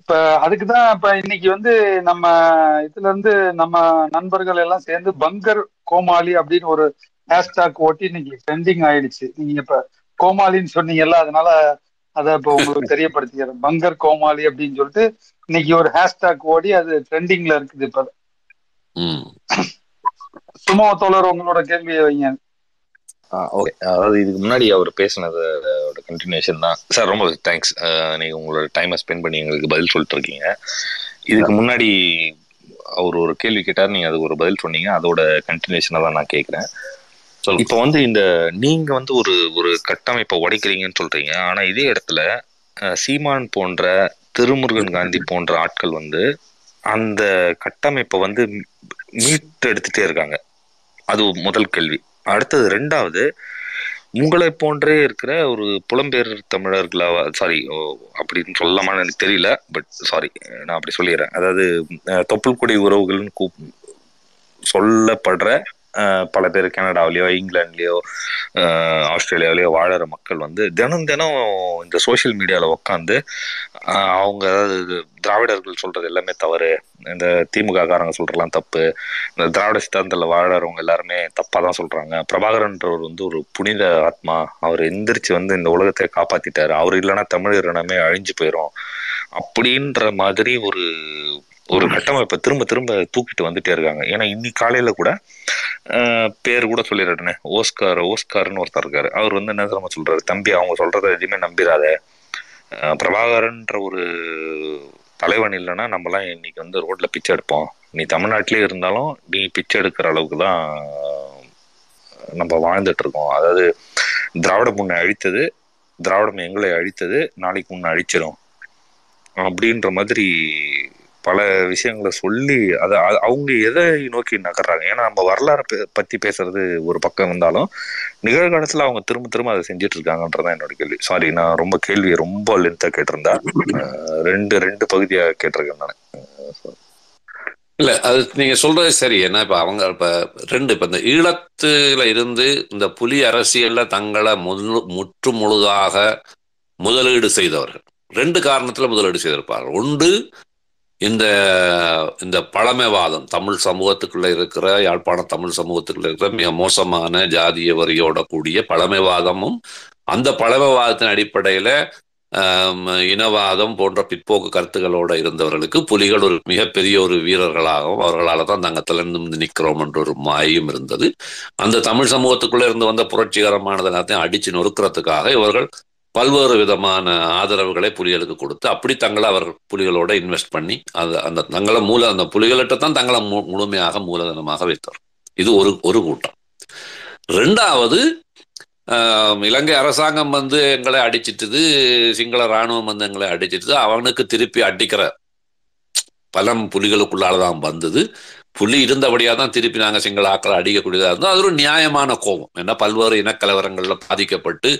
இப்ப அதுக்குதான் இப்ப இன்னைக்கு வந்து நம்ம இதுல இருந்து நம்ம நண்பர்கள் எல்லாம் சேர்ந்து பங்கர் கோமாளி அப்படின்னு ஒரு ஹேஷ்டாக் ஓட்டி இன்னைக்கு ட்ரெண்டிங் ஆயிடுச்சு. நீங்க இப்ப கோமாளின்னு சொன்னீங்கல்ல அதனால அதை இப்ப உங்களுக்கு தெரியப்படுத்திக்கிறேன். பங்கர் கோமாளி அப்படின்னு சொல்லிட்டு இன்னைக்கு ஒரு ஹேஷ்டாக் ஓடி அது ட்ரெண்டிங்ல இருக்குது இப்ப. ம். சுமோ தோழர் உங்களோட கேள்வியை வைங்க. ஓகே. அதாவது இதுக்கு முன்னாடி அவர் பேசினதோட கண்டினியூஷன் தான். சார் ரொம்ப தேங்க்ஸ் நீங்க உங்களோட டைமை ஸ்பெண்ட் பண்ணி எங்களுக்கு பதில் சொல்லிட்டு இருக்கீங்க. இதுக்கு முன்னாடி அவர் ஒரு கேள்வி கேட்டார் நீங்க அதுக்கு ஒரு பதில் சொன்னீங்க. அதோட கண்டினியூஷனை தான் நான் கேட்குறேன் இப்போ வந்து இந்த நீங்க வந்து ஒரு ஒரு கட்டமைப்பை உடைக்கிறீங்கன்னு சொல்றீங்க. ஆனா இதே இடத்துல சீமான் போன்ற திருமுருகன் காந்தி போன்ற ஆட்கள் வந்து அந்த கட்டமைப்பை வந்து மீட்டு எடுத்துட்டே இருக்காங்க. அது முதல் கேள்வி. அடுத்தது ரெண்டாவது உங்களை போன்றே இருக்கிற ஒரு புலம்பெயர் தமிழர்களா சாரி அப்படின்னு சொல்லலாமான்னு எனக்கு தெரியல பட் சாரி நான் அப்படி சொல்லிடுறேன். அதாவது அஹ், தொப்புள்கொடி உறவுகள்னு கூப் சொல்லப்படுற பல பேர் கனடாவிலேயோ இங்கிலாந்துலேயோ ஆஸ்திரேலியாவிலேயோ வாழற மக்கள் வந்து தினம் தினம் இந்த சோஷியல் மீடியாவில் உட்காந்து அவங்க அதாவது திராவிடர்கள் சொல்றது எல்லாமே தவறு. இந்த திமுக காரங்க சொல்றலாம் தப்பு. இந்த திராவிட சித்தாந்தத்தில் வாழறவங்க எல்லாருமே தப்பா தான் சொல்றாங்க. பிரபாகரன்றவர் வந்து ஒரு புனித ஆத்மா. அவர் எந்திரிச்சு வந்து இந்த உலகத்தை காப்பாத்திட்டாரு. அவர் இல்லைன்னா தமிழர் இனமே அழிஞ்சு போயிடும் அப்படின்ற மாதிரி ஒரு ஒரு கட்டமைப்பை திரும்ப திரும்ப தூக்கிட்டு வந்துட்டே இருக்காங்க. ஏன்னா இன்னைக்கு காலையில கூட பேர் கூட சொல்லிடுறேனே. ஓஸ்கார் ஓஸ்கார்னு ஒருத்தர் இருக்காரு. அவர் வந்து என்ன தெரியுமா சொல்றாரு? தம்பி அவங்க சொல்றத எதுவுமே நம்பிடாத பிரபாகரன்ற ஒரு தலைவன் இல்லைன்னா நம்மலாம் இன்னைக்கு வந்து ரோட்ல பிச்சை எடுப்போம். நீ தமிழ்நாட்டிலே இருந்தாலும் நீ பிச்சை எடுக்கிற அளவுக்கு தான் நம்ம வாழ்ந்துட்டு இருக்கோம் அதாவது திராவிடம் முன்னை அழித்தது திராவிடம் எங்களை அழித்தது நாளைக்கு முன்ன அழிச்சிடும் அப்படின்ற மாதிரி பல விஷயங்களை சொல்லி அதை அவங்க எதை நோக்கி நகர்றாங்க? ஏன்னா நம்ம வரலாறு பத்தி பேசுறது ஒரு பக்கம் இருந்தாலும் நிகழ்காலத்துல அவங்க திரும்ப திரும்ப அதை செஞ்சுட்டு இருக்காங்கன்றதான் என்னோட கேள்வி. சாரி நான் ரொம்ப கேள்வியை ரொம்ப லென்த்தா கேட்டிருந்தா அஹ் ரெண்டு ரெண்டு பகுதியா கேட்டிருக்கேன் நான் இல்ல அது நீங்க சொல்றது சரி. ஏன்னா இப்ப அவங்க இப்ப ரெண்டு இப்ப இந்த ஈழத்துல இருந்து இந்த புலி அரசியல்ல தங்களை முழு முற்று முழுதாக முதலீடு செய்தவர்கள். ரெண்டு காரணத்துல முதலீடு செய்திருப்பார்கள். ஒன்று இந்த இந்த பழமைவாதம் தமிழ் சமூகத்துக்குள்ள இருக்கிற யாழ்ப்பாண தமிழ் சமூகத்துக்குள்ள இருக்கிற மிக மோசமான ஜாதிய வரியோட கூடிய பழமைவாதமும் அந்த பழமைவாதத்தின் அடிப்படையில இனவாதம் போன்ற பிற்போக்கு கருத்துக்களோட இருந்தவர்களுக்கு புலிகள் ஒரு மிகப்பெரிய ஒரு வீரர்களாகவும் அவர்களால தான் நாங்கள் திறந்து நிற்கிறோம் என்ற ஒரு மாயும் இருந்தது. அந்த தமிழ் சமூகத்துக்குள்ள இருந்து வந்த புரட்சிகரமானது எல்லாத்தையும் அடிச்சு நொறுக்கிறதுக்காக இவர்கள் பல்வேறு விதமான ஆதரவுகளை புலிகளுக்கு கொடுத்து அப்படி தங்களை அவர்கள் புலிகளோட இன்வெஸ்ட் பண்ணி அந்த அந்த தங்களை மூல அந்த புலிகளிட்ட தான் தங்களை மு- முழுமையாக மூலதனமாக வைத்தார். இது ஒரு ஒரு கூட்டம். ரெண்டாவது ஆஹ், இலங்கை அரசாங்கம் வந்து எங்களை அடிச்சிட்டுது சிங்கள ராணுவம் வந்து எங்களை அடிச்சிட்டுது அவனுக்கு திருப்பி அடிக்கிற பலம் புலிகளுக்குள்ளால தான் வந்தது. புலி இருந்தபடியாக தான் திருப்பி நாங்கள் சிங்கள ஆக்களை அடிக்கக்கூடியதாக இருந்தோம் அது ஒரு நியாயமான கோபம். ஏன்னா பல்வேறு இனக்கலவரங்களில் பாதிக்கப்பட்டு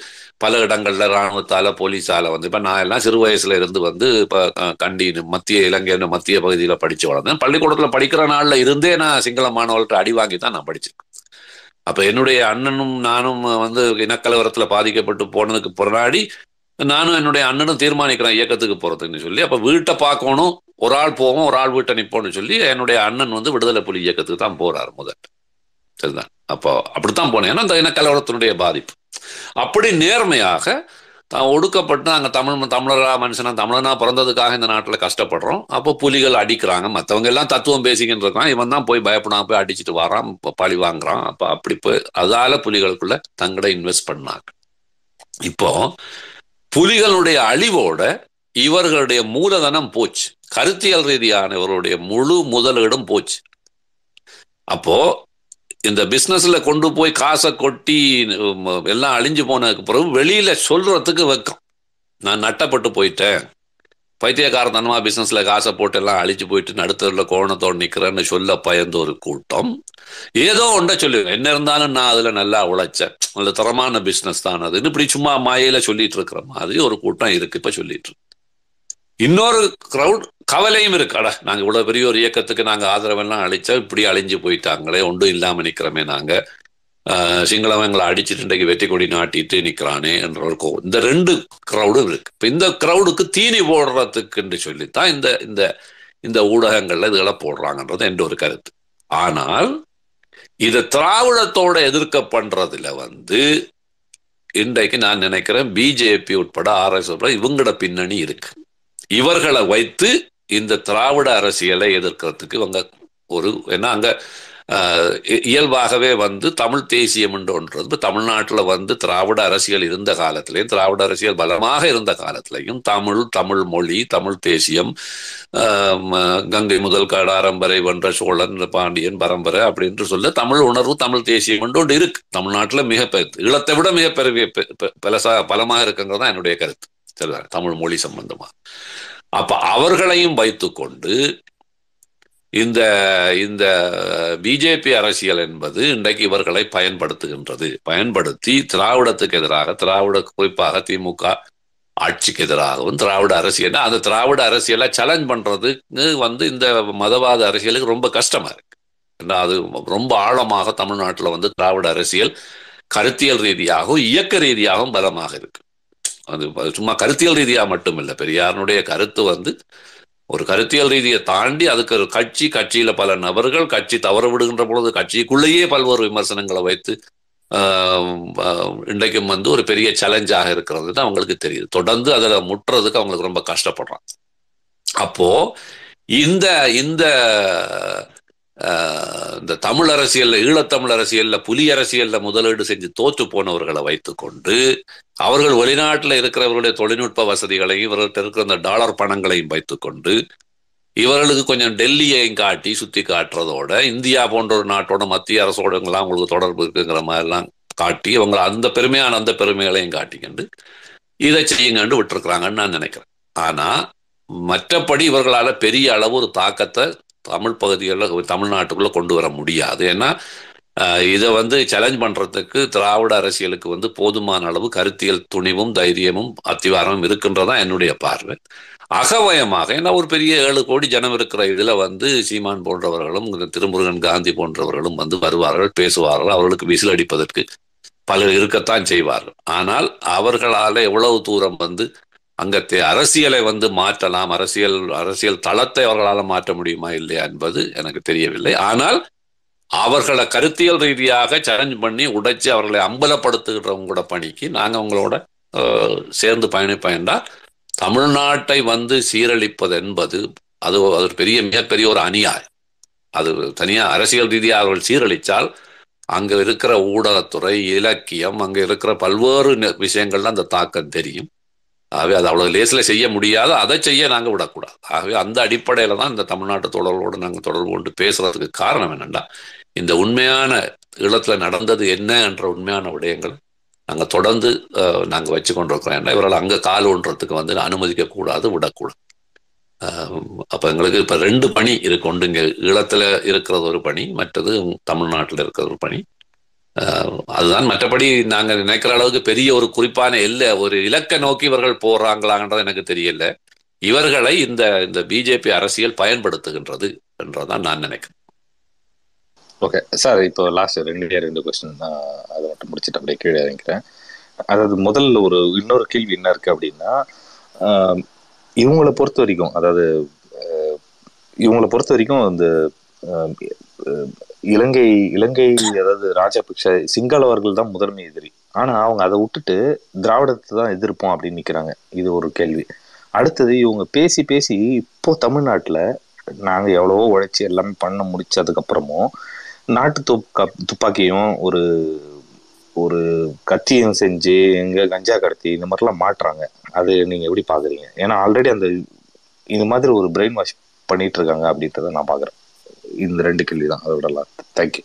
பல இடங்களில் இராணுவத்தால் போலீஸால் வந்து இப்போ நான் எல்லாம் சிறு வயசுல இருந்து வந்து இப்போ அஹ், கண்டி மத்திய இலங்கைன்னு மத்திய பகுதியில் படித்து வளர்ந்தேன். பள்ளிக்கூடத்தில் படிக்கிற நாளில் இருந்தே நான் சிங்கள மாணவர்கள்ட்ட அடி வாங்கி தான் நான் படித்தேன் அப்போ என்னுடைய அண்ணனும் நானும் வந்து இனக்கலவரத்தில் பாதிக்கப்பட்டு போனதுக்கு பின்னாடி நானும் என்னுடைய அண்ணனும் தீர்மானிக்கிறேன் இயக்கத்துக்கு போகிறதுன்னு சொல்லி அப்போ வீட்டை பார்க்கணும் ஒரு ஆள் போவோம் ஒரு ஆள் வீட்டை நிற்போம்னு சொல்லி என்னுடைய அண்ணன் வந்து விடுதலை புலி இயக்கத்துக்கு தான் போறாரு முதல். சரிதான் அப்போ அப்படித்தான் போனேன். ஏன்னா இந்த இனக்கலவரத்தினுடைய பாதிப்பு. அப்படி நேர்மையாக தான் ஒடுக்கப்பட்டு நாங்கள் தமிழ் தமிழரா மனுஷனா தமிழனா பிறந்ததுக்காக இந்த நாட்டில் கஷ்டப்படுறோம். அப்போ புலிகள் அடிக்கிறாங்க. மற்றவங்க எல்லாம் தத்துவம் பேசிக்கிட்டு இருக்கான். இவன் தான் போய் பயப்படாம போய் அடிச்சுட்டு வரான். இப்போ பழி வாங்குறான். அப்போ அப்படி போய் அதால புலிகளுக்குள்ள தங்களை இன்வெஸ்ட் பண்ணாங்க. இப்போ புலிகளுடைய அழிவோட இவர்களுடைய மூலதனம் போச்சு. கருத்தியல் ரீதியான இவருடைய முழு முதலீடும் போச்சு. அப்போ இந்த பிஸ்னஸ்ல கொண்டு போய் காசை கொட்டி எல்லாம் அழிஞ்சு போனதுக்கு பிறகு வெளியில சொல்றதுக்கு வைக்கும். நான் நட்டப்பட்டு போயிட்டேன். பைத்தியக்காரத்தனமா பிசினஸ்ல காசை போட்டு எல்லாம் அழிச்சு போயிட்டு நடுத்தரில் கோணத்தோடு நிக்கிறேன்னு சொல்ல பயந்த ஒரு கூட்டம். ஏதோ ஒன்றை சொல்லுவேன். என்ன இருந்தாலும் நான் அதுல நல்லா உழைச்சேன். நல்ல தரமான பிசினஸ் தான் அதுன்னு இப்படி சும்மா மாயில சொல்லிட்டு இருக்கிற மாதிரி ஒரு கூட்டம் இருக்கு. இப்ப சொல்லிட்டு இருக்கு இன்னொரு கிரவுட் கவலையும் இருக்கு. அட நாங்க இவ்வளவு பெரிய ஒரு இயக்கத்துக்கு நாங்க ஆதரவெல்லாம் அழிச்சா இப்படி அழிஞ்சு போயிட்டாங்களே ஒன்றும் இல்லாம நிக்கிறோமே நாங்க. ஆஹ் சிங்களவங்களை அடிச்சுட்டு இன்றைக்கு வெற்றி கொடி நாட்டிட்டு நிக்கிறானே என்ற ஒரு கோ இந்த ரெண்டு க்ரௌடும் இருக்கு. இப்ப இந்த க்ரௌடுக்கு தீனி போடுறதுக்குன்னு சொல்லித்தான் இந்த இந்த இந்த ஊடகங்கள்ல இதுகளை போடுறாங்கன்றது என்ற ஒரு கருத்து. ஆனால் இதை திராவிடத்தோட எதிர்க்க பண்றதுல வந்து இன்றைக்கு நான் நினைக்கிறேன் பிஜேபி உட்பட ஆர்எஸ் உட்பட இவங்களோட பின்னணி இருக்கு. இவர்களை வைத்து இந்த திராவிட அரசியலை எதிர்க்கிறதுக்கு இவங்க ஒரு ஏன்னா அங்க ஆஹ், இ- இயல்பாகவே வந்து தமிழ் தேசியம் என்று ஒன்றது தமிழ்நாட்டுல வந்து திராவிட அரசியல் இருந்த காலத்திலையும் திராவிட அரசியல் பலமாக இருந்த காலத்திலையும் தமிழ் தமிழ் மொழி தமிழ் தேசியம் ஆஹ், கங்கை முதல் கடாரம்பரை வென்ற சோழன் பாண்டியன் பரம்பரை அப்படின்னு சொல்ல தமிழ் உணர்வு தமிழ் தேசியம் என்று ஒன்று இருக்கு. தமிழ்நாட்டுல மிக இழத்தை ஈழத்தை விட மிக பெரிய பலசா பலமாக இருக்குங்கிறது தான் என்னுடைய கருத்து. தமிழ் மொழி சம்பந்தமா. அப்ப அவர்களையும் வைத்துக்கொண்டு இந்த இந்த பிஜேபி அரசியல் என்பது இன்றைக்கு இவர்களை பயன்படுத்துகின்றது. பயன்படுத்தி திராவிடத்துக்கு எதிராக திராவிட குறிப்பாக திமுக ஆட்சிக்கு எதிராகவும் திராவிட அரசியல் அந்த திராவிட அரசியலை சேலஞ்ச் பண்றதுக்கு வந்து இந்த மதவாத அரசியலுக்கு ரொம்ப கஷ்டமா இருக்கு. ஏன்னா அது ரொம்ப ஆழமாக தமிழ்நாட்டில் வந்து திராவிட அரசியல் கருத்தியல் ரீதியாகவும் இயக்க ரீதியாகவும் பலமாக இருக்கு. அது சும்மா கருத்தியல் ரீதியாக மட்டும் இல்லை பெரியாருடைய கருத்து வந்து ஒரு கருத்தியல் ரீதியை தாண்டி அதுக்கு ஒரு கட்சி கட்சியில பல நபர்கள் கட்சி தவற விடுகின்ற பொழுது கட்சிக்குள்ளேயே பல்வேறு விமர்சனங்களை வைத்து ஆஹ், இன்றைக்கும் வந்து ஒரு பெரிய சேலஞ்சாக இருக்கிறது தான் அவங்களுக்கு தெரியுது. தொடர்ந்து அதில் முட்டுறதுக்கு அவங்களுக்கு ரொம்ப கஷ்டப்படுறாங்க. அப்போ இந்த இந்த இந்த தமிழ் அரசியல்ல ஈழத்தமிழ் அரசியல்ல புலி அரசியல்ல முதலீடு செஞ்சு தோற்று போனவர்களை வைத்துக்கொண்டு அவர்கள் வெளிநாட்டில் இருக்கிறவர்களுடைய தொழில்நுட்ப வசதிகளையும் இவர்கிட்ட இருக்கிற அந்த டாலர் பணங்களையும் வைத்துக்கொண்டு இவர்களுக்கு கொஞ்சம் டெல்லியையும் காட்டி சுத்தி காட்டுறதோட இந்தியா போன்ற ஒரு நாட்டோட மத்திய அரசோடங்களாம் உங்களுக்கு தொடர்பு இருக்குங்கிற மாதிரிலாம் காட்டி அவங்க அந்த பெருமையான அந்த பெருமைகளையும் காட்டிக்கண்டு இதை செய்யுங்கன்னு விட்டுருக்குறாங்கன்னு நான் நினைக்கிறேன். ஆனா மற்றபடி இவர்களால பெரிய அளவு ஒரு தாக்கத்தை தமிழ் பகுதிகளில் தமிழ்நாட்டுக்குள்ள கொண்டு வர முடியாது. ஏன்னா ஆஹ், இதை வந்து சேலஞ்ச் பண்றதுக்கு திராவிட அரசியலுக்கு வந்து போதுமான அளவு கருத்தியல் துணிவும் தைரியமும் அத்திவாரமும் இருக்கின்றதான் என்னுடைய பார்வை. அகவயமாக ஏன்னா ஒரு பெரிய ஏழு கோடி ஜனம் இருக்கிற இதில் வந்து சீமான் போன்றவர்களும் இந்த திருமுருகன் காந்தி போன்றவர்களும் வந்து வருவார்கள் பேசுவார்கள் அவர்களுக்கு விசில் அடிப்பதற்கு பலர் இருக்கத்தான் செய்வார்கள். ஆனால் அவர்களால எவ்வளவு தூரம் வந்து அங்கத்தை அரசியலை வந்து மாற்றலாம் அரசியல் அரசியல் தளத்தை அவர்களால் மாற்ற முடியுமா இல்லையா என்பது எனக்கு தெரியவில்லை. ஆனால் அவர்களை கருத்தியல் ரீதியாக சேலஞ்ச் பண்ணி உடைச்சு அவர்களை அம்பலப்படுத்துகிறவங்களோட பணிக்கு நாங்கள் அவங்களோட சேர்ந்து பயணிப்போம் என்றால் தமிழ்நாட்டை வந்து சீரழிப்பது என்பது அது அது பெரிய மிகப்பெரிய ஒரு அநியாயம். அது தனியாக அரசியல் ரீதியாக அவர்கள் சீரழித்தால் அங்கே இருக்கிற ஊடகத்துறை இலக்கியம் அங்கே இருக்கிற பல்வேறு நெ- விஷயங்கள்ல அந்த தாக்கம் தெரியும். ஆகவே அது அவ்வளவு லேசில் செய்ய முடியாது. அதை செய்ய நாங்கள் விடக்கூடாது. ஆகவே அந்த அடிப்படையில் தான் இந்த தமிழ்நாட்டு தொடர்போடு நாங்கள் தொடர்பு கொண்டு பேசுறதுக்கு காரணம் என்னென்னா இந்த உண்மையான ஈழத்துல நடந்தது என்ன என்ற உண்மையான விடயங்கள் நாங்கள் தொடர்ந்து நாங்கள் வச்சு கொண்டிருக்கிறோம் ஏன்னா இவரால் அங்கே கால் ஒன்றத்துக்கு வந்து அனுமதிக்கக்கூடாது விடக்கூடாது. அப்போ எங்களுக்கு இப்போ ரெண்டு பணி இருக்கு. ஒன்று இங்கே ஈழத்தில் இருக்கிறது ஒரு பணி மற்றது தமிழ்நாட்டில் இருக்கிற ஒரு பணி. அதுதான் மற்றபடி நாங்க நினைக்கிற அளவுக்கு பெரிய ஒரு குறிப்பான இல்லை ஒரு இலக்க நோக்கி இவர்கள் போறாங்களான்றது எனக்கு தெரியல. இவர்களை இந்த இந்த பிஜேபி அரசியல் பயன்படுத்துகின்றது என்றதான் நான் நினைக்கிறேன். ஓகே சார் இப்போ லாஸ்ட் ரெண்டு ரெண்டு கொஸ்டின் தான் அதை மட்டும் முடிச்சுட்டு அப்படியே கீழே இறங்கிக்கிறேன். அதாவது முதல்ல ஒரு இன்னொரு கேள்வி என்ன இருக்கு அப்படின்னா ஆஹ், இவங்களை பொறுத்த வரைக்கும் அதாவது இவங்களை பொறுத்த வரைக்கும் இந்த இலங்கை இலங்கை அதாவது ராஜபக்ஷ சிங்களவர்கள் தான் முதன்மை எதிரி. ஆனா அவங்க அதை விட்டுட்டு திராவிடத்தை தான் எதிர்ப்போம் அப்படின்னு நிக்கிறாங்க. இது ஒரு கேள்வி. அடுத்தது இவங்க பேசி பேசி இப்போ தமிழ்நாட்டுல நாங்க எவ்வளவோ உழைச்சி எல்லாமே பண்ண முடிச்சதுக்கு அப்புறமும் நாட்டு துப்பா துப்பாக்கியும் ஒரு ஒரு கத்தியும் செஞ்சு எங்க கஞ்சா கடத்தி இந்த மாதிரிலாம் மாட்டுறாங்க. அது நீங்க எப்படி பாக்குறீங்க? ஏன்னா ஆல்ரெடி அந்த இந்த மாதிரி ஒரு பிரெயின் வாஷ் பண்ணிட்டு இருக்காங்க அப்படின்றத நான் பாக்குறேன். இந்த ரெண்டு கேள்வி தான் அதை விடலாம். தேங்க்யூ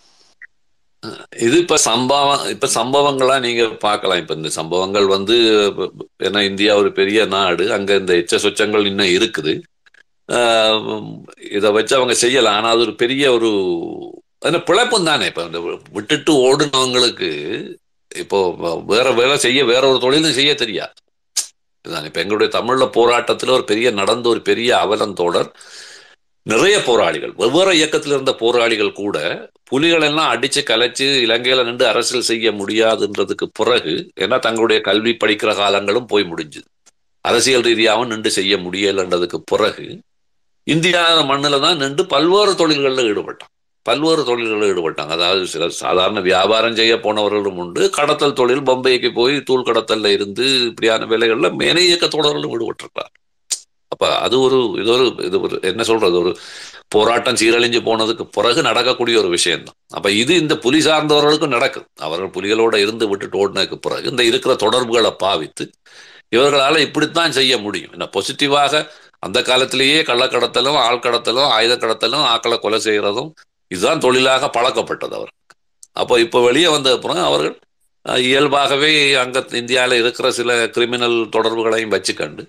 இது இப்ப சம்பவம் இப்ப சம்பவங்களா நீங்க பார்க்கலாம். இப்ப இந்த சம்பவங்கள் வந்து ஏன்னா இந்தியா ஒரு பெரிய நாடு. அங்க இந்த எச்ச சொச்சங்கள் இன்னும் இருக்குது. ஆஹ் இதை வச்சு அவங்க செய்யலாம். ஆனா அது ஒரு பெரிய ஒரு அது பிழைப்பும் தானே. இப்ப இந்த விட்டுட்டு ஓடுனவங்களுக்கு இப்போ வேற வேலை செய்ய வேற ஒரு தொழிலும் செய்ய தெரியாது. இதுதான். இப்ப எங்களுடைய தமிழ்ல போராட்டத்துல ஒரு பெரிய நடந்த ஒரு பெரிய அவலந்தோடர் நிறைய போராளிகள் வெவ்வேறு இயக்கத்தில் இருந்த போராளிகள் கூட புலிகள் எல்லாம் அடிச்சு கலைச்சு இலங்கையில நின்று அரசியல் செய்ய முடியாதுன்றதுக்கு பிறகு ஏன்னா தங்களுடைய கல்வி படிக்கிற காலங்களும் போய் முடிஞ்சுது. அரசியல் ரீதியாகவும் நின்று செய்ய முடியலைன்றதுக்கு பிறகு இந்தியா மண்ணில் தான் நின்று பல்வேறு தொழில்களில் ஈடுபட்டான் பல்வேறு தொழில்களில் ஈடுபட்டாங்க. அதாவது சில சாதாரண வியாபாரம் செய்ய போனவர்களும் உண்டு. கடத்தல் தொழில் பம்பைக்கு போய் தூள் கடத்தல்ல இருந்து இப்படியான வேலைகளில் மேனை இயக்கத்தோடர்களும் ஈடுபட்டிருக்கிறார் அப்ப அது ஒரு இது ஒரு இது ஒரு என்ன சொல்றது ஒரு போராட்டம் சீரழிஞ்சு போனதுக்கு பிறகு நடக்கக்கூடிய ஒரு விஷயம் தான் அப்ப இது இந்த புலி சார்ந்தவர்களுக்கும் நடக்கும். அவர்கள் புலிகளோட இருந்து விட்டுட்டு ஓடினதுக்கு பிறகு இந்த இருக்கிற தொடர்புகளை பாவித்து இவர்களால இப்படித்தான் செய்ய முடியும். என்ன பாசிட்டிவாக அந்த காலத்திலேயே கள்ளக்கடத்தலும் ஆள் கடத்தலும் ஆயுத கடத்தலும் ஆக்களை கொலை செய்யறதும் இதுதான் தொழிலாக பழக்கப்பட்டது அவர் அப்போ இப்போ வெளியே வந்த அப்புறம் அவர்கள் இயல்பாகவே அங்க இந்தியாவில் இருக்கிற சில கிரிமினல் தொடர்புகளையும் வச்சுக்கண்டு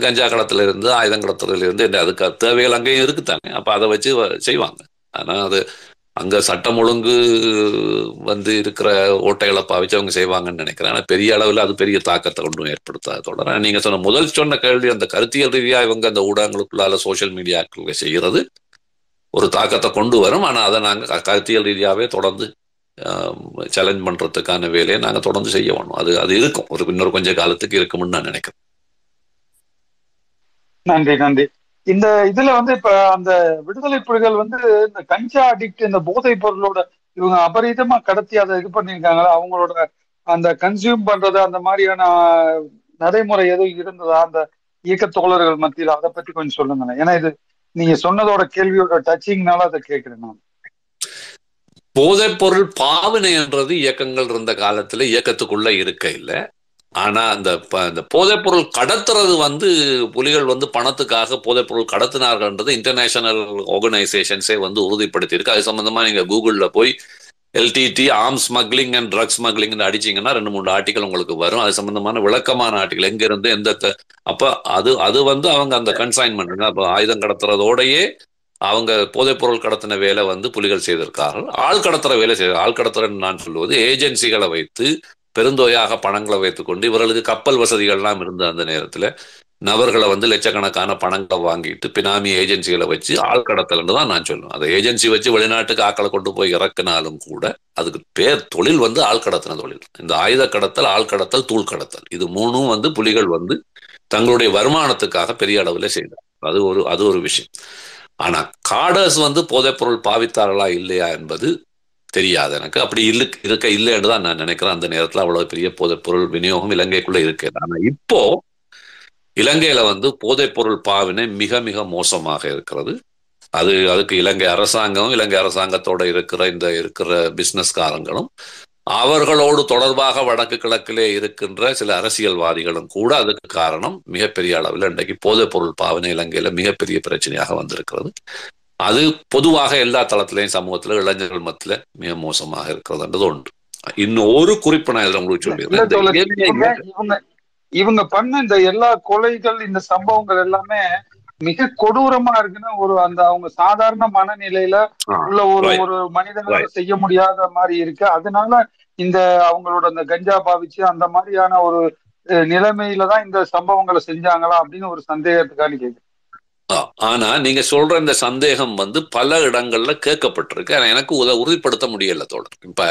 கஞ்சா கடத்துல இருந்து ஆயுதம் கடத்தல இருந்து என்ன அதுக்கு தேவைகள் அங்கேயும் இருக்குத்தானே அப்ப அதை வச்சு வ- செய்வாங்க. ஆனா அது அங்க சட்டம் ஒழுங்கு வந்து இருக்கிற ஓட்டைகளை பாவிச்சு அவங்க செய்வாங்கன்னு நினைக்கிறேன். ஆனால் பெரிய அளவில் அது பெரிய தாக்கத்தை ஒன்றும் ஏற்படுத்தாது தொடர நீங்க சொன்ன முதல் சொன்ன கேள்வி அந்த கருத்தியல் ரீதியா இவங்க அந்த ஊடகங்களுக்குள்ளால சோஷியல் மீடியாக்கள் செய்யறது ஒரு தாக்கத்தை கொண்டு வரும். ஆனா அதை நாங்கள் கருத்தியல் ரீதியாவே தொடர்ந்து சேலஞ்ச் பண்றதுக்கான வேலையை நாங்கள் தொடர்ந்து செய்ய வேணும். அது அது இருக்கும். ஒரு இன்னொரு கொஞ்ச காலத்துக்கு இருக்கும்னு நான் நினைக்கிறேன். நன்றி நன்றி. இந்த இதுல வந்து இப்ப அந்த விடுதலை புலிகள் வந்து இந்த கஞ்சா அடிக்ட் இந்த போதைப் பொருளோட இவங்க அபரீதமா கடத்தி அதை இது பண்ணியிருக்காங்களா? அவங்களோட அந்த கன்சியூம் பண்றது அந்த மாதிரியான நடைமுறை எதுவும் இருந்ததா? அந்த இயக்க தோழர்கள் மத்தியில அதை பத்தி கொஞ்சம் சொல்லுங்களேன். ஏன்னா இது நீங்க சொன்னதோட கேள்வியோட டச்சிங்னால அதை கேட்கிறேன் நான். போதைப் பொருள் பாவனை என்றது இயக்கங்கள் இருந்த காலத்துல இயக்கத்துக்குள்ள இருக்க இல்லை. ஆனால் அந்த ப- போதைப்பொருள் கடத்துறது வந்து புலிகள் வந்து பணத்துக்காக போதைப்பொருள் கடத்தினார்கள்ன்றது இன்டர்நேஷனல் ஆர்கனைசேஷன்ஸே வந்து உறுதிப்படுத்தியிருக்கு. அது சம்மந்தமாக நீங்கள் கூகுளில் போய் LTT arm smuggling and drugs smuggling அடிச்சீங்கன்னா ரெண்டு மூணு ஆர்டிக்கல் உங்களுக்கு வரும். அது சம்பந்தமான விளக்கமான ஆர்டிக்கல் எங்கேருந்து எந்த அப்போ அது அது வந்து அவங்க அந்த கன்சைன்மெண்ட் அப்போ ஆயுதம் கடத்துறதோடயே அவங்க போதைப்பொருள் கடத்தின வேலை வந்து புலிகள் செய்திருக்கார்கள். ஆள் கடத்துற வேலை செய்த ஆள் கடத்துறன்னு நான் சொல்லுவது ஏஜென்சிகளை வைத்து பெருந்தோயாக பணங்களை வைத்துக்கொண்டு இவர்களுக்கு கப்பல் வசதிகள்லாம் இருந்த அந்த நேரத்துல நபர்களை வந்து லட்சக்கணக்கான பணங்களை வாங்கிட்டு பினாமி ஏஜென்சிகளை வச்சு ஆள் கடத்தலன்னு தான் நான் சொல்லுவேன். அதை ஏஜென்சி வச்சு வெளிநாட்டுக்கு ஆக்களை கொண்டு போய் இறக்குனாலும் கூட அதுக்கு பேர் தொழில் வந்து ஆள் கடத்தின தொழில். இந்த ஆயுத கடத்தல் ஆள் கடத்தல் தூள் கடத்தல். இது மூணும் வந்து புலிகள் வந்து தங்களுடைய வருமானத்துக்காக பெரிய அளவில் செய்தார் அது ஒரு அது ஒரு விஷயம். ஆனா காடர்ஸ் வந்து போதைப்பொருள் பாவித்தார்களா இல்லையா என்பது தெரியாது எனக்கு. அப்படி இல்லு இருக்க இல்லைன்னு தான் நான் நினைக்கிறேன். அந்த நேரத்துல அவ்வளவு பெரிய போதைப் பொருள் விநியோகம் இலங்கைக்குள்ள இருக்கு ஆனா இப்போ இலங்கையில வந்து போதைப் பொருள் பாவினை மிக மிக மோசமாக இருக்கிறது. அது அதுக்கு இலங்கை அரசாங்கமும் இலங்கை அரசாங்கத்தோட இருக்கிற இந்த இருக்கிற பிசினஸ்காரங்களும் அவர்களோடு தொடர்பாக வடக்கு கிழக்கிலே இருக்கின்ற சில அரசியல்வாதிகளும் கூட அதுக்கு காரணம் மிகப்பெரிய அளவில் இன்றைக்கு போதைப் பொருள் பாவனை இலங்கையில மிகப்பெரிய பிரச்சனையாக வந்திருக்கிறது. அது பொதுவாக எல்லா தளத்திலையும் சமூகத்துல இளைஞர்கள் மத்தியில மிக மோசமாக இருக்கிறதுன்றது உண்டு இன்னும் ஒரு குறிப்பு நான் இதுல உங்களுக்கு ஏனைய இவங்க பண்ண இந்த எல்லா கொலைகள் இந்த சம்பவங்கள் எல்லாமே மிக கொடூரமா இருக்குன்னு ஒரு அந்த அவங்க சாதாரண மனநிலையில உள்ள ஒரு. ஒரு மனிதனால. செய்ய முடியாத மாதிரி இருக்கு அதனால இந்த அவங்களோட அந்த கஞ்சா பாவிச்சு அந்த மாதிரியான ஒரு நிலைமையில தான் இந்த சம்பவங்களை செஞ்சாங்களா அப்படின்னு ஒரு சந்தேகத்துக்காண்டி கேக்குறேன் ஆ, ஆனா நீங்க சொல்ற இந்த சந்தேகம் வந்து பல இடங்கள்ல கேட்கப்பட்டிருக்கு. ஆனா எனக்கு உத உறுதிப்படுத்த முடியல தோழர். இப்ப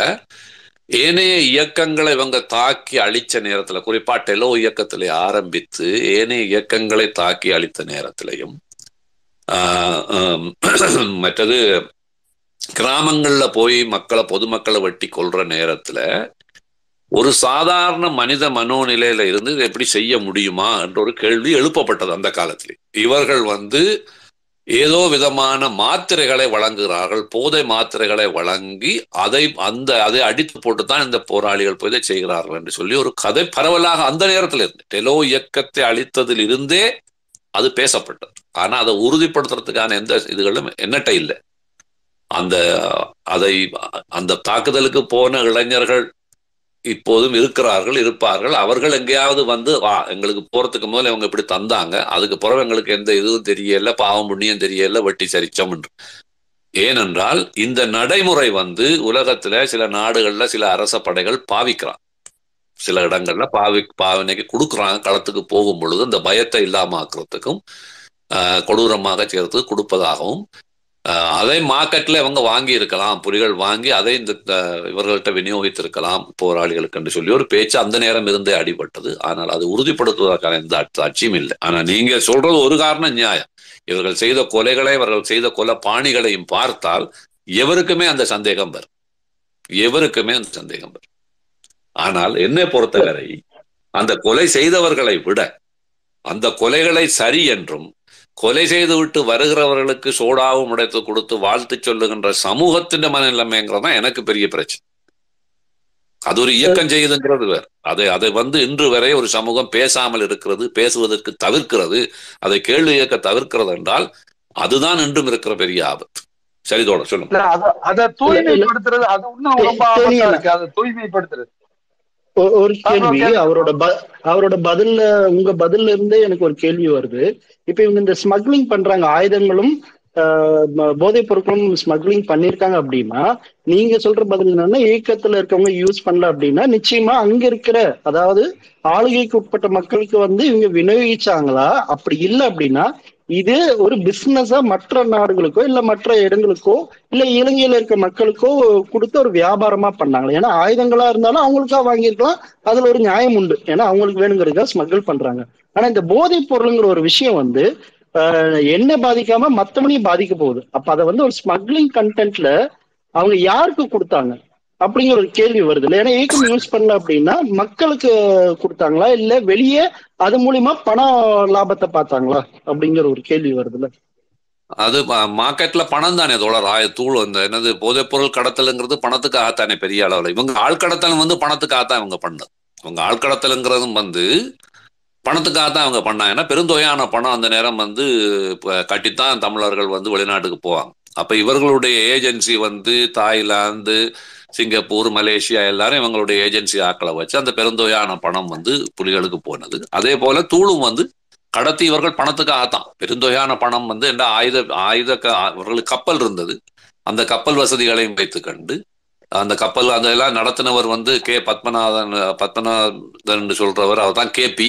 ஏனைய இயக்கங்களை இவங்க தாக்கி அழிச்ச நேரத்துல குறிப்பா டெலோ இயக்கத்திலே ஆரம்பித்து ஏனைய இயக்கங்களை தாக்கி அழித்த நேரத்திலையும் ஆஹ், மற்றது கிராமங்கள்ல போய் மக்களை பொதுமக்களை வெட்டி கொல்ற நேரத்துல ஒரு சாதாரண மனித மனோநிலையில இருந்து இதை எப்படி செய்ய முடியுமா என்ற ஒரு கேள்வி எழுப்பப்பட்டது அந்த காலத்திலே. இவர்கள் வந்து ஏதோ விதமான மாத்திரைகளை வழங்குகிறார்கள் போதை மாத்திரைகளை வழங்கி அதை அந்த அதை அடித்து போட்டு தான் இந்த போராளிகள் போய் இதை செய்கிறார்கள் என்று சொல்லி ஒரு கதை பரவலாக அந்த நேரத்தில் இருந்து டெலோ இயக்கத்தை அழித்ததில் இருந்தே அது பேசப்பட்டது. ஆனா அதை உறுதிப்படுத்துறதுக்கான எந்த இதுகளும் என்னட்ட இல்லை. அந்த அதை அந்த தாக்குதலுக்கு போன இளைஞர்கள் இப்போதும் இருக்கிறார்கள் இருப்பார்கள். அவர்கள் எங்கேயாவது வந்து வா எங்களுக்கு போறதுக்கு முதல்ல இவங்க இப்படி தந்தாங்க. அதுக்கு பிறகு எங்களுக்கு எந்த இதுவும் தெரியல பாவம் புண்ணியம் தெரியல வெட்டி சரிச்சம் என்று. ஏனென்றால் இந்த நடைமுறை வந்து உலகத்துல சில நாடுகள்ல சில அரச படைகள் பாவிக்கிறான் சில இடங்கள்ல பாவி பாவனைக்கு கொடுக்குறாங்க. களத்துக்கு போகும் பொழுது இந்த பயத்தை இல்லாம ஆக்குறதுக்கும் ஆஹ், கொடூரமாக சேர்த்து கொடுப்பதாகவும் அதை மார்க்கெட்ல இவங்க வாங்கி இருக்கலாம் புலிகள் வாங்கி அதை இந்த இவர்கள்ட்ட விநியோகித்திருக்கலாம் போராளிகளுக்கு என்று சொல்லி ஒரு பேச்சு அந்த நேரம் இருந்தே அடிபட்டது. ஆனால் அது உறுதிப்படுத்துவதற்கான எந்த சாட்சியும் இல்லை. ஆனா நீங்க சொல்றது ஒரு காரணம் நியாயம். இவர்கள் செய்த கொலைகளை இவர்கள் செய்த கொலை பாணிகளையும் பார்த்தால் எவருக்குமே அந்த சந்தேகம் வரும். எவருக்குமே அந்த சந்தேகம் வரும். ஆனால் என்னை பொறுத்தவரை அந்த கொலை செய்தவர்களை விட அந்த கொலைகளை சரி என்றும் கொலை செய்துவிட்டு வருகிறவர்களுக்கு சோடாவும் உடைத்து கொடுத்து வாழ்த்து சொல்லுகின்ற சமூகத்தின் மனநிலைமைங்கிறது தான் எனக்கு பெரிய பிரச்சனை. அது ஒரு இயக்கம் செய்யுதுங்கிறது வேறு. அதை அதை வந்து இன்று வரை ஒரு சமூகம் பேசாமல் இருக்கிறது பேசுவதற்கு தவிர்க்கிறது அதை கேள்வி இயக்க தவிர்க்கிறது என்றால் அதுதான் இன்றும் இருக்கிற பெரிய ஆபத்து. சரி தோட சொல்லுங்க. இல்ல அத அத தூய்மைப்படுத்துறது அது இன்னும் ரொம்ப இருக்கு. அதை தூய்மைப்படுத்துறது. ஒரு கேள்வி. அவரோட அவரோட பதில்ல உங்க பதில்ல இருந்தே எனக்கு ஒரு கேள்வி வருது. இப்ப இவங்க இந்த ஸ்மக்லிங் பண்றாங்க ஆயுதங்களும் போதைப் பொருட்களும் ஸ்மக்லிங் பண்ணிருக்காங்க அப்படின்னா நீங்க சொல்ற பதில் என்னன்னா இயக்கத்துல இருக்கவங்க யூஸ் பண்ணல அப்படின்னா நிச்சயமா அங்க இருக்கிற அதாவது ஆளுகைக்கு உட்பட்ட மக்களுக்கு வந்து இவங்க விநியோகிச்சாங்களா? அப்படி இல்லை அப்படின்னா இது ஒரு பிசினஸா மற்ற நாடுகளுக்கோ இல்ல மற்ற இடங்களுக்கோ இல்ல இலங்கையில இருக்க மக்களுக்கோ கொடுத்த ஒரு வியாபாரமா பண்ணாங்க ஏன்னா ஆயுதங்களா இருந்தாலும் அவங்களுக்கா வாங்கியிருக்கலாம். அதுல ஒரு நியாயம் உண்டு. ஏன்னா அவங்களுக்கு வேணுங்கிறதுக்காக ஸ்மகிள் பண்றாங்க. ஆனா இந்த போதைப் பொருளுங்கிற ஒரு விஷயம் வந்து என்ன பாதிக்காம மத்தவனையும் பாதிக்க போகுது. அப்ப அதை வந்து ஒரு ஸ்மக்லிங் கண்டென்ட்ல அவங்க யாருக்கு கொடுத்தாங்க? அப்படிங்கிற ஒரு கேள்வி வருது இல்லை? ஏன்னா ஏக்கம் யூஸ் பண்ணல அப்படின்னா மக்களுக்கு கொடுத்தாங்களா? இல்ல வெளியே அது மூலியமா பண லாபத்தை பார்த்தாங்களா? அப்படிங்கிற ஒரு கேள்வி வருதுல்ல அது மார்க்கெட்ல பணம் தானே அதோட ராய தூள் அந்த என்னது போதைப் பொருள் கடத்தலுங்கிறது பணத்துக்காகத்தானே பெரிய அளவுல. இவங்க ஆழ்கடத்தல் வந்து பணத்துக்காகத்தான் இவங்க பண்ணது. இவங்க ஆழ்கடத்தலுங்கிறதும் வந்து பணத்துக்காக தான் அவங்க பண்ணாங்க. ஏன்னா பெருந்தொகையான பணம் அந்த நேரம் வந்து கட்டித்தான் தமிழர்கள் வந்து வெளிநாட்டுக்கு போவாங்க. அப்ப இவர்களுடைய ஏஜென்சி வந்து தாய்லாந்து சிங்கப்பூர் மலேசியா எல்லாரும் இவங்களுடைய ஏஜென்சி ஆக்களை வச்சு அந்த பெருந்தொகையான பணம் வந்து புலிகளுக்கு போனது. அதே போல தூளும் வந்து கடத்தி இவர்கள் பணத்துக்காகத்தான் பெருந்தொகையான பணம் வந்து என்ன ஆயுத ஆயுத க- கப்பல் இருந்தது. அந்த கப்பல் வசதிகளையும் வைத்து கண்டு அந்த கப்பல் அதெல்லாம் நடத்தினவர் வந்து கே பத்மநாதன் பத்மநாதன் சொல்றவர் அவர் தான் கேபி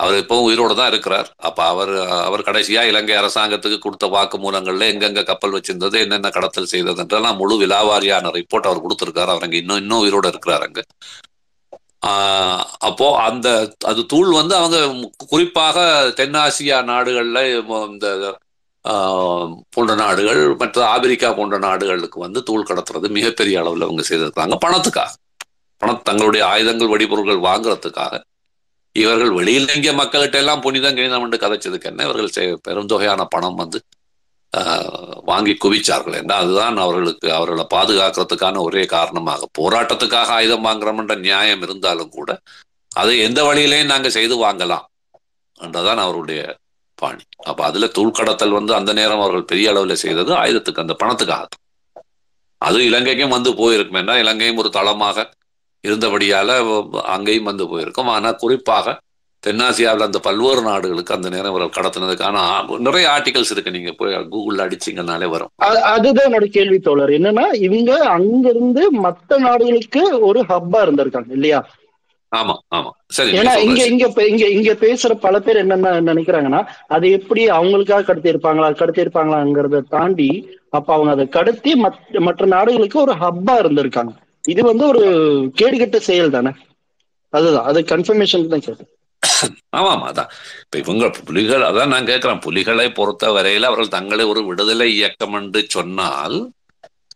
அவர் இப்பவும் உயிரோடு தான் இருக்கிறார். அப்ப அவர் அவர் கடைசியா இலங்கை அரசாங்கத்துக்கு கொடுத்த வாக்கு மூலங்கள்ல எங்கெங்க கப்பல் வச்சிருந்தது என்னென்ன கடத்தல் செய்தது என்றெல்லாம் முழு விலாவாரியான ரிப்போர்ட் அவர் கொடுத்திருக்காரு. அவர் அங்க இன்னும் இன்னும் உயிரோட இருக்கிறார் அங்க. அப்போ அந்த அது தூள் வந்து அவங்க குறிப்பாக தென்னாசியா நாடுகள்ல இந்த போன்ற நாடுகள் மற்ற ஆப்பிரிக்கா போன்ற நாடுகளுக்கு வந்து தூள் கடத்துறது மிகப்பெரிய அளவில் அவங்க செய்திருக்காங்க பணத்துக்காக. பண தங்களுடைய ஆயுதங்கள் வெடிபொருட்கள் வாங்குறதுக்காக. இவர்கள் வெளியில் இங்கே மக்கள்கிட்ட எல்லாம் புனிதம் கணிதம் என்று கதைச்சதுக்கு என்ன? இவர்கள் பெருந்தொகையான பணம் வந்து ஆஹ், வாங்கி குவிச்சார்கள் என்ன அதுதான் அவர்களுக்கு அவர்களை பாதுகாக்கிறதுக்கான ஒரே காரணமாக. போராட்டத்துக்காக ஆயுதம் வாங்குறோம்ன்ற நியாயம் இருந்தாலும் கூட அதை எந்த வழியிலையும் நாங்க செய்து வாங்கலாம் என்றதான் அவருடைய பாணி. அப்ப அதுல தூள்கடத்தல் வந்து அந்த நேரம் அவர்கள் பெரிய அளவுல செய்தது ஆயுதத்துக்கு அந்த பணத்துக்காக அது இலங்கைக்கும் வந்து போயிருக்கும் இலங்கையும் ஒரு தளமாக இருந்தபடியால அங்கேயும் வந்து போயிருக்கும். ஆனா குறிப்பாக தென்னாசியாவில் அந்த பல்வேறு நாடுகளுக்கு அந்த நேரம் இவர்கள் கடத்தினதுக்கான நிறைய ஆர்டிகல்ஸ் இருக்கு. நீங்க போய் கூகுள்ல அடிச்சீங்கனாலே வரும். அதுதான் என்னோட கேள்வி தோழர். என்னன்னா இவங்க அங்கிருந்து மத்த நாடுகளுக்கு ஒரு ஹப்பா இருந்திருக்காங்க இல்லையா? ஆமா ஆமா. சரி ஏன்னா இங்க இங்க இங்க இங்க பேசுற பல பேர் என்னென்ன நினைக்கிறாங்கன்னா அது எப்படி அவங்களுக்காக கடத்தி இருப்பாங்களா கடத்தி இருப்பாங்களாங்கிறத தாண்டி அப்ப அவங்க அதை கடத்தி மற்ற நாடுகளுக்கு ஒரு ஹப்பா இருந்திருக்காங்க. இது வந்து ஒரு கேடுகட்ட செயல் தானே? அதுதான். அது கன்ஃபர்மேஷன் தான் கேட்டேன். ஆமாம் அதான். இப்ப இவங்க புலிகள் அதான் நான் கேட்கிறேன். புலிகளை பொறுத்த வரையில அவர்கள் தங்களை ஒரு விடுதலை இயக்கம் என்று சொன்னால்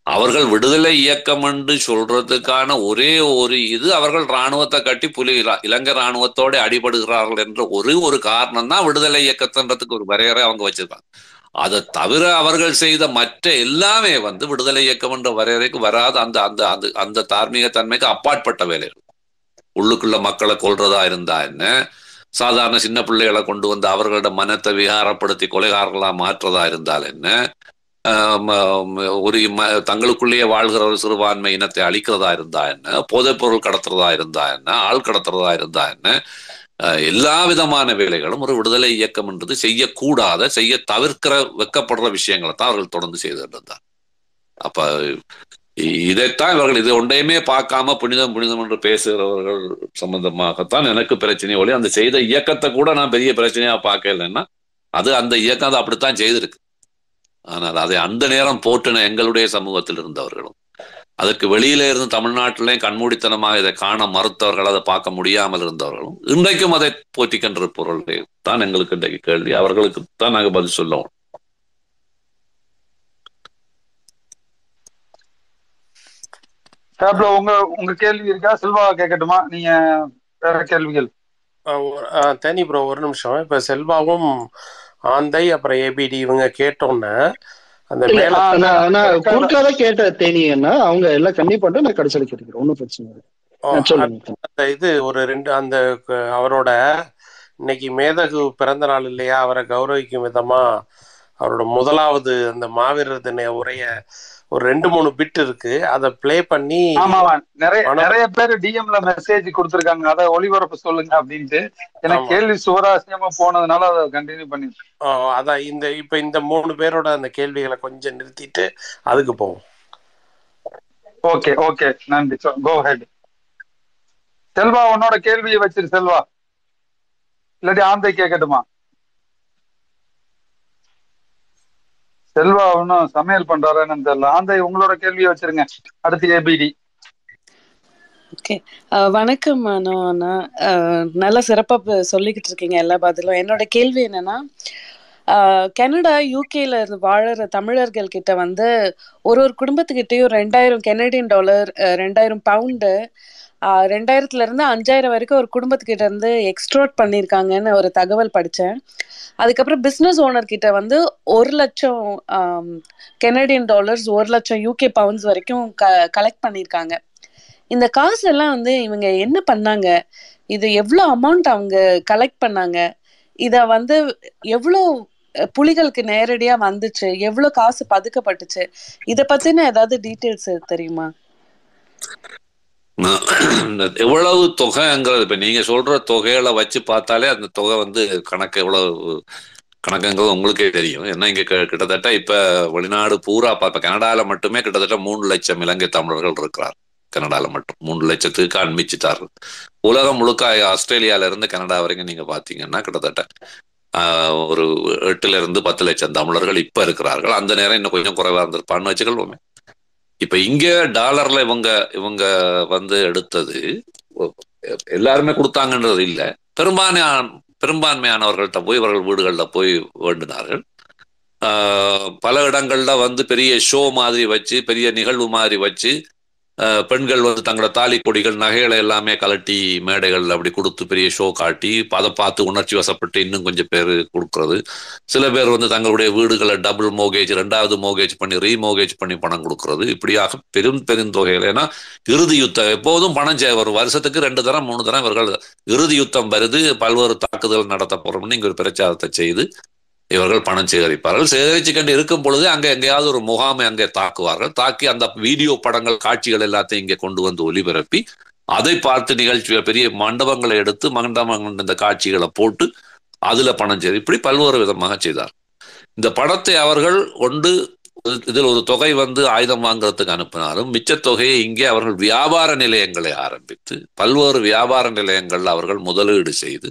அவர்கள் விடுதலை இயக்கம் என்று சொல்றதுக்கான ஒரே ஒரு இது அவர்கள் ராணுவத்தை கட்டி புலி இலங்கை ராணுவத்தோட அடிபடுகிறார்கள் என்ற ஒரே ஒரு காரணம் தான் விடுதலை இயக்கத்துன்றதுக்கு ஒரு வரையறை அவங்க வச்சிருக்காங்க. அதை தவிர அவர்கள் செய்த மற்ற எல்லாமே வந்து விடுதலை இயக்கம் என்ற வரையறைக்கு வராத அந்த அந்த அந்த அந்த தார்மீக தன்மைக்கு அப்பாற்பட்ட வேலைகள். உள்ளுக்குள்ள மக்களை கொள்றதா இருந்தா என்ன? சாதாரண சின்ன பிள்ளைகளை கொண்டு வந்து அவர்களோட மனத்தை விகாரப்படுத்தி கொலைகாரர்களா மாற்றதா இருந்தால் என்ன? ஆஹ் ஒரு தங்களுக்குள்ளேயே வாழ்கிற ஒரு சிறுபான்மை இனத்தை அழிக்கிறதா இருந்தா என்ன? போதைப் பொருள் கடத்துறதா இருந்தா என்ன? ஆள் கடத்துறதா இருந்தா என்ன? எல்லா விதமான வேலைகளும் ஒரு விடுதலை இயக்கம் என்றது செய்யக்கூடாத செய்ய தவிர்க்கிற வெக்கப்படுற விஷயங்களை தான் அவர்கள் தொடர்ந்து செய்து இருந்தார் அப்ப இதைத்தான் இவர்கள் இது ஒன்றையுமே பார்க்காம புனிதம் புனிதம் என்று பேசுகிறவர்கள் சம்பந்தமாகத்தான் எனக்கு பிரச்சனை ஒளி அந்த செய்த இயக்கத்தை கூட நான் பெரிய பிரச்சனையா பார்க்கலன்னா அது அந்த இயக்கம் அதை அப்படித்தான் செய்திருக்கு. ஆனால் அதை அந்த நேரம் போட்டுன எங்களுடைய சமூகத்தில் இருந்தவர்களும் அதற்கு வெளியில இருந்து தமிழ்நாட்டிலையும் கண்மூடித்தனமாக இதை காண மறுத்தவர்கள் அதை பார்க்க முடியாமல் இருந்தவர்களும் இன்றைக்கும் அதை போற்றிக்கின்ற பொருள் தான் எங்களுக்கு இன்றைக்கு கேள்வி. அவர்களுக்கு தான் நாங்கள் பதில் சொல்லணும் டேப்ல உங்க உங்க கேள்வி இருக்கா? செல்வா கேட்கட்டுமா? நீங்க வேற கேள்விகள். தேனி ப்ரோ ஒரு நிமிஷம். இப்ப செல்வாவும் ஆந்தை அப்புறம் ஏபிடி இவங்க கேட்டோன்னே அந்த குறுக்கால கேட்ட தேனியன்னா அவங்க எல்லாம் கம்மி பண்ணிட்டு நான் கடைசியில் கேட்டுக்கிறேன் ஒன்றும் பிரச்சனை இல்லை. இது ஒரு ரெண்டு அந்த அவரோட இன்னைக்கு மேதகு பிறந்த நாள் இல்லையா? அவரை கௌரவிக்கும் விதமா அவரோட முதலாவது அந்த மாவீரர் தின உரைய ஒரு ரெண்டு மூணு பிட் இருக்கு. அதை ப்ளே பண்ணி ஆமாவா நிறைய நிறைய பேர் டிஎம்ல மெசேஜ் கொடுத்திருக்காங்க. அதை ஒளிபரப்பு சொல்லுங்க அப்படின்ட்டு. எனக்கு ஆமா. கேள்வி சுவராசியமா போனதுனால அதை கண்டினியூ பண்ணி அதான் இந்த இப்ப இந்த மூணு பேரோட அந்த கேள்விகளை கொஞ்சம் நிறுத்திட்டு அதுக்கு போவோம். Okay okay. நன்றி. கோ ஹெட் செல்வா உன்னோட கேள்வியை வச்சிரு செல்வா. இல்லாட்டி ஆந்தை கேட்கட்டுமா? செல்வா ஒன்னும் சமையல் பண்றாருன்னு தெரியல. ஆந்தை உங்களோட கேள்வியை வச்சிருங்க. அடுத்து ஏபிடி ஓகே வணக்கம் அண்ணா. நல்லா சிறப்பாக சொல்லிக்கிட்டு இருக்கீங்க எல்லா பதிலும். என்னோட கேள்வி என்னன்னா கனடா யூகேல இருந்து வாழற தமிழர்கள் கிட்ட வந்து ஒரு ஒரு குடும்பத்துக்கிட்டையும் ரெண்டாயிரம் கெனடியன் டாலர் ரெண்டாயிரம் பவுண்டு ஆஹ், ரெண்டாயிரத்துல இருந்து அஞ்சாயிரம் வரைக்கும் ஒரு குடும்பத்துக்கிட்ட இருந்து எக்ஸ்ட்ரோட் பண்ணியிருக்காங்கன்னு ஒரு தகவல் படித்தேன் அதுக்கப்புறம் பிஸ்னஸ் ஓனர் கிட்ட வந்து ஒரு லட்சம் கெனடியன் டாலர்ஸ் ஒரு லட்சம் யூகே பவுண்ட்ஸ் வரைக்கும் க கலெக்ட் பண்ணியிருக்காங்க இந்த காசு எல்லாம் வந்து இவங்க என்ன பண்ணாங்க? இது எவ்வளோ அமௌண்ட் அவங்க கலெக்ட் பண்ணாங்க? இதை வந்து எவ்வளோ புலிகளுக்கு நேரடியா வந்துச்சு? எவ்வளோ காசு பதுக்கப்பட்டுச்சு? இத பத்தின ஏதாவது டீட்டெயில்ஸ் தெரியுமா? எவ்வளவு தொகைங்கிறது இப்ப நீங்க சொல்ற தொகைகளை வச்சு பார்த்தாலே அந்த தொகை வந்து கணக்கு எவ்வளவு கணக்குங்கிறது உங்களுக்கே தெரியும். ஏன்னா இங்க கிட்டத்தட்ட இப்ப வெளிநாடு பூரா பார்ப்ப கனடால மட்டுமே கிட்டத்தட்ட மூணு லட்சம் இலங்கை தமிழர்கள் இருக்கிறார். கனடால மட்டும். மூணு லட்சத்துக்கு அண்மிச்சிட்டார்கள் உலகம் முழுக்க ஆஸ்திரேலியால இருந்து கனடா வரைக்கும் நீங்க பாத்தீங்கன்னா கிட்டத்தட்ட ஆஹ், ஒரு எட்டுல இருந்து பத்து லட்சம் தமிழர்கள் இப்ப இருக்கிறார்கள். அந்த நேரம் இன்னும் கொஞ்சம் குறைவா இருந்திருப்பான்னு வச்சுக்கொள்வோமே. இப்ப இங்க டாலர்ல இவங்க இவங்க வந்து எடுத்தது எல்லாருமே கொடுத்தாங்கன்றது இல்ல. பெரும்பான்மையான பெரும்பான்மையானவர்கள்ட்ட போய் இவர்கள் வீடுகள்ல போய் வேண்டினார்கள். பல இடங்கள்ல வந்து பெரிய ஷோ மாதிரி வச்சு பெரிய நிகழ்வு மாதிரி வச்சு பெண்கள் வந்து தங்களோட தாலி கொடிகள் நகைகளை எல்லாமே கலட்டி மேடைகள் அப்படி கொடுத்து பெரிய ஷோ காட்டி அதை பார்த்து உணர்ச்சி வசப்பட்டு இன்னும் கொஞ்சம் பேர் கொடுக்கறது. சில பேர் வந்து தங்களுடைய வீடுகளை டபுள் மோகேஜ் ரெண்டாவது மோகேஜ் பண்ணி ரீமோகேஜ் பண்ணி பணம் கொடுக்கறது. இப்படியாக பெரும் பெருந்தொகைகள் ஏன்னா இறுதி யுத்தம் எப்போதும் பணம் செய்ய வரும். வருஷத்துக்கு ரெண்டு தரம் மூணு தரம் இவர்கள் இறுதி யுத்தம் வருது. பல்வேறு தாக்குதல் நடத்த போறோம்னு இங்க ஒரு பிரச்சாரத்தை செய்து இவர்கள் பணம் சேகரிப்பார்கள். சேகரித்து கண்டு இருக்கும் பொழுது அங்க எங்கேயாவது ஒரு முகாமை அங்கே தாக்குவார்கள். தாக்கி அந்த வீடியோ படங்கள் காட்சிகள் எல்லாத்தையும் இங்கே கொண்டு வந்து ஒளிபரப்பி அதை பார்த்து நிகழ்ச்சி பெரிய மண்டபங்களை எடுத்து மண்டபங்கள் இந்த காட்சிகளை போட்டு அதுல பணம் செய்து இப்படி பல்வேறு விதமாக செய்தார். இந்த படத்தை அவர்கள் ஒன்று இதில் ஒரு தொகை வந்து ஆயுதம் வாங்குறதுக்கு அனுப்பினாலும் மிச்ச தொகையை இங்கே அவர்கள் வியாபார நிலையங்களை ஆரம்பித்து பல்வேறு வியாபார நிலையங்கள்ல அவர்கள் முதலீடு செய்து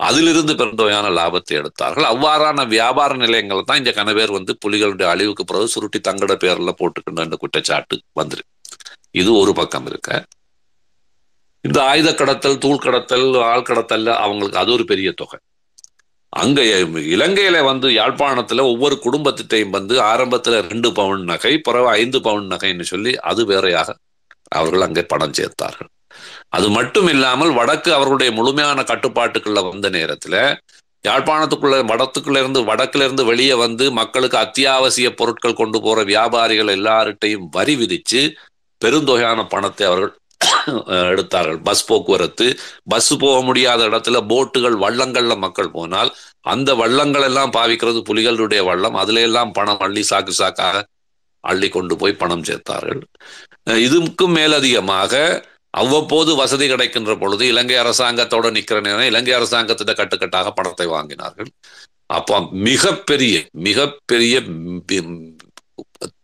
அதிலிருந்து பெருந்தொகையான லாபத்தை எடுத்தார்கள். அவ்வாறான வியாபார நிலையங்கள் தான் இந்த கனவேர் வந்து புலிகளுடைய அழிவுக்கு பிறகு சுருட்டி தங்கட பேர்ல போட்டுக்கணும் அந்த குற்றச்சாட்டு வந்துரு. இது ஒரு பக்கம் இருக்க. இந்த ஆயுத கடத்தல் தூள் கடத்தல் ஆள் கடத்தல் அவங்களுக்கு அது ஒரு பெரிய தொகை. அங்க இலங்கையில வந்து யாழ்ப்பாணத்துல ஒவ்வொரு குடும்பத்திட்டையும் வந்து ஆரம்பத்துல ரெண்டு பவுன் நகை பிறகு ஐந்து பவுன் நகைன்னு சொல்லி அது வேறையாக அவர்கள் அங்கே பணம் சேர்த்தார்கள். அது மட்டும் இல்லாமல் வடக்கு அவர்களுடைய முழுமையான கட்டுப்பாட்டுக்குள்ள வந்த நேரத்துல யாழ்ப்பாணத்துக்குள்ள வடத்துக்குள்ள இருந்து வடக்குல இருந்து வெளியே வந்து மக்களுக்கு அத்தியாவசிய பொருட்கள் கொண்டு போற வியாபாரிகள் எல்லார்ட்டையும் வரி விதிச்சு பெருந்தொகையான பணத்தை அவர்கள் எடுத்தார்கள். பஸ் போக்குவரத்து பஸ் போக முடியாத இடத்துல போட்டுகள் வள்ளங்கள்ல மக்கள் போனால் அந்த வள்ளங்கள் எல்லாம் பாவிக்கிறது புலிகளுடைய வள்ளம். அதுல எல்லாம் பணம் அள்ளி சாக்கு சாக்காக அள்ளி கொண்டு போய் பணம் சேர்த்தார்கள். இதுக்கும் மேலதிகமாக அவ்வப்போது வசதி கிடைக்கின்ற பொழுது இலங்கை அரசாங்கத்தோட நிற்கிற நேரம் இலங்கை அரசாங்கத்திட்ட கட்டுக்கட்டாக பணத்தை வாங்கினார்கள். அப்போ மிகப்பெரிய மிகப்பெரிய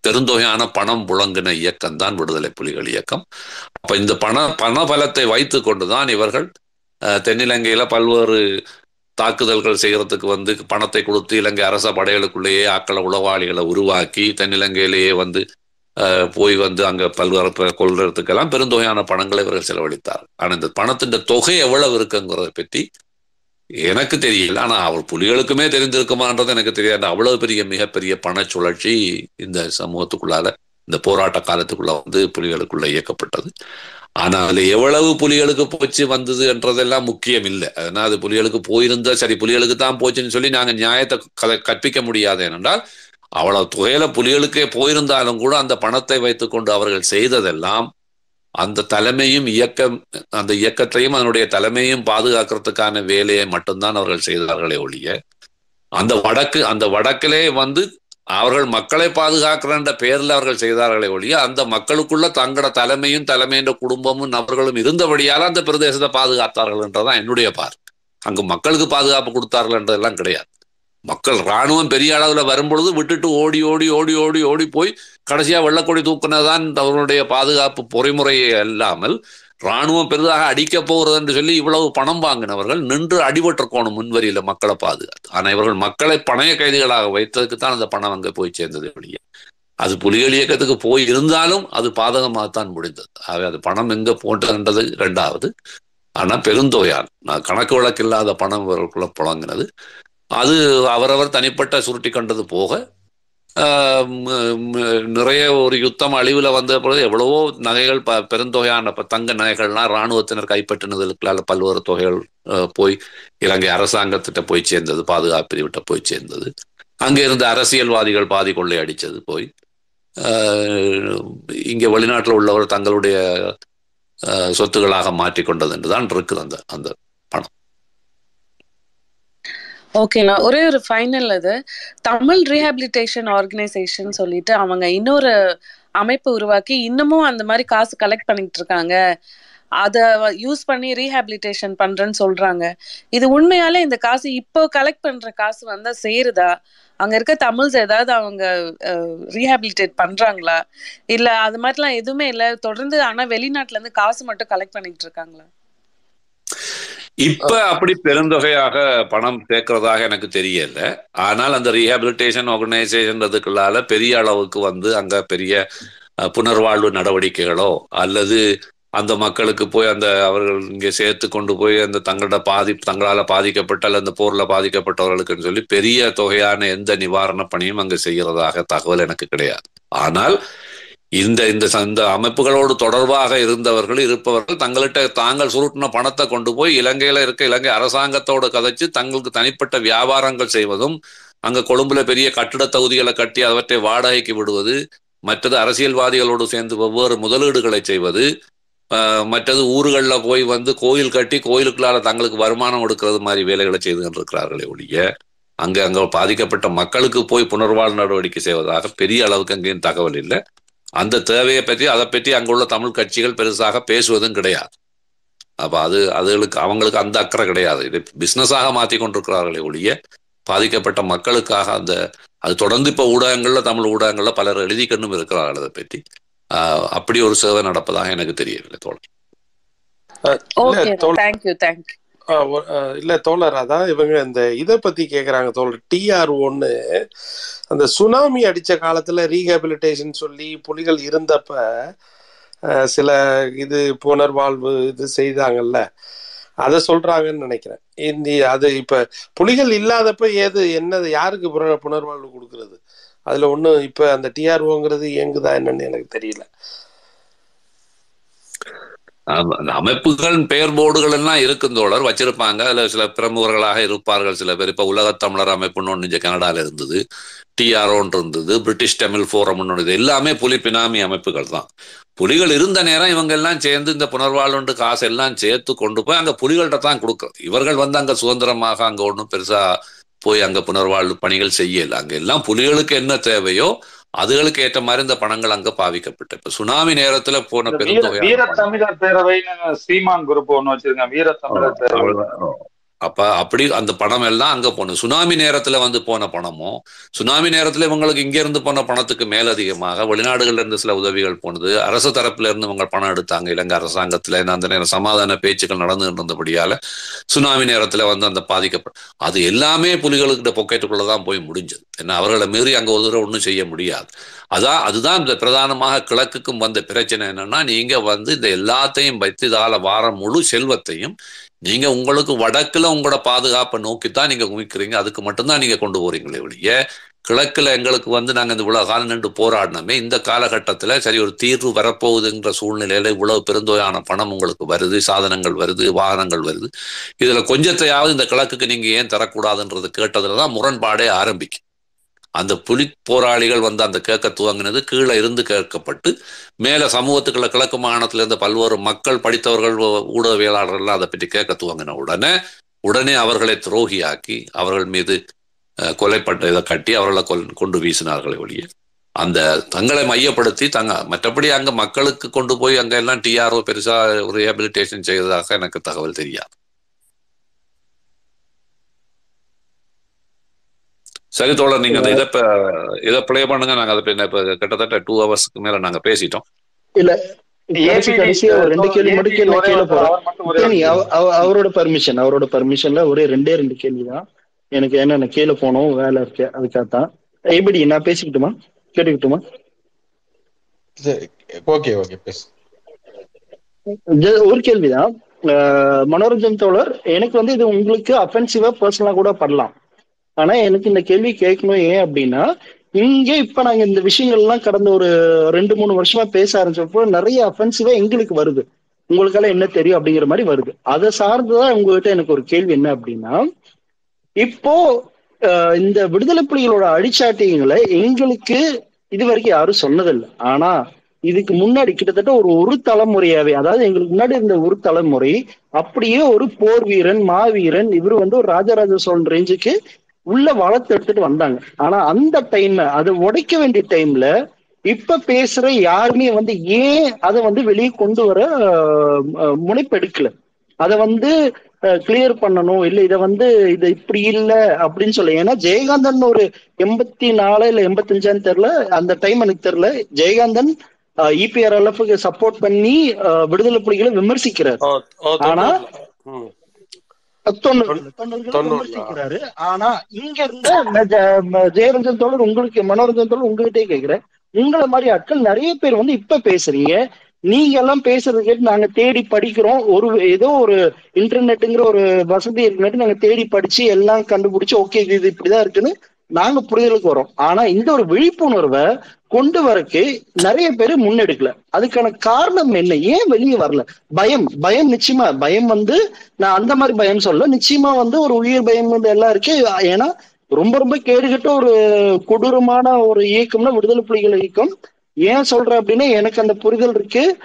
பெருந்தொகையான பணம் புழங்கின இயக்கம் தான் விடுதலை புலிகள் இயக்கம். அப்ப இந்த பண பண பலத்தை வைத்து கொண்டுதான் இவர்கள் தென்னிலங்கையில் பல்வேறு தாக்குதல்கள் செய்யறதுக்கு வந்து பணத்தை கொடுத்து இலங்கை அரச படைகளுக்குள்ளேயே ஆக்கள உளவாளிகளை உருவாக்கி தென்னிலங்கையிலேயே வந்து போய் வந்து அங்க பல்வேறு கொள்றதுக்கெல்லாம் பெருந்தொகையான பணங்களை இவர்கள் செலவழித்தார். ஆனால் இந்த பணத்தின் தொகை எவ்வளவு இருக்குங்கிறத பற்றி எனக்கு தெரியல. ஆனா அவர் புலிகளுக்குமே தெரிந்திருக்குமான்றது எனக்கு தெரியாது. அவ்வளவு பெரிய மிகப்பெரிய பண சுழற்சி இந்த சமூகத்துக்குள்ளால இந்த போராட்ட காலத்துக்குள்ள வந்து புலிகளுக்குள்ள இயக்கப்பட்டது. ஆனா அதுல எவ்வளவு புலிகளுக்கு போச்சு வந்தது என்றதெல்லாம் முக்கியம் இல்லை. அதனால் அது புலிகளுக்கு போயிருந்தா சரி புலிகளுக்கு தான் போச்சுன்னு சொல்லி நாங்க நியாயத்தை கதை கற்பிக்க முடியாது. ஏனென்றால் அவ்வளவு துகையில புலிகளுக்கே போயிருந்தாலும் கூட அந்த பணத்தை வைத்துக்கொண்டு அவர்கள் செய்ததெல்லாம் அந்த தலைமையும் இயக்கம் அந்த இயக்கத்தையும் அதனுடைய தலைமையும் பாதுகாக்கிறதுக்கான வேலையை மட்டும்தான் அவர்கள் செய்தார்களே ஒழிய அந்த வடக்கு அந்த வடக்கிலே வந்து அவர்கள் மக்களை பாதுகாக்கிறன்ற பேரில் அவர்கள் செய்தார்களே ஒழிய அந்த மக்களுக்குள்ள தங்களோட தலைமையும் தலைமையின் குடும்பமும் நபர்களும் இருந்தபடியால் அந்த பிரதேசத்தை பாதுகாத்தார்கள் என்றதான் என்னுடைய பார் அங்கு மக்களுக்கு பாதுகாப்பு கொடுத்தார்கள் என்றதெல்லாம் கிடையாது. மக்கள் ராணுவம் பெரிய அளவுல வரும்பொழுது விட்டுட்டு ஓடி ஓடி ஓடி ஓடி ஓடி போய் கடைசியா வெள்ளக்கொடி தூக்குனதான் அவர்களுடைய பாதுகாப்பு பொறிமுறையை அல்லாமல் ராணுவம் பெரிதாக அடிக்க போகிறது என்று சொல்லி இவ்வளவு பணம் வாங்கினவர்கள் நின்று அடிபட்டிருக்கணும் முன்வரியில மக்களை பாதுகாத்து. ஆனால் இவர்கள் மக்களை பணைய கைதிகளாக வைத்ததுக்கு தான் அந்த பணம் அங்கே போய் சேர்ந்தது வெளியே அது புலிகள் இயக்கத்துக்கு போய் இருந்தாலும் அது பாதகமாகத்தான் முடிந்தது. ஆகவே அது பணம் எங்க போட்டதுன்றது ரெண்டாவது ஆனா பெருந்தொகையால் நான் கணக்கு வழக்கு இல்லாத பணம் இவர்களுக்குள்ள புழங்கினது. அது அவரவர் தனிப்பட்ட சுருட்டி கண்டது போக ஆஹ் நிறைய ஒரு யுத்தம் அழிவுல வந்த பொழுது எவ்வளவோ நகைகள் ப பெருந்தொகையான இப்போ தங்க நகைகள்லாம் இராணுவத்தினர் கைப்பற்றினதுக்குள்ள பல்வேறு தொகைகள் போய் இலங்கை அரசாங்கத்திட்ட போய் சேர்ந்தது பாதுகாப்பு பிரிவிட்ட போய் சேர்ந்தது. அங்கே இருந்த அரசியல்வாதிகள் பாதி கொள்ளை அடித்தது போய் ஆஹ் வெளிநாட்டில் உள்ளவர் தங்களுடைய சொத்துக்களாக மாற்றிக்கொண்டது என்றுதான் இருக்குது அந்த அந்த ஓகேண்ணா ஒரே ஒரு ஃபைனல் அது. தமிழ் ரீஹாபிலிட்டேஷன் ஆர்கனைசேஷன் சொல்லிட்டு அவங்க இன்னொரு அமைப்பு உருவாக்கி இன்னமும் அந்த மாதிரி காசு கலெக்ட் பண்ணிட்டு இருக்காங்க. அதை யூஸ் பண்ணி ரீஹாபிலிட்டேஷன் பண்றேன்னு சொல்றாங்க. இது உண்மையாலே இந்த காசு இப்போ கலெக்ட் பண்ற காசு வந்தா சேருதா? அங்க இருக்க தமிழ்ஸ் ஏதாவது அவங்க ரீஹாபிலிட்டேட் பண்றாங்களா? இல்ல அது மாதிரிலாம் எதுவுமே இல்லை. தொடர்ந்து ஆனா வெளிநாட்டுல இருந்து காசு மட்டும் கலெக்ட் பண்ணிட்டு இருக்காங்களா? இப்ப அப்படி பெருந்தொகையாக பணம் சேர்க்கிறதாக எனக்கு தெரியல. ஆனால் அந்த ரீஹாபிலிட்டேஷன் ஆர்கனைசேஷன் பெரிய அளவுக்கு வந்து அங்க பெரிய புனர்வாழ்வு நடவடிக்கைகளோ அல்லது அந்த மக்களுக்கு போய் அந்த அவர்கள் இங்கே சேர்த்து கொண்டு போய் அந்த தங்களோட பாதி தங்களால பாதிக்கப்பட்ட அல்லது அந்த போர்ல பாதிக்கப்பட்டவர்களுக்குன்னு சொல்லி பெரிய தொகையான எந்த நிவாரண பணியும் அங்கு செய்கிறதாக தகவல் எனக்கு கிடையாது. ஆனால் இந்த இந்த இந்த அமைப்புகளோடு தொடர்பாக இருந்தவர்கள் இருப்பவர்கள் தங்கள்கிட்ட தாங்கள் சுருட்டின பணத்தை கொண்டு போய் இலங்கையில இருக்க இலங்கை அரசாங்கத்தோடு கதைச்சு தங்களுக்கு தனிப்பட்ட வியாபாரங்கள் செய்வதும் அங்க கொழும்புல பெரிய கட்டிட தகுதிகளை கட்டி அவற்றை வாடகைக்கு விடுவது மற்றது அரசியல்வாதிகளோடு சேர்ந்து வெவ்வேறு முதலீடுகளை செய்வது மற்றது ஊர்களில் போய் வந்து கோயில் கட்டி கோயிலுக்குள்ளால தங்களுக்கு வருமானம் எடுக்கிறது மாதிரி வேலைகளை செய்து கொண்டிருக்கிறார்களே ஒழிய அங்கே அங்கே பாதிக்கப்பட்ட மக்களுக்கு போய் புனர்வாழ்வு நடவடிக்கை செய்வதாக பெரிய அளவுக்கு அங்கேயும் தகவல் இல்லை. அந்த தேவையை பற்றி அதை பற்றி அங்குள்ள தமிழ் கட்சிகள் பெருசாக பேசுவதும் கிடையாது. அப்ப அது அதுகளுக்கு அவங்களுக்கு அந்த அக்கறை கிடையாது. இது பிசினஸாக மாத்தி கொண்டிருக்கிறார்களே ஒழிய பாதிக்கப்பட்ட மக்களுக்காக அந்த அது தொடர்ந்து இப்ப ஊடகங்கள்ல தமிழ் ஊடகங்கள்ல பலர் எழுதி கண்ணும் இருக்கிறார்கள் அதை பற்றி. ஆஹ் அப்படி ஒரு சேவை நடப்பதாக எனக்கு தெரியவில்லை தோழர். தேங்க்யூ தேங்க்யூ இல்ல தோழர் அதான் இவங்க இந்த இதை பத்தி கேக்குறாங்க தோழர். டிஆர் ஒன்னு அந்த சுனாமி அடிச்ச காலத்துல ரீஹாபிலிட்டேஷன் சொல்லி புலிகள் இருந்தப்ப சில இது புனர்வாழ்வு இது செய்தாங்கல்ல. அதை சொல்றாங்கன்னு நினைக்கிறேன். இந்த அது இப்ப புலிகள் இல்லாதப்ப ஏது என்னது யாருக்கு புன- புனர்வாழ்வு கொடுக்கறது? அதுல ஒண்ணும் இப்ப அந்த டிஆர்ஓங்கிறது இயங்குதா என்னன்னு எனக்கு தெரியல. அந்த அமைப்புகள் பெயர் போர்டுகள் எல்லாம் இருக்கும் தோழர் வச்சிருப்பாங்க. அதுல சில பிரமுகர்களாக இருப்பார்கள் சில பேர். இப்ப உலக தமிழர் அமைப்புன்னு ஒன்று கனடால இருந்தது. டிஆர்ஓன்னு இருந்தது. பிரிட்டிஷ் தமிழ் ஃபோரம் ஒன்று இது. எல்லாமே புலி பினாமி அமைப்புகள் தான். புலிகள் இருந்த நேரம் இவங்க எல்லாம் சேர்ந்து இந்த புனர்வாழ்வுண்டு காசு எல்லாம் சேர்த்து கொண்டு போய் அங்க புலிகள்கிட்ட தான் கொடுக்குறது. இவர்கள் வந்து அங்க சுதந்திரமாக அங்க ஒன்றும் பெருசா போய் அங்க புனர்வாழ்வு பணிகள் செய்யல. அங்க எல்லாம் புலிகளுக்கு என்ன தேவையோ அதுகளுக்கு ஏற்ற மாதிரி இந்த பணங்கள் அங்க பாவிக்கப்பட்டு. இப்ப சுனாமி நேரத்துல போன இந்த வீர தமிழர் பேரவைன்னு ஸ்ரீமான் குரூப் ஒண்ணு வச்சிருக்காங்க. வீர தமிழர் பேரவை. அப்ப அப்படி அந்த பணம் எல்லாம் அங்க போகணும் சுனாமி நேரத்துல வந்து போன பணமும் சுனாமி நேரத்துல இவங்களுக்கு இங்க இருந்து போன பணத்துக்கு மேலதிகமாக வெளிநாடுகள்ல இருந்து சில உதவிகள் போனது அரசு தரப்புல இருந்து இவங்க பணம் எடுத்தாங்க இலங்கை அரசாங்கத்துல அந்த நேரம் சமாதான பேச்சுக்கள் நடந்து இருந்தபடியால சுனாமி நேரத்துல வந்து அந்த பாதிக்கப்படும் அது எல்லாமே புலிகளுக்கு பொக்கெட்டுக்குள்ளதான் போய் முடிஞ்சது. ஏன்னா அவர்களை மீறி அங்க ஒரு தடவை ஒன்றும் செய்ய முடியாது. அதான் அதுதான் இந்த பிரதானமாக கிழக்குக்கும் வந்த பிரச்சனை என்னன்னா நீங்க வந்து இந்த எல்லாத்தையும் வைத்து இதால முழு செல்வத்தையும் நீங்க உங்களுக்கு வடக்குல உங்களோட பாதுகாப்பை நோக்கி தான் நீங்க குமிக்கிறீங்க அதுக்கு மட்டும்தான் நீங்க கொண்டு போறீங்களே ஒழிய கிழக்குல எங்களுக்கு வந்து நாங்க இந்த இவ்வளவு காலம் நின்று போராடினோமே இந்த காலகட்டத்துல சரி ஒரு தீர்வு வரப்போகுதுங்கிற சூழ்நிலையில இவ்வளவு பெருந்தொகையான பணம் உங்களுக்கு வருது சாதனங்கள் வருது வாகனங்கள் வருது. இதுல கொஞ்சத்தையாவது இந்த கிழக்குக்கு நீங்க ஏன் தரக்கூடாதுன்றது கேட்டதுலதான் முரண்பாடே ஆரம்பிக்கும். அந்த புலி போராளிகள் வந்து அந்த கேட்க துவங்கினது கீழே இருந்து கேட்கப்பட்டு மேலே சமூகத்துக்குள்ள கிழக்கு மாகாணத்திலிருந்து பல்வேறு மக்கள் படித்தவர்கள் ஊடகவியலாளர்கள்லாம் அதை பற்றி கேட்க துவங்கின உடனே உடனே அவர்களை துரோகியாக்கி அவர்கள் மீது கொலைப்பட்ட இதை கட்டி அவர்களை கொல் கொண்டு வீசினார்களே ஒழிய அந்த தங்களை மையப்படுத்தி தங்க மற்றபடி அங்கே மக்களுக்கு கொண்டு போய் அங்கே எல்லாம் டிஆர்ஓ பெருசாக ரீஹபிலிட்டேஷன் செய்ததாக எனக்கு தகவல் தெரியாது. சரி தோழர் நீங்க அந்த இதை இப்ப இதை ப்ளே பண்ணுங்க. நாங்க அதை இப்ப இப்ப கிட்டத்தட்ட டூ ஹவர்ஸ்க்கு மேல நாங்க பேசிட்டோம். இல்ல ரெண்டு கேள்வி மட்டும் கேள்வி அவ- அவரோட பர்மிஷன் அவரோட பர்மிஷன்ல ஒரே ரெண்டே ரெண்டு கேள்வி தான் எனக்கு என்ன நான் கீழே போனோம் வேலை இருக்கு அதுக்காகத்தான். எப்படி நான் பேசிக்கிட்டுமா? கேட்டுக்கிட்டுமா? ஓகே ஓகே பேசு. ஒரு கேள்விதான். மனோரஞ்சன் தோழர் எனக்கு வந்து இது உங்களுக்கு அஃபென்சிவா பர்சனலா கூட படலாம். ஆனா எனக்கு இந்த கேள்வி கேட்கணும் ஏன் அப்படின்னா இங்க இப்ப நாங்க இந்த விஷயங்கள்லாம் கடந்த ஒரு ரெண்டு மூணு வருஷமா பேச ஆரம்பிச்சப்போ நிறைய அஃபென்சிவா எங்களுக்கு வருது. உங்களுக்கெல்லாம் என்ன தெரியும் அப்படிங்கிற மாதிரி வருது. அதை சார்ந்துதான் உங்ககிட்ட எனக்கு ஒரு கேள்வி என்ன அப்படின்னா இப்போ இந்த விடுதலை புலிகளோட அடிச்சாட்டியங்களை எங்களுக்கு இது வரைக்கும் யாரும் சொன்னதில்லை. ஆனா இதுக்கு முன்னாடி கிட்டத்தட்ட ஒரு ஒரு தலைமுறையாவே அதாவது எங்களுக்கு முன்னாடி இருந்த ஒரு தலைமுறை அப்படியே ஒரு போர் வீரன் மாவீரன் இவர் வந்து ஒரு ராஜராஜ சோழன் ரேஞ்சுக்கு உள்ள வளர்த்து எடுத்துட்டு வந்தாங்க. ஆனா அந்த டைம் அதை உடைக்க வேண்டிய டைம்ல இப்ப பேசுற யாருமே வந்து ஏன் அதை வந்து வெளியே கொண்டு வர முனைப்பு எடுக்கல? அதை வந்து கிளியர் பண்ணணும் இல்ல இதை வந்து இது இப்படி இல்ல அப்படின்னு சொல்ல ஏன்னா ஜெயகாந்தன் ஒரு எண்பத்தி நாலு இல்ல எண்பத்தஞ்சான்னு தெரியல அந்த டைம் எனக்கு தெரியல. ஜெயகாந்தன் இபிஆர்எல்எஃப்க்கு சப்போர்ட் பண்ணி விடுதலை புலிகளை விமர்சிக்கிறார். ஆனா விமர்சிக்கிறாரு. ஆனா இங்க இருந்த ஜெயரஞ்சன் தோழர் உங்களுக்கு மனோரஞ்சன் தோழர் உங்ககிட்டயே கேக்குறேன் உங்களை மாதிரி ஆட்கள் நிறைய பேர் வந்து இப்ப பேசுறீங்க. நீங்க எல்லாம் பேசுறது கேட்டு நாங்க தேடி படிக்கிறோம். ஒரு ஏதோ ஒரு இன்டர்நெட்டுங்கிற ஒரு வசதி இருக்குன்னு நாங்க தேடி படிச்சு எல்லாம் கண்டுபிடிச்சு ஓகே இது இப்படிதான் இருக்குன்னு நாங்க புரிதலுக்கு வரோம். ஆனா இந்த ஒரு விழிப்புணர்வை கொண்டு வரக்கு நிறைய பேர் முன்னெடுக்கல. அதுக்கான காரணம் என்ன? ஏன் வெளியே வரல? பயம். பயம் நிச்சயமா. பயம் வந்து நான் அந்த மாதிரி பயம் சொல்ல நிச்சயமா வந்து ஒரு உயிர் பயம் வந்து எல்லாம் இருக்கு. ஏன்னா ரொம்ப ரொம்ப கேடுகட்ட ஒரு கொடூரமான ஒரு இயக்கம்னா விடுதலை புலிகள் இயக்கம். ஏன் சொல்றேன் அப்படின்னா எனக்கு அந்த புரிதல் இருக்கு.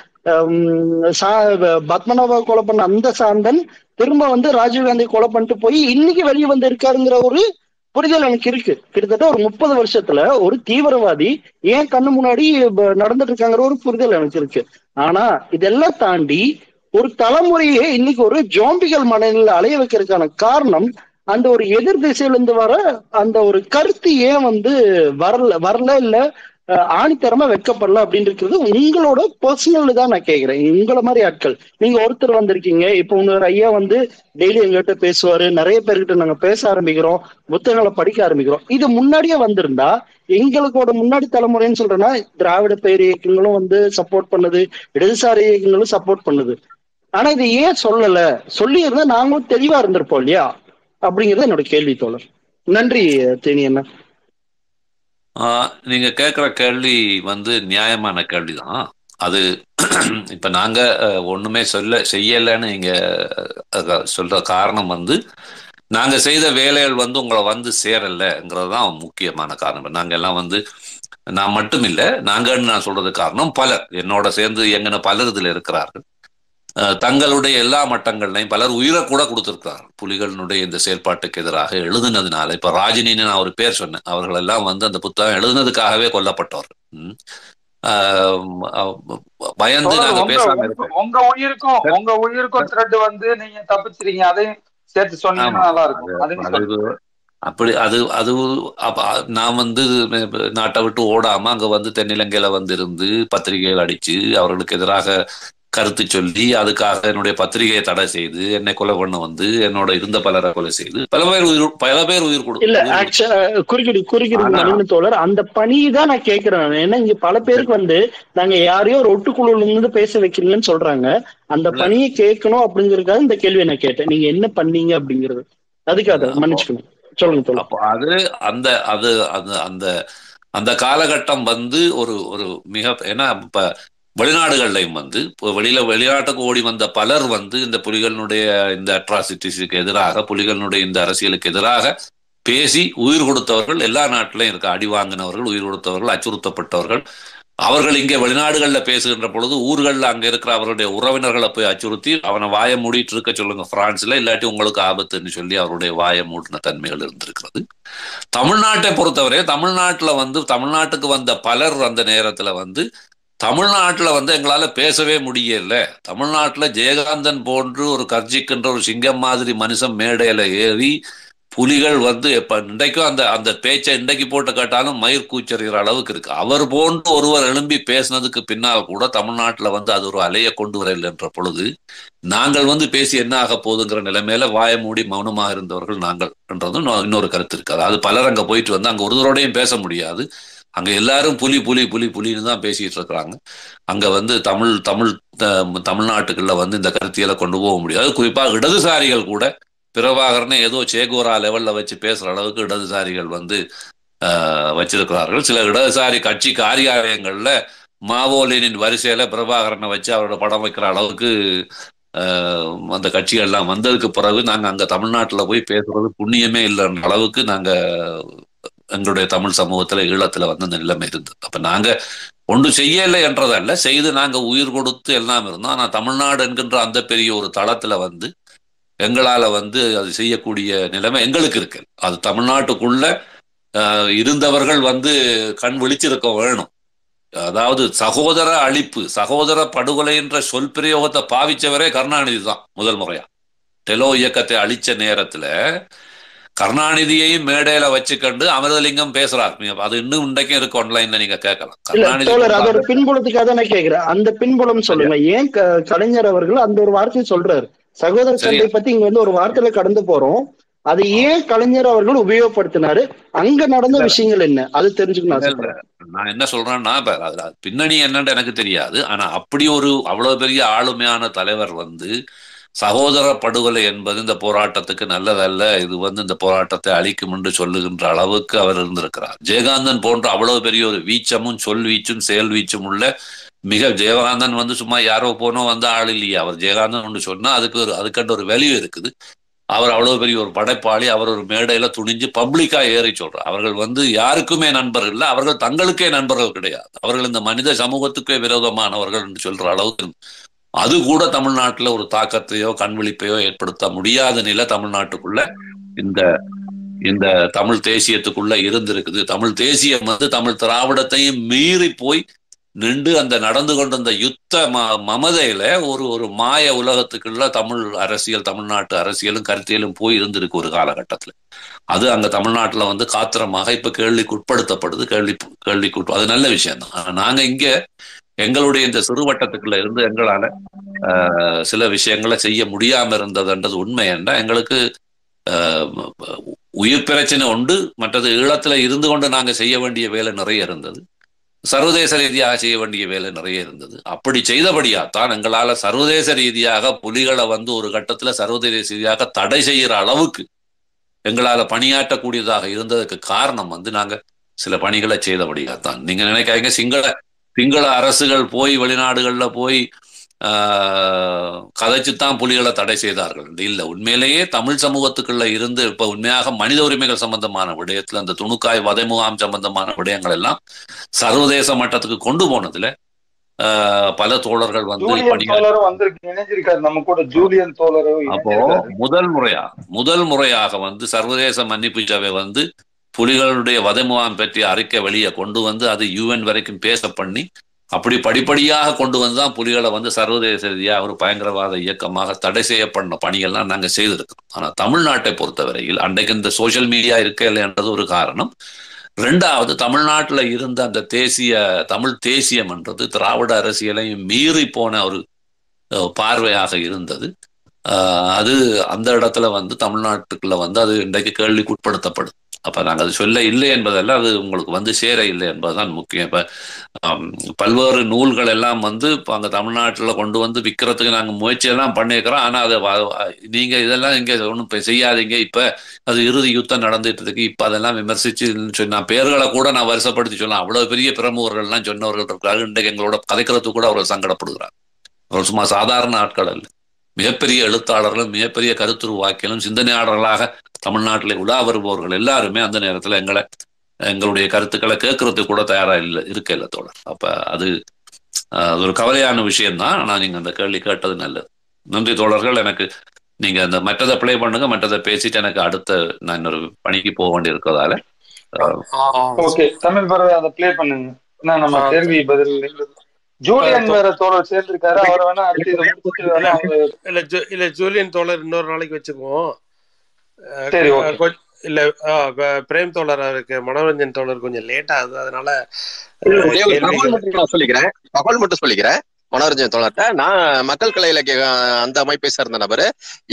சா- பத்மநாபா கொலை பண்ண அந்த சாந்தன் திரும்ப வந்து ராஜீவ்காந்தி கொலை பண்ணிட்டு போய் இன்னைக்கு வெளியே வந்து இருக்காருங்கிற ஒரு புரிதல் எனக்கு இருக்கு. கிட்டத்தட்ட ஒரு முப்பது வருஷத்துல ஒரு தீவிரவாதி ஏன் கண்ணு முன்னாடி நடந்துட்டு இருக்காங்கிற ஒரு புரிதல் எனக்கு இருக்கு. ஆனா இதெல்லாம் தாண்டி ஒரு தலைமுறையே இன்னைக்கு ஒரு ஜோம்பிகள் மனநிலை அலைய வைக்கிறதுக்கான காரணம் அந்த ஒரு எதிர் திசையிலிருந்து வர அந்த ஒரு கருத்து ஏன் வந்து வரல வரல இல்ல ஆணித்தரமா வைக்கப்படல அப்படின்னு இருக்கிறது உங்களோட பர்சனல் தான் நான் கேட்கிறேன் உங்களை மாதிரி ஆட்கள். நீங்க ஒருத்தர் வந்திருக்கீங்க. இப்போ இன்னொரு ஐயா வந்து டெய்லி எங்ககிட்ட பேசுவாரு. நிறைய பேர்கிட்ட நாங்க பேச ஆரம்பிக்கிறோம். புத்தகங்களை படிக்க ஆரம்பிக்கிறோம். இது முன்னாடியே வந்திருந்தா எங்களுக்கோட முன்னாடி தலைமுறைன்னு சொல்றேன்னா திராவிட பேர் இயக்கங்களும் வந்து சப்போர்ட் பண்ணுது. இடதுசாரி இயக்கங்களும் சப்போர்ட் பண்ணுது. ஆனா இது ஏன் சொல்லல? சொல்லி இருந்தா நாங்களும் தெளிவா இருந்திருப்போம் இல்லையா? அப்படிங்கிறது என்னோட கேள்வி தோழர். நன்றி தேனி அண்ணா. நீங்க கேட்குற கேள்வி வந்து நியாயமான கேள்விதான். அது இப்ப நாங்க ஒண்ணுமே சொல்ல செய்யலைன்னு நீங்க சொல்ற காரணம் வந்து நாங்க செய்த வேலைகள் வந்து உங்களை வந்து சேரலைங்கிறது தான் முக்கியமான காரணம். நாங்க எல்லாம் வந்து நான் மட்டும் இல்ல நாங்கன்னு நான் சொல்றது காரணம் பலர். என்னோட சேர்ந்து எங்கன பலர் இதுல இருக்கிறார்கள். தங்களுடைய எல்லா மட்டங்கள்லையும் பலர் உயிரை கூட கொடுத்திருக்கிறார்கள் புலிகளினுடைய இந்த செயல்பாட்டுக்கு எதிராக எழுதுனதுனால இப்ப ராஜினின்னு நான் ஒரு பேர் சொன்னேன். அவர்கள் எல்லாம் வந்து அந்த புத்தகம் எழுதுனதுக்காகவே அஹ் பயந்து நாங்க பேசாம உங்க- உயிருக்கும் உங்க உயிருக்கும் த்ரெட் வந்து நீங்க தப்பிச்சிருக்கீங்க அதையும் சேர்த்து சொன்னீங்கன்னா நல்லா இருக்கும் அப்படி அது அது நான் வந்து நாட்டை விட்டு ஓடாம அங்க வந்து தென்னிலங்கையில வந்து இருந்து பத்திரிகைகள் அடிச்சு அவர்களுக்கு எதிராக கருத்து சொல்லி அதுக்காக என்னுடைய பத்திரிகையை தடை செய்து என்னை கொலை பண்ண வந்து என்னோட இருந்த பலரை கொலை செய்து பல பேர் உயிர் பல பேர் உயிர் கொடு இல்ல குறுக்கிடு குறுக்கிடு தோழர். அந்த பணியை தான் நான் கேட்கிறேன் ஏன்னா இங்க பல பேருக்கு வந்து நாங்க யாரையோ ஒரு ஒட்டுக்குழுல இருந்து பேச வைக்கிறீங்கன்னு சொல்றாங்க. அந்த. பணியை கேட்கணும் அப்படிங்கறதுக்காக இந்த கேள்வியை நான் கேட்டேன். நீங்க என்ன பண்ணீங்க அப்படிங்கிறது. அதுக்காக மன்னிச்சுக்கணும். சொல்லுங்க தோழர். அது அந்த அது அது அந்த அந்த காலகட்டம் வந்து ஒரு ஒரு மிக ஏன்னா இப்ப வெளிநாடுகள்லையும் வந்து இப்போ வெளியில வெளிநாட்டுக்கு ஓடி வந்த பலர் வந்து இந்த புலிகளினுடைய இந்த அட்ராசிட்டிஸுக்கு எதிராக புலிகளினுடைய இந்த அரசியலுக்கு எதிராக பேசி உயிர் கொடுத்தவர்கள் எல்லா நாட்டிலையும் இருக்க அடி வாங்கினவர்கள் உயிர் கொடுத்தவர்கள் அச்சுறுத்தப்பட்டவர்கள். அவர்கள் இங்கே வெளிநாடுகளில் பேசுகின்ற பொழுது ஊர்களில் அங்க இருக்கிற அவருடைய உறவினர்களை போய் அச்சுறுத்தி அவனை வாயை மூடிட்டு இருக்க சொல்லுங்க பிரான்ஸ்ல இல்லாட்டி உங்களுக்கு ஆபத்துன்னு சொல்லி அவருடைய வாயை மூடின தன்மைகள் இருந்திருக்கிறது. தமிழ்நாட்டை பொறுத்தவரை தமிழ்நாட்டுல வந்து தமிழ்நாட்டுக்கு வந்த பலர் அந்த நேரத்துல வந்து தமிழ்நாட்டில் வந்து எங்களால் பேசவே முடியல. தமிழ்நாட்டில் ஜெயகாந்தன் போன்று ஒரு கர்ஜிக்கின்ற ஒரு சிங்கம் மாதிரி மனுஷன் மேடையில் ஏறி புலிகள் வந்து எப்போ இன்றைக்கும் அந்த அந்த பேச்சை இன்றைக்கு போட்டு கேட்டாலும் மயிர் கூச்சறிகிற அளவுக்கு இருக்கு. அவர் போன்று ஒருவர் எழும்பி பேசினதுக்கு பின்னால் கூட தமிழ்நாட்டில் வந்து அது ஒரு அலையை கொண்டு வரல என்ற பொழுது நாங்கள் வந்து பேசி என்ன ஆக போகுதுங்கிற நிலைமையில வாய மூடி மௌனமாக இருந்தவர்கள் நாங்கள் என்றதும் இன்னொரு கருத்து இருக்கு. அதாவது பலர் அங்கே போயிட்டு வந்து அங்கே ஒருவரோடையும் பேச முடியாது. அங்கே எல்லாரும் புலி புலி புலி புலின்னு தான் பேசிகிட்டு இருக்கிறாங்க. அங்கே வந்து தமிழ் தமிழ் த- தமிழ்நாட்டுக்குள்ள வந்து இந்த கருத்தியலை கொண்டு போக முடியாது. குறிப்பாக இடதுசாரிகள் கூட பிரபாகரனை ஏதோ சேகோரா லெவலில் வச்சு பேசுகிற அளவுக்கு இடதுசாரிகள் வந்து வச்சிருக்கிறார்கள். சில இடதுசாரி கட்சி காரியாலயங்கள்ல மாவோலினின் வரிசையில் பிரபாகரனை வச்சு அவரோட படம் வைக்கிற அளவுக்கு அந்த கட்சிகள்லாம் வந்ததுக்கு பிறகு நாங்கள் அங்கே தமிழ்நாட்டில் போய் பேசுறது புண்ணியமே இல்லைன்ற அளவுக்கு நாங்கள் எங்களுடைய தமிழ் சமூகத்துல ஈழத்துல வந்து அந்த நிலைமை இருந்தது. அப்ப நாங்க ஒன்று செய்யலை என்றதல்ல செய்து நாங்க உயிர் கொடுத்து எல்லாம் இருந்தோம். ஆனா தமிழ்நாடு என்கின்ற அந்த பெரிய ஒரு தளத்துல வந்து எங்களால வந்து அது செய்யக்கூடிய நிலைமை எங்களுக்கு இருக்கு. அது தமிழ்நாட்டுக்குள்ள ஆஹ், இருந்தவர்கள் வந்து கண் விழிச்சிருக்க வேணும். அதாவது சகோதர அழிப்பு சகோதர படுகொலை என்ற சொல் பிரயோகத்தை பாவிச்சவரே கருணாநிதி தான் முதல் முறையா. டெலோ இயக்கத்தை அழிச்ச நேரத்துல கருணாநிதியையும் மேடையில வச்சுக்கண்டு அமிர்தலிங்கம் பேசுறார். அது இன்னும் இன்றைக்கும் இருக்கு ஆன்லைன்ல நீங்க கேட்கலாம். கருணாநிதி அதோட. பின்புலத்துக்காக தான் கேக்குறேன் அந்த பின்புலம் சொல்லுங்க. ஏன் கலைஞர் அவர்கள் அந்த ஒரு வார்த்தையை சொல்றாரு? சகோதர சண்டை பத்தி இங்க வந்து ஒரு வார்த்தையில கடந்து போறோம். அதை ஏன் கலைஞர் அவர்கள் உபயோகப்படுத்தினாரு? அங்க நடந்த விஷயங்கள் என்ன? அது தெரிஞ்சுக்கணும் நான் என்ன சொல்றேன்னா பின்னணி என்னன்னு எனக்கு தெரியாது. ஆனா அப்படி ஒரு அவ்வளவு பெரிய ஆளுமையான தலைவர் வந்து சகோதர படுகொலை என்பது இந்த போராட்டத்துக்கு நல்லதல்ல. இது வந்து இந்த போராட்டத்தை அழிக்கும் என்று சொல்லுகின்ற அளவுக்கு அவர் இருந்திருக்கிறார். ஜெயகாந்தன் போன்ற அவ்வளவு பெரிய ஒரு வீச்சமும் சொல் வீச்சும் செயல் வீச்சும் உள்ள மிக ஜெயகாந்தன் வந்து சும்மா யாரோ போனோ வந்த ஆள் இல்லையா. அவர் ஜெயகாந்தன் ஒன்று சொன்னா அதுக்கு ஒரு அதுக்கண்ட ஒரு வேல்யூ இருக்குது. அவர் அவ்வளவு பெரிய ஒரு படைப்பாளி அவர் ஒரு மேடையில துணிஞ்சு பப்ளிக்கா ஏறி சொல்றார். அவர்கள் வந்து யாருக்குமே நண்பர்கள் இல்லை அவர்கள் தங்களுக்கே நண்பர்கள் கிடையாது. அவர்கள் இந்த மனித சமூகத்துக்கே விரோதமானவர்கள் என்று சொல்ற அளவுக்கு அது கூட தமிழ்நாட்டுல ஒரு தாக்கத்தையோ கண்விழிப்பையோ ஏற்படுத்த முடியாத நிலை தமிழ்நாட்டுக்குள்ள இந்த இந்த தமிழ் தேசியத்துக்குள்ள இருந்திருக்குது. தமிழ் தேசியம் வந்து தமிழ் திராவிடத்தையும் மீறி போய் நின்று அந்த நடந்து கொண்டிருந்த யுத்த ம மமதையில ஒரு ஒரு மாய உலகத்துக்குள்ள தமிழ் அரசியல் தமிழ்நாட்டு அரசியலும் கருத்தியலும் போய் இருந்திருக்கு ஒரு காலகட்டத்துல. அது அங்க தமிழ்நாட்டுல வந்து காத்திரமாக இப்ப கேள்விக்கு உட்படுத்தப்படுது கேள்வி கேள்விக்கு அது நல்ல விஷயம் தான் நாங்க இங்க எங்களுடைய இந்த சிறுவட்டத்துக்குள்ள இருந்து எங்களால சில விஷயங்களை செய்ய முடியாம இருந்ததுன்றது உண்மை என்ன? எங்களுக்கு ஆஹ், உயிர் பிரச்சனை உண்டு. மற்றது ஈழத்துல இருந்து கொண்டு நாங்க செய்ய வேண்டிய வேலை நிறைய இருந்தது. சர்வதேச ரீதியாக செய்ய வேண்டிய வேலை நிறைய இருந்தது. அப்படி செய்தபடியாத்தான் எங்களால சர்வதேச ரீதியாக புலிகளை வந்து ஒரு கட்டத்துல சர்வதேச ரீதியாக தடை செய்யற அளவுக்கு எங்களால பணியாற்றக்கூடியதாக இருந்ததுக்கு காரணம் வந்து நாங்க சில பணிகளை செய்தபடியாத்தான். நீங்க நினைக்காதீங்க சிங்கள சிங்கள அரசுகள் போய் வெளிநாடுகள்ல போய் கதைச்சுத்தான் புலிகளை தடை செய்தார்கள். இல்ல உண்மையிலேயே தமிழ் சமூகத்துக்குள்ள இருந்து இப்ப உண்மையாக மனித உரிமைகள் சம்பந்தமான விடயத்துல அந்த துணுக்காய் வதை முகாம் சம்பந்தமான விடயங்கள் எல்லாம் சர்வதேச மட்டத்துக்கு கொண்டு போனதுல ஆஹ், பல தோழர்கள் வந்து அப்போ முதல் முறையா முதல் முறையாக வந்து சர்வதேச மன்னிப்பு சபை வந்து புலிகளுடைய வதமுகாம் பற்றிய அறிக்கை வெளியே கொண்டு வந்து அது யூஎன் வரைக்கும் பேச பண்ணி அப்படி படிப்படியாக கொண்டு வந்து தான் புலிகளை வந்து சர்வதேச ரீதியாக ஒரு பயங்கரவாத இயக்கமாக தடை செய்யப்பட்ட பணிகள்லாம் நாங்கள் செய்திருக்கோம் ஆனால் தமிழ்நாட்டை பொறுத்தவரையில் அன்றைக்கு இந்த சோஷியல் மீடியா இருக்கலைன்றது ஒரு காரணம். ரெண்டாவது தமிழ்நாட்டில் இருந்த அந்த தேசிய தமிழ் தேசியம்ன்றது திராவிட அரசியலையும் மீறி போன ஒரு பார்வையாக இருந்தது. அது அந்த இடத்துல வந்து தமிழ்நாட்டுக்குள்ள வந்து அது இன்றைக்கு கேள்விக்குட்படுத்தப்படுது. அப்ப நாங்கள் அது சொல்ல இல்லை என்பதல்ல அது உங்களுக்கு வந்து சேர இல்லை என்பதுதான் முக்கியம். இப்ப பல்வேறு நூல்கள் எல்லாம் வந்து இப்போ அங்கே தமிழ்நாட்டில் கொண்டு வந்து விற்கிறதுக்கு நாங்கள் முயற்சி எல்லாம் பண்ணியிருக்கிறோம். ஆனால் அதை நீங்கள் நீங்க இதெல்லாம் இங்கே ஒன்றும் செய்யாதீங்க. இப்போ அது இறுதி யுத்தம் நடந்துட்டு இருக்கு. இப்போ அதெல்லாம் விமர்சிச்சு சொன்ன பேர்களை கூட நான் வருஷப்படுத்தி சொன்னேன் அவ்வளவு பெரிய பிரமுகர்கள்லாம் சொன்னவர்கள் இருக்காரு இன்றைக்கு எங்களோட கதைக்கிறதுக்கு கூட அவர்கள் சங்கடப்படுகிறார். அவர் சும்மா சாதாரண ஆட்கள் அல்ல. மிகப்பெரிய எழுத்தாளர்களும் மிகப்பெரிய கருத்துருவாக்கிகளும் சிந்தனையாளர்களாக தமிழ்நாட்டிலே உலா வருபவர்கள் எல்லாருமே அந்த நேரத்தில் எங்களை எங்களுடைய கருத்துக்களை கேட்கறதுக்கு கூட தயாரா இல்லை இருக்க இல்லை தோழர். அப்ப அது அது ஒரு கவலையான விஷயம்தான். ஆனா நீங்க அந்த கேள்வி கேட்டது நல்லது. நன்றி தோழர்கள். எனக்கு நீங்க அந்த மற்றதை ப்ளே பண்ணுங்க. மற்றதை பேசிட்டு எனக்கு அடுத்த நான் இன்னொரு பணிக்கு போக வேண்டி இருக்கிறதால ஓகே தமிழ் பறவை அதை ப்ளே பண்ணுங்க. நான் நம்ம. கேள்வி பதில் ஜூலியன் வேற தோழர் சேர்ந்திருக்காரு அவரை வேணா இல்ல இல்ல ஜூலியன் தோழர் இன்னொரு நாளைக்கு வச்சுக்குவோம் இல்ல பிரேம் தோழர் அவருக்கு மனோரஞ்சன் தோழர் கொஞ்சம் லேட் ஆகுது அதனால தகவல் மட்டும் சொல்லிக்கிறேன் தகவல் மட்டும் சொல்லிக்கிறேன் மனோரஞ்சன் தோழர்கிட்ட நான் மக்கள் கலை இலக்கிய அந்த அமைப்பை சேர்ந்த நபரு.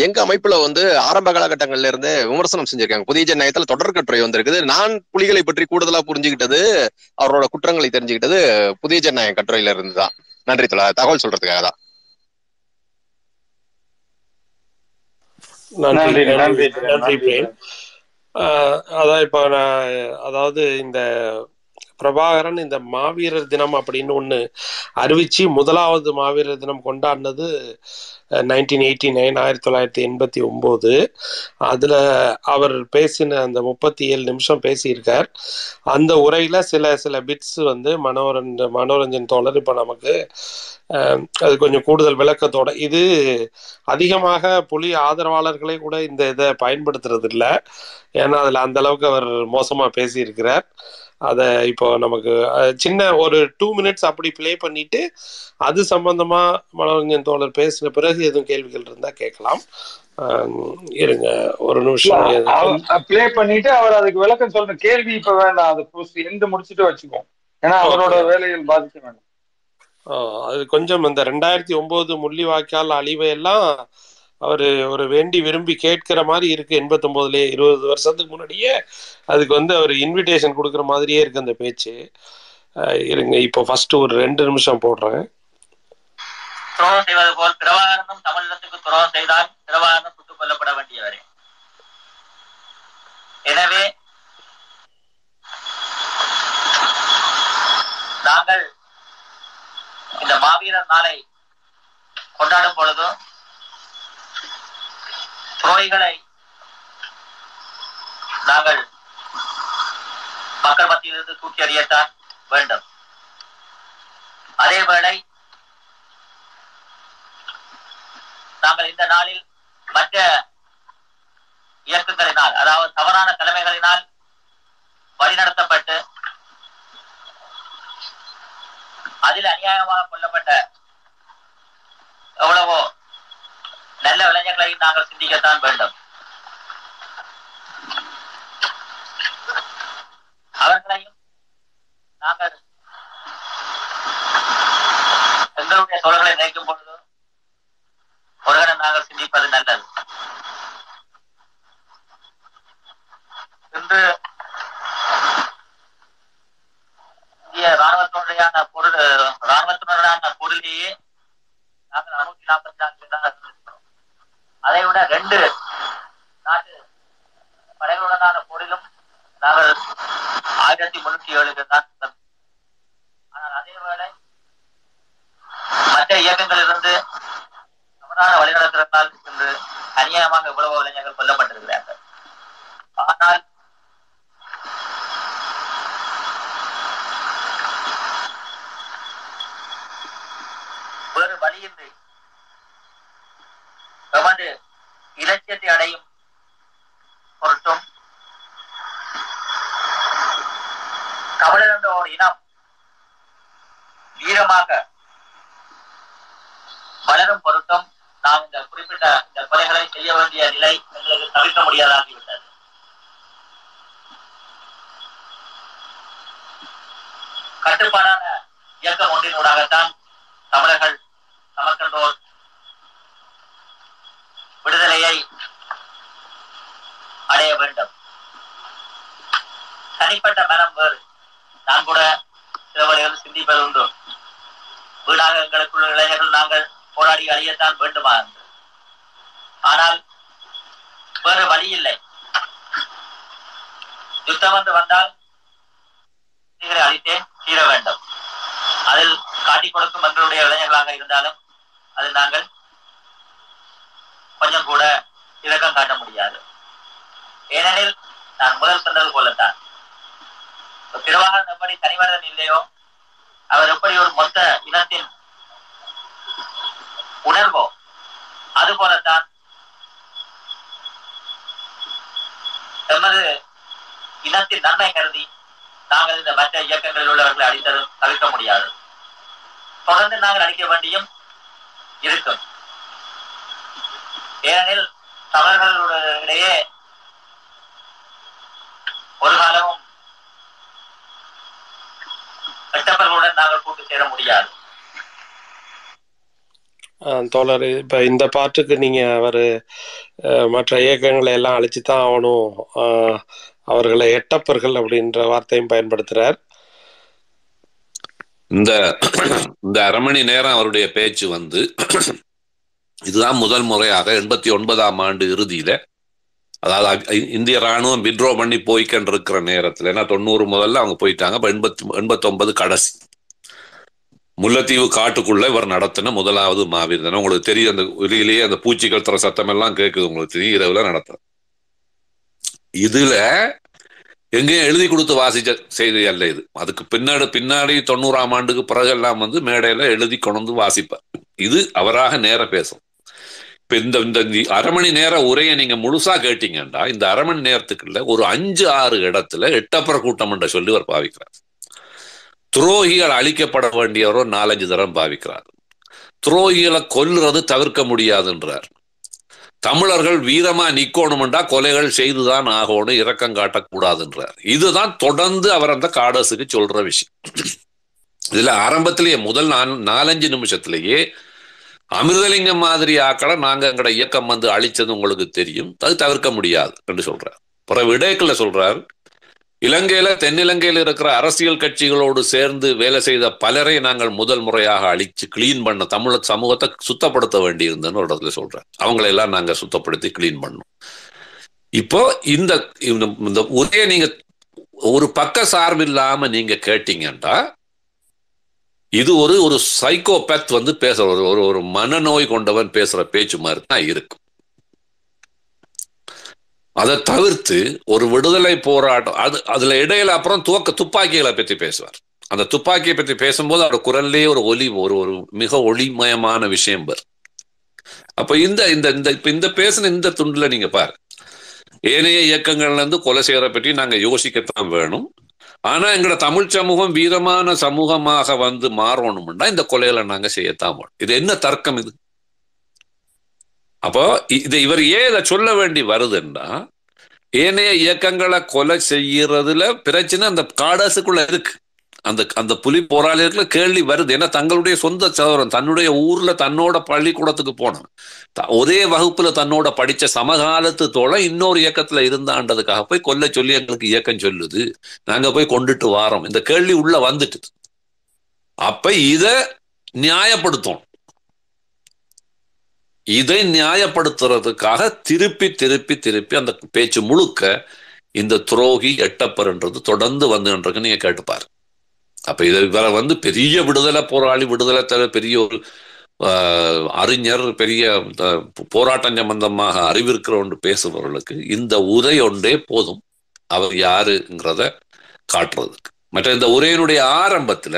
எங்க அமைப்புல வந்து ஆரம்ப காலகட்டங்கள்ல இருந்து விமர்சனம் செஞ்சிருக்காங்க. புதிய ஜனநாயகத்துல தொடர் கட்டுரை வந்திருக்குது. நான் புலிகளை பற்றி கூடுதலா புரிஞ்சுக்கிட்டது அவரோட குற்றங்களை தெரிஞ்சுக்கிட்டது புதிய ஜனநாயகம் கட்டுரையில இருந்து தான் நன்றி தோழர். தகவல் சொல்றதுக்காக தான். நன்றி நன்றி, நன்றி அதான் இப்போ நான் அதாவது இந்த பிரபாகரன் இந்த மாவீரர் தினம் அப்படின்னு ஒன்று அறிவிச்சு முதலாவது மாவீரர் தினம் கொண்டாடினது நைன்டீன் எயிட்டி நைன் ஆயிரத்தி தொள்ளாயிரத்தி எண்பத்தி ஒம்போது. அதில் அவர் பேசின அந்த முப்பத்தி ஏழு நிமிஷம் பேசியிருக்கார். அந்த உரையில் சில சில பிட்ஸ் வந்து மனோரஞ்ச மனோரஞ்சன் தோழர் இப்போ நமக்கு அது கொஞ்சம் கூடுதல் விளக்கத்தோட இது அதிகமாக புலி ஆதரவாளர்களே கூட இந்த இதை பயன்படுத்துறது இல்லை ஏன்னா அதில் அந்த அளவுக்கு அவர் மோசமாக பேசியிருக்கிறார். அதை இப்போ நமக்கு சின்ன ஒரு டூ மினிட்ஸ் அப்படி ப்ளே பண்ணிட்டு அது சம்பந்தமா மனோரஞ்சன் தோழர் பேசின பிறகு எதுவும் கேள்விகள் இருந்தா கேட்கலாம். இருங்க ஒரு நிமிஷம். ப்ளே பண்ணிட்டு அவர் அதுக்கு விளக்கம் சொல்ற கேள்வி இப்ப வேண்டாம். அது எந்த முடிச்சுட்டு வச்சுக்கோம் ஏன்னா அவரோட. வேலைகள் பாதிக்க வேண்டாம். அது கொஞ்சம் இந்த ரெண்டாயிரத்தி ஒன்பது முள்ளிவாய்க்கால் அழிவை எல்லாம் அவர் ஒரு வேண்டி விரும்பி கேட்கிற மாதிரி இருக்கு எண்பத்தொன்பதுலயே இருபது வருஷத்துக்கு முன்னாடியே. அதுக்கு வந்து அவர் இன்விடேஷன் கொடுக்குற மாதிரியே இருக்கு அந்த பேச்சு. இருங்க இப்போ ஃபர்ஸ்ட் ஒரு ரெண்டு நிமிஷம் போடுறேன். துரோகம் செய்வது போல் பிரபாகரனும் தமிழினத்துக்கு துரோகம் செய்தால் பிரபாகரனும் சுட்டுக் கொல்லப்பட வேண்டியவரே. எனவே நாங்கள் இந்த மாவீரர் நாளை கொண்டாடும் பொழுதும் துரோகிகளை நாங்கள் மக்கள் மத்தியிலிருந்து தூக்கி அறியத்தான் வேண்டும். அதேவேளை நாங்கள் இந்த நாளில் மற்ற இயக்கங்களினால் அதாவது தவறான தலைமைகளினால் வழிநடத்தப்பட்டு அதில் அநியாயமாக கொல்லப்பட்ட எவ்வளவோ நல்ல இளைஞர்களை நாங்கள் சிந்திக்கத்தான் வேண்டும். அவர்களையும் நாங்கள் எங்களுடைய தோழர்களை நினைக்கும் பொழுது ஒரு நாங்கள் சிந்திப்பது நல்லது. இன்று இந்திய ராணுவத்தினுடையான பொருள் ராணுவத்தினுடனான பொருளையே நாங்கள் அறுநூத்தி நாற்பத்தி நான்கு பேர் அதை விட ரெண்டு நாட்டு படைகளுடனான போரிலும் நாங்கள் ஆயிரத்தி முன்னூத்தி ஏழுக்கு தான் ஆனால் அதேவேளை மற்ற இயக்கங்களிலிருந்து தவறான வழிநடத்தினால் இன்று அநியாயமாக இவ்வளவு இளைஞர்கள் கொல்லப்பட்டிருக்கிறார்கள். ஆனால் வேறு வழியின்றி எமது இலட்சியத்தை அடையும் பொருட்டும் தமிழர் என்ற ஒரு இனம் வீரமாக வளரும் பொருட்டும் நாம் இந்த குறிப்பிட்ட இந்த கொலைகளை செய்ய வேண்டிய நிலை எங்களுக்கு தவிர்க்க முடியாதாகிவிட்டது. கட்டுப்பாடான இயக்கம் ஒன்றினூடாகத்தான் தமிழர்கள் நமக்கென்றோர் விடுதலையை அடைய வேண்டும். தனிப்பட்ட மனம் வேறு. நான் கூட சில வழிகள் சிந்திப்பது உண்டு. வீடாக எங்களுக்குள்ள இளைஞர்கள் நாங்கள் போராடி அழியத்தான் வேண்டுமா என்று. ஆனால் வேறு வழி இல்லை. யுத்தம் என்று வந்தால் இவரை அழித்தே தீர வேண்டும். அதில் காட்டிக் கொடுக்கும் எங்களுடைய இளைஞர்களாக இருந்தாலும் அதில் நாங்கள் கொஞ்சம் கூட இரக்கம் காட்ட முடியாது. ஏனெனில் நான் முதல் சொன்னது போலத்தான். இப்ப திருவாகரன் எப்படி தனிமனிதன் இல்லையோ அவர் எப்படி ஒரு மொத்த இனத்தின் உணர்வோ அது போலத்தான் எமது இனத்தின் நன்மை கருதி நாங்கள் இந்த மற்ற இயக்கங்களில் உள்ளவர்களை அடித்ததும் தவிர்க்க முடியாது. தொடர்ந்து நாங்கள் அடிக்க வேண்டியும் இருக்கும். ஏனெனில் தமிழர்களுடைய ஒரு காலமும் கட்டப்பர்களுடன் நாங்கள் கூட்டு சேர முடியாது. தோழர் இப்ப இந்த பாட்டுக்கு நீங்க அவரு அஹ், மற்ற இயக்கங்களை எல்லாம் அழிச்சு தான் ஆகணும். ஆஹ், அவர்களை எட்டப்பர்கள் அப்படின்ற வார்த்தையும் பயன்படுத்துறார். இந்த இந்த அரை மணி நேரம் அவருடைய பேச்சு வந்து இதுதான் முதல் முறையாக எண்பத்தி ஒன்பதாம் ஆண்டு இறுதியில அதாவது இந்திய ராணுவம் விட்ரோ பண்ணி போய்க்கண்டிருக்கிற நேரத்துல ஏன்னா தொண்ணூறு முதல்ல அவங்க போயிட்டாங்க இப்ப எண்பத்தி எண்பத்தொன்பது கடைசி. முல்லைத்தீவு காட்டுக்குள்ள இவர் நடத்தின முதலாவது மாவீரன். உங்களுக்கு தெரியும் அந்த வெளியிலேயே அந்த பூச்சி கத்துற சத்தம் எல்லாம் கேட்குது உங்களுக்கு தெரியும் இரவுல நடத்த இதுல எங்கேயும் எழுதி கொடுத்து வாசிச்ச செய்தி அல்ல இது. அதுக்கு பின்னாடி பின்னாடி தொண்ணூறாம் ஆண்டுக்கு பிறகெல்லாம் வந்து மேடையில எழுதி கொண்டு வந்து வாசிப்பார். இது அவராக நேர பேசும். இப்ப இந்த இந்த அரை மணி நேர உரையை நீங்க முழுசா கேட்டீங்கன்னா இந்த அரை மணி நேரத்துக்குள்ள ஒரு அஞ்சு ஆறு இடத்துல எட்டப்புற கூட்டம் என்ற சொல்லி அவர் பாவிக்கிறார். துரோகிகள் அழிக்கப்பட வேண்டியவரோ நாலஞ்சு தரம் பாவிக்கிறார். துரோகிகளை கொல்லுறது தவிர்க்க முடியாதுன்றார். தமிழர்கள் வீரமா நிக்கணும்டா கொலைகள் செய்துதான் ஆகணும் இரக்கம் காட்டக்கூடாதுன்றார். இதுதான் தொடர்ந்து அவர் அந்த காடஸுக்கு சொல்ற விஷயம். இதுல ஆரம்பத்திலேயே முதல் நாலு- நாலஞ்சு நிமிஷத்திலேயே அமிர்தலிங்கம் மாதிரி ஆக்களை நாங்க எங்கட இயக்கம் வந்து அழிச்சது உங்களுக்கு தெரியும். அது தவிர்க்க முடியாது என்று சொல்றார். பிறகு விடயக்குள்ள சொல்றார் இலங்கையில தென்னிலங்கையில் இருக்கிற அரசியல் கட்சிகளோடு சேர்ந்து வேலை செய்த பலரை நாங்கள் முதல் முறையாக அழிச்சு கிளீன் பண்ண தமிழ சமூகத்தை சுத்தப்படுத்த வேண்டியிருந்தேன்னு ஒரு இடத்துல சொல்றேன் அவங்களை எல்லாம் நாங்க சுத்தப்படுத்தி கிளீன் பண்ணோம். இப்போ இந்த இந்த- இந்த உரையை நீங்க ஒரு பக்க சார்பு இல்லாம நீங்க கேட்டீங்கன்னா இது ஒரு ஒரு சைக்கோபேத் வந்து பேசுற ஒரு ஒரு ஒரு மனநோய் கொண்டவன் பேசுற பேச்சு மாதிரி தான் இருக்கு அதை தவிர்த்து ஒரு விடுதலை போராட்டம் அது அதுல இடையில அப்புறம் துவக்க துப்பாக்கிகளை பத்தி பேசுவார். அந்த துப்பாக்கியை பத்தி பேசும்போது அவர் குரல்லே ஒரு ஒலி ஒரு ஒரு மிக ஒளிமயமான விஷயம் வரும். அப்ப இந்த இந்த இந்த இப்ப இந்த பேசின இந்த துண்டுல நீங்க பாரு ஏனைய இயக்கங்கள்ல இருந்து கொலை செய்யற பற்றி நாங்க யோசிக்கத்தான் வேணும். ஆனா எங்களோட தமிழ் சமூகம் வீரமான சமூகமாக வந்து மாறணும்னா இந்த கொலைகளை நாங்க செய்யத்தான் இது என்ன தர்க்கம் இது? அப்போ இ- இது இவர் ஏன் இதை சொல்ல வேண்டி வருதுன்னா ஏனைய இயக்கங்களை கொலை செய்யறதுல பிரச்சனை அந்த காடசுக்குள்ள இருக்கு. அந்த அந்த புலி போராளிகளுக்கு கேள்வி வருது. ஏன்னா தங்களுடைய சொந்த சகோதரன் தன்னுடைய ஊர்ல தன்னோட பள்ளிக்கூடத்துக்கு போனான் ஒரே வகுப்புல தன்னோட படிச்ச சமகாலத்து தோழ இன்னொரு இயக்கத்துல இருந்தான்றதுக்காக போய் கொல்ல சொல்லி எங்களுக்கு இயக்கம் சொல்லுது. நாங்க போய் கொண்டுட்டு வாரோம். இந்த கேள்வி உள்ள வந்துட்டு. அப்ப இத நியாயப்படுத்தும் இதை நியாயப்படுத்துறதுக்காக திருப்பி திருப்பி திருப்பி அந்த பேச்சு முழுக்க இந்த துரோகி எட்டப்பர்ன்றது தொடர்ந்து வந்துன்றது நீங்க கேட்டுப்பாரு அப்ப இது இவரை வந்து பெரிய விடுதலை போராளி விடுதலை தர பெரிய ஒரு ஆஹ், அறிஞர் பெரிய போராட்ட போராட்டம் சம்பந்தமாக அறிவிருக்கிற ஒன்று பேசுபவர்களுக்கு இந்த உரை ஒன்றே போதும். அவர் யாருங்கிறத காட்டுறதுக்கு. மற்ற இந்த உரையினுடைய ஆரம்பத்துல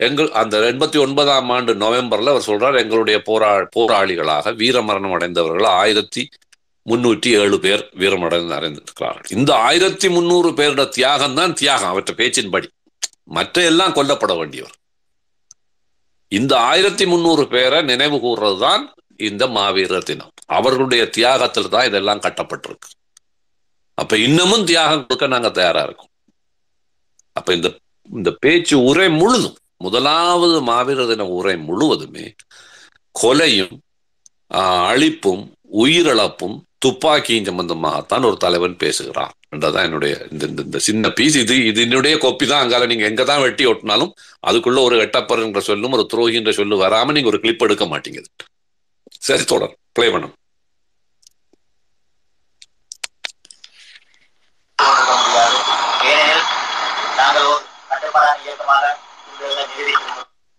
எங்கள் அந்த எண்பத்தி ஒன்பதாம் ஆண்டு நவம்பர்ல அவர் சொல்றார் எங்களுடைய போரா போராளிகளாக வீரமரணம் அடைந்தவர்கள் ஆயிரத்தி முன்னூற்றி ஏழு பேர் வீரமடைந்து அடைந்திருக்கிறார்கள். இந்த ஆயிரத்தி முன்னூறு பேரோட தியாகம் தான் தியாகம். அவற்றை பேச்சின்படி. மற்ற எல்லாம் கொல்லப்பட வேண்டியவர் இந்த ஆயிரத்தி முந்நூறு பேரை நினைவு கூறுறது தான் இந்த மாவீரர் தினம். அவர்களுடைய தியாகத்தில் தான் இதெல்லாம் கட்டப்பட்டிருக்கு. அப்ப இன்னமும் தியாகம் கொடுக்க நாங்க தயாரா இருக்கோம். அப்ப இந்த இந்த பேச்சு உரை முழுதும் முதலாவது மாவீரர் தின உரை முழுவதுமே கொலையும் அழிப்பும் உயிரிழப்பும் துப்பாக்கியின் சம்பந்தமாகத்தான் ஒரு தலைவன் பேசுகிறான். என்றதான் என்னுடைய இந்த இந்த- இந்த சின்ன பீஸ் இது இது என்னுடைய கொப்பி தான். அங்கால நீங்க எங்க தான் வெட்டி ஒட்டினாலும் அதுக்குள்ள ஒரு எட்டப்பர் என்ற சொல்லும் ஒரு துரோகி என்ற சொல்லு வராம நீங்க ஒரு கிளிப் எடுக்க மாட்டீங்க. சரி தொடர். பிளே பண்ணும்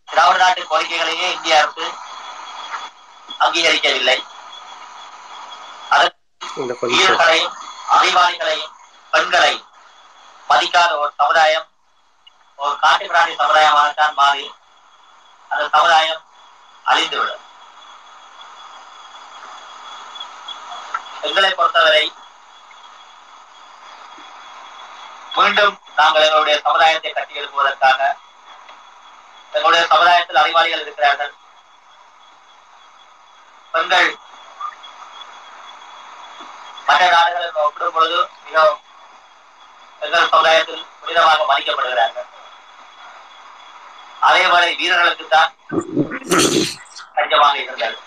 திராவிட நாட்டு கோரிக்கைகளையே இந்திய அரசு அங்கீகரிக்கவில்லை. வீரர்களையும் அறிவாளிகளையும் பெண்களையும் மதிக்காத ஒரு சமுதாயம் ஒரு காட்டு பிராணி சமுதாயமாகத்தான் மாறி அந்த சமுதாயம் அழிந்துவிடும். எங்களை பொறுத்தவரை மீண்டும் நாங்கள் எங்களுடைய சமுதாயத்தை கட்டி எழுப்புவதற்காக எங்களுடைய சமுதாயத்தில் அறிவாளிகள் இருக்கிறார்கள். பெண்கள் மற்ற நாடுகளில் ஒப்பிடும் பொழுது மிகவும் எங்கள் சமுதாயத்தில் புனிதமாக மதிக்கப்படுகிறார்கள். அதேவேளை வீரர்களுக்கு தான் கஞ்சமாக இருந்தது.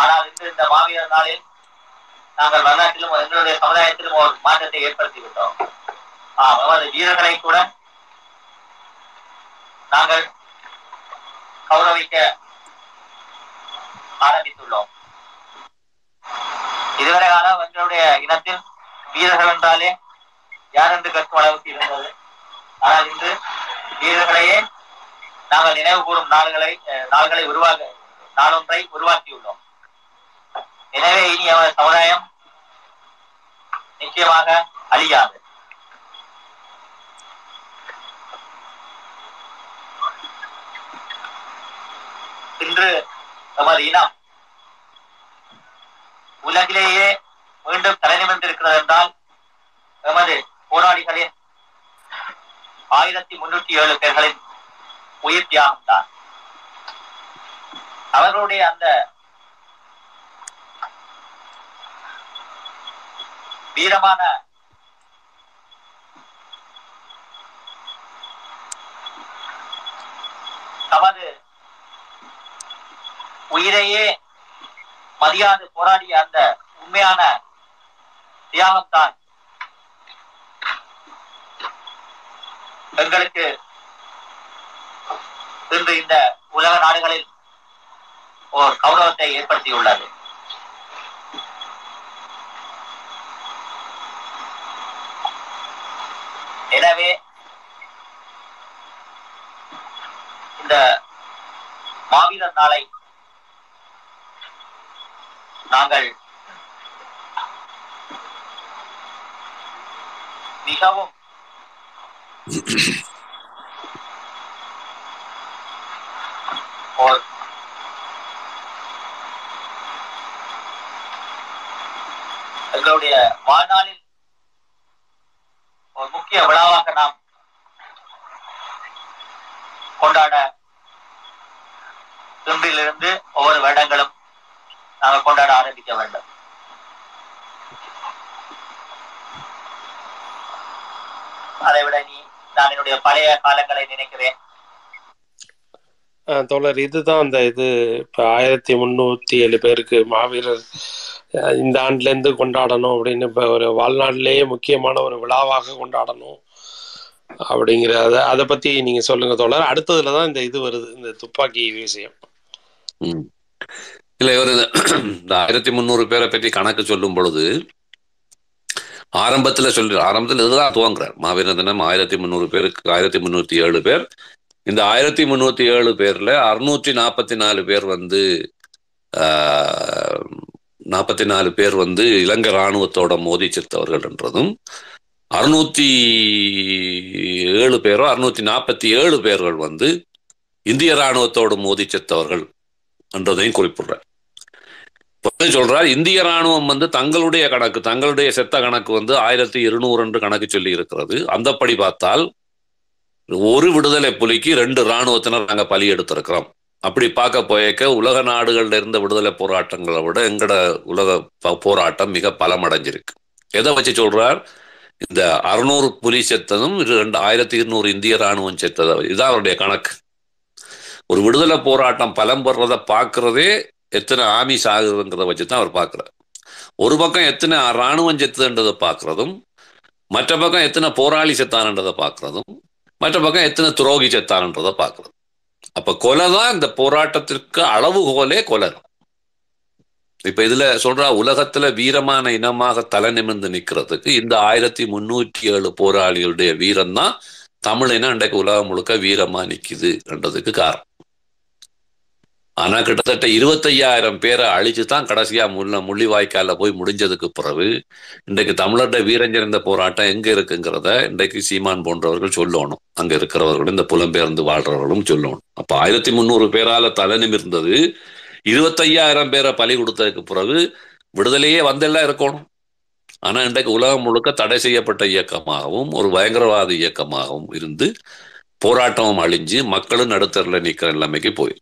ஆனால் இன்று இந்த மாவீரர் நாளில் நாங்கள் வரலாற்றிலும் எங்களுடைய சமுதாயத்திலும் ஒரு மாற்றத்தை ஏற்படுத்தி விட்டோம் ஆம், நமது வீரர்களை கூட நாங்கள் கௌரவிக்க ஆரம்பித்துள்ளோம். இதுவரை காலம் எங்களுடைய இனத்தில் வீரர்கள் என்றாலே யார் என்று கற்கும் அளவுக்கு இருந்தது. ஆனால் இன்று வீரர்களையே நாங்கள் நினைவு கூறும் நாள்களை நாள்களை உருவாக்க நாளொன்றை உருவாக்கியுள்ளோம். எனவே இனி அவர் சமுதாயம் நிச்சயமாக அழியாது. இன்று நமது இனம் உலகிலேயே மீண்டும் தலைநிமிர்ந்திருக்கிறது என்றால் எமது போராளிகளின் ஆயிரத்தி முன்னூற்றி ஏழு பேர்களின் உயிர் தியாகம் தான். அவர்களுடைய அந்த வீரமான தமது உயிரையே மதியாது போராடிய அந்த உண்மையான தியாகம்தான். எங்களுக்கு இன்று இந்த உலக நாடுகளில் ஓர் கௌரவத்தை ஏற்படுத்தியுள்ளது. எனவே இந்த மாவீரர் நாளை நாங்கள் மிகவும் ஒரு எங்களுடைய வாழ்நாளில் ஒரு முக்கிய விழாவாக நாம் கொண்டாட இன்றிலிருந்து ஒவ்வொரு வருடங்களும் நாங்கள் கொண்டாட ஆரம்பிக்க வேண்டும். அதை விட நீ நான் என்னுடைய பழைய காலங்களை நினைக்கிறேன். தோழர் இதுதான் அந்த இது. இப்ப ஆயிரத்தி முன்னூத்தி ஏழு பேருக்கு மாவீரர் இந்த ஆண்டுல இருந்து கொண்டாடணும் அப்படின்னு இப்ப ஒரு வாழ்நாளிலேயே முக்கியமான ஒரு விழாவாக கொண்டாடணும் அப்படிங்கிறத அதை பத்தி நீங்க சொல்லுங்க தோழர். அடுத்ததுல தான் இந்த இது வருது இந்த துப்பாக்கி விஷயம். இல்லை இவர் இந்த ஆயிரத்தி முந்நூறு பேரை பற்றி கணக்கு சொல்லும் பொழுது ஆரம்பத்துல சொல்லி ஆரம்பத்தில் இதுதான் துவங்குறார். மாவீரன் தினம் ஆயிரத்தி முந்நூறு பேருக்கு ஆயிரத்தி முந்நூற்றி ஏழு பேர். இந்த ஆயிரத்தி முந்நூற்றி ஏழு பேரில் அறுநூற்றி நாற்பத்தி நாலு பேர் வந்து நாற்பத்தி நாலு பேர் வந்து இலங்கை இராணுவத்தோட மோதி செத்தவர்கள் என்றதும் அறுநூத்தி ஏழு பேரோ அறுநூத்தி நாற்பத்தி ஏழு பேர்கள் வந்து இந்திய இராணுவத்தோடு மோதி செத்தவர்கள் என்றதையும் குறிப்பிடுறேன் சொல்றார் இந்திய ராணுவம் வந்து தங்களுடைய கணக்கு தங்களுடைய செத்த கணக்கு வந்து ஆயிரத்தி இருநூறு என்று கணக்கு சொல்லி இருக்கிறது அந்தப்படி பார்த்தால் ஒரு விடுதலை புலிக்கு ரெண்டு இராணுவத்தினர் நாங்கள் பலி எடுத்திருக்கிறோம். அப்படி பார்க்க போயக்க உலக நாடுகள்ல இருந்த விடுதலை போராட்டங்களை விட எங்கட உலக போராட்டம் மிக பலமடைஞ்சிருக்கு. எதை வச்சு சொல்றார்? இந்த அறுநூறு புலி செத்ததும் ரெண்டு ஆயிரத்தி இருநூறு இந்திய ராணுவம் செத்ததும் இதான் அவருடைய கணக்கு. ஒரு விடுதலை போராட்டம் பலம் பெறதை பார்க்கறதே எத்தனை ஆமி சாகுதுங்கிறத வச்சு தான் அவர் பார்க்குறார். ஒரு பக்கம் எத்தனை இராணுவம் செத்துன்றதை பார்க்குறதும் மற்ற பக்கம் எத்தனை போராளி செத்தானன்றதை பார்க்கறதும் மற்ற பக்கம் எத்தனை துரோகி செத்தானன்றதை பார்க்குறதும். அப்ப கொலை தான் இந்த போராட்டத்திற்கு அளவுகோலே கொலை. இப்ப இதுல சொல்றா உலகத்துல வீரமான இனமாக தலை நிமிர்ந்து நிக்கிறதுக்கு இந்த ஆயிரத்தி முன்னூற்றி ஏழு போராளிகளுடைய வீரம் தான் தமிழ் இனம் இன்றைக்கு உலகம் முழுக்க வீரமா நிக்குது என்றதுக்கு காரணம். ஆனால் கிட்டத்தட்ட இருபத்தையாயிரம் பேரை அழிச்சு தான் கடைசியாக முள்ள முள்ளிவாய்க்கால போய் முடிஞ்சதுக்கு பிறகு இன்றைக்கு வீரஞ்சர் இந்த போராட்டம் எங்கே இருக்குங்கிறத இன்றைக்கு சீமான் போன்றவர்கள் சொல்லணும். அங்கே இருக்கிறவர்களும் இந்த புலம்பெயர்ந்து வாழ்றவர்களும் சொல்லணும். அப்போ ஆயிரத்தி முந்நூறு பேரால தலை நிமிர்ந்தது இருபத்தையாயிரம் பேரை பலி கொடுத்ததுக்கு பிறகு விடுதலையே வந்தெல்லாம் இருக்கணும். ஆனால் இன்றைக்கு உலகம் முழுக்க தடை செய்யப்பட்ட இயக்கமாகவும் ஒரு பயங்கரவாத இயக்கமாகவும் இருந்து போராட்டமும் அழிஞ்சு மக்களும் நடுத்தரில் நிற்கிற நிலைமைக்கு போயிடும்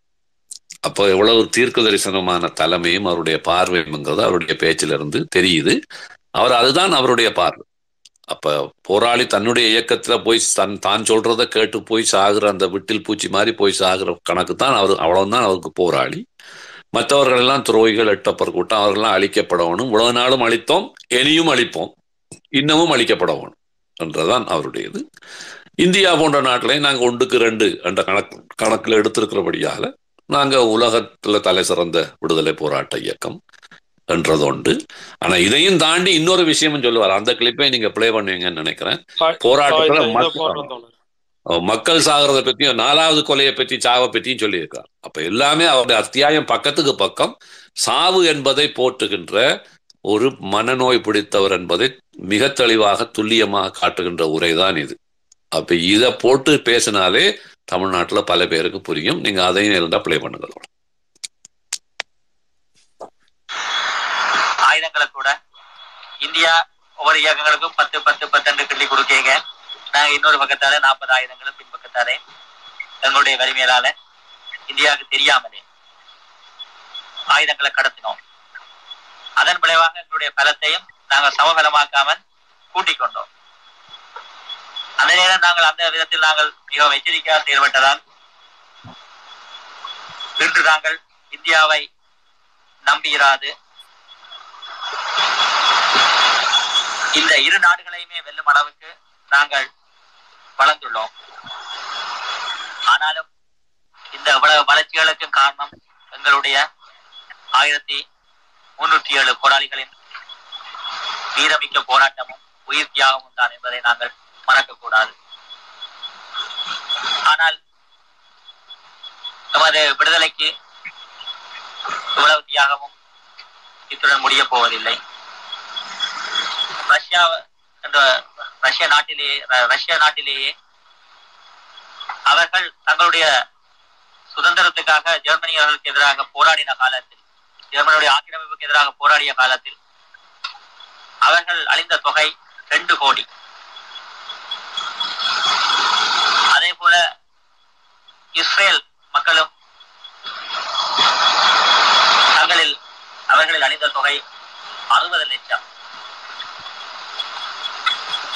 அப்போ எவ்வளவு தீர்க்க தரிசனமான தலைமையும் அவருடைய பார்வையும்ங்கிறது அவருடைய பேச்சிலிருந்து தெரியுது. அவர் அதுதான் அவருடைய பார்வை. அப்ப போராளி தன்னுடைய இயக்கத்துல போய் தன் தான் சொல்றத கேட்டு போய் சாகுற அந்த விட்டில் பூச்சி மாதிரி போய் சாகுற கணக்கு தான் அவர் அவ்வளவுதான் அவருக்கு போராளி. மற்றவர்கள் எல்லாம் துரோகிகள் எட்டப்பர் கூட்டம் அவர்கள்லாம் அழிக்கப்படவனும் இவ்வளவு நாளும் அழித்தோம் இனியும் அழிப்போம் இன்னமும் அழிக்கப்படவனும் என்றதான் அவருடையது. இந்தியா போன்ற நாட்டிலையும் நாங்கள் ஒன்றுக்கு ரெண்டு என்ற கணக்கு கணக்கில் எடுத்திருக்கிறபடியால நாங்கள் உலகத்தில் தலை சிறந்த விடுதலை போராட்ட இயக்கம் என்றது உண்டு ஆனா இதையும் தாண்டி இன்னொரு விஷயமும் சொல்லுவார். அந்த கிளிப்பை நீங்க பிளே பண்ணுவீங்கன்னு நினைக்கிறேன். போராட்டத்துல மக்கள் சாகிறத பத்தியும் நாலாவது கொலையை பத்தி சாவை பத்தியும் சொல்லியிருக்கார். அப்ப எல்லாமே அவருடைய அத்தியாயம் பக்கத்துக்கு பக்கம். சாவு என்பதை போற்றுகின்ற ஒரு மனநோய் பிடித்தவர் என்பதை மிக தெளிவாக துல்லியமாக காட்டுகின்ற உரைதான் இது. அப்ப இதை போட்டு பேசினாலே தமிழ்நாட்டுல பல பேருக்கு புரியும். நீங்க அதையும் இருந்தால் ப்ளே பண்ணுங்க ஆயுதங்களை கூட இந்தியா ஒவ்வொரு இயக்கங்களுக்கும் பத்து பத்து பத்தெண்டு கிள்ளி கொடுக்கீங்க. நாங்க இன்னொரு பக்கத்தால நாற்பது ஆயுதங்களும் பின்பக்கத்தாலே எங்களுடைய வலிமையிலால இந்தியாவுக்கு தெரியாமலே ஆயுதங்களை கடத்தினோம். அதன் விளைவாக எங்களுடைய பலத்தையும் நாங்கள் சமபலமாக்காமல் கூட்டிக் கொண்டோம். அந்த நேரம் நாங்கள் அந்த விதத்தில் நாங்கள் மிகவும் எச்சரிக்கையாக செயல்பட்டதால் இன்று நாங்கள் இந்தியாவை நம்பியிராது இந்த இரு நாடுகளையுமே வெல்லும் அளவுக்கு நாங்கள் வளர்ந்துள்ளோம். ஆனாலும் இந்த இவ்வளவு வளர்ச்சிகளுக்கும் காரணம் எங்களுடைய ஆயிரத்தி முன்னூற்றி ஏழு போராளிகளின் வீரமிக்க போராட்டமும் உயிர் தியாகமும் தான் என்பதை நாங்கள் மறக்கக்கூடாது. ஆனால் நமது விடுதலைக்கு இவ்வளவு தியாகமும் இத்துடன் முடிய போவதில்லை. ரஷ்யா என்ற ரஷ்ய நாட்டிலேயே ரஷ்ய நாட்டிலேயே அவர்கள் தங்களுடைய சுதந்திரத்துக்காக ஜெர்மனியர்களுக்கு எதிராக போராடின காலத்தில் ஜெர்மனியுடைய ஆக்கிரமிப்புக்கு எதிராக போராடிய காலத்தில் அவர்கள் அழிந்த தொகை ரெண்டு கோடி அதே போல இஸ்ரேல் மக்களும் தங்களில் அவர்களில் அணிந்த தொகை அறுபது லட்சம்.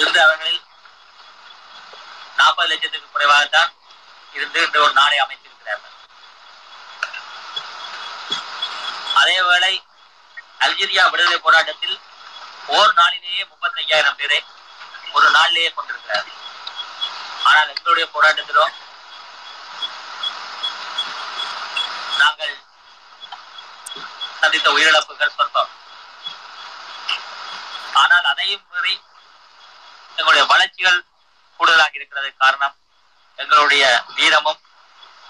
இருந்து அவர்களில் நாற்பது லட்சத்துக்கு குறைவாகத்தான் இருந்து இந்த ஒரு நாளை அமைத்திருக்கிறார்கள். அதேவேளை அல்ஜீரியா விடுதலை போராட்டத்தில் ஓர் நாளிலேயே முப்பத்தி ஐயாயிரம் பேரை ஒரு நாளிலேயே கொண்டிருக்கிறார்கள். ஆனால் எங்களுடைய போராட்டத்திலோ நாங்கள் சந்தித்த உயிரிழப்புகள் சொற்பம். ஆனால் அதையும் மீறி எங்களுடைய வளர்ச்சிகள் கூடுதலாக இருக்கிறது காரணம் எங்களுடைய வீரமும்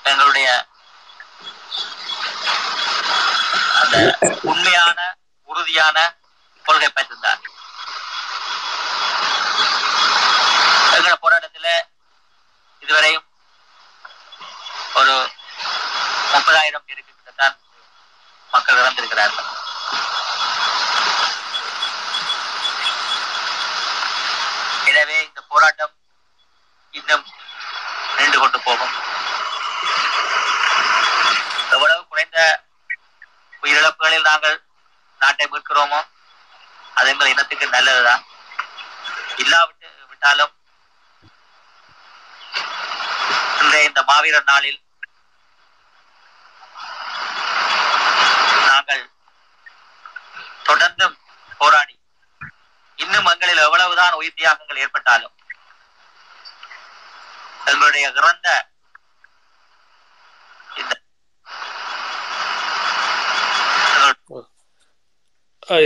எங்களுடைய அந்த உண்மையான உறுதியான கொள்கை பெற்றிருந்தார் எங்களோட போராட்டத்துல இதுவரையும் ஒரு முப்பதாயிரம் பேருக்கு கிட்டத்தான் மக்கள் இறந்திருக்கிறார்கள். எனவே இந்த போராட்டம் இன்னும் நின்று கொண்டு போகும். எவ்வளவு குறைந்த உயிரிழப்புகளில் நாங்கள் நாட்டை மீட்கிறோமோ அது எங்கள் இனத்துக்கு நல்லதுதான். இல்லாவிட்டு விட்டாலும் இந்த இந்த மாவீரர் நாளில் நாங்கள் தொடர்ந்து போராடி இன்னும் எங்களில் எவ்வளவுதான் உயிர் தியாகங்கள் ஏற்பட்டாலும் எங்களுடைய இறந்த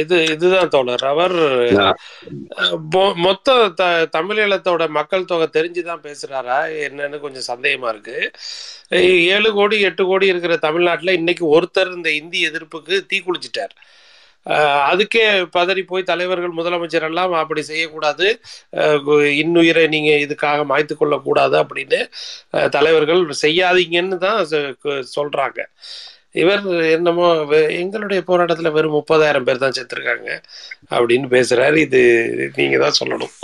இது இதுதான் தோழர். அவர் மொத்த த தமிழீழத்தோட மக்கள் தொகை தெரிஞ்சுதான் பேசுறாரா? என்னன்னு கொஞ்சம் சந்தேகமா இருக்கு. ஏழு கோடி எட்டு கோடி இருக்கிற தமிழ்நாட்டுல இன்னைக்கு ஒருத்தர் இந்த இந்தி எதிர்ப்புக்கு தீ குளிச்சிட்டார். அதுக்கே பதறி போய் தலைவர்கள் முதலமைச்சர் எல்லாம் அப்படி செய்யக்கூடாது. இன்னுயிரை நீங்க இதுக்காக மாய்த்து கொள்ளக்கூடாது அப்படின்னு தலைவர்கள் செய்யாதீங்கன்னு தான் சொல்றாங்க. இவர் என்னமோ எங்களுடைய போராட்டத்துல வெறும் முப்பதாயிரம் பேர் தான் செத்துருக்காங்க அப்படின்னு பேசுறாரு. இது நீங்க தான் சொல்லணும்.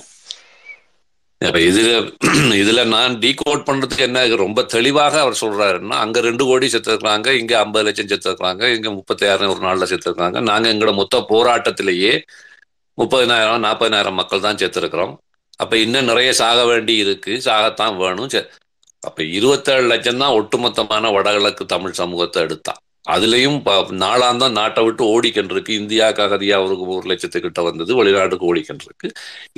அப்ப இதுல இதுல நான் டீகோட் பண்றதுக்கு என்ன ரொம்ப தெளிவாக அவர் சொல்றாருன்னா அங்க ரெண்டு கோடி செத்துருக்காங்க இங்க ஐம்பது லட்சம் செத்துருக்காங்க இங்க முப்பத்தாயிரம் ஒரு நாள்ல செத்துருக்காங்க நாங்க எங்களோட மொத்த போராட்டத்திலேயே முப்பதினாயிரம் நாற்பதினாயிரம் மக்கள் தான் செத்துருக்கிறோம். அப்ப இன்னும் நிறைய சாக வேண்டி இருக்கு சாகத்தான் வேணும். அப்ப இருபத்தேழு லட்சம் தான் ஒட்டுமொத்தமான வடகிழக்கு தமிழ் சமூகத்தை எடுத்தான். அதுலயும் ப- நாட்டை விட்டு ஓடிக்கின்றிருக்கு இந்தியாவுக்கு அகதியா அவருக்கு ஒரு லட்சத்துக்கிட்ட வந்தது. வெளிநாட்டுக்கு ஓடிக்கின்றிருக்கு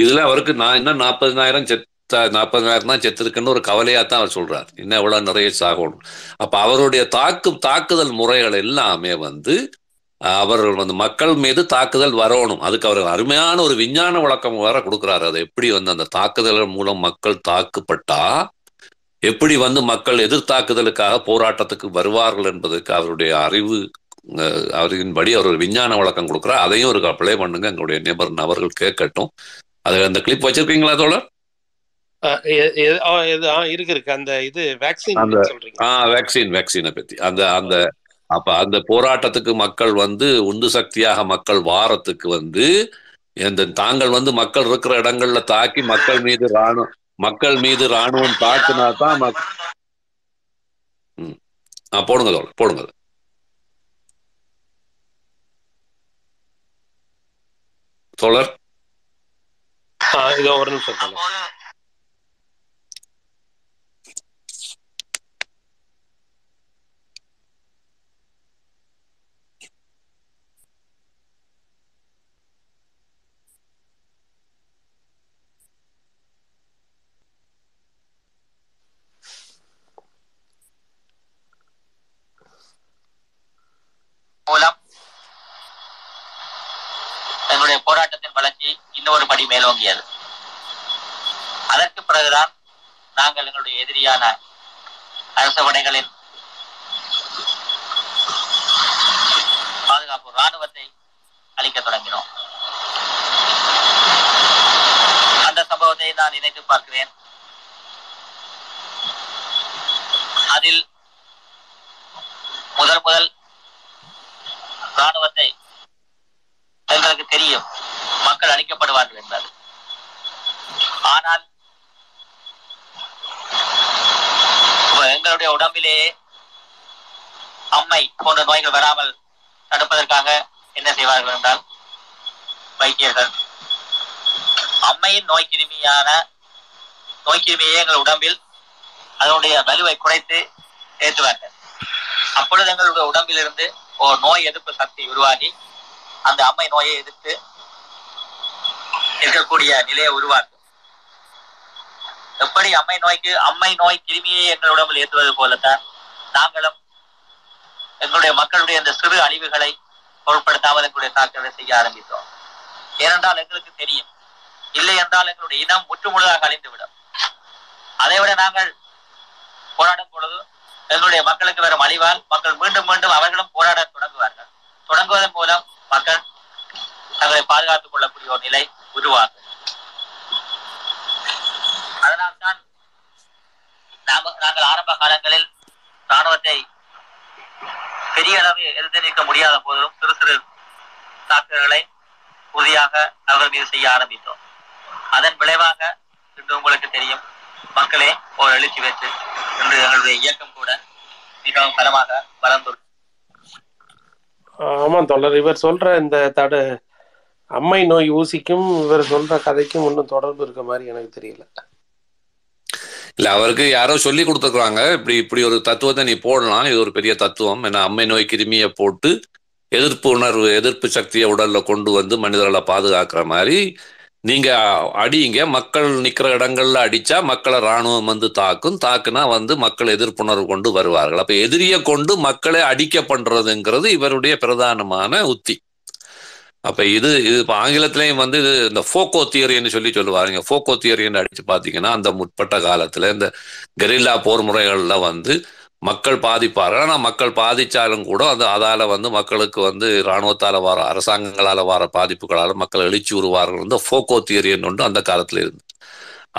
இதுல அவருக்கு நான் என்ன நாற்பதினாயிரம் செத்த நாற்பதினாயிரம் தான் செத்துருக்குன்னு ஒரு கவலையா தான் அவர் சொல்றார். இன்னும் எவ்வளவு நிறைய சாகணும். அப்ப அவருடைய தாக்கு தாக்குதல் முறைகள் எல்லாமே வந்து அவர்கள் அவர் வந்து மக்கள் மீது தாக்குதல் வரணும். அதுக்கு அவர் அருமையான ஒரு விஞ்ஞான விளக்கம் வேற கொடுக்குறாரு. அதை எப்படி வந்து அந்த தாக்குதல் மூலம் மக்கள் தாக்குப்பட்டா எப்படி வந்து மக்கள் எதிர்த்தாக்குதலுக்காக போராட்டத்துக்கு வருவார்கள் என்பதற்கு அவருடைய அறிவு அஹ், அறிவின்படி அவர் ஒரு விஞ்ஞான விளக்கம் கொடுக்குறார். அதையும் ஒரு ப்ளே பண்ணுங்க. எங்களுடைய நிபர் நபர்கள் கேட்கட்டும். அது அந்த கிளிப் வச்சிருக்கீங்களா தோழர்? இருக்கு இருக்கு. அந்த இது வேக்சின் ஆ வேக்சின் வேக்சினை பத்தி. அந்த அந்த அப்ப அந்த போராட்டத்துக்கு மக்கள் வந்து உந்து சக்தியாக மக்கள் வாரத்துக்கு வந்து இந்த தாங்கள் வந்து மக்கள் இருக்கிற இடங்கள்ல தாக்கி மக்கள் மீது ராணுவ மக்கள் மீது ராணுவம் தாக்குனா தான் மக்- ஆ போடுங்க தோல் போடுங்க. தோழர்? இதோ ஒரு நிமிஷம் மூலம் எங்களுடைய போராட்டத்தின் வளர்ச்சி இன்னொரு படி மேலோங்கியது. அதற்கு பிறகுதான் நாங்கள் எங்களுடைய எதிரியான அரச படைகளின் பாதுகாப்பு ராணுவத்தை அளிக்க தொடங்கினோம். அந்த சம்பவத்தை நான் நினைத்து பார்க்கிறேன். அதில் முதல் முதல் ராணுவத்தை எங்களுக்கு தெரியும். மக்கள் அழிக்கப்படுவார்கள் என்பது. ஆனால் எங்களுடைய உடம்பிலேயே அம்மை போன்ற நோய்கள் வராமல் தடுப்பதற்காக என்ன செய்வார்கள் என்றால் வைத்தியர்கள் அம்மையின் நோய் கிருமியான நோய் கிருமியை எங்கள் உடம்பில் அதனுடைய வலுவை குறைத்து ஏற்றுவார்கள் அப்பொழுது எங்களுடைய உடம்பிலிருந்து ஒரு நோய் எதிர்ப்பு சக்தி உருவாகி அந்த அம்மை நோயை எதிர்த்து இருக்கக்கூடிய நிலையை உருவாக்கும். எப்படி அம்மை நோய்க்கு அம்மை நோய் கிருமியை எங்கள் உடம்பில் ஏற்றுவது போலத்தான் நாங்களும் எங்களுடைய மக்களுடைய இந்த சிறு அழிவுகளை பொருட்படுத்தாமல் எங்களுடைய தாக்குதலை செய்ய ஆரம்பித்தோம். ஏனென்றால் எங்களுக்கு தெரியும். இல்லை என்றால் எங்களுடைய இனம் முற்றுமுழுதாக அழிந்துவிடும். அதை விட நாங்கள் போராடும் பொழுது எங்களுடைய மக்களுக்கு வரும் அழிவால் மக்கள் மீண்டும் மீண்டும் அவர்களும் போராட தொடங்குவார்கள். தொடங்குவதன் மூலம் மக்கள் தங்களை பாதுகாத்துக் கொள்ளக்கூடிய ஒரு நிலை உருவாகும். அதனால்தான் நாங்கள் ஆரம்ப காலங்களில் ராணுவத்தை பெரிய அளவு எதிர்த்து நிற்க முடியாத போதிலும் சிறு சிறு தாக்குதல்களை உறுதியாக அவர்கள் மீது செய்ய ஆரம்பித்தோம். அதன் விளைவாக இன்று உங்களுக்கு தெரியும் மக்களே ஒரு எழுச்சி பெற்று இன்று எங்களுடைய இயக்கம் கூட மிகவும் பலமாக வளர்ந்துள்ளது. ஆமா தொடர் இவர் சொல்ற இந்த தடு அம்மை நோய் ஊசிக்கும் இவர் சொல்ற கதைக்கும் ஒன்றும் தொடர்பு இருக்க மாதிரி எனக்கு தெரியல. இல்ல அவருக்கு யாரோ சொல்லி கொடுத்துருக்காங்க இப்படி இப்படி ஒரு தத்துவத்தை நீ போடலாம். இது ஒரு பெரிய தத்துவம். ஏன்னா அம்மை நோய் கிருமியை போட்டு எதிர்ப்பு உணர்வு எதிர்ப்பு சக்தியை உடல்ல கொண்டு வந்து மனிதர்களை பாதுகாக்கிற மாதிரி நீங்க அடியுங்க மக்கள் நிக்கிற இடங்கள்ல அடிச்சா மக்களை ராணுவம் வந்து தாக்கும் தாக்குனா வந்து மக்கள் எதிர்ப்புணர்வு கொண்டு வருவார்கள். அப்ப எதிரியை கொண்டு மக்களை அடிக்க பண்றதுங்கிறது இவருடைய பிரதானமான உத்தி. அப்ப இது இது இப்ப ஆங்கிலத்திலையும் வந்து இது இந்த ஃபோக்கோ தியரின்னு சொல்லி சொல்லுவாருங்க. ஃபோக்கோ தியரின்னு அடிச்சு பாத்தீங்கன்னா அந்த முற்பட்ட காலத்துல இந்த கெரில்லா போர் முறைகள்ல வந்து மக்கள் பாதிப்பார்கள் ஆனால் மக்கள் பாதிச்சாலும் கூட அது அதால வந்து மக்களுக்கு வந்து இராணுவத்தால் வர அரசாங்கங்களால் வர பாதிப்புகளால் மக்கள் எழுச்சி உருவார்கள் வந்து ஃபோக்கோ தியரின்னு ஒன்று அந்த காலத்தில் இருந்து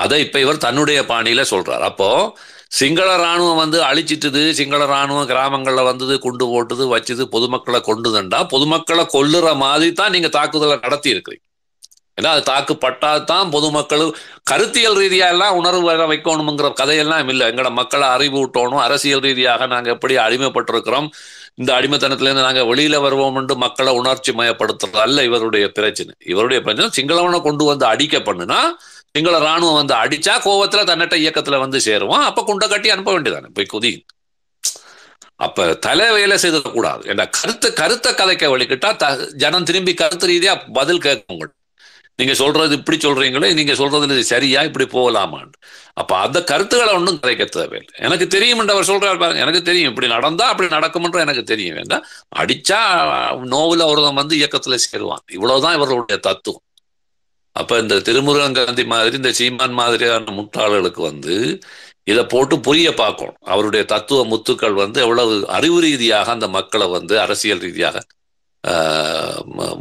அதை இப்போ இவர் தன்னுடைய பாணியில் சொல்றார். அப்போ சிங்கள ராணுவம் வந்து அழிச்சிட்டுது சிங்கள ராணுவம் கிராமங்களில் வந்தது குண்டு போட்டுது வச்சுது பொதுமக்களை கொண்டுதுண்டா பொதுமக்களை கொல்லுற மாதிரி தான் நீங்கள் தாக்குதலை நடத்தி இருக்கிறீங்க ஏன்னா அது தாக்கு தான் பொதுமக்கள் கருத்தியல் ரீதியா எல்லாம் உணர்வு வர வைக்கணுங்கிற கதையெல்லாம் இல்லை. எங்களோட மக்களை அறிவு விட்டோணும் அரசியல் ரீதியாக நாங்க எப்படி அடிமைப்பட்டிருக்கிறோம் இந்த அடிமைத்தனத்திலேருந்து நாங்க வெளியில வருவோம் என்று மக்களை உணர்ச்சி மயப்படுத்துறது அல்ல இவருடைய பிரச்சனை. இவருடைய பிரச்சனை சிங்களவனை கொண்டு வந்து அடிக்க பண்ணுனா சிங்கள ராணுவம் வந்து அடிச்சா கோவத்துல தன்னட்ட இயக்கத்துல வந்து சேருவான். அப்ப குண்டை கட்டி அனுப்ப வேண்டியதானே போய் குதி. அப்ப தலை வேலை செய்திடக்கூடாது என்ன கருத்து கருத்தை கதைக்க வழிக்கிட்டா த ஜனம் திரும்பி கருத்து ரீதியா பதில் கேட்கும் நீங்க சொல்றது இப்படி சொல்றீங்களே நீங்க சொல்றது இது சரியா இப்படி போகலாமான்னு. அப்போ அந்த கருத்துக்களை ஒன்றும் கதைக்க தேவையில்லை. எனக்கு தெரியும்ன்ற அவர் சொல்றாரு பாருங்க எனக்கு தெரியும் இப்படி நடந்தால் அப்படி நடக்கும்ன்ற எனக்கு தெரியும். வேண்டாம் அடிச்சா நோவில் அவர்தான் வந்து இயக்கத்துல சேருவான். இவ்வளவுதான் இவர்களுடைய தத்துவம். அப்ப இந்த திருமுருகன் காந்தி மாதிரி இந்த சீமான் மாதிரியான முட்டாளர்களுக்கு வந்து இதை போட்டு புரிய பார்க்கணும். அவருடைய தத்துவ முத்துக்கள் வந்து எவ்வளவு அறிவு ரீதியாக அந்த மக்களை வந்து அரசியல் ரீதியாக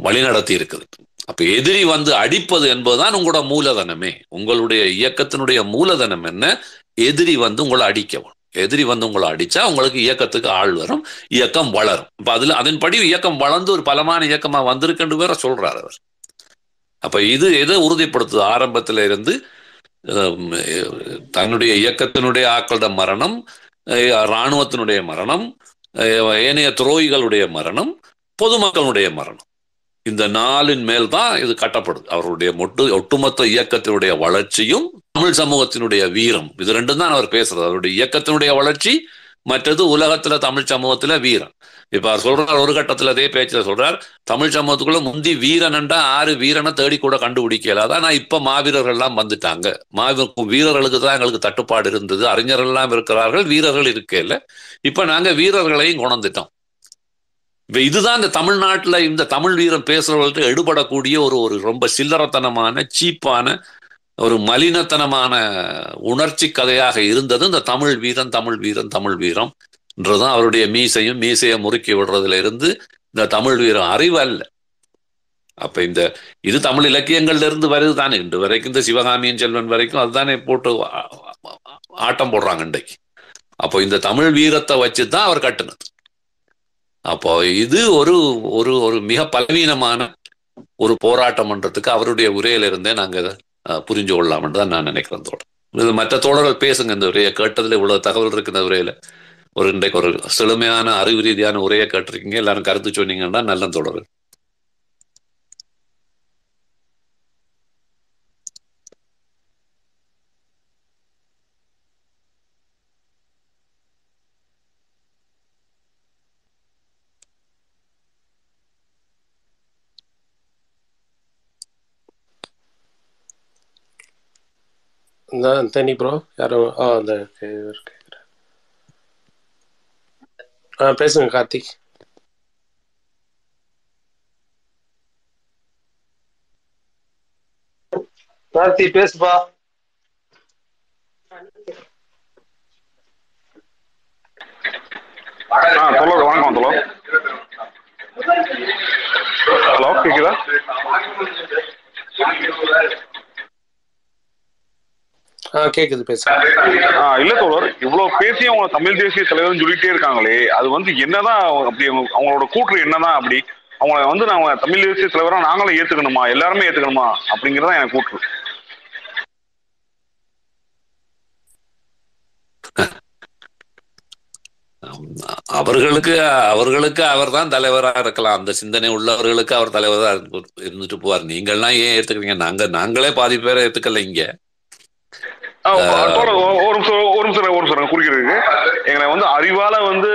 வழிநடத்தி இருக்குது. அப்ப எதிரி வந்து அடிப்பது என்பதுதான் உங்களோட மூலதனமே. உங்களுடைய இயக்கத்தினுடைய மூலதனம் என்ன? எதிரி வந்து உங்களை அடிக்கவும் எதிரி வந்து உங்களை அடிச்சா உங்களுக்கு இயக்கத்துக்கு ஆள் வரும் இயக்கம் வளரும். இப்ப அதுல அதன்படி இயக்கம் வளர்ந்து ஒரு பலமான இயக்கமா வந்திருக்குன்னு வேற சொல்றாரு அவர். அப்ப இது எதை உறுதிப்படுத்துது? ஆரம்பத்துல இருந்து தன்னுடைய இயக்கத்தினுடைய ஆக்களோட மரணம் இராணுவத்தினுடைய மரணம் ஏனைய துரோகிகளுடைய மரணம் பொதுமக்களுடைய மரணம். இந்த நாளின் மேல் தான் இது கட்டப்படுது. அவருடைய மொட்டு ஒட்டுமொத்த இயக்கத்தினுடைய வளர்ச்சியும் தமிழ் சமூகத்தினுடைய வீரம். இது ரெண்டும் தான் அவர் பேசுறது அவருடைய இயக்கத்தினுடைய வளர்ச்சி மற்றது உலகத்துல தமிழ் சமூகத்துல வீரம். இப்ப அவர் சொல்றார் ஒரு கட்டத்துல அதே பேச்சுல சொல்றார் தமிழ் சமூகத்துக்குள்ள முந்தி வீரனண்டா ஆறு வீரனை தேடி கூட கண்டுபிடிக்கல. ஆனா இப்ப மாவீரர்கள் எல்லாம் வந்துட்டாங்க. மாவீர வீரர்களுக்கு தான் எங்களுக்கு தட்டுப்பாடு இருந்தது. அறிஞர்கள் எல்லாம் இருக்கிறார்கள் வீரர்கள் இருக்கல இப்ப நாங்க வீரர்களையும் கொணந்துட்டோம் இப்போ இதுதான் இந்த தமிழ்நாட்டுல இந்த தமிழ் வீரம் பேசுறவர்கள்ட்ட எடுபடக்கூடிய ஒரு ஒரு ரொம்ப சில்லறத்தனமான சீப்பான ஒரு மலினத்தனமான உணர்ச்சி கதையாக இருந்தது இந்த தமிழ் வீரன் தமிழ் வீரன் தமிழ் வீரம் என்றுதான் அவருடைய மீசையும் மீசையை முறுக்கி விடுறதுல இருந்து இந்த தமிழ் வீரம் அறிவு அல்ல. அப்ப இந்த இது தமிழ் இலக்கியங்கள்ல இருந்து வருது தானே. இன்று வரைக்கும் இந்த சிவகாமியின் செல்வன் வரைக்கும் அதுதானே போட்டு ஆட்டம் போடுறாங்க இன்றைக்கு. அப்போ இந்த தமிழ் வீரத்தை வச்சுதான் அவர் கட்டுனது. அப்போ இது ஒரு ஒரு ஒரு மிக பலவீனமான ஒரு போராட்டம் பண்றதுக்கு அவருடைய உரையில இருந்தே நாங்க இதை புரிஞ்சு கொள்ளலாம்னு தான் நான் நினைக்கிறேன் தோழர். இது மற்ற தோழர்கள் பேசுங்க இந்த உரையை கேட்டதுல இவ்வளவு தகவல் இருக்கு இந்த உரையில. ஒரு இன்றைக்கு ஒரு செழுமையான அறிவு ரீதியான உரையை கேட்டிருக்கீங்க. எல்லாரும் கருத்து சொன்னீங்கன்னா நல்ல தொடர் இந்த தனி ப்ரோ யாரும் ஆ அந்த ஆ பேசுங்க கார்த்திக். கார்த்தி பேசுப்பா. ஆ தொலர் வணக்கம் தொலர் ஹலோ கேக்குதா? கேக்குது ஆ, இல்ல தோழர் இவ்வளவு பேசி அவங்க தமிழ் தேசிய தலைவர்னு சொல்லிட்டே இருக்காங்களே அது வந்து என்னதான் அப்படி அவங்க- அவங்களோட கூற்று என்னதான் அப்படி அவங்கள வந்து நாங்க தமிழ் தேசிய தலைவரா நாங்களும் ஏத்துக்கணுமா எல்லாருமே ஏத்துக்கணுமா அப்படிங்கறத எனக்கு கூற்று. அவர்களுக்கு அவர்களுக்கு அவர் தான் தலைவராக இருக்கலாம். அந்த சிந்தனை உள்ளவர்களுக்கு அவர் இருந்து- இருந்துட்டு போவார். நீங்கள்லாம் ஏன் ஏத்துக்கிறீங்க? நாங்க நாங்களே பாதி பேரை ஏத்துக்கல இங்க. ஒரு ஒரு நிமிஷம் ஒரு நிமிஷம் ஒரு நிமிஷம் குறிக்கிறதுக்கு. எங்களை வந்து அறிவால வந்து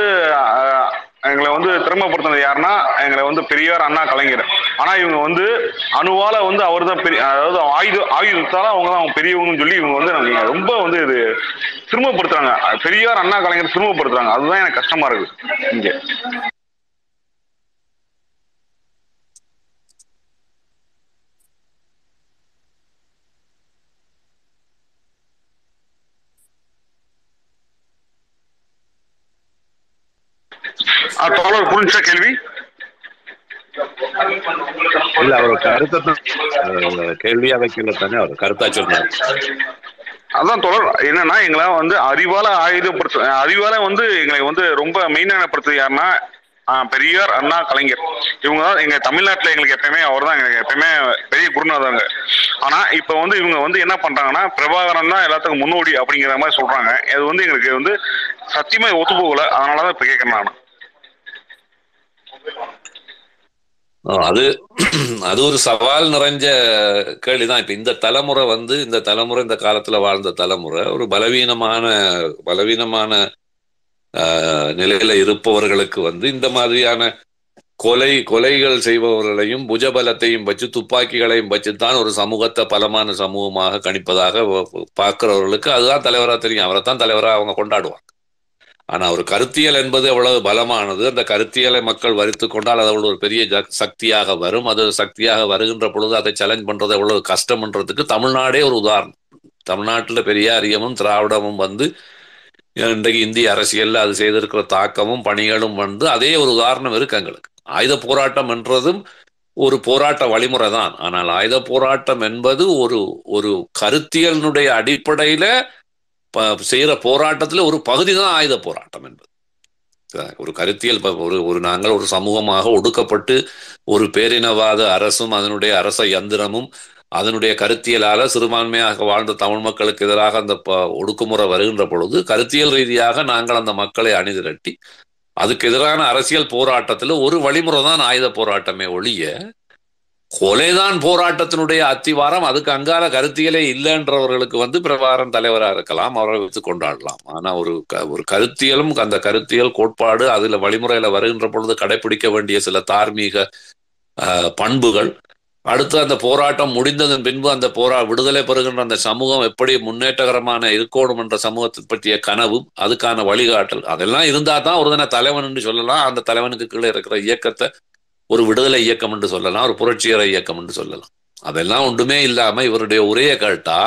எங்களை வந்து திறமைப்படுத்தினது யாருன்னா எங்களை வந்து பெரியார் அண்ணா கலைஞர். ஆனா இவங்க வந்து அணுவால வந்து அவர் தான் பெரிய அதாவது ஆயுத ஆயுதத்தால அவங்க தான் அவங்க பெரியவங்கன்னு சொல்லி இவங்க வந்து ரொம்ப வந்து இது சிரமப்படுத்துறாங்க. பெரியார் அண்ணா கலைஞர் சிரமப்படுத்துறாங்க. அதுதான் எனக்கு கஷ்டமா இருக்கு. இங்க. தோழர் புரிஞ்சா கேள்வி? இல்ல அவர் கருத்தை கேள்வியா வைக்கல தானே அவர் கருத்தா சொன்னார். அதான் தொடர் என்னன்னா எங்களை வந்து அறிவால ஆயுதப்படுத்த அறிவால வந்து எங்களை வந்து ரொம்ப மெயினானப்படுத்துறது யாருன்னா பெரியார் அண்ணா கலைஞர். இவங்க தான் எங்க தமிழ்நாட்டுல எங்களுக்கு எப்பயுமே அவர் தான் எங்களுக்கு எப்பயுமே பெரிய குருநாதாங்க ஆனா இப்ப வந்து இவங்க வந்து என்ன பண்றாங்கன்னா பிரபாகரன் தான் எல்லாத்துக்கும் முன்னோடி அப்படிங்கிற மாதிரி சொல்றாங்க. இது வந்து எங்களுக்கு வந்து சத்தியமா ஒத்து போகல. அதனாலதான் இப்ப கேட்கறேன் நான். அது அது ஒரு சவால் நிறைஞ்ச கேள்விதான். இப்ப இந்த தலைமுறை வந்து இந்த தலைமுறை இந்த காலத்துல வாழ்ந்த தலைமுறை ஒரு பலவீனமான பலவீனமான ஆஹ், நிலையில இருப்பவர்களுக்கு வந்து இந்த மாதிரியான கொலை கொலைகள் செய்பவர்களையும் புஜபலத்தையும் வச்சு துப்பாக்கிகளையும் வச்சுத்தான் ஒரு சமூகத்தை பலமான சமூகமாக கணிப்பதாக பார்க்கிறவர்களுக்கு அதுதான் தலைவரா தெரியும். அவரை தான் தலைவரா அவங்க கொண்டாடுவாங்க. ஆனால் ஒரு கருத்தியல் என்பது எவ்வளவு பலமானது அந்த கருத்தியலை மக்கள் வரித்து கொண்டால் அது ஒரு பெரிய சக்தியாக வரும். அது சக்தியாக வருகின்ற பொழுது அதை சேலஞ்ச் பண்ணுறது எவ்வளவு கஷ்டம்ன்றதுக்கு தமிழ்நாடே ஒரு உதாரணம். தமிழ்நாட்டில் பெரியாரியமும் திராவிடமும் வந்து இன்றைக்கு இந்திய அரசியலில் அது செய்திருக்கிற தாக்கமும் பணிகளும் வந்து அதே ஒரு உதாரணம் இருக்கு எங்களுக்கு. ஆயுத போராட்டம் என்றதும் ஒரு போராட்ட வழிமுறை தான். ஆனால் ஆயுத போராட்டம் என்பது ஒரு ஒரு கருத்தியலினுடைய அடிப்படையில செய்கிற போராட்டத்தில் ஒரு பகுதி தான் ஆயுத போராட்டம் என்பது. ஒரு கருத்தியல் ஒரு ஒரு நாங்கள் ஒரு சமூகமாக ஒடுக்கப்பட்டு ஒரு பேரினவாத அரசும் அதனுடைய அரச யந்திரமும் அதனுடைய கருத்தியலால சிறுபான்மையாக வாழ்ந்த தமிழ் மக்களுக்கு எதிராக அந்த ப- ஒடுக்குமுறை வருகின்ற பொழுது கருத்தியல் ரீதியாக நாங்கள் அந்த மக்களை அணிதிரட்டி அதுக்கு எதிரான அரசியல் போராட்டத்தில் ஒரு வழிமுறை தான் ஆயுத போராட்டமே ஒழிய கொலைதான் போராட்டத்தினுடைய அத்திவாரம். அதுக்கு அங்கால கருத்தியலே இல்லைன்றவர்களுக்கு வந்து பிரபாரம் தலைவராக இருக்கலாம் அவரை வைத்து கொண்டாடலாம். ஆனா ஒரு க- ஒரு கருத்தியலும் அந்த கருத்தியல் கோட்பாடு அதுல வழிமுறையில வருகின்ற பொழுது கடைபிடிக்க வேண்டிய சில தார்மீக ஆஹ், பண்புகள். அடுத்து அந்த போராட்டம் முடிந்ததன் பின்பு அந்த போரா விடுதலை பெறுகின்ற அந்த சமூகம் எப்படி முன்னேற்றகரமான இருக்கணும் என்ற சமூகத்தை பற்றிய கனவும் அதுக்கான வழிகாட்டல் அதெல்லாம் இருந்தா தான் ஒரு தின தலைவன் என்று சொல்லலாம். அந்த தலைவனுக்கு கீழே இருக்கிற இயக்கத்தை ஒரு விடுதலை இயக்கம் என்று சொல்லலாம் ஒரு புரட்சிகர இயக்கம் என்று சொல்லலாம். அதெல்லாம் ஒன்றுமே இல்லாம இவருடைய உரையை கேட்டா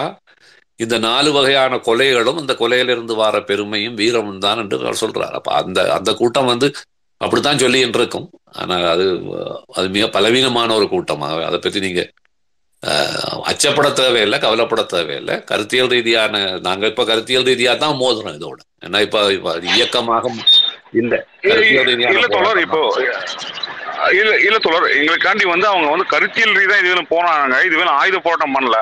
இந்த நாலு வகையான கொலைகளும் இந்த கொலையிலிருந்து வர பெருமையும் வீரமும் தான் என்று அவர் சொல்றார். அப்ப அந்த அந்த கூட்டம் வந்து அப்படித்தான் சொல்லிட்டு இருக்கும் ஆனா அது அது மிக பலவீனமான ஒரு கூட்டமாக அதை பத்தி நீங்க அச்சப்பட தேவையில்லை கவலைப்பட தேவையில்லை. கருத்தியல் ரீதியான நாங்க இப்ப கருத்தியல் ரீதியா தான் மோதுறோம் இதோட. ஏன்னா இப்ப இப்ப இயக்கமாக இல்ல. கருத்தியல் ரீதியான இப்போ இல்ல இல்ல தொடர் எங்களுக்காண்டி வந்து அவங்க வந்து கருத்தியல் ரீதியா இது வேணும் போனாங்க. இது வேணும் ஆயுத போராட்டம் பண்ணல.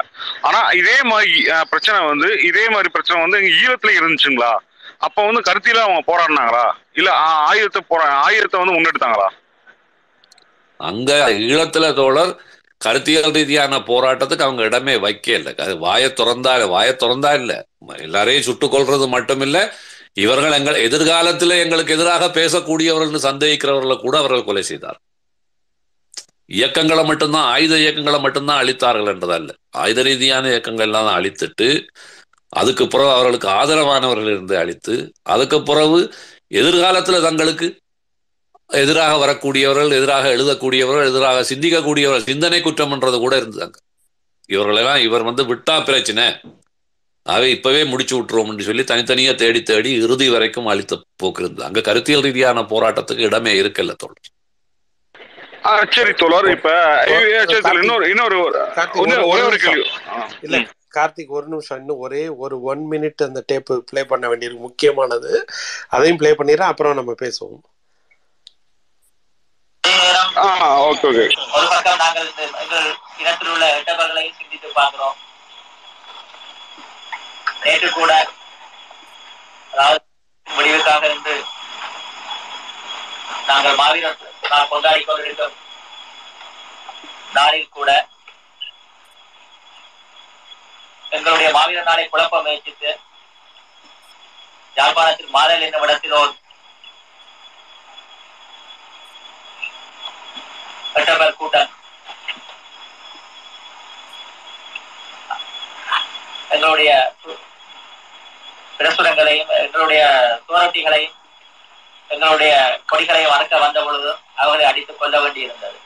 ஆனா இதே மாதிரி பிரச்சனை வந்து இதே மாதிரி பிரச்சனை வந்து எங்க ஈழத்துல இருந்துச்சுங்களா? அப்ப வந்து கருத்தியில அவங்க போராடினாங்களா? இல்ல ஆயுதத்தை போரா ஆயுதத்தை வந்து முன்னெடுத்தாங்களா? அங்க ஈழத்துல தோழர் கருத்தியல் ரீதியான போராட்டத்துக்கு அவங்க இடமே வைக்கல அது வாயை திறந்தா வாயை திறந்தா இல்ல. எல்லாரையும் சுட்டுக் கொள்றது மட்டும் இல்ல இவர்கள் எங்கள் எதிர்காலத்துல எங்களுக்கு எதிராக பேசக்கூடியவர்கள் சந்தேகிக்கிறவர்களை கூட அவர்கள் கொலை செய்தார் இயக்கங்களை மட்டும்தான் ஆயுத இயக்கங்களை மட்டும்தான் அழித்தார்கள் என்றதல்ல ஆயுத ரீதியான இயக்கங்கள் எல்லாம் தான் அழித்துட்டு அதுக்கு பிறகு அவர்களுக்கு ஆதரவானவர்கள் இருந்து அழித்து அதுக்கு பிறகு எதிர்காலத்துல தங்களுக்கு எதிராக வரக்கூடியவர்கள் எதிராக எழுதக்கூடியவர்கள் எதிராக சிந்திக்கக்கூடியவர்கள் சிந்தனை குற்றம்ன்றது கூட இருந்தாங்க இவர்களெல்லாம் இவர் வந்து விட்டா பிரச்சனை. ஆகவே இப்பவே முடிச்சு விட்டுருவோம்னு சொல்லி தனித்தனியா தேடி தேடி இறுதி வரைக்கும் அளித்த போக்கு இருந்தது. அங்க கருத்தியல் ரீதியான போராட்டத்துக்கு இடமே இருக்கல தோழர். சரி தோழர் இப்ப இன்னொரு ஒரு- ஒரே கேள்வி. இல்ல. கார்த்திக் ஒரு நிமிஷம் இன்னும் ஒரே ஒரு ஒன் மினிட் அந்த டேப் ப்ளே பண்ண வேண்டியிருக்கு முக்கியமானது. அதையும் ப்ளே பண்ணிடுறேன் அப்புறம் நம்ம பேசுவோம். ஆ ஓகே ஓகே ஒரு பக்கம் நாங்கள் இந்த எங்கள் இனத்தில் உள்ள எட்டவர்களையும் சிந்தித்து பார்க்கிறோம். நேற்று கூட அதாவது முடிவுக்காக இருந்து நாங்கள் மாவீரர் நாம் கொண்டாடி கொண்டிருக்கும் நாளில் கூட எங்களுடைய மாவீர நாளை குழப்ப முயற்சித்து யாழ்ப்பாணத்தில் மாதல் என்னும் இடத்தில் ஒரு கூட்டம் எங்களுடைய பிரசுரங்களையும் எங்களுடைய சுவரட்டிகளையும் எங்களுடைய கொடிகளை அடக்க வந்த பொழுது அவர்களை அடித்துக் கொள்ள வேண்டியிருந்தது.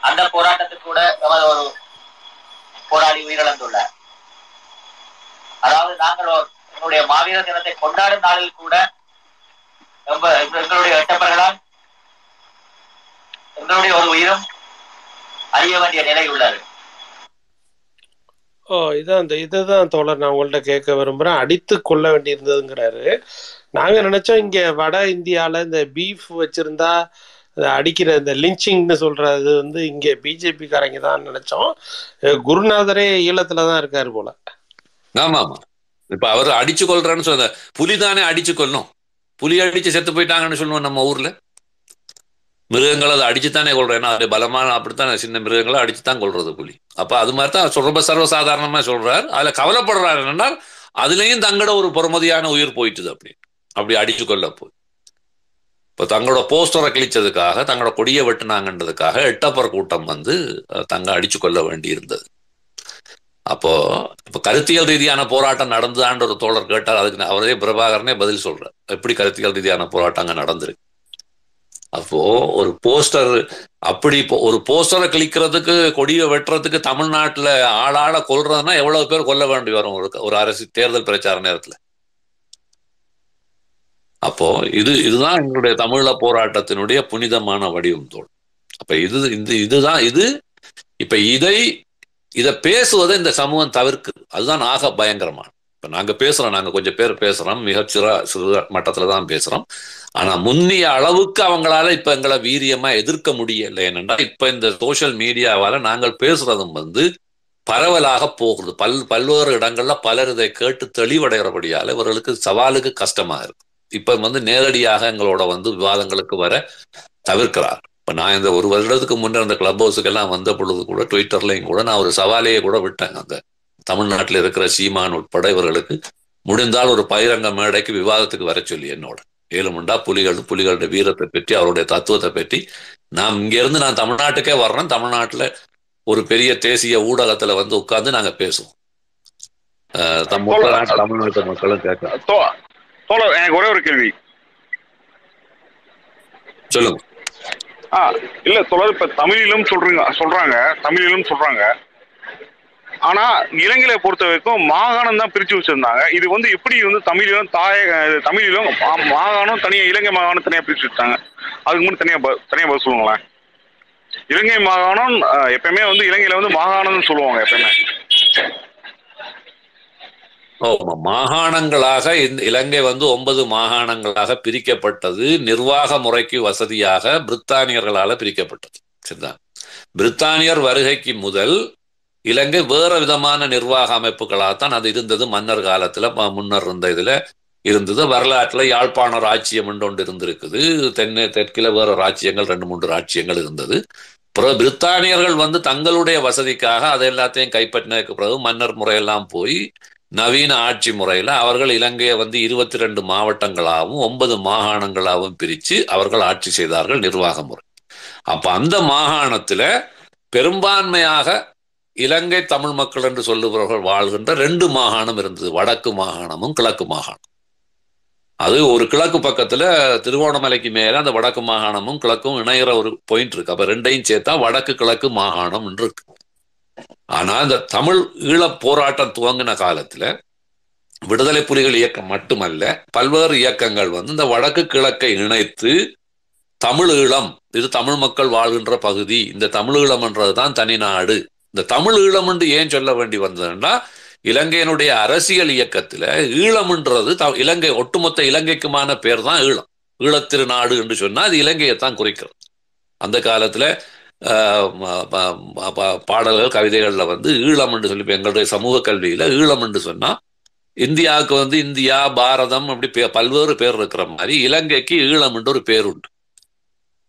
அந்த போராட்டத்துக்கு கூட எமது ஒரு போராடி உயிரிழந்துள்ளார். அதாவது நாங்கள் எங்களுடைய மாவீரர் தினத்தை கொண்டாடும் நாளில் கூட ரொம்ப எங்களுடைய எட்டப்பர்களால் எங்களுடைய ஒரு உயிரும் அறிய வேண்டிய நிலை உள்ளது. ஓ இதான் இந்த இதுதான் தோழர் நான் உங்கள்கிட்ட கேட்க விரும்புறேன். அடித்து கொள்ள வேண்டியிருந்ததுங்கிறாரு. நாங்க நினைச்சோம் இங்க வட இந்தியால இந்த பீஃப் வச்சிருந்தா அடிக்கிற இந்த லிஞ்சிங்னு சொல்றது வந்து இங்க பிஜேபி காரங்க தான் நினைச்சோம். குருநாதரே ஈழத்துல தான் இருக்காரு போல. ஆமா ஆமா. இப்ப அவர் அடிச்சு கொள்றான்னு சொல்ற புலி தானே அடிச்சு கொல்லும். புலி அடிச்சு செத்து போயிட்டாங்கன்னு சொல்லுவோம் நம்ம ஊர்ல. மிருகங்களை அதை அடிச்சுத்தானே கொள்றோம் ஏன்னா அது பலமான அப்படித்தானே சின்ன மிருகங்களை அடிச்சுத்தான் கொள்றது புலி. அப்ப அது மாதிரி தான் ரொம்ப சர்வசாதாரணமா சொல்றாரு. அதுல கவலைப்படுறாரு என்னன்னா அதுலயும் தங்களோட ஒரு பொறுமதியான உயிர் போயிட்டுது அப்படி அப்படி அடிச்சு கொள்ள போய் இப்போ தங்களோட போஸ்டரை கிழிச்சதுக்காக தங்களோட கொடியை வெட்டினாங்கன்றதுக்காக எட்டப்பர் கூட்டம் வந்து தங்க அடிச்சு கொள்ள வேண்டி இருந்தது அப்போ இப்போ கருத்தியல் ரீதியான போராட்டம் நடந்ததான்னு ஒரு தோழர் கேட்டார். அதுக்கு நான் அவரே பிரபாகரனே பதில் சொல்றார். எப்படி கருத்தியல் ரீதியான போராட்டம் அங்கே நடந்திருக்கு? அப்போ ஒரு போஸ்டர் அப்படி இப்போ ஒரு போஸ்டரை கிழிக்கிறதுக்கு கொடியை வெட்டுறதுக்கு தமிழ்நாட்டுல ஆளாள கொல்றதுன்னா எவ்வளவு பேர் கொல்ல வேண்டி வரும்? ஒரு ஒரு அரசு தேர்தல் பிரச்சார நேரத்துல. அப்போ இது இதுதான் எங்களுடைய தமிழ போராட்டத்தினுடைய புனிதமான வடிவம் தோல் அப்ப இது இந்த இதுதான் இது. இப்ப இதை இதை பேசுவதை இந்த சமூகம் தவிர்க்குது. அதுதான் ஆக பயங்கரமான. இப்ப நாங்க பேசுறோம் நாங்க கொஞ்சம் பேர் பேசுறோம் மிகச்சிற சிறு மட்டத்துல தான் பேசுறோம். ஆனா முன்னிய அளவுக்கு அவங்களால இப்ப எங்களை வீரியமா எதிர்க்க முடியல என்னன்னா இப்ப இந்த சோஷியல் மீடியாவால நாங்கள் பேசுறதும் வந்து பரவலாக போகுது. பல் பல்வேறு இடங்கள்ல பலர் இதை கேட்டு தெளிவடைகிறபடியால இவர்களுக்கு சவாலுக்கு கஷ்டமா இருக்கு. இப்ப வந்து நேரடியாக எங்களோட வந்து விவாதங்களுக்கு வர தவிர்க்கிறார். இப்ப நான் இந்த ஒரு வருடத்துக்கு முன்னர் அந்த கிளப் ஹவுஸுக்கு எல்லாம் வந்த பொழுது கூட ட்விட்டர்லயும் கூட நான் ஒரு சவாலையே கூட விட்டேன் அங்க. தமிழ்நாட்டில் இருக்கிற சீமான் உட்பட இவர்களுக்கு முடிந்தால் ஒரு பகிரங்க மேடைக்கு விவாதத்துக்கு வர சொல்லி என்னோட. ஏழுமண்டா புலிகள் புலிகளுடைய வீரத்தை பற்றி அவருடைய தத்துவத்தை பற்றி. நான் இங்க இருந்து நான் தமிழ்நாட்டுக்கே வர்றேன். தமிழ்நாட்டுல ஒரு பெரிய தேசிய ஊடகத்துல வந்து உட்கார்ந்து நாங்க பேசுவோம். அஹ் தம் முத்தநாட்டு தமிழ்நாட்டு மக்களும் கேட்க தோழர் எனக்கு ஒரே ஒரு கேள்வி. சொல்லுங்க. ஆ இல்ல தொடர் இப்ப தமிழிலும் சொல்றீங்க சொல்றாங்க தமிழிலும் சொல்றாங்க. ஆனா இலங்கையில பொறுத்த வரைக்கும் மாகாணம் தான் பிரிச்சு வச்சிருந்தாங்க. இது வந்து எப்படி வந்து தமிழிலும் தாயக தமிழிலும் மாகாணம் தனியா இலங்கை மாகாணம் தனியா பிரிச்சு வச்சாங்க அதுக்கு முன்னாடி தனியா தனியா பதில் சொல்லுங்களேன். இலங்கை மாகாணம் எப்பயுமே வந்து இலங்கையில வந்து மாகாணம்னு சொல்லுவாங்க எப்பயுமே. மாகாணங்களாக இந்த இலங்கை வந்து ஒன்பது மாகாணங்களாக பிரிக்கப்பட்டது. நிர்வாக முறைக்கு வசதியாக பிரித்தானியர்களால பிரிக்கப்பட்டது. சரிதான் பிரித்தானியர் வருகைக்கு முதல் இலங்கை வேற விதமான நிர்வாக அமைப்புகளாகத்தான் அது இருந்தது. மன்னர் காலத்துல முன்னர் இருந்த இதுல இருந்தது. வரலாற்றுல யாழ்ப்பாண ராஜ்யம் ஒன்று இருந்திருக்குது. தென்னை தெற்கில வேற ராச்சியங்கள் ரெண்டு மூன்று ராஜ்யங்கள் இருந்தது. பிறகு பிரித்தானியர்கள் வந்து தங்களுடைய வசதிக்காக அதை எல்லாத்தையும் கைப்பற்றினதுக்கு பிறகு மன்னர் முறையெல்லாம் போய் நவீன ஆட்சி முறையில் அவர்கள் இலங்கையை வந்து இருபத்தி ரெண்டு மாவட்டங்களாகவும் ஒன்பது மாகாணங்களாகவும் பிரித்து அவர்கள் ஆட்சி செய்தார்கள் நிர்வாக முறை. அப்போ அந்த மாகாணத்தில் பெரும்பான்மையாக இலங்கை தமிழ் மக்கள் என்று சொல்லுபவர்கள் வாழ்கின்ற ரெண்டு மாகாணம் இருந்தது. வடக்கு மாகாணமும் கிழக்கு மாகாணம். அது ஒரு கிழக்கு பக்கத்தில் திருவோணமலைக்கு மேலே அந்த வடக்கு மாகாணமும் கிழக்கும் இணையிற ஒரு பாயிண்ட் இருக்கு. அப்போ ரெண்டையும் சேர்த்தா வடக்கு கிழக்கு மாகாணம் இருக்கு. ஆனா இந்த தமிழ் ஈழ போராட்டம் துவங்கின காலத்துல விடுதலை புலிகள் இயக்கம் மட்டுமல்ல பல்வேறு இயக்கங்கள் வந்து இந்த வடக்கு கிழக்கை இணைத்து தமிழ் ஈழம் இது தமிழ் மக்கள் வாழ்கின்ற பகுதி இந்த தமிழ் ஈழம்ன்றது என்றதுதான் தனி நாடு. இந்த தமிழ் ஈழம் என்று ஏன் சொல்ல வேண்டி வந்ததுன்னா இலங்கையினுடைய அரசியல் இயக்கத்துல ஈழம்ன்றது த- இலங்கை ஒட்டுமொத்த இலங்கைக்குமான பேர் தான் ஈழம் ஈழத்திருநாடு என்று சொன்னா அது இலங்கையை தான் குறிக்கிறது. அந்த காலத்துல பாடல்கள் கவிதைகளில் வந்து ஈழம் என்று சொல்லி எங்களுடைய சமூக கல்வியில் ஈழம் என்று சொன்னால் இந்தியாவுக்கு வந்து இந்தியா பாரதம் அப்படி பல்வேறு பேர் இருக்கிற மாதிரி இலங்கைக்கு ஈழம் என்று ஒரு பேர் உண்டு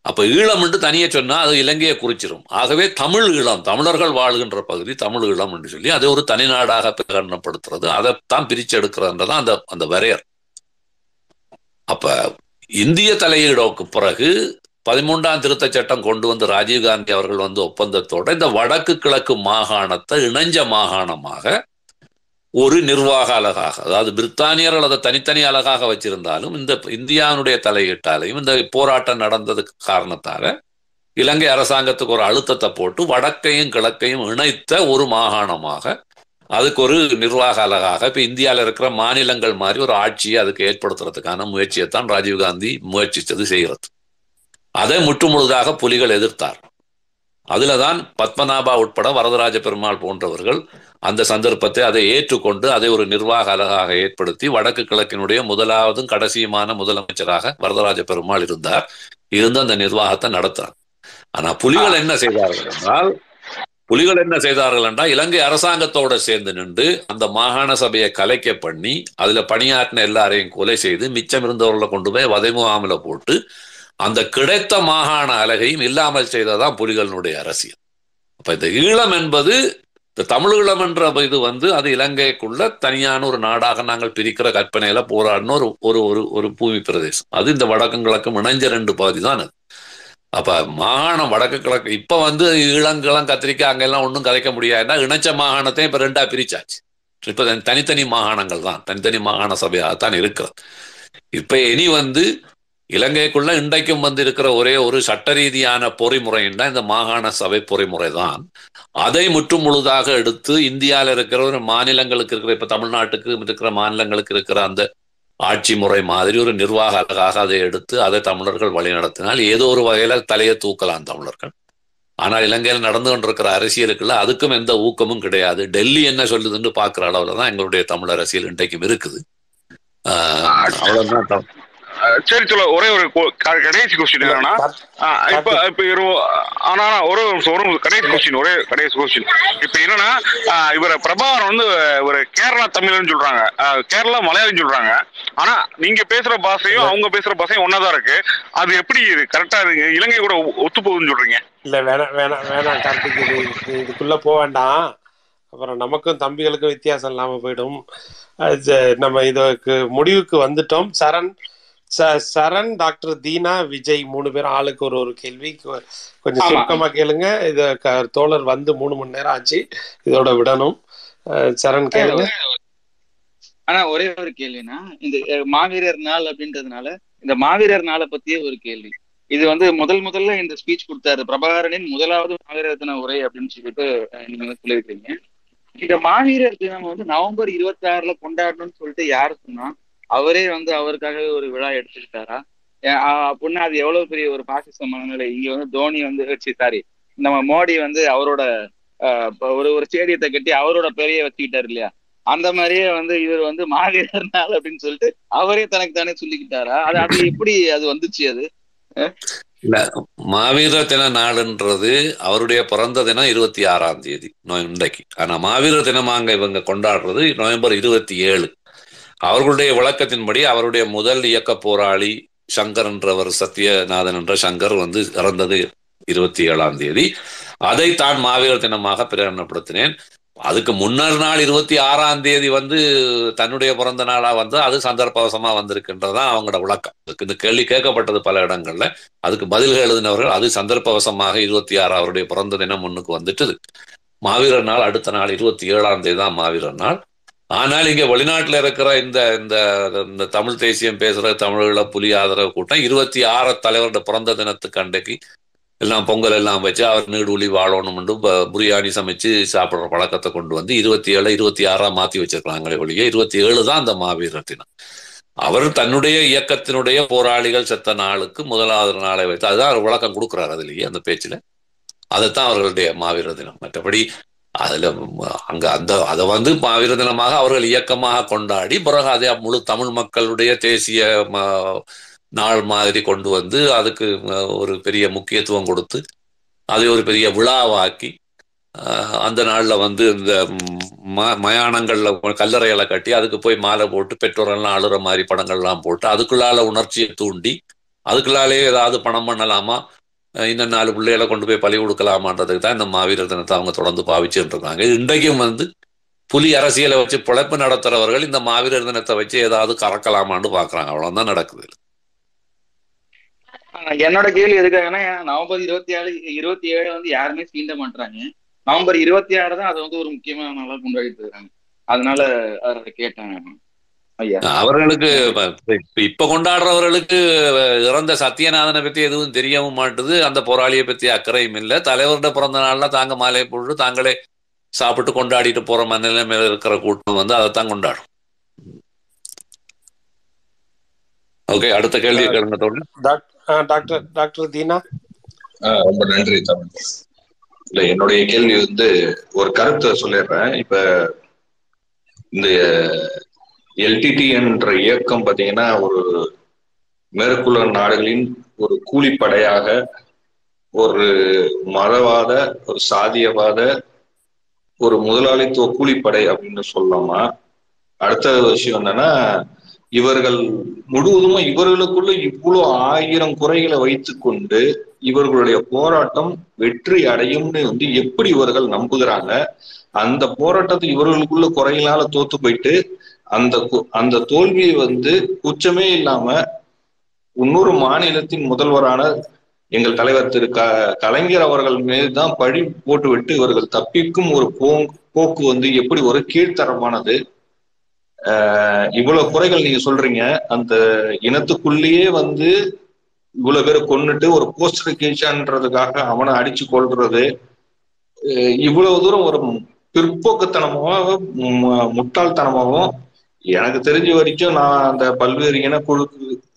அப்போ ஈழம் என்று தனியே சொன்னால் அது இலங்கையை குறிச்சிரும். ஆகவே தமிழ் ஈழம் தமிழர்கள் வாழ்கின்ற பகுதி தமிழ் ஈழம் என்று சொல்லி அதை ஒரு தனிநாடாக பிரகடனப்படுத்துறது. அதைத்தான் பிரித்து எடுக்கிறதுன்றதான் அந்த அந்த வரையர் அப்ப இந்திய தலையீடுக்கு பிறகு பதிமூன்றாம் திருத்தச் சட்டம் கொண்டு வந்து ராஜீவ்காந்தி அவர்கள் வந்து ஒப்பந்தத்தோட இந்த வடக்கு கிழக்கு மாகாணத்தை இணைஞ்ச மாகாணமாக ஒரு நிர்வாக அழகாக அதாவது பிரித்தானியர்கள் அதை தனித்தனி அழகாக வச்சிருந்தாலும் இந்த இந்தியாவினுடைய தலையீட்டாலையும் இந்த போராட்டம் நடந்ததுக்கு காரணத்தால இலங்கை அரசாங்கத்துக்கு ஒரு அழுத்தத்தை போட்டு வடக்கையும் கிழக்கையும் இணைத்த ஒரு மாகாணமாக அதுக்கு ஒரு நிர்வாக அழகாக இப்போ இந்தியாவில் இருக்கிற மாநிலங்கள் மாதிரி ஒரு ஆட்சியை அதுக்கு ஏற்படுத்துறதுக்கான முயற்சியை தான் ராஜீவ்காந்தி முயற்சித்தது செய்கிறது. அதை முற்றுமுழுதாக புலிகள் எதிர்த்தார். அதுலதான் பத்மநாபா உட்பட வரதராஜ பெருமாள் போன்றவர்கள் அந்த சந்தர்ப்பத்தை அதை ஏற்றுக்கொண்டு அதை ஒரு நிர்வாக அலகாக ஏற்படுத்தி வடக்கு கிழக்கினுடைய முதலாவதும் கடைசியுமான முதலமைச்சராக வரதராஜ பெருமாள் இருந்தார். இருந்து அந்த நிர்வாகத்தை நடத்துறார். ஆனா புலிகள் என்ன செய்தார்கள் என்றால் புலிகள் என்ன செய்தார்கள் என்றால் இலங்கை அரசாங்கத்தோட சேர்ந்து நின்று அந்த மாகாண சபையை கலைக்க பண்ணி அதுல பணியாற்றின எல்லாரையும் கொலை செய்து மிச்சம் இருந்தவர்களை கொண்டு போய் வதைமுகமில போட்டு அந்த கிடைத்த மாகாண அலகையும் இல்லாமல் செய்ததான் புலிகளினுடைய அரசியல். அப்ப இந்த ஈழம் என்பது இந்த தமிழீழம் என்ற இது வந்து அது இலங்கைக்குள்ள தனியான ஒரு நாடாக நாங்கள் பிரிக்கிற கற்பனையில போராடின ஒரு ஒரு ஒரு ஒரு பூமி பிரதேசம். அது இந்த வடக்கும் கிழக்கும் இணைஞ்ச ரெண்டு பகுதி தான் அது. அப்ப மாகாணம் வடக்கு கிழக்கு இப்ப வந்து ஈழங்கிழம் கத்திரிக்காய் அங்கெல்லாம் ஒன்றும் கதைக்க முடியாதுன்னா இணைச்ச மாகாணத்தையும் இப்ப ரெண்டா பிரிச்சாச்சு. இப்ப தனித்தனி மாகாணங்கள் தான் தனித்தனி மாகாண சபையாகத்தான் இருக்கிறது. இப்ப இனி வந்து இலங்கைக்குள்ள இன்றைக்கும் வந்து இருக்கிற ஒரே ஒரு சட்ட ரீதியான பொறிமுறைன்னா இந்த மாகாண சபை பொறிமுறை தான் அதை முற்றும் முழுதாக எடுத்து இந்தியாவில் இருக்கிற ஒரு மாநிலங்களுக்கு இருக்கிற இப்ப தமிழ்நாட்டுக்கு இருக்கிற மாநிலங்களுக்கு இருக்கிற அந்த ஆட்சி முறை மாதிரி ஒரு நிர்வாக அழகாக அதை எடுத்து அதை தமிழர்கள் வழிநடத்தினால் ஏதோ ஒரு வகையில தலையை தூக்கலாம் தமிழர்கள். ஆனால் இலங்கையில் நடந்து கொண்டிருக்கிற அரசியலுக்குள்ள அதுக்கும் எந்த ஊக்கமும் கிடையாது. டெல்லி என்ன சொல்லுதுன்னு பார்க்குற அளவுல தான் எங்களுடைய தமிழ் அரசியல் இன்றைக்கும் இருக்குது. ஆஹ் அவ்வளவுதான். சரி சொல்ல ஒரே ஒரு கடைசி கொஸ்டின் என்னன்னா இப்ப இப்ப ஆனா ஒரு ஒரு கடைசி கொஸ்டின் ஒரே கடைசி கொஸ்டின் இப்ப என்னன்னா இவர பிரபாகரன் வந்து ஒரு கேரளா தமிழன்னு சொல்றாங்க. கேரளா மலையாளம் சொல்றாங்க. ஆனா நீங்க பேசுற பாஷையும் அவங்க பேசுற பாஷையும் ஒன்னாதான் இருக்கு. அது எப்படி கரெக்டா இருக்கு இலங்கை கூட ஒத்து போகுதுன்னு சொல்றீங்க. இல்ல வேணாம் வேணாம் வேணாம் கார்த்திக். இது இதுக்குள்ள போக வேண்டாம். அப்புறம் நமக்கும் தம்பிகளுக்கும் வித்தியாசம் இல்லாம போயிடும். நம்ம இதுக்கு முடிவுக்கு வந்துட்டோம். சரண் ச- சரண் டாக்டர் தீனா விஜய் மூணு பேரும் ஆளுக்கு ஒரு ஒரு கேள்வி. கொஞ்சம். சுருக்கமா கேளுங்க. இத தோழர் வந்து மூணு மணி நேரம் ஆச்சு. இதோட விடணும். சரண் கேளுங்க. ஆனா ஒரே ஒரு கேள்வினா இந்த மாவீரர் நாள் அப்படின்றதுனால இந்த மாவீரர் நாளை பத்தியே ஒரு கேள்வி. இது வந்து முதல் முதல்ல இந்த ஸ்பீச் கொடுத்தாரு. பிரபாகரனின் முதலாவது மாவீரர் தின உரை அப்படின்னு சொல்லிட்டு நீங்க வந்து சொல்லியிருக்கீங்க. இந்த மாவீரர் தினம் வந்து நவம்பர் இருபத்தி ஆறுல கொண்டாடணும்னு சொல்லிட்டு யாரு சொன்னா அவரே வந்து அவருக்காகவே ஒரு விழா எடுத்துக்கிட்டாரா அப்படின்னா அது எவ்வளவு பெரிய ஒரு பாசிச மனநிலை? இங்க வந்து தோனி வந்து சாரி நம்ம மோடி வந்து அவரோட ஒரு ஒரு ஸ்டேடியத்தை கட்டி அவரோட பெரிய வச்சுக்கிட்டாரு இல்லையா? அந்த மாதிரியே வந்து இவர் வந்து மாவீரர் நாள் அப்படின்னு சொல்லிட்டு அவரே தனக்கு தானே சொல்லிக்கிட்டாரா? அது அது எப்படி அது வந்துச்சு அது? இல்ல மாவீர தின நாடுன்றது அவருடைய பிறந்த தினம் இருபத்தி ஆறாம் தேதி நோய் இன்றைக்கு. ஆனா மாவீர தினமாங்க இவங்க கொண்டாடுறது நவம்பர் இருபத்தி ஏழு. அவர்களுடைய விளக்கத்தின்படி அவருடைய முதல் இயக்க போராளி சங்கர் என்றவர் சத்யநாதன் என்ற சங்கர் வந்து இறந்தது இருபத்தி ஏழாம் தேதி. அதை தான் மாவீரர் தினமாக பிரகடனப்படுத்தினேன். அதுக்கு முன்னர் நாள் இருபத்தி ஆறாம் தேதி வந்து தன்னுடைய பிறந்த நாளா வந்து அது சந்தர்ப்பவசமா வந்திருக்கின்றதுதான் அவங்களோட விளக்கம். இந்த கேள்வி கேட்கப்பட்டது பல இடங்கள்ல. அதுக்கு பதில்கள் எழுதினவர்கள் அது சந்தர்ப்பவசமாக இருபத்தி ஆறு அவருடைய பிறந்த தினம் முன்னுக்கு வந்துட்டுது. மாவீரர் நாள் அடுத்த நாள் இருபத்தி ஏழாம் தேதி தான் மாவீரர் நாள். ஆனால் இங்க வெளிநாட்டுல இருக்கிற இந்த இந்த இந்த தமிழ் தேசியம் பேசுற தமிழர்கள புலி ஆதரவு கூட்டம் இருபத்தி ஆறு தலைவருடைய பிறந்த தினத்துக்கு அன்றைக்கு எல்லாம் பொங்கல் எல்லாம் வச்சு அவர் நீடுலி வாழணும்னு ப- பிரியாணி சமைச்சு சாப்பிடுற பழக்கத்தை கொண்டு வந்து இருபத்தி ஏழு இருபத்தி ஆறா மாத்தி வச்சிருக்கிறாங்களே ஒழிய இருபத்தி ஏழு தான் அந்த மாவீரர் தினம். அவர் தன்னுடைய இயக்கத்தினுடைய போராளிகள் செத்த நாளுக்கு முதலாவது நாளை வைத்து அதுதான் அவர் விளக்கம் கொடுக்குறாரு அதுலேயே அந்த பேச்சுல. அதைத்தான் அவர்களுடைய மாவீரர் தினம். மற்றபடி அதில் அங்கே அங்க அந்த அதை வந்து மாவீரர் தினமாக அவர்கள் இயக்கமாக கொண்டாடி பிறகு அதை முழு தமிழ் மக்களுடைய தேசிய ம- நாள் மாதிரி கொண்டு வந்து அதுக்கு ஒரு பெரிய முக்கியத்துவம் கொடுத்து அதை ஒரு பெரிய விழாவாக்கி அந்த நாளில் வந்து இந்த ம- மயானங்களில் கல்லறைகளை கட்டி அதுக்கு போய் மாலை போட்டு பெற்றோரெல்லாம் அழுகிற மாதிரி படங்கள்லாம் போட்டு அதுக்குள்ளால உணர்ச்சியை தூண்டி அதுக்குள்ளாலே ஏதாவது பணம் பண்ணலாமா? இன்னும் நாலு பிள்ளைகளை கொண்டு போய் பழி கொடுக்கலாமான்றதுக்கு தான் இந்த மாவீரர் தினத்தை அவங்க தொடர்ந்து பாவிச்சுட்டு இருக்காங்க இன்றைக்கும் வந்து புலி அரசியலை வச்சு பிழைப்பு நடத்துறவர்கள் இந்த மாவீரர் தினத்தை வச்சு ஏதாவது கறக்கலாமான்னு பாக்குறாங்க. அவ்வளவுதான் நடக்குது. என்னோட கேள்வி எதுக்காகன்னா நவம்பர் இருபத்தி ஏழு இருபத்தி ஏழு வந்து யாருமே சீண்ட மாட்டாங்க நவம்பர் இருபத்தி ஆறு தான் அது வந்து ஒரு முக்கியமான நாளா கொண்டாடிட்டு இருக்காங்க. அதனால அதை கேட்டேன் அவர்களுக்கு இப்ப- கொண்டாடுறவர்களுக்கு இறந்த சத்யநாதனை பத்தி எதுவும் தெரியவும் மாட்டுது. அந்த போராளியை பத்தி அக்கறையும் இல்லை. தலைவரோட பிறந்த நாள்ல தாங்க மாலை போட்டு தாங்களே சாப்பிட்டு கொண்டாடிட்டு போற மனநிலைமையில இருக்கிற கூட்டம் வந்து அதைத்தான் கொண்டாடும். ஓகே அடுத்த கேள்வி கேளுங்க தோழர் டாக்டர் டாக்டர் தீனா. ரொம்ப நன்றி தமிழ். இல்ல என்னுடைய கேள்வி வந்து ஒரு கருத்தை சொல்லிடுறேன். இப்ப இந்த எல்டிடி என்ற இயக்கம் பாத்தீங்கன்னா ஒரு மேற்குள்ள நாடுகளின் ஒரு கூலிப்படையாக ஒரு மதவாத ஒரு சாதியவாத ஒரு முதலாளித்துவ கூலிப்படை அப்படின்னு சொல்லலாமா? அடுத்த விஷயம் என்னன்னா இவர்கள் முழுவதுமா இவர்களுக்குள்ள இவ்வளவு ஆயிரம் குறைகளை வைத்துக்கொண்டு இவர்களுடைய போராட்டம் வெற்றி அடையும்னு வந்து எப்படி இவர்கள் நம்புகிறாங்க? அந்த போராட்டத்தை இவர்களுக்குள்ள குறையினால தோத்து போயிட்டு அந்த அந்த தோல்வியை வந்து குச்சமே இல்லாம இன்னொரு மாநிலத்தின் முதல்வரான எங்கள் தலைவர் திரு க கலைஞர் அவர்கள் மீது தான் பழி போட்டுவிட்டு இவர்கள் தப்பிக்கும் ஒரு போக்கு வந்து எப்படி ஒரு கீழ்த்தரமானது? இவ்வளவு குறைகள் நீங்க சொல்றீங்க. அந்த இனத்துக்குள்ளேயே வந்து இவ்வளவு பேரை கொன்னுட்டு ஒரு போஸ்டர் கீழ்ச்சான்றதுக்காக அவனை அடிச்சு கொள்றது இவ்வளவு தூரம் ஒரு பிற்போக்குத்தனமாகவும் முட்டாள்தனமாகவும் எனக்கு தெரிஞ்ச வரைக்கும் நான் அந்த பல்வேறு இனக்குழு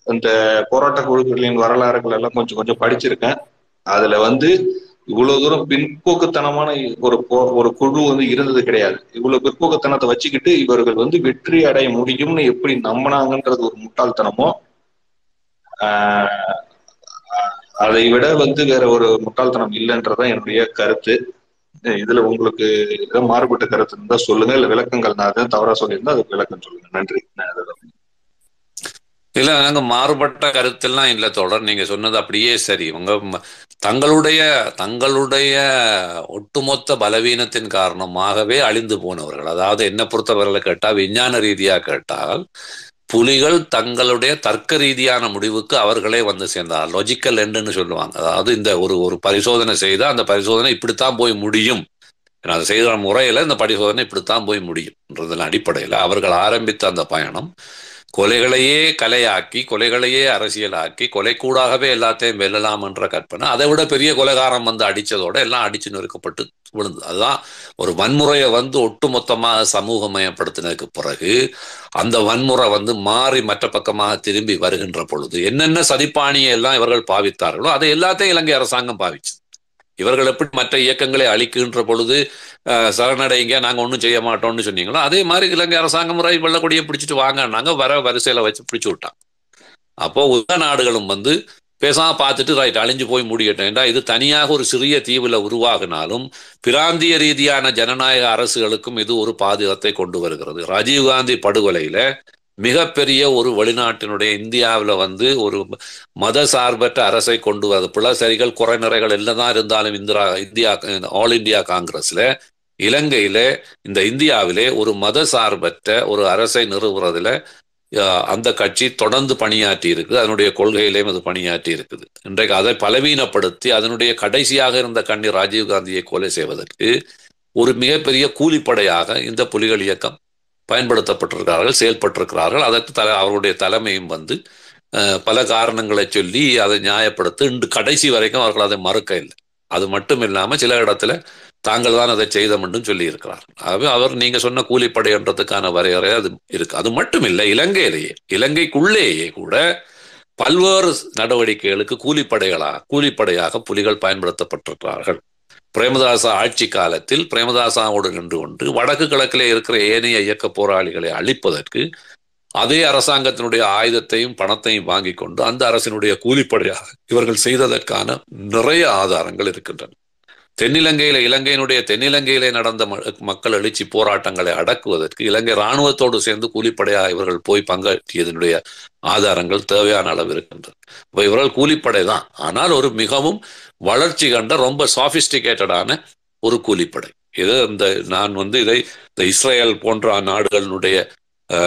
அந்த போராட்ட குழுக்களின் வரலாறுகள் எல்லாம் கொஞ்சம் கொஞ்சம் படிச்சிருக்கேன். அதுல வந்து இவ்வளவு தூரம் பிற்போக்குத்தனமான ஒரு ஒரு குழு வந்து இருந்தது கிடையாது. இவ்வளவு பிற்போக்குத்தனத்தை வச்சுக்கிட்டு இவர்கள் வந்து வெற்றி அடைய முடியும்னு எப்படி நம்பினாங்கன்றது ஒரு முட்டாள்தனமோ ஆஹ் அதை விட வந்து வேற ஒரு முட்டாள்தனம் இல்லைன்றதான் என்னுடைய கருத்து. இதுல உங்களுக்கு ஏதோ மாறுபட்ட கருத்து இருந்தா சொல்லுங்க. இல்ல விளக்கங்கள் நான் எதாவது தவறா சொல்லியிருந்தா அதுக்கு விளக்கம் சொல்லுங்க. நன்றி. இல்ல நாங்க மாறுபட்ட கருத்துலாம் இல்ல தொடர் நீங்க சொன்னது அப்படியே சரி. உங்க தங்களுடைய தங்களுடைய ஒட்டுமொத்த பலவீனத்தின் காரணமாகவே அழிந்து போனவர்கள். அதாவது என்ன பொறுத்தவர்களை கேட்டால் விஞ்ஞான ரீதியா கேட்டால் புலிகள் தங்களுடைய தர்க்க ரீதியான முடிவுக்கு அவர்களே வந்து சேர்ந்தார் லொஜிக்கல் எண்டுன்னு சொல்லுவாங்க. அதாவது இந்த ஒரு ஒரு பரிசோதனை செய்தால் அந்த பரிசோதனை இப்படித்தான் போய் முடியும். அதை செய்த முறையில இந்த பரிசோதனை இப்படித்தான் போய் முடியும்ன்றதன் அடிப்படையில் அவர்கள் ஆரம்பித்த அந்த பயணம் கொலைகளையே கலையாக்கி கொலைகளையே அரசியலாக்கி கொலைக்கூடாகவே எல்லாத்தையும் வெல்லலாம் என்ற கற்பனை அதை விட பெரிய கொலைகாரம் வந்து அடித்ததோட எல்லாம் அடிச்சு நொறுக்கப்பட்டு விழுந்தது. அதுதான் ஒரு வன்முறையை வந்து ஒட்டுமொத்தமாக சமூகமயப்படுத்தினதுக்கு பிறகு அந்த வன்முறை வந்து மாறி மற்ற பக்கமாக திரும்பி வருகின்ற பொழுது என்னென்ன சதிப்பாணியை எல்லாம் இவர்கள் பாவித்தார்களோ அதை எல்லாத்தையும் இலங்கை அரசாங்கம் பாவிச்சு இவர்கள் எப்படி மற்ற இயக்கங்களை அழிக்கின்ற பொழுது சரணடைங்க நாங்க ஒன்றும் செய்ய மாட்டோம்னு சொன்னீங்களோ அதே மாதிரி இலங்கை அரசாங்கம் முறை வெள்ளக்கொடியை பிடிச்சிட்டு வாங்கினாங்க வர வரிசையில வச்சு பிடிச்சு விட்டான். அப்போ உலக நாடுகளும் வந்து பேசாம பார்த்துட்டு ரைட் அழிஞ்சு போய் முடியட்டேன்டா இது தனியாக ஒரு சிறிய தீவுல உருவாகினாலும் பிராந்திய ரீதியான ஜனநாயக அரசுகளுக்கும் இது ஒரு பாதுகாத்தை கொண்டு வருகிறது. ராஜீவ்காந்தி படுகொலையில மிகப்பெரிய ஒரு வெளிநாட்டினுடைய இந்தியாவில் வந்து ஒரு மத சார்பற்ற அரசை கொண்டு வர பிளசரிகள் குறைநிறைகள் எல்லாம் தான் இருந்தாலும் இந்திரா இந்தியா ஆல் இந்தியா காங்கிரஸில் இலங்கையில இந்த இந்தியாவிலே ஒரு மத சார்பற்ற ஒரு அரசை நிறுவுறதுல அந்த கட்சி தொடர்ந்து பணியாற்றி இருக்குது அதனுடைய கொள்கையிலேயும் அது பணியாற்றி இருக்குது. இன்றைக்கு அதை பலவீனப்படுத்தி அதனுடைய கடைசியாக இருந்த கண்ணி ராஜீவ்காந்தியை கொலை செய்வதற்கு ஒரு மிகப்பெரிய கூலிப்படையாக இந்த புலிகள் இயக்கம் பயன்படுத்தப்பட்டிருக்கிறார்கள் செயல்பட்டிருக்கிறார்கள். அதற்கு தலை அவருடைய தலைமையும் வந்து பல காரணங்களை சொல்லி அதை நியாயப்படுத்த இன்று கடைசி வரைக்கும் அவர்கள் அதை மறுக்க இல்லை. அது மட்டும் இல்லாமல் சில இடத்துல தாங்கள் தான் அதை செய்தோம் என்றும் சொல்லி இருக்கிறார் ஆகவே அவர் நீங்க சொன்ன கூலிப்படைன்றதுக்கான வரையறை அது இருக்கு. அது மட்டும் இல்லை இலங்கையிலேயே இலங்கைக்குள்ளேயே கூட பல்வேறு நடவடிக்கைகளுக்கு கூலிப்படைகளாக கூலிப்படையாக புலிகள் பயன்படுத்தப்பட்டிருக்கிறார்கள். பிரேமதாசா ஆட்சி காலத்தில் பிரேமதாசாவோடு நின்று கொண்டு வடக்கு கிழக்கிலே இருக்கிற ஏனைய இயக்க போராளிகளை அழிப்பதற்கு அதே அரசாங்கத்தினுடைய ஆயுதத்தையும் பணத்தையும் வாங்கி கொண்டு அந்த அரசினுடைய கூலிப்படையாக இவர்கள் செய்ததற்கான நிறைய ஆதாரங்கள் இருக்கின்றன. தென்னிலங்கையில இலங்கையினுடைய தென்னிலங்கையிலே நடந்த ம- மக்கள் எழுச்சி போராட்டங்களை அடக்குவதற்கு இலங்கை இராணுவத்தோடு சேர்ந்து கூலிப்படையாக இவர்கள் போய் பங்காற்றியதனுடைய ஆதாரங்கள் தேவையான அளவு இருக்கின்றன. இப்ப இவர்கள் கூலிப்படை தான். ஆனால் ஒரு மிகவும் வளர்ச்சி கண்ட ரொம்ப சாஃபிஸ்டிகேட்டடான ஒரு கூலிப்படை. இது இந்த நான் வந்து இதை இந்த இஸ்ரேல் போன்ற நாடுகளினுடைய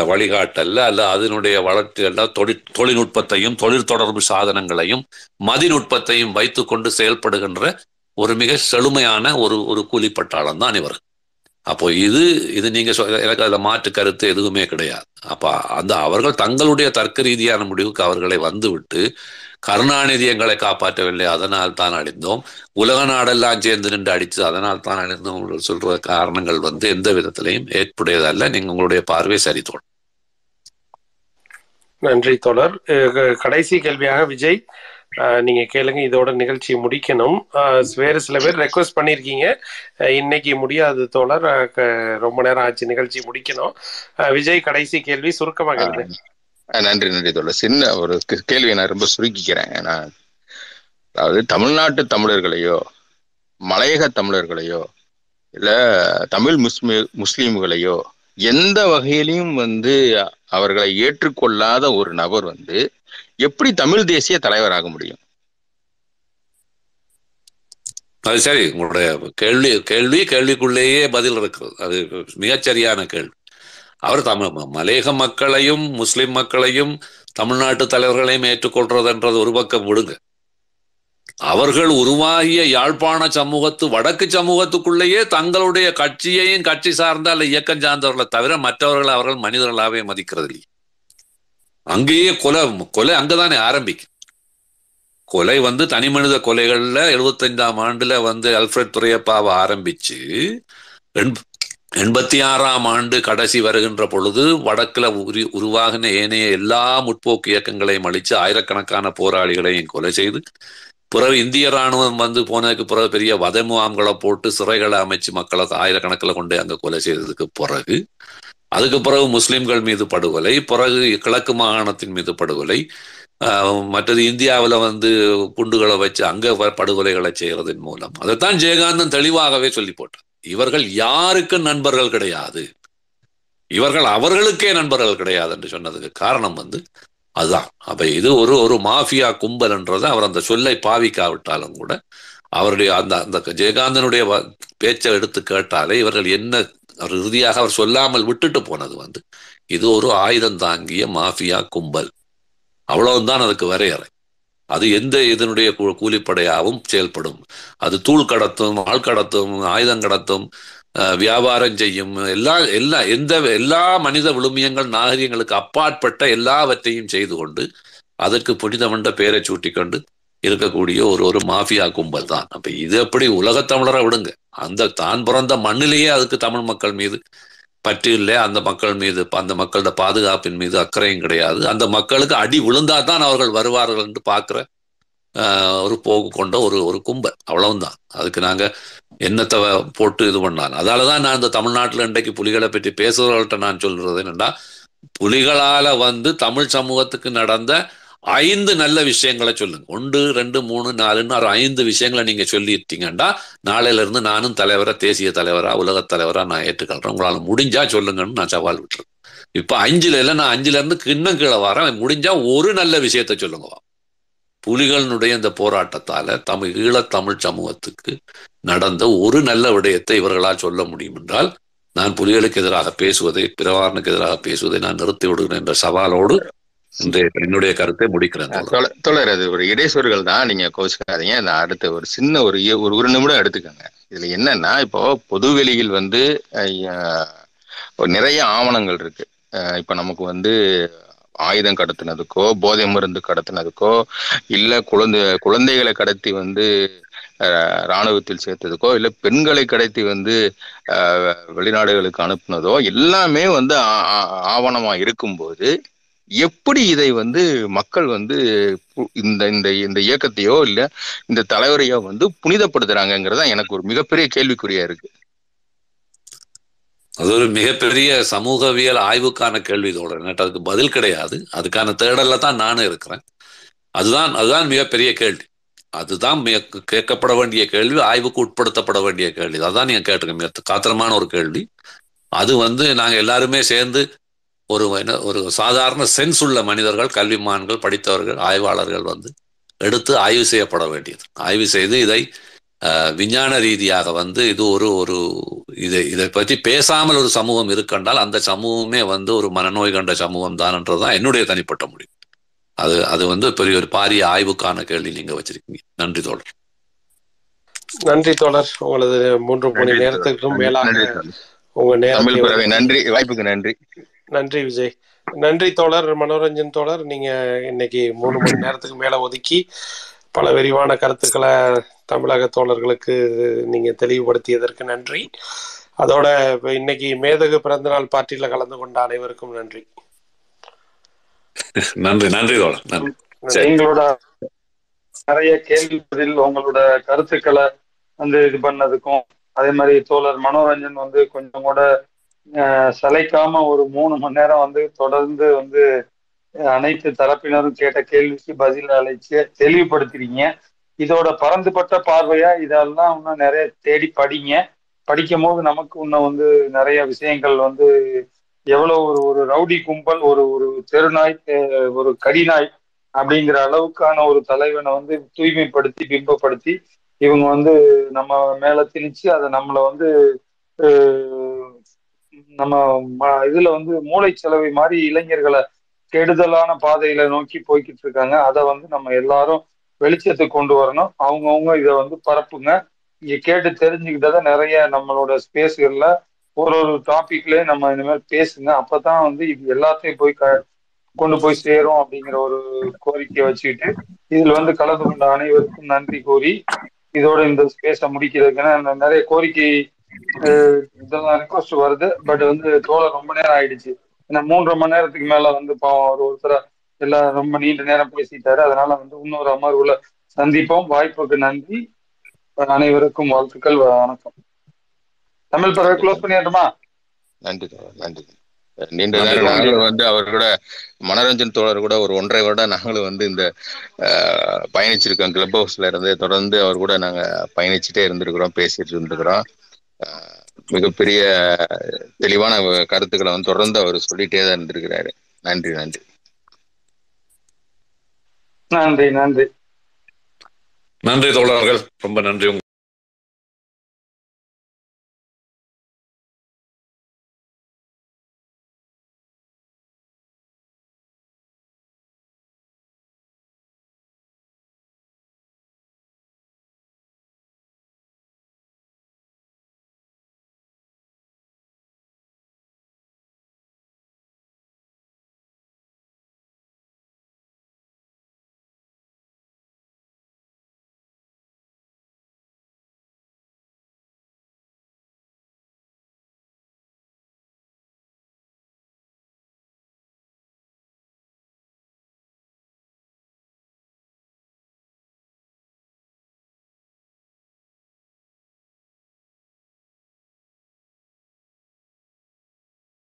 வழிகாட்டல்ல அல்ல அதனுடைய வளர்ச்சி அல்ல தொழில் தொழில்நுட்பத்தையும் தொழில் தொடர்பு சாதனங்களையும் மதிநுட்பத்தையும் வைத்துக்கொண்டு செயல்படுகின்ற ஒரு மிக செழுமையான ஒரு ஒரு கூலிப்பட்டாளம் தான் இவர். அப்போ இது இது நீங்க எனக்கு அதில் மாற்று கருத்து எதுவுமே கிடையாது. அப்போ அந்த அவர்கள் தங்களுடைய தர்க்க ரீதியான முடிவுக்கு அவர்களை வந்துவிட்டு கருணாநிதி எங்களை காப்பாற்றவில்லை அதனால் தான் அழிந்தோம். உலக நாடெல்லாம் சேர்ந்து நின்று அடிச்சு அதனால் தான் அழிந்தோம் சொல்ற காரணங்கள் வந்து எந்த விதத்திலையும் ஏற்புடையதல்ல. நீங்க உங்களுடைய பார்வை சரி தோணும் நன்றி தோழர். கடைசி கேள்வியாக விஜய். நீங்க கேளுங்க இதோட நிகழ்ச்சியை முடிக்கணும். வேறு சில பேர் ரெக்வஸ்ட் பண்ணியிருக்கீங்க. இன்னைக்கு முடியாது தோழர். ரொம்ப நேரம் ஆச்சு நிகழ்ச்சி முடிக்கணும். விஜய் கடைசி கேள்வி சுருக்கமா கேளுங்க. அஹ் நன்றி நன்றி தோழர். சின்ன ஒரு கேள்வியை நான் ரொம்ப சுருக்கிக்கிறேன். நான் அதாவது தமிழ்நாட்டு தமிழர்களையோ மலையக தமிழர்களையோ இல்ல தமிழ் முஸ்லி முஸ்லீம்களையோ எந்த வகையிலையும் வந்து அவர்களை ஏற்றுக்கொள்ளாத ஒரு நபர் வந்து எப்படி தமிழ் தேசிய தலைவராக முடியும்? அது சரி உங்களுடைய கேள்வி கேள்வி கேள்விக்குள்ளேயே பதில் இருக்கிறது. அது மிகச்சரியான கேள்வி. அவர் தமிழ் மலையக மக்களையும் முஸ்லிம் மக்களையும் தமிழ்நாட்டு தலைவர்களையும் ஏற்றுக்கொள்றதுன்றது ஒரு பக்கம் விடுங்க. அவர்கள் உருவாகிய யாழ்ப்பாண சமூகத்து வடக்கு சமூகத்துக்குள்ளேயே தங்களுடைய கட்சியையும் கட்சி சார்ந்த அல்ல இயக்கம் சார்ந்தவர்களை தவிர மற்றவர்களை அவர்கள் மனிதர்களாகவே மதிக்கிறது இல்லை அங்கேயே கொலை கொலை அங்கதானே ஆரம்பிக்கும் கொலை வந்து தனி மனித கொலைகள்ல எழுபத்தைந்தாம் ஆண்டுல வந்து அல்ஃபிரட் துறையப்பாவை ஆரம்பிச்சு எண்பத்தி ஆறாம் ஆண்டு கடைசி வருகின்ற பொழுது வடக்குல உரு உருவாகின ஏனைய எல்லா முற்போக்கு இயக்கங்களையும் அழித்து ஆயிரக்கணக்கான போராளிகளையும் கொலை செய்து பிறகு இந்திய ராணுவம் வந்து போனதுக்கு பிறகு பெரிய வதை முகாம்களை போட்டு சிறைகளை அமைச்சு மக்களை ஆயிரக்கணக்கில் கொண்டு அங்க கொலை செய்ததுக்கு பிறகு அதுக்கு பிறகு முஸ்லீம்கள் மீது படுகொலை பிறகு கிழக்கு மாகாணத்தின் மீது படுகொலை மற்றது இந்தியாவில் வந்து குண்டுகளை வச்சு அங்க வ- படுகொலைகளை செய்யறதன் மூலம். அதைத்தான் ஜெயகாந்தன் தெளிவாகவே சொல்லி போட்டார். இவர்கள் யாருக்கும் நண்பர்கள் கிடையாது? இவர்கள் அவர்களுக்கே நண்பர்கள் கிடையாது என்று சொன்னதுக்கு காரணம் வந்து அதுதான். அப்ப இது ஒரு ஒரு மாஃபியா கும்பல்ன்றது அவர் அந்த சொல்லை பாவிக்காவிட்டாலும் கூட அவருடைய அந்த அந்த ஜெயகாந்தனுடைய வ- பேச்சை எடுத்து கேட்டாலே இவர்கள் என்ன அவர் இறுதியாக அவர் சொல்லாமல் விட்டுட்டு போனது வந்து இது ஒரு ஆயுதம் தாங்கிய மாஃபியா கும்பல். அவ்வளவுதான் அதுக்கு வரையறை. அது எந்த இதனுடைய கூ- கூலிப்படையாகவும் செயல்படும். அது தூள் கடத்தும் ஆள் கடத்தும் ஆயுதம் கடத்தும் வியாபாரம் செய்யும் எல்லா எல்லா எந்த எல்லா மனித விழுமியங்கள் நாகரிகங்களுக்கு அப்பாற்பட்ட எல்லாவற்றையும் செய்து கொண்டு அதற்கு புனிதமண்ட பெயரை சூட்டிக்கொண்டு இருக்கக்கூடிய ஒரு ஒரு மாஃபியா கும்பல் தான். அப்ப இது எப்படி உலகத்தமிழரை விடுங்க? அந்த தான் பிறந்த மண்ணிலேயே அதுக்கு தமிழ் மக்கள் மீது பற்று இல்லை. அந்த மக்கள் மீது அந்த மக்களோட பாதுகாப்பின் மீது அக்கறையும் கிடையாது. அந்த மக்களுக்கு அடி விழுந்தா தான் அவர்கள் வருவார்கள் என்று பார்க்குற ஒரு போக்கு கொண்ட ஒரு ஒரு கும்பல். அவ்வளவுதான். அதுக்கு நாங்கள் என்னத்தை போட்டு இது பண்ணாங்க அதால தான் நான் இந்த தமிழ்நாட்டில் இன்றைக்கு புலிகளை பற்றி பேசுகிறவர்கள்ட்ட நான் சொல்கிறது என்னென்னா புலிகளால் வந்து தமிழ் சமூகத்துக்கு நடந்த ஐந்து நல்ல விஷயங்களை சொல்லுங்க. ஒன்று ரெண்டு மூணு நாலுன்னு ஒரு ஐந்து விஷயங்களை நீங்க சொல்லிட்டீங்கன்னா நாளையில இருந்து நானும் தலைவரா தேசிய தலைவரா உலக தலைவரா நான் ஏற்றுக்கொள்றேன். உங்களால முடிஞ்சா சொல்லுங்கன்னு நான் சவால் விட்டுறேன். இப்ப அஞ்சுல இல்ல நான் அஞ்சுல இருந்து இன்னும் கீழே வரேன். முடிஞ்சா ஒரு நல்ல விஷயத்த சொல்லுங்க. புலிகளினுடைய இந்த போராட்டத்தால தமிழ் ஈழத் தமிழ் சமூகத்துக்கு நடந்த ஒரு நல்ல விடயத்தை இவர்களால் சொல்ல முடியும் என்றால் நான் புலிகளுக்கு எதிராக பேசுவதை பிரவாரனுக்கு எதிராக பேசுவதை நான் நிறுத்தி விடுகிறேன் என்ற சவாலோடு இன்றைய என்னுடைய கருத்தை முடிக்கிறேன் தோழர், அது ஒரு இடைச்சொற்கள் தான். நீங்க கோச்சுக்காதீங்க நான் அடுத்த ஒரு சின்ன ஒரு ஒரு நிமிடம் எடுத்துக்கோங்க. இதுல என்னன்னா இப்போ பொதுவெளியில் வந்து நிறைய ஆவணங்கள் இருக்கு. இப்ப நமக்கு வந்து ஆயுதம் கடத்தினதுக்கோ போதை மருந்து கடத்தினதுக்கோ இல்ல குழந்தை குழந்தைகளை கடத்தி வந்து அஹ், ராணுவத்தில் சேர்த்ததுக்கோ இல்ல பெண்களை கடத்தி வந்து வெளிநாடுகளுக்கு அனுப்புனதோ எல்லாமே வந்து ஆவணமா இருக்கும்போது எப்படி இதை வந்து மக்கள் வந்து இந்த இந்த இந்த இயக்கத்தையோ இல்ல இந்த தலைவரையோ வந்து புனிதப்படுத்துறாங்கிறதா எனக்கு ஒரு மிகப்பெரிய கேள்விக்குறியா இருக்கு. அது ஒரு மிகப்பெரிய சமூகவியல் ஆய்வுக்கான கேள்வி தோழர். எனக்கு அதுக்கு பதில் கிடையாது. அதுக்கான தேடல்ல தான் நானும் இருக்கிறேன். அதுதான் அதுதான் மிகப்பெரிய கேள்வி. அதுதான் கேட்கப்பட வேண்டிய கேள்வி ஆய்வுக்கு உட்படுத்தப்பட வேண்டிய கேள்வி. அதான் நீங்க கேட்டுக்க மிக காத்திரமான ஒரு கேள்வி. அது வந்து நாங்க எல்லாருமே சேர்ந்து ஒரு ஒரு சாதாரண சென்ஸ் உள்ள மனிதர்கள் கல்விமான்கள் படித்தவர்கள் ஆய்வாளர்கள் வந்து எடுத்து ஆய்வு செய்யப்பட வேண்டியது. ஆய்வு செய்து இதை விஞ்ஞான ரீதியாக வந்து இது ஒரு ஒரு இதை இதை பற்றி பேசாமல் ஒரு சமூகம் இருக்கண்டால் அந்த சமூகமே வந்து ஒரு மனநோய் கண்ட சமூகம் தான்ன்றதுதான் என்னுடைய தனிப்பட்ட முடிவு. அது அது வந்து பெரிய ஒரு பாரிய ஆய்வுக்கான கேள்வி நீங்க வச்சிருக்கீங்க. நன்றி தோழர். நன்றி தோழர். உங்களது மூன்று மணி நேரத்துக்கும். மேலாக. உங்க ஒதுக்கி- நன்றி. வாய்ப்புக்கு நன்றி. நன்றி விஜய். நன்றி தோழர் மனோரஞ்சன் தோழர். நீங்க இன்னைக்கு மூணு மணி நேரத்துக்கு மேல ஒதுக்கி பல விரிவான கருத்துக்களை தமிழக தோழர்களுக்கு நீங்க தெளிவுபடுத்தியதற்கு நன்றி. அதோட இப்ப இன்னைக்கு மேதகு பிறந்தநாள் பார்ட்டியில கலந்து கொண்ட அனைவருக்கும் நன்றி. நன்றி நன்றி தோழர் எங்களோட நிறைய கேள்வி பதில் உங்களோட கருத்துக்களை வந்து இது பண்ணதுக்கும் அதே மாதிரி தோழர் மனோரஞ்சன் வந்து கொஞ்சம் கூட சளைக்காம ஒரு மூணு மணி நேரம் வந்து தொடர்ந்து வந்து அனைத்து தரப்பினரும் கேட்ட கேள்விக்கு பதில் அழைச்சு தெளிவுபடுத்துறீங்க இதோட பரந்துபட்ட பார்வையா? இதெல்லாம் இன்னும் நிறைய தேடி படிங்க. படிக்கும் போது நமக்கு இன்னும் வந்து நிறைய விஷயங்கள் வந்து எவ்வளவு ஒரு ஒரு ரவுடி கும்பல் ஒரு ஒரு தெருநாய் ஒரு கடிநாய் அப்படிங்கிற அளவுக்கான ஒரு தலைவனை வந்து தூய்மைப்படுத்தி பிம்பப்படுத்தி இவங்க வந்து நம்ம மேல திணிச்சு அதை நம்மளை வந்து நம்ம இதுல வந்து மூளை செலவை மாதிரி இளைஞர்களை கெடுதலான பாதையில நோக்கி போய்கிட்டு இருக்காங்க. அதை வந்து நம்ம எல்லாரும் வெளிச்சத்துக்கு கொண்டு வரணும். அவங்கவுங்க இதை வந்து பரப்புங்க. இங்க கேட்டு தெரிஞ்சுக்கிட்டதை நிறைய நம்மளோட ஸ்பேஸ்கள்ல ஒரு ஒரு டாபிக்லயே நம்ம இந்த மாதிரி பேசுங்க. அப்பதான் வந்து இது எல்லாத்தையும் போய் க கொண்டு போய் சேரும் அப்படிங்கிற ஒரு கோரிக்கையை வச்சுக்கிட்டு இதுல வந்து கலந்து கொண்ட அனைவருக்கும் நன்றி கூறி இதோட இந்த ஸ்பேஸை முடிக்கிறதுக்கு நிறைய கோரிக்கை இதெல்லாம் ரிக்வஸ்ட் வருது பட் வந்து தோழர் ரொம்ப நேரம் ஆயிடுச்சு. ஏன்னா மூன்றரை மணி நேரத்துக்கு மேல வந்து பாவம் ஒரு ஒருத்தர எல்லாம் ரொம்ப நீண்ட நேரம் பேசிட்டாரு. அதனால வந்து இன்னொரு அமர்வுல சந்திப்போம். வாய்ப்புக்கு நன்றி. அனைவருக்கும் வாழ்த்துக்கள் வணக்கம். தமிழ் பறவை க்ளோஸ் பண்ணிடட்டுமா? நன்றி நன்றி. நீண்ட நேரம். நாங்களும் வந்து அவர் கூட மனோரஞ்சன் தோழர் கூட ஒரு ஒன்றரை வருடம் நாங்களும் வந்து இந்த பயணிச்சிருக்கோம். கிளப் ஹவுஸ்ல இருந்து தொடர்ந்து அவர் கூட நாங்க பயணிச்சுட்டே இருந்திருக்கிறோம் பேசிட்டு இருந்திருக்கிறோம். மிகப்பெரிய தெளிவான கருத்துக்களை வந்து தொடர்ந்து அவர் சொல்லிட்டே தான் இருந்திருக்கிறாரு. நன்றி நன்றி. நன்றி நன்றி. நன்றி தோழர்கள். ரொம்ப நன்றி